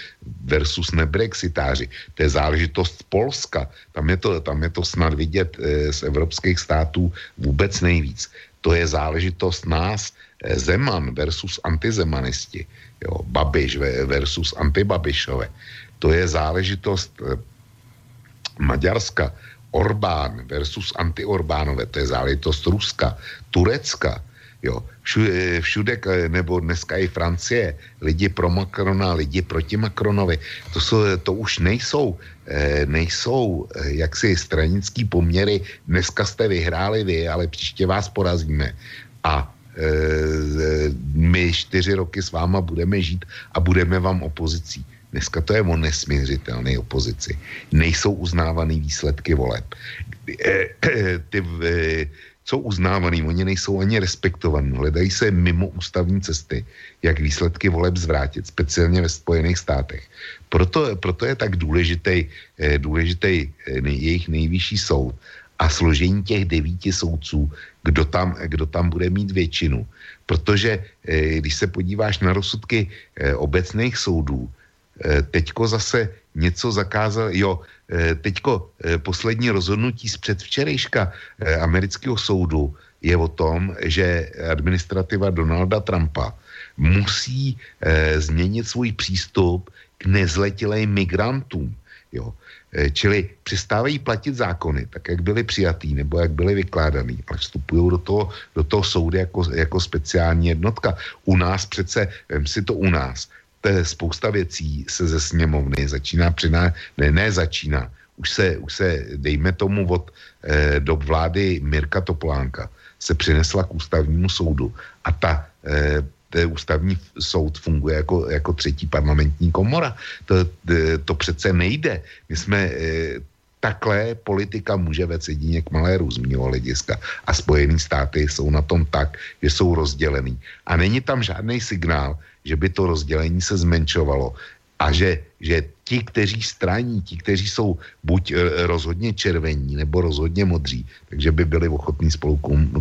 [SPEAKER 2] versus nebrexitáři. To je záležitost Polska. Tam je to, tam je to snad vidět e, z evropských států vůbec nejvíc. To je záležitost nás, Zeman versus antizemanisti, jo, Babiš versus antibabišové, to je záležitost eh, Maďarska, Orbán versus antiorbánové, to je záležitost Ruska, Turecka, Jo, všude, všude, nebo dneska i Francie, lidi pro Macrona, lidi proti Macronovi, to, jsou, to už nejsou, nejsou jaksi stranický poměry, dneska jste vyhráli vy, ale příště vás porazíme. A my čtyři roky s váma budeme žít a budeme vám opozicí. Dneska to je o nesměřitelné opozici. Nejsou uznávaný výsledky voleb. <clears throat> Ty, jsou uznávaný, oni nejsou ani respektovaní. Hledají se mimo ústavní cesty, jak výsledky voleb zvrátit, speciálně ve Spojených státech. Proto, proto je tak důležitý, důležitý jejich nejvyšší soud a složení těch devíti soudců, kdo tam, kdo tam bude mít většinu. Protože když se podíváš na rozsudky obecných soudů, teďko zase něco zakázal, jo, teďko poslední rozhodnutí z předvčerejška amerického soudu je o tom, že administrativa Donalda Trumpa musí změnit svůj přístup k nezletilým migrantům. Jo. Čili přestávají platit zákony, tak jak byly přijatý nebo jak byly vykládaný, ale vstupují do toho, do toho soudy jako, jako speciální jednotka. U nás přece, vem si to u nás, spousta věcí se ze sněmovny začíná přiná, ne, ne začíná, už se, už se dejme tomu od eh, do vlády Mirka Topolánka se přinesla k ústavnímu soudu a ta eh, ústavní soud funguje jako, jako třetí parlamentní komora. To, to přece nejde. My jsme eh, takhle politika může vést jedině k maléru z hlediska. A Spojené státy jsou na tom tak, že jsou rozdělený. A není tam žádný signál, že by to rozdělení se zmenšovalo a že, že ti, kteří straní, ti, kteří jsou buď e, rozhodně červení nebo rozhodně modří, takže by byli ochotní spolu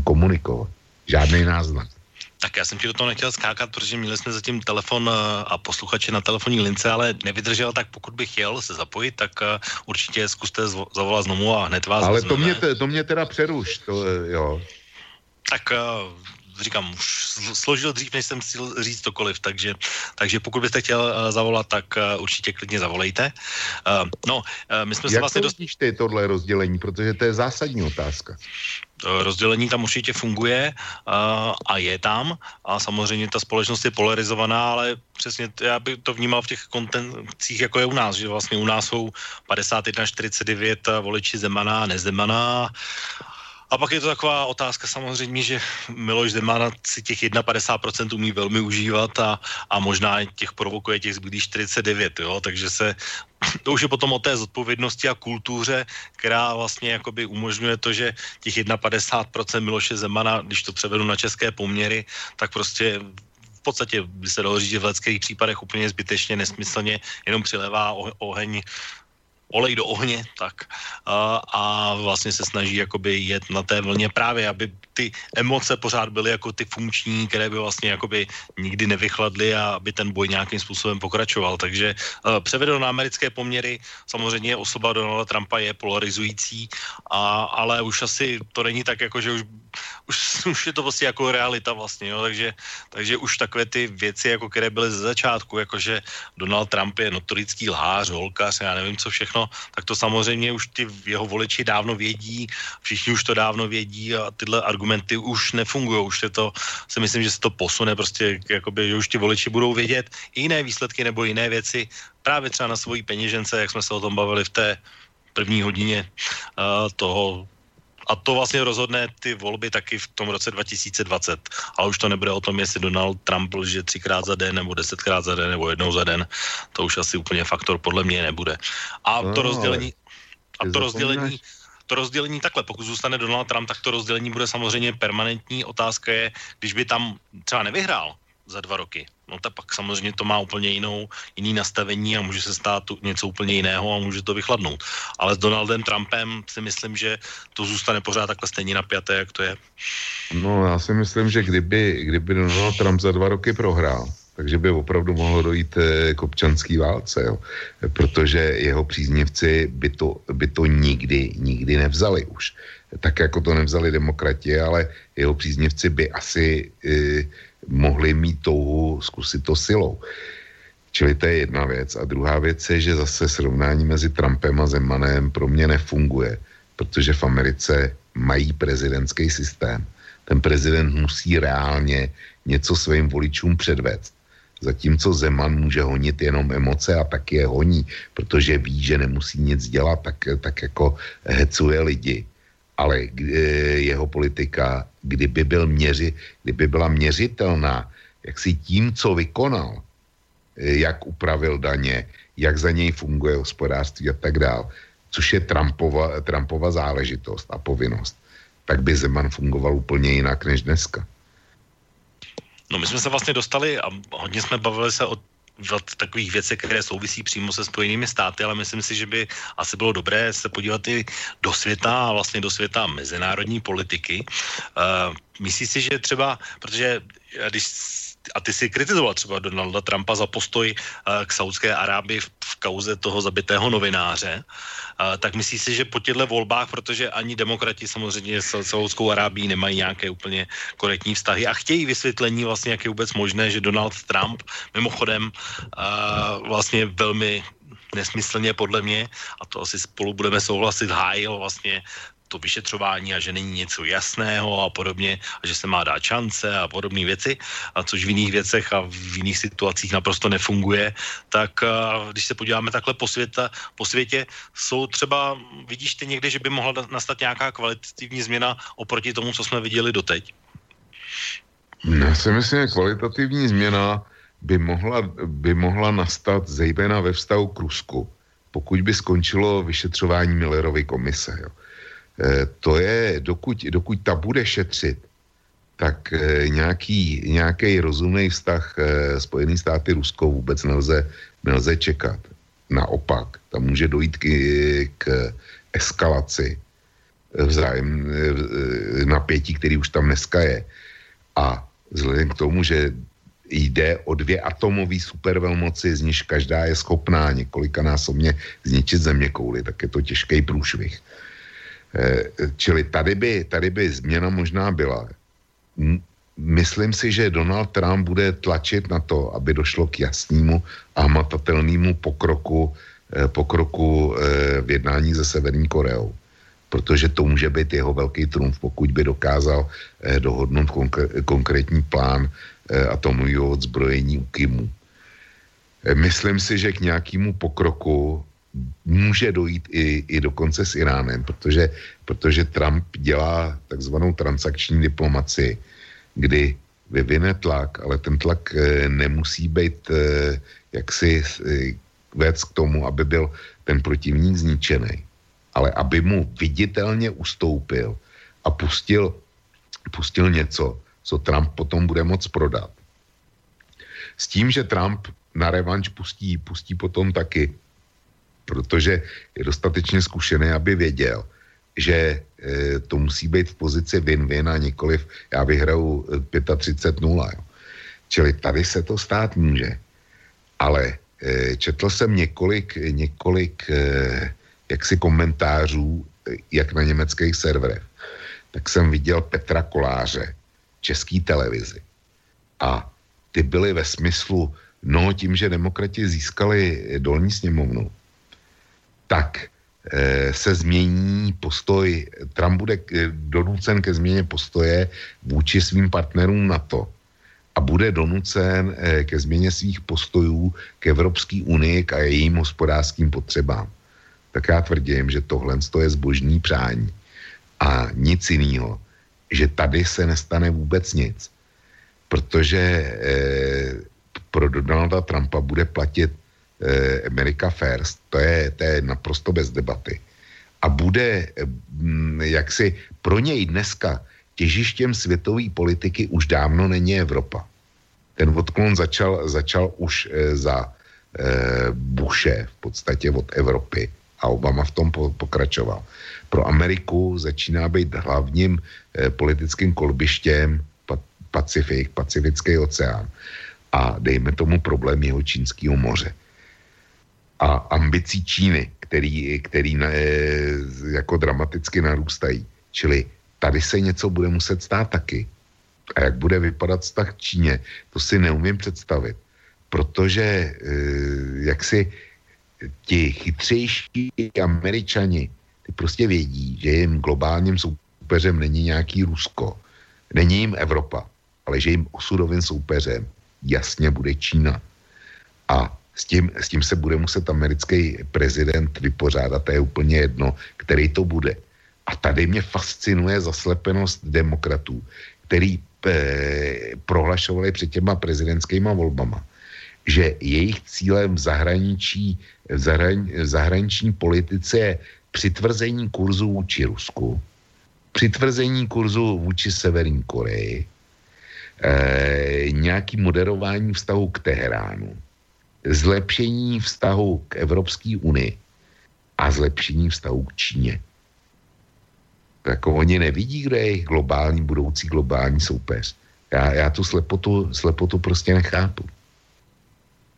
[SPEAKER 2] komunikovat. Žádný náznak.
[SPEAKER 1] Tak já jsem ti do toho nechtěl skákat, protože měli jsme zatím telefon e, a posluchače na telefonní lince, ale nevydržel, tak pokud bych chtěl se zapojit, tak e, určitě zkuste zavolat znovu a hned vás
[SPEAKER 2] Ale to mě, to mě teda přeruš, to jo.
[SPEAKER 1] Tak říkám, už složil dřív, než jsem si říct cokoliv, takže, takže pokud byste chtěl uh, zavolat, tak uh, určitě klidně zavolejte. Uh, no, my jsme
[SPEAKER 2] Jak
[SPEAKER 1] se vlastně...
[SPEAKER 2] dost... ty tohle rozdělení, protože to je zásadní otázka.
[SPEAKER 1] Rozdělení tam určitě funguje uh, a je tam a samozřejmě ta společnost je polarizovaná, ale přesně já bych to vnímal v těch kontencích, jako je u nás, že vlastně u nás jsou 51-49 voliči Zemana a nezemaná a pak je to taková otázka samozřejmě, že Miloš Zeman si těch 51% umí velmi užívat a, a možná těch provokuje těch zbylých 49, jo? takže se to už je potom o té zodpovědnosti a kultuře, která vlastně jakoby umožňuje to, že těch 51% Miloše Zemana, když to převedu na české poměry, tak prostě v podstatě by se dalo říct, že v leckých případech úplně zbytečně, nesmyslně jenom přilévá oheň olej do ohně, tak a, a vlastně se snaží jakoby jet na té vlně právě, aby ty emoce pořád byly jako ty funkční, které by vlastně jakoby nikdy nevychladly a aby ten boj nějakým způsobem pokračoval. Takže uh, převedeno na americké poměry, samozřejmě osoba Donalda Trumpa je polarizující, a, ale už asi to není tak jako, že už, už, <laughs> už je to vlastně jako realita vlastně, jo, takže, takže už takové ty věci, jako které byly ze začátku, jakože Donald Trump je notorický lhář, holkař, já nevím co všechno, tak to samozřejmě už ty jeho voliči dávno vědí, všichni už to dávno vědí a tyhle argumenty už nefungují, už je to, si myslím, že se to posune prostě, jakoby, že už ti voliči budou vědět jiné výsledky nebo jiné věci, právě třeba na svojí peněžence, jak jsme se o tom bavili v té první hodině uh, toho a to vlastně rozhodne ty volby taky v tom roce 2020. Ale už to nebude o tom, jestli Donald Trump lže třikrát za den, nebo desetkrát za den, nebo jednou za den. To už asi úplně faktor podle mě nebude. A to rozdělení... A to rozdělení to rozdělení takhle, pokud zůstane Donald Trump, tak to rozdělení bude samozřejmě permanentní. Otázka je, když by tam třeba nevyhrál za dva roky, no tak pak samozřejmě to má úplně jinou, jiný nastavení a může se stát něco úplně jiného a může to vychladnout. Ale s Donaldem Trumpem si myslím, že to zůstane pořád takhle stejně napjaté, jak to je.
[SPEAKER 2] No já si myslím, že kdyby, kdyby Donald Trump za dva roky prohrál, takže by opravdu mohlo dojít eh, k občanský válce, jo. protože jeho příznivci by to, by to nikdy, nikdy nevzali už. Tak jako to nevzali demokrati, ale jeho příznivci by asi e, mohli mít touhu zkusit to silou. Čili to je jedna věc. A druhá věc je, že zase srovnání mezi Trumpem a Zemanem pro mě nefunguje, protože v Americe mají prezidentský systém ten prezident musí reálně něco svým voličům předvést. Zatímco Zeman může honit jenom emoce a taky je honí, protože ví, že nemusí nic dělat, tak, tak jako hecuje lidi. Ale e, jeho politika, kdyby, byl měři, kdyby byla měřitelná, jak si tím, co vykonal, e, jak upravil daně, jak za něj funguje hospodářství a tak dále, což je Trumpova, Trumpova záležitost a povinnost, tak by Zeman fungoval úplně jinak než dneska.
[SPEAKER 1] No my jsme se vlastně dostali a hodně jsme bavili se o takových věcech, které souvisí přímo se Spojenými státy, ale myslím si, že by asi bylo dobré se podívat i do světa a vlastně do světa mezinárodní politiky. Uh, myslíš si, že třeba, protože když a ty si kritizoval třeba Donalda Trumpa za postoj uh, k Saudské Arábii v, kauze toho zabitého novináře, uh, tak myslíš si, že po těchto volbách, protože ani demokrati samozřejmě s Saudskou Arábií nemají nějaké úplně korektní vztahy a chtějí vysvětlení vlastně, jak je vůbec možné, že Donald Trump mimochodem uh, vlastně velmi nesmyslně podle mě, a to asi spolu budeme souhlasit, hájil vlastně to vyšetřování a že není něco jasného a podobně, a že se má dát šance a podobné věci, a což v jiných věcech a v jiných situacích naprosto nefunguje, tak když se podíváme takhle po, světa, po světě, jsou třeba, vidíš ty někdy, že by mohla nastat nějaká kvalitativní změna oproti tomu, co jsme viděli doteď?
[SPEAKER 2] Já si myslím, že kvalitativní změna by mohla, by mohla nastat zejména ve vztahu k Rusku, pokud by skončilo vyšetřování Millerovy komise. Jo. Eh, to je, dokud, dokud ta bude šetřit, tak eh, nějaký, nějaký rozumný vztah eh, Spojený státy Rusko vůbec nelze, nelze čekat. Naopak, tam může dojít k, k eskalaci vzájem napětí, který už tam dneska je. A vzhledem k tomu, že jde o dvě atomové supervelmoci, z níž každá je schopná několikanásobně zničit země kouly, tak je to těžký průšvih. Eh, čili tady by, tady by změna možná byla. Myslím si, že Donald Trump bude tlačit na to, aby došlo k jasnému a hmatatelnému pokroku, eh, pokroku eh, v jednání se Severní Koreou. Protože to může být jeho velký trumf, pokud by dokázal dohodnout konkrétní plán atomového odzbrojení u Kimu. Myslím si, že k nějakému pokroku může dojít i, i dokonce s Iránem, protože, protože Trump dělá takzvanou transakční diplomaci, kdy vyvine tlak, ale ten tlak e, nemusí být e, jaksi e, vést k tomu, aby byl ten protivník zničený, ale aby mu viditelně ustoupil a pustil, pustil něco, co Trump potom bude moc prodat. S tím, že Trump na revanš pustí, pustí potom taky protože je dostatečně zkušený, aby věděl, že e, to musí být v pozici win-win a nikoliv já vyhraju 35-0. E, jo. Čili tady se to stát může. Ale e, četl jsem několik, několik e, jaksi komentářů, jak na německých serverech, tak jsem viděl Petra Koláře, český televizi. A ty byly ve smyslu, no tím, že demokrati získali dolní sněmovnu, tak eh, se změní postoj, Trump bude donucen ke změně postoje vůči svým partnerům NATO a bude donucen eh, ke změně svých postojů k Evropské unii a jejím hospodářským potřebám. Tak já tvrdím, že tohle je zbožní přání a nic jiného, že tady se nestane vůbec nic, protože eh, pro Donalda Trumpa bude platit eh, America First, to je, to je naprosto bez debaty. A bude hm, jaksi pro něj dneska těžištěm světové politiky už dávno není Evropa. Ten odklon začal, začal už eh, za eh, Bushe v podstatě od Evropy a Obama v tom po, pokračoval. Pro Ameriku začíná být hlavním eh, politickým kolbištěm Pacifik, Pacifický oceán a dejme tomu problém jeho čínského moře a ambicí Číny, který, který ne, jako dramaticky narůstají. Čili tady se něco bude muset stát taky. A jak bude vypadat vztah k Číně, to si neumím představit. Protože e, jak si ti chytřejší američani, ty prostě vědí, že jim globálním soupeřem není nějaký Rusko, Není jim Evropa, ale že jim osudovým soupeřem jasně bude Čína. A s tím, s tím se bude muset americký prezident vypořádat, to je úplně jedno, který to bude. A tady mě fascinuje zaslepenost demokratů, který e, prohlašovali před těma prezidentskýma volbama, že jejich cílem v zahraničí, v, zahrani, v zahraniční politice je přitvrzení kurzu vůči Rusku, přitvrzení kurzu vůči Severní Koreji, e, nějaký moderování vztahu k Teheránu, zlepšení vztahu k Evropské unii a zlepšení vztahu k Číně. Tak oni nevidí, kde je jejich globální, budoucí globální soupeř. Já, já tu slepotu, slepotu prostě nechápu.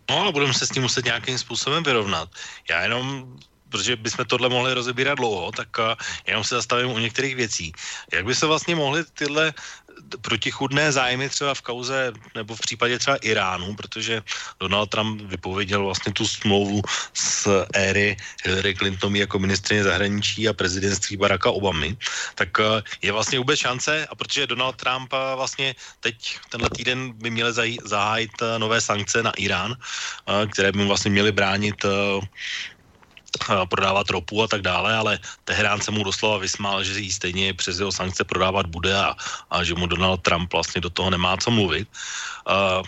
[SPEAKER 1] No ale budeme se s tím muset nějakým způsobem vyrovnat. Já jenom protože bychom tohle mohli rozebírat dlouho, tak uh, jenom se zastavím u některých věcí. Jak by se vlastně mohly tyhle protichudné zájmy třeba v kauze nebo v případě třeba Iránu, protože Donald Trump vypověděl vlastně tu smlouvu z éry Hillary Clinton jako ministrině zahraničí a prezidentství Baracka Obamy, tak eh, je vlastně vůbec šance a protože Donald Trump eh, vlastně teď tenhle týden by měl zahájit eh, nové sankce na Irán, které by mu vlastně měly bránit prodávat ropu a tak dále, ale Teherán se mu doslova vysmál, že jí stejně přes jeho sankce prodávat bude a, a že mu Donald Trump vlastně do toho nemá co mluvit. Uh,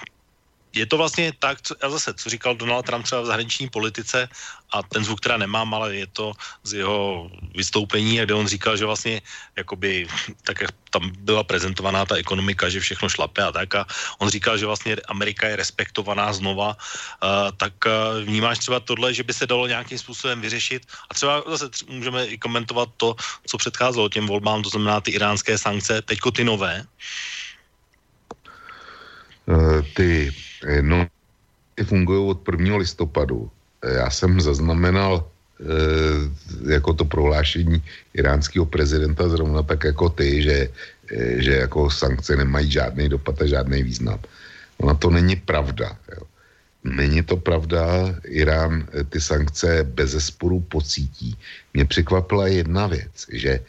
[SPEAKER 1] je to vlastně tak, co, a zase, co říkal Donald Trump třeba v zahraniční politice, a ten zvuk teda nemám, ale je to z jeho vystoupení, kde on říkal, že vlastně jakoby, tak jak tam byla prezentovaná ta ekonomika, že všechno šlape a tak a on říkal, že vlastně Amerika je respektovaná znova, uh, tak uh, vnímáš třeba tohle, že by se dalo nějakým způsobem vyřešit a třeba zase tř- můžeme i komentovat to, co předcházelo těm volbám, to znamená ty iránské sankce, teďko ty nové.
[SPEAKER 2] Uh, ty Eh, no, fungují od 1. listopadu. Eh, já jsem zaznamenal jako to prohlášení iránského prezidenta zrovna tak jako ty, že, že jako sankce nemají žádný dopad a žádný význam. Ona to není pravda. Jo. Není to pravda, Irán ty sankce bez zesporu pocítí. Mě překvapila jedna věc, že,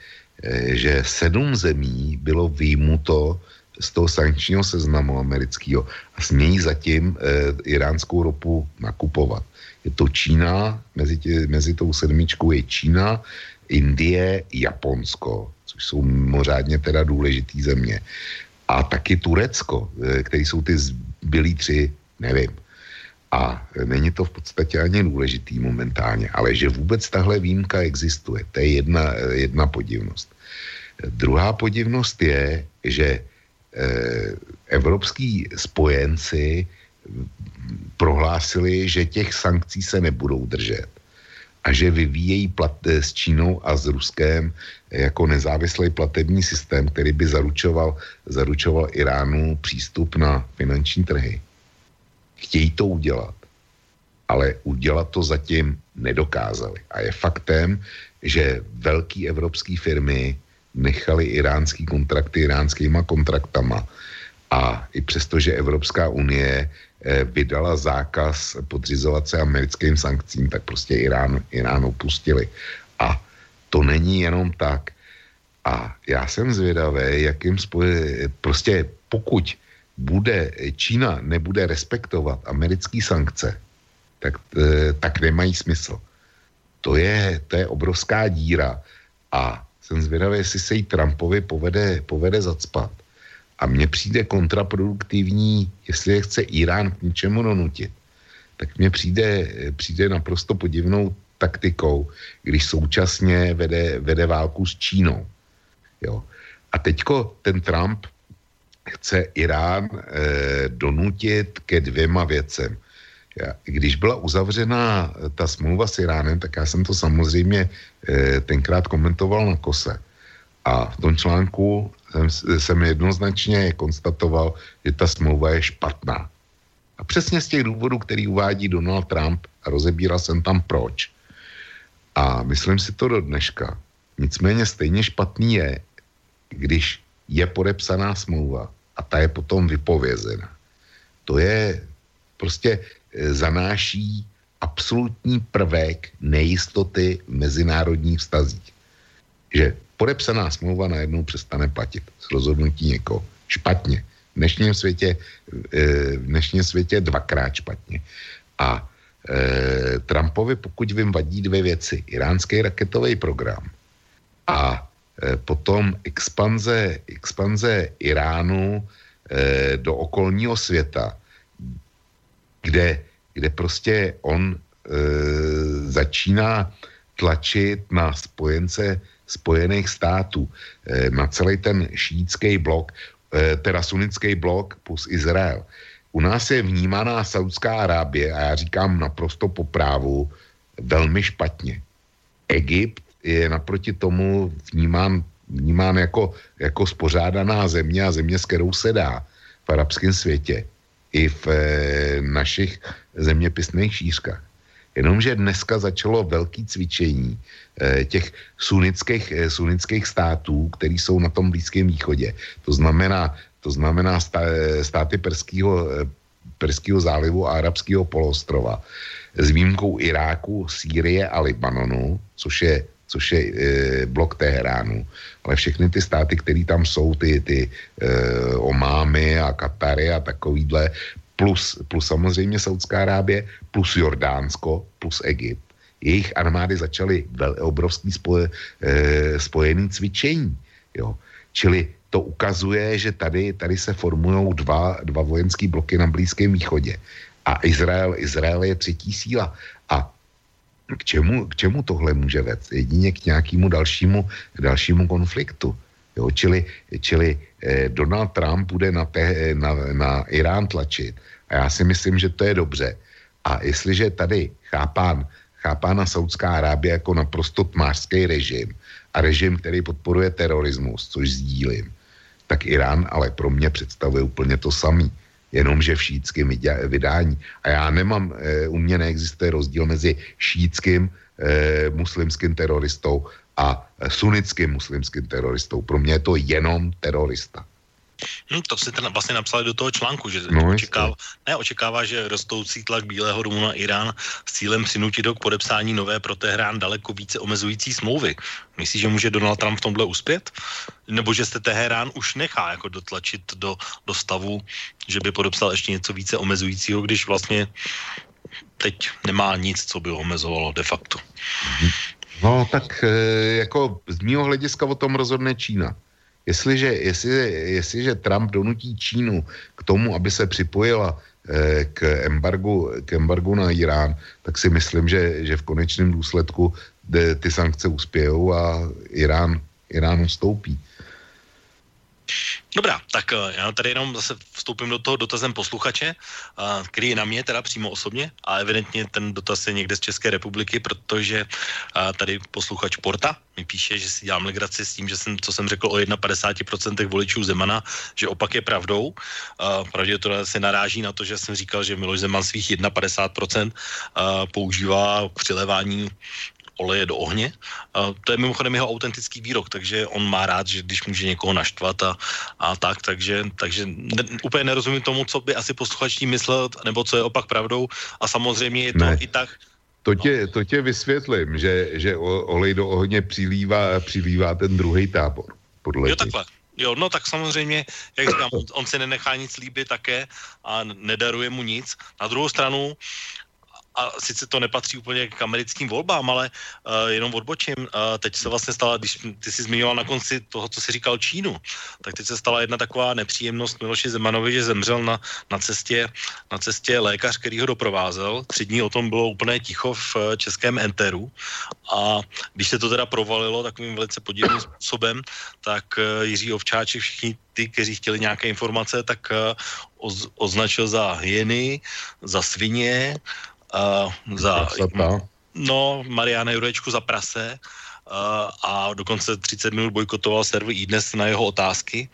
[SPEAKER 2] že sedm zemí bylo výjimuto z toho sankčního seznamu amerického a smějí zatím e, iránskou ropu nakupovat. Je to Čína, mezi, tě, mezi tou sedmičkou je Čína, Indie, Japonsko, což jsou mimořádně teda důležitý země. A taky Turecko, e, které jsou ty zbylí tři, nevím. A není to v podstatě ani důležitý momentálně, ale že vůbec tahle výjimka existuje, to je jedna, jedna podivnost. Druhá podivnost je, že Eh, evropský spojenci prohlásili, že těch sankcí se nebudou držet a že vyvíjejí plat, eh, s Čínou a s Ruskem jako nezávislý platební systém, který by zaručoval, zaručoval Iránu přístup na finanční trhy. Chtějí to udělat, ale udělat to zatím nedokázali. A je faktem, že velké evropské firmy nechali iránský kontrakty iránskýma kontraktama. A i přesto, že Evropská unie eh, vydala zákaz podřizovat se americkým sankcím, tak prostě Irán, Irán opustili. A to není jenom tak. A já jsem zvědavý, jakým spoje, prostě pokud bude Čína nebude respektovat americké sankce, tak, eh, tak nemají smysl. To je, to je obrovská díra. A jsem zvědavý, jestli se jí Trumpovi povede, povede zacpat. A mně přijde kontraproduktivní, jestli je chce Irán k něčemu donutit, tak mně přijde, přijde naprosto podivnou taktikou, když současně vede, vede válku s Čínou. Jo. A teďko ten Trump chce Irán eh, donutit ke dvěma věcem. Když byla uzavřena ta smlouva s Iránem, tak já jsem to samozřejmě eh, tenkrát komentoval na kose. A v tom článku jsem, jsem jednoznačně konstatoval, že ta smlouva je špatná. A přesně z těch důvodů, který uvádí Donald Trump, a rozebíral jsem tam proč. A myslím si to do dneška. Nicméně stejně špatný je, když je podepsaná smlouva a ta je potom vypovězena. To je prostě zanáší absolutní prvek nejistoty v mezinárodních vztazích. že podepsaná smlouva najednou přestane platit z rozhodnutí někoho. Špatně. V dnešním světě, v dnešním světě dvakrát špatně. A e, Trumpovi, pokud vím, vadí dvě věci. Iránský raketový program a potom expanze, expanze Iránu do okolního světa, kde, kde prostě on e, začíná tlačit na spojence Spojených států, e, na celý ten šítský blok, e, teda sunnický blok plus Izrael. U nás je vnímaná Saudská Arábie, a já říkám naprosto po právu, velmi špatně. Egypt je naproti tomu vnímán, vnímán jako, jako spořádaná země a země, s kterou se dá v arabském světě i v e, našich zeměpisných šířkách. Jenomže dneska začalo velké cvičení e, těch sunnických, e, sunnických států, které jsou na tom Blízkém východě. To znamená, to znamená stá, státy Perského, Perského zálivu a Arabského poloostrova s výjimkou Iráku, Sýrie a Libanonu, což je což je e, blok Teheránu, ale všechny ty státy, které tam jsou, ty, ty e, Omámy a Katary a takovýhle, plus, plus samozřejmě Saudská Arábie, plus Jordánsko, plus Egypt, jejich armády začaly obrovský spoje, e, spojený cvičení. Jo. Čili to ukazuje, že tady, tady se formují dva, dva vojenské bloky na Blízkém východě. A Izrael, Izrael je třetí síla. A k čemu, k čemu tohle může vést? Jedině k nějakému dalšímu, dalšímu konfliktu. Jo, čili čili eh, Donald Trump bude na, te, na, na Irán tlačit a já si myslím, že to je dobře. A jestliže tady chápán, chápána Saudská Arábie jako naprosto tmářský režim a režim, který podporuje terorismus, což sdílím, tak Irán ale pro mě představuje úplně to samý jenomže v šítském vydání. A já nemám, e, u mě neexistuje rozdíl mezi šítským e, muslimským teroristou a sunnickým muslimským teroristou. Pro mě je to jenom terorista.
[SPEAKER 1] Hmm, to si ten vlastně napsali do toho článku, že no, očekává, ne, očekává, že rostoucí tlak Bílého domu na Irán s cílem přinutit ho k podepsání nové pro Teherán daleko více omezující smlouvy. Myslíš, že může Donald Trump v tomhle uspět? Nebo že se Teherán už nechá jako dotlačit do, do stavu, že by podepsal ještě něco více omezujícího, když vlastně teď nemá nic, co by ho omezovalo de facto.
[SPEAKER 2] No tak e, jako z mého hlediska o tom rozhodne Čína. Jestliže, jestli, jestliže Trump donutí Čínu k tomu, aby se připojila eh, k embargu, k embargu na Irán, tak si myslím, že, že v konečném důsledku ty sankce uspějou a Irán, Irán ustoupí.
[SPEAKER 1] Dobrá, tak eh, já tady jenom zase vstoupím do toho dotazem posluchače, eh, který je na mě teda přímo osobně a evidentně ten dotaz je někde z České republiky, protože eh, tady posluchač Porta mi píše, že si dělám legraci s tím, že jsem, co jsem řekl o 51% voličů Zemana, že opak je pravdou. Pravdě to se naráží na to, že jsem říkal, že Miloš Zeman svých 51% používá k přilevání oleje do ohně. A to je mimochodem jeho autentický výrok, takže on má rád, že když může někoho naštvat a, a tak, takže, takže ne, úplně nerozumím tomu, co by asi posluchač myslel, nebo co je opak pravdou a samozřejmě je to ne. i tak,
[SPEAKER 2] to tě, to tě vysvětlím, že, že olej do ohně přilívá, přilívá ten druhý tábor. Podle
[SPEAKER 1] jo, takhle. Jo, no tak samozřejmě, jak říkám, on, on si nenechá nic líbit také a nedaruje mu nic. Na druhou stranu, a sice to nepatří úplně k americkým volbám, ale uh, jenom odbočím. Uh, teď se vlastně stala, když ty jsi zmiňoval na konci toho, co jsi říkal Čínu, tak teď se stala jedna taková nepříjemnost Miloši Zemanovi, že zemřel na, na, cestě, na cestě lékař, který ho doprovázel. Tři dní o tom bylo úplné ticho v uh, českém enteru a když se to teda provalilo takovým velice podivným způsobem, tak uh, Jiří Ovčáček, všichni ty, kteří chtěli nějaké informace, tak oz, označil za hyeny, za svině, uh, za... No, Mariana Jurečku za prase uh, a dokonce 30 minut bojkotoval server i dnes na jeho otázky.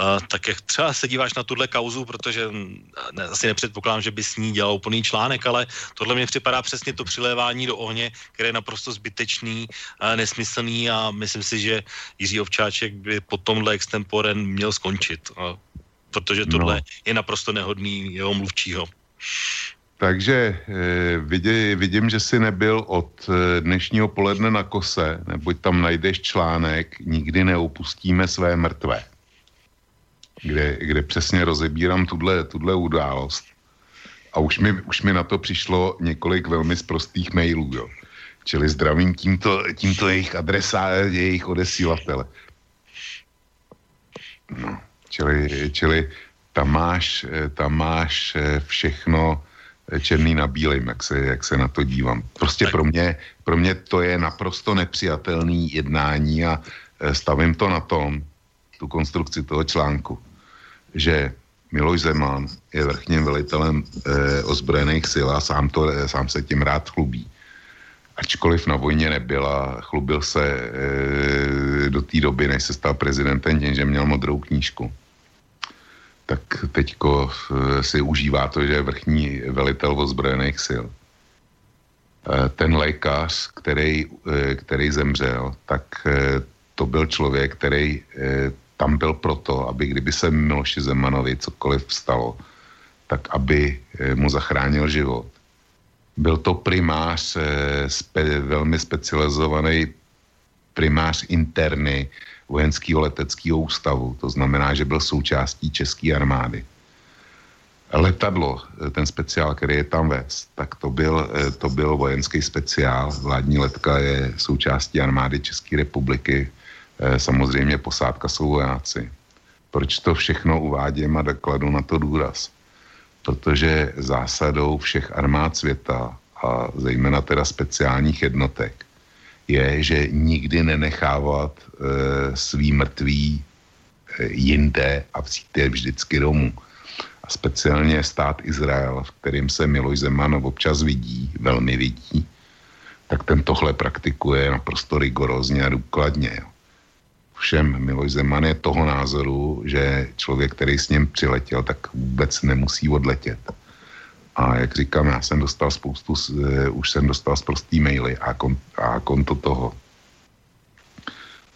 [SPEAKER 1] Uh, tak jak třeba se díváš na tuhle kauzu, protože ne, asi nepředpokládám, že by s ní dělal úplný článek, ale tohle mě připadá přesně to přilévání do ohně, které je naprosto zbytečný, uh, nesmyslný a myslím si, že Jiří Ovčáček by po tomhle extemporem měl skončit, uh, protože tohle no. je naprosto nehodný jeho mluvčího.
[SPEAKER 2] Takže eh, vidí, vidím, že si nebyl od eh, dnešního poledne na kose, neboť tam najdeš článek Nikdy neopustíme své mrtvé, kde, kde přesně rozebírám tuhle, tuhle událost. A už mi, už mi na to přišlo několik velmi sprostých mailů, jo. Čili zdravím tímto, tímto jejich adresa, jejich odesílatele. No, čili, čili tam máš, eh, tam máš všechno, černý na bílým, jak se, jak se na to dívám. Prostě pro mě, pro mě to je naprosto nepřijatelný jednání a e, stavím to na tom, tu konstrukci toho článku, že Miloš Zeman je vrchním velitelem e, ozbrojených sil a sám, to, e, sám se tím rád chlubí. Ačkoliv na vojně nebyl a chlubil se e, do té doby, než se stal prezidentem, tím, že měl modrou knížku tak teďko eh, si užívá to, že je vrchní velitel ozbrojených sil. Eh, ten lékař, který, eh, který zemřel, tak to byl člověk, který tam byl proto, aby kdyby se Miloši Zemanovi cokoliv stalo, tak aby mu zachránil život. Byl to primář, velmi specializovaný primář interny, vojenského leteckého ústavu. To znamená, že byl součástí české armády. Letadlo, eh, ten speciál, který je tam vez, tak to byl, eh, to byl vojenský speciál. Vládní letka je součástí armády České republiky. Eh, samozřejmě posádka jsou vojáci. Proč to všechno uvádím a dokladu na to důraz? Protože zásadou všech armád světa a zejména teda speciálních jednotek je, že nikdy nenechávat e, svý mrtvý e, jinde a vzít je vždycky domů. A speciálně stát Izrael, v kterým se Miloš Zeman občas vidí, velmi vidí, tak ten tohle praktikuje naprosto rigorózně a důkladně. Všem Miloš Zeman je toho názoru, že člověk, který s ním přiletěl, tak vůbec nemusí odletět. A jak říkám, já jsem dostal spoustu, uh, už jsem dostal z prostý maily a, kon, a konto toho.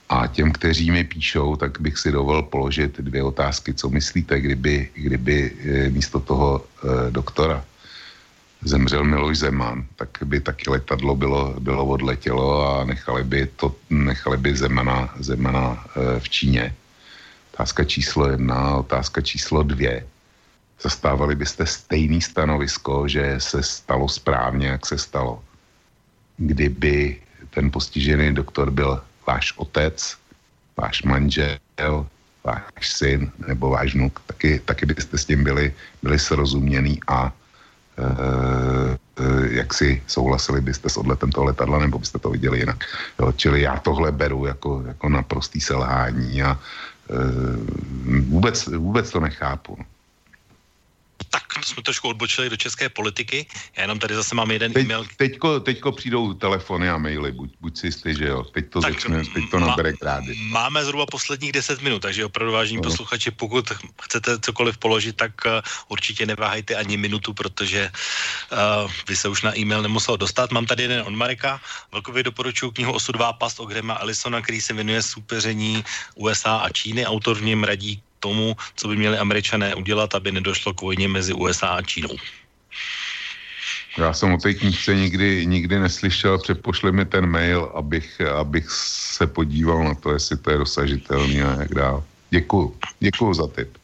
[SPEAKER 2] A těm, kteří mi píšou, tak bych si dovolil položit dvě otázky. Co myslíte, kdyby, kdyby e, místo toho e, doktora zemřel Miloš Zeman, tak by taky letadlo bylo, bylo odletělo a nechali by, to, nechali by Zemana, Zemana v Číně. Otázka číslo jedna, otázka číslo dvě zastávali byste stejný stanovisko, že se stalo správně, jak se stalo. Kdyby ten postižený doktor byl váš otec, váš manžel, váš syn nebo váš vnuk, taky, taky byste s tím byli, byli srozuměný a e, e, jak si souhlasili byste s odletem toho letadla, nebo byste to viděli jinak. Jo, čili já tohle beru jako, jako naprostý selhání a e, vůbec, vůbec to nechápu.
[SPEAKER 1] Tak jsme trošku odbočili do české politiky. Já jenom tady zase mám jeden
[SPEAKER 2] Teď,
[SPEAKER 1] e-mail.
[SPEAKER 2] Teďko, teďko přijdou telefony a maily, buď, buď si jistý, že jo. Teď to tak začne, teď to nabere krády.
[SPEAKER 1] Máme zhruba posledních 10 minut, takže opravdu vážení no. posluchači, pokud chcete cokoliv položit, tak uh, určitě neváhejte ani minutu, protože uh, vy se už na e-mail nemusel dostat. Mám tady jeden od Marika. Velkově doporučuji knihu Osudová past o Grema Ellisona, který se věnuje soupeření USA a Číny. Autor v něm radí tomu, co by měli američané udělat, aby nedošlo k vojně mezi USA a Čínou.
[SPEAKER 2] Já jsem o té knižce nikdy, nikdy neslyšel, přepošli mi ten mail, abych, abych se podíval na to, jestli to je dosažitelné a jak dál. Děkuju, děkuju za tip.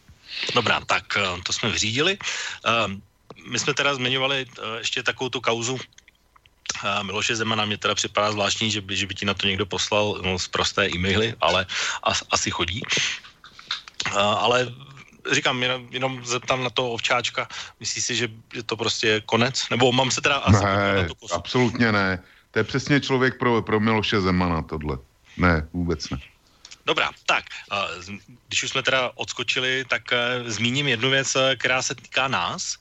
[SPEAKER 1] Dobrá, tak eh, to jsme vyřídili. Eh, my jsme teda zmiňovali eh, ještě takovou tu kauzu Miloše Zemana mě teda připadá zvláštní, že by, že by ti na to někdo poslal no, z prosté e-maily, ale as, asi chodí ale říkám, jenom, jenom zeptám na toho ovčáčka, myslíš si, že je to prostě konec? Nebo mám se teda asi
[SPEAKER 2] ne, absolutně ne. To je přesně člověk pro, pro Miloše Zemana tohle. Ne, vůbec ne.
[SPEAKER 1] Dobrá, tak, když už jsme teda odskočili, tak e, zmíním jednu věc, e, která se týká nás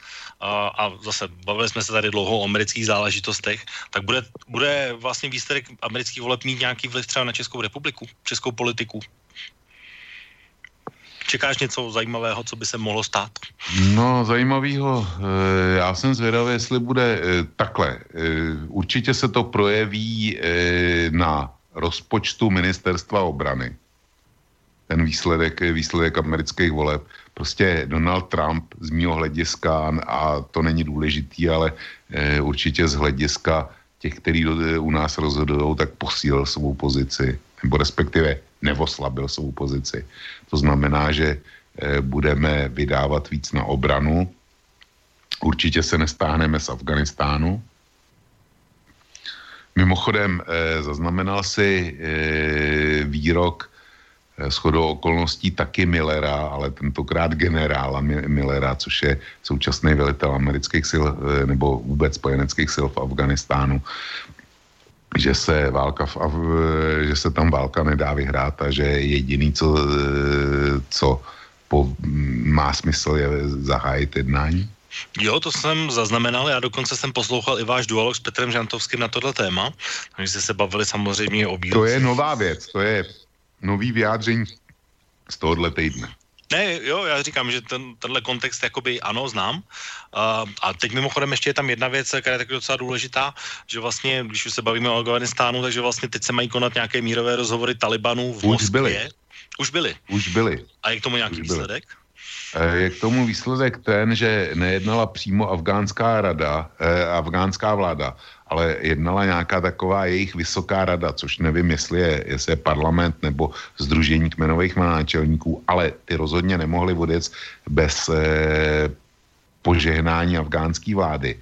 [SPEAKER 1] a zase bavili jsme se tady dlouho o amerických záležitostech, tak bude, bude vlastně výsledek amerických voleb mít nějaký vliv třeba na Českou republiku, českou politiku? Čekáš něco zajímavého, co by se mohlo stát?
[SPEAKER 2] No, zajímavého. Eh, já jsem zvědavý, jestli bude eh, takhle. Eh, určitě se to projeví na rozpočtu ministerstva obrany. ten výsledek, výsledek amerických voleb. Prostě Donald Trump z mého hlediska, a to není důležitý, ale určitě z hlediska těch, kteří u nás rozhodují, tak posílil svou pozici, nebo respektive nevoslabil svou pozici. To znamená, že e, budeme vydávat víc na obranu, určitě se nestáhneme z Afganistánu, Mimochodem, eh, zaznamenal si eh, výrok eh, shodou okolností taky Millera, ale tentokrát generála Millera, což je současný velitel amerických sil eh, nebo vůbec spojeneckých sil v Afganistánu, že se, válka v, že se tam válka nedá vyhrát a že jediný, co, co po, má smysl, je zahájit jednání.
[SPEAKER 1] Jo, to jsem zaznamenal, já dokonce jsem poslouchal i váš dualog s Petrem Žantovským na tohle téma, takže jste se bavili samozřejmě o
[SPEAKER 2] bílcích. To je nová věc, to je nový vyjádření z tohohle týdne.
[SPEAKER 1] Ne, jo, já říkám, že ten, tenhle kontext jakoby ano, znám. Uh, a teď mimochodem ještě je tam jedna věc, která je taky docela důležitá, že vlastně, když už se bavíme o Afganistánu, takže vlastně teď se mají konat nějaké mírové rozhovory Talibanů v
[SPEAKER 2] už
[SPEAKER 1] Moskvě.
[SPEAKER 2] Byly.
[SPEAKER 1] Už byly.
[SPEAKER 2] Už byly.
[SPEAKER 1] A je k tomu nějaký výsledek?
[SPEAKER 2] Eh, je k tomu výsledek ten, že nejednala přímo afgánská rada, eh, afgánská vláda, ale jednala nějaká taková jejich vysoká rada, což nevím, jestli je, jestli je parlament nebo združení kmenových náčelníků, ale ty rozhodně nemohli vodit bez eh, požehnání afgánské vlády.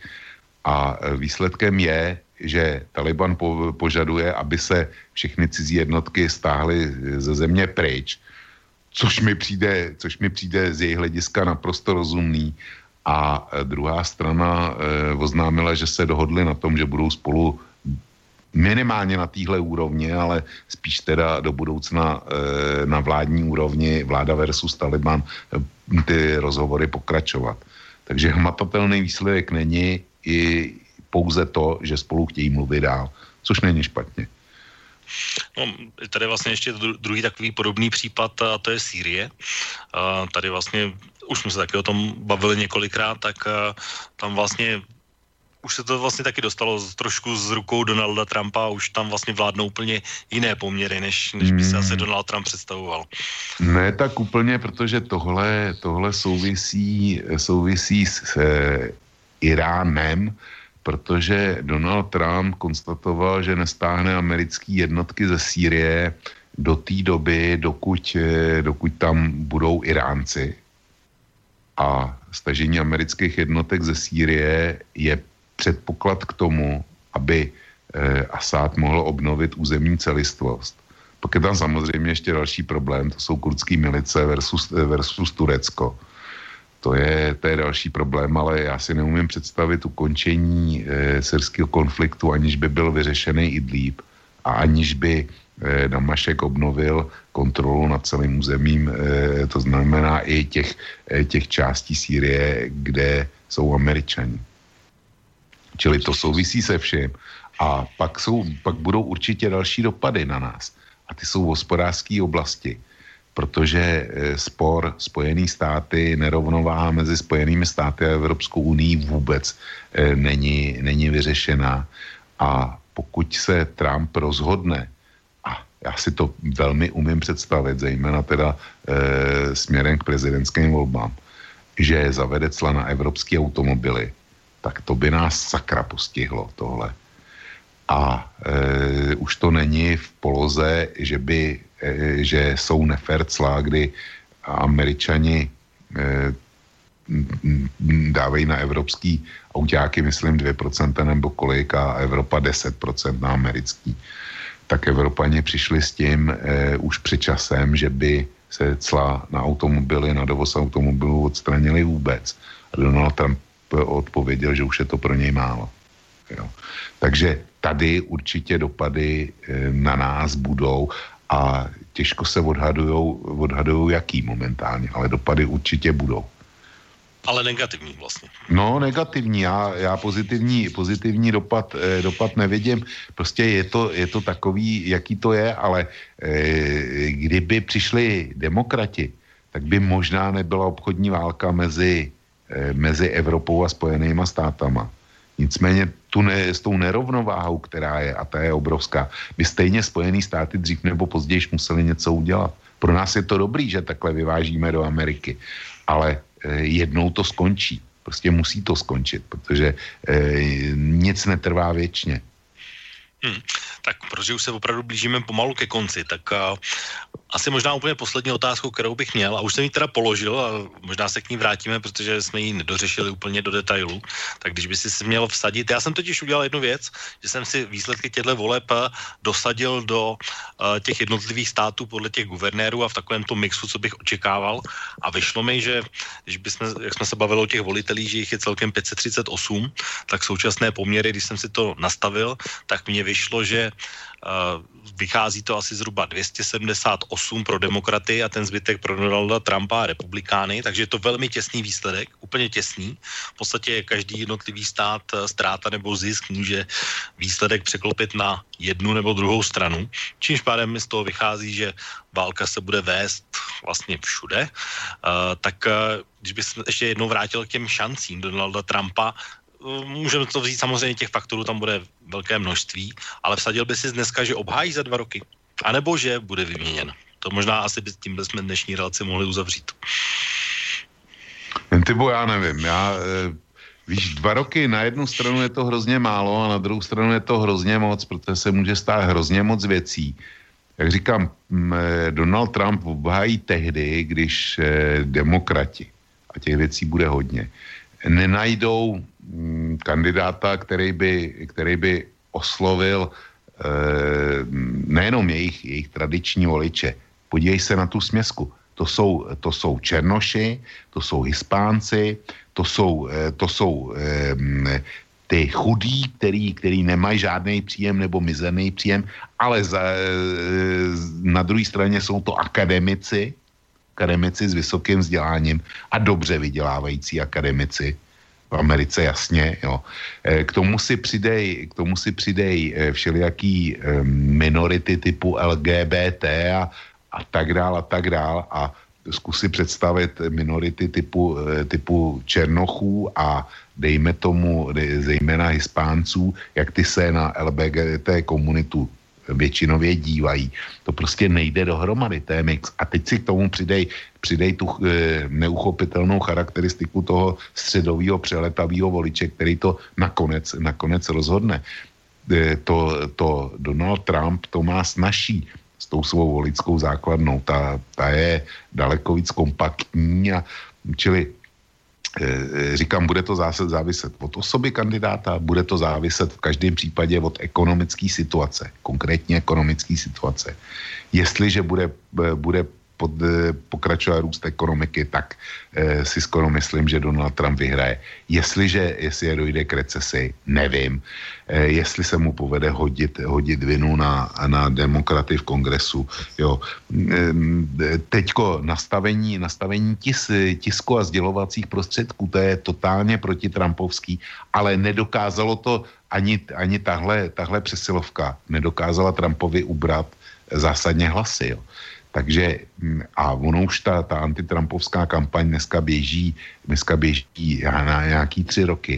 [SPEAKER 2] A eh, výsledkem je, že Taliban po, požaduje, aby se všechny cizí jednotky stáhly ze země pryč, což mi přijde, což mi přijde z jejich hlediska naprosto rozumný. A e, druhá strana e, oznámila, že se dohodli na tom, že budou spolu minimálně na téhle úrovni, ale spíš teda do budoucna e, na vládní úrovni, vláda versus Taliban, ty rozhovory pokračovat. Takže hmatatelný výsledek není i pouze to, že spolu chtějí mluvit dál, což není špatně.
[SPEAKER 1] No, tady vlastně ještě druhý takový podobný případ, a to je Sýrie. Tady vlastně, už jsme se taky o tom bavili několikrát, tak tam vlastně už se to vlastně taky dostalo trošku z rukou Donalda Trumpa, už tam vlastně vládnou úplně jiné poměry, než, než by se asi hmm. Donald Trump představoval.
[SPEAKER 2] Ne tak úplně, protože tohle, tohle souvisí, souvisí s e, Iránem, protože Donald Trump konstatoval, že nestáhne americké jednotky ze Sýrie do té doby, dokud, eh, dokud tam budou Iránci. A stažení amerických jednotek ze Sýrie je předpoklad k tomu, aby eh, Assad mohl obnovit územní celistvost. Pak je tam samozřejmě ještě další problém, to jsou kurdské milice versus, versus Turecko to je, to je další problém, ale já si neumím představit ukončení e, syrského konfliktu, aniž by byl vyřešený Idlíb a aniž by e, Damašek obnovil kontrolu nad celým územím, e, to znamená i těch, e, těch částí Sýrie, kde jsou američani. Čili to souvisí se vším. A pak, jsou, pak budou určitě další dopady na nás. A ty jsou v hospodářské oblasti protože eh, spor Spojený státy, nerovnováha mezi Spojenými státy a Evropskou unii vůbec eh, není, není vyřešená. A pokud se Trump rozhodne, já si to velmi umím představit, zejména teda e, směrem k prezidentským volbám, že zavede cla na evropské automobily, tak to by nás sakra postihlo tohle. A e, už to není v poloze, že by Eh, že jsou nefer clá, kdy američani eh, dávají na evropský autáky, myslím, 2% nebo kolik a Evropa 10% na americký. Tak Evropani přišli s tím eh, už před časem, že by se cla na automobily, na dovoz automobilů odstranili vůbec. A Donald Trump odpověděl, že už je to pro něj málo. Jo. Takže tady určitě dopady eh, na nás budou a těžko se odhadujou, odhadujou jaký momentálně, ale dopady určitě budou.
[SPEAKER 1] Ale negativní vlastně.
[SPEAKER 2] No, negativní. Já, já pozitivní, pozitivní dopad, eh, dopad nevidím. Prostě je to, je to takový, jaký to je, ale eh, kdyby přišli demokrati, tak by možná nebyla obchodní válka mezi, eh, mezi Evropou a Spojenýma státama. Nicméně tu ne, s tou nerovnováhou, která je, a ta je obrovská, by stejně Spojený státy dřív nebo později museli něco udělat. Pro nás je to dobrý, že takhle vyvážíme do Ameriky, ale jednou to skončí. Prostě musí to skončit, protože e, nic netrvá věčně.
[SPEAKER 1] Hmm. Tak protože už se opravdu blížíme pomalu ke konci, tak uh, asi možná úplně poslední otázku, kterou bych měl, a už jsem ji teda položil a možná se k ní vrátíme, protože jsme ji nedořešili úplně do detailu, tak když by si měl vsadit, já jsem totiž udělal jednu věc, že jsem si výsledky těchto voleb dosadil do uh, těch jednotlivých států podle těch guvernérů a v takovém tom mixu, co bych očekával. A vyšlo mi, že když bychom, jak jsme se bavili o těch volitelích, že jich je celkem 538, tak současné poměry, když jsem si to nastavil, tak mně vyšlo, že uh, vychází to asi zhruba 278 pro demokraty a ten zbytek pro Donalda Trumpa a republikány, takže je to velmi těsný výsledek, úplně těsný. V podstatě každý jednotlivý stát eh, ztráta nebo zisk může výsledek překlopit na jednu nebo druhou stranu, čímž pádem mi z toho vychází, že válka se bude vést vlastně všude, uh, tak když bych se ještě jednou vrátil k těm šancím Donalda Trumpa, můžeme to vzít samozřejmě, těch faktorů tam bude velké množství, ale vsadil by si dneska, že obhájí za dva roky, anebo že bude vyměněn. To možná asi by tím jsme dnešní relaci mohli uzavřít.
[SPEAKER 2] Tybo, já nevím, já, e, víš, dva roky na jednu stranu je to hrozně málo a na druhou stranu je to hrozně moc, protože se může stát hrozně moc věcí. Jak říkám, e, Donald Trump obhájí tehdy, když e, demokrati, a těch věcí bude hodně, nenajdou mm, kandidáta, který by, který by oslovil e, nejenom jejich, jejich tradiční voliče. Podívej se na tu směsku. To jsou, to jsou Černoši, to jsou Hispánci, to jsou, e, to jsou e, ty chudí, který, který nemají žádný příjem nebo mizerný příjem, ale za, e, na druhé straně jsou to akademici, akademici s vysokým vzděláním a dobře vydělávající akademici, v Americe jasně, jo. E, k tomu si přidej, k tomu si přidej e, všelijaký e, minority typu LGBT a, a tak dál a tak dál a zkus si představit minority typu, typu Černochů a dejme tomu zejména Hispánců, jak ty se na LGBT komunitu většinově dívají. To prostě nejde dohromady, to je mix. A teď si k tomu přidej, přidej tu e, neuchopitelnou charakteristiku toho středového přeletavého voliče, který to nakonec, nakonec rozhodne. E, to, to Donald Trump to má snažší s tou svou volickou základnou. Ta, ta je daleko víc kompaktní a čili říkám, bude to zase záviset od osoby kandidáta, bude to záviset v každém případě od ekonomické situace, konkrétně ekonomické situace. Jestliže bude, eh, bude pod, eh, pokračuje růst ekonomiky, tak e, si skoro myslím, že Donald Trump vyhraje. Jestliže, jestli je dojde k recesi, nevím. E, jestli se mu povede hodit, hodit vinu na, na demokraty v kongresu. Jo. E, teďko nastavení, nastavení tis, tisku a sdělovacích prostředků, to je totálně protitrampovský, ale nedokázalo to ani, ani tahle, tahle přesilovka, nedokázala Trumpovi ubrat zásadně hlasy. Jo. Takže mm, a ono už ta, ta antitrampovská kampaň dneska běží, dneska běží na nějaký tři roky.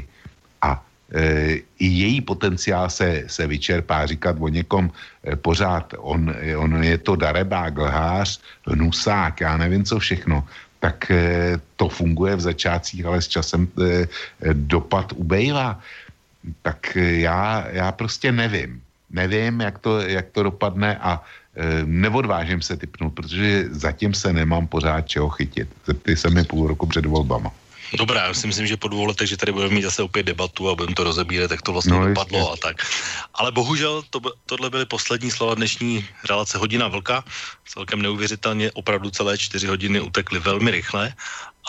[SPEAKER 2] A e, i její potenciál se, se vyčerpá. Říkat o někom e, pořád, on, on je to darebák, lhář, hnusák, já nevím co všechno, tak e, to funguje v začátcích, ale s časem e, dopad ubejvá. Tak e, já, já prostě nevím. Nevím, jak to, jak to dopadne a neodvážím se typnout, protože zatím se nemám pořád čeho chytit. Zeptej se mi půl roku před volbama.
[SPEAKER 1] Dobrá, já si myslím, že po dvou letech, že tady budeme mít zase opět debatu a budeme to rozebírat, jak to vlastně no, dopadlo jistě. a tak. Ale bohužel to, tohle byly poslední slova dnešní relace Hodina Vlka. Celkem neuvěřitelně opravdu celé čtyři hodiny utekly velmi rychle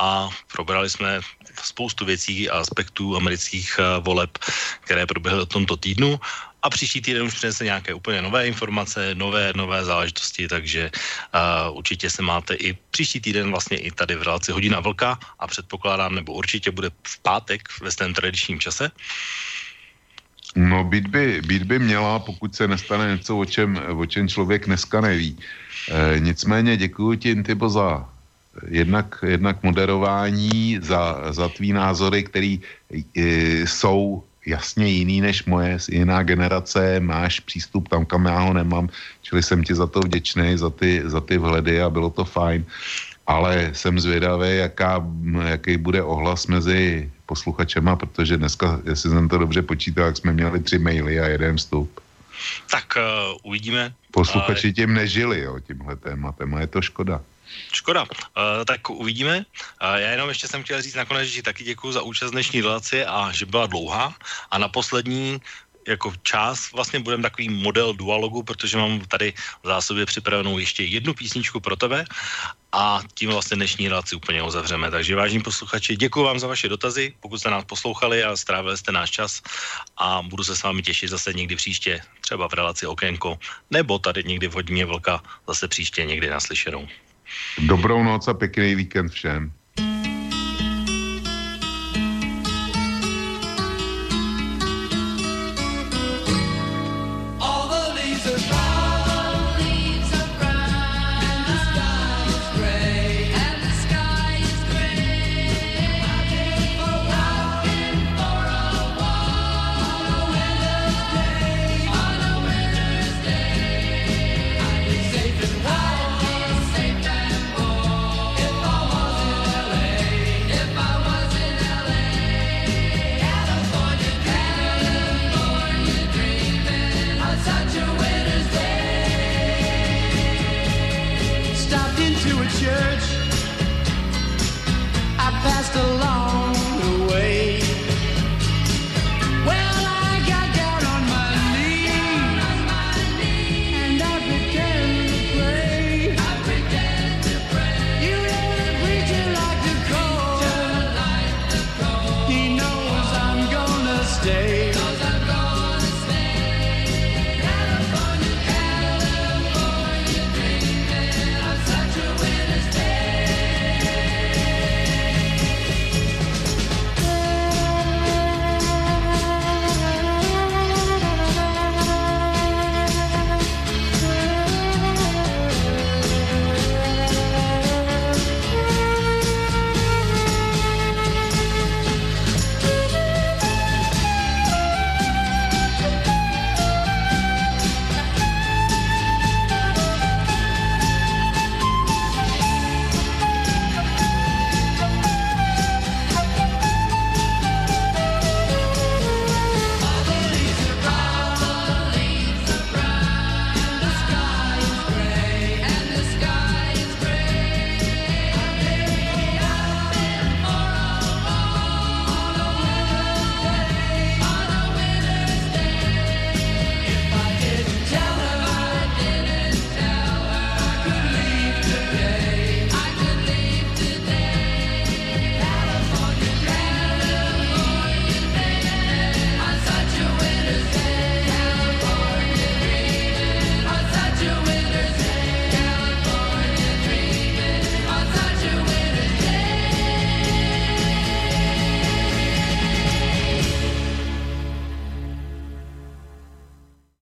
[SPEAKER 1] a probrali jsme spoustu věcí a aspektů amerických eh, voleb, které proběhly v tomto týdnu a příští týden už přinese nějaké úplně nové informace, nové, nové záležitosti, takže uh, určitě se máte i příští týden vlastně i tady v relaci Hodina Vlka a předpokládám, nebo určitě bude v pátek ve svém tradičním čase.
[SPEAKER 2] No, být by, být by měla, pokud se nestane něco, o čem, o čem člověk dneska neví. E, nicméně děkuji ti, Intibo, za jednak, jednak moderování, za, za tvý názory, které e, jsou jasně jiný než moje, jiná generace, máš přístup tam, kam já ho nemám, čili jsem ti za to vděčný, za ty, za ty vhledy a bylo to fajn. Ale jsem zvědavý, jaká, jaký bude ohlas mezi posluchačema, protože dneska, jestli jsem to dobře počítal, jak jsme měli tři maily a jeden vstup.
[SPEAKER 1] Tak uh, uvidíme.
[SPEAKER 2] Posluchači tím nežili, jo, tímhle tématem a je to škoda.
[SPEAKER 1] Škoda. Uh, tak uvidíme. Uh, já jenom ještě jsem chtěl říct nakonec, že taky děkuji za účast dnešní relaci a že byla dlouhá. A na poslední jako čas vlastně budeme takový model dualogu, protože mám tady v zásobě připravenou ještě jednu písničku pro tebe a tím vlastně dnešní relaci úplně uzavřeme. Takže vážní posluchači, děkuji vám za vaše dotazy, pokud jste nás poslouchali a strávili jste náš čas a budu se s vámi těšit zase někdy příště, třeba v relaci Okénko, nebo tady někdy v hodině vlka zase příště někdy naslyšenou.
[SPEAKER 2] Dobrou noc a pěkný víkend všem.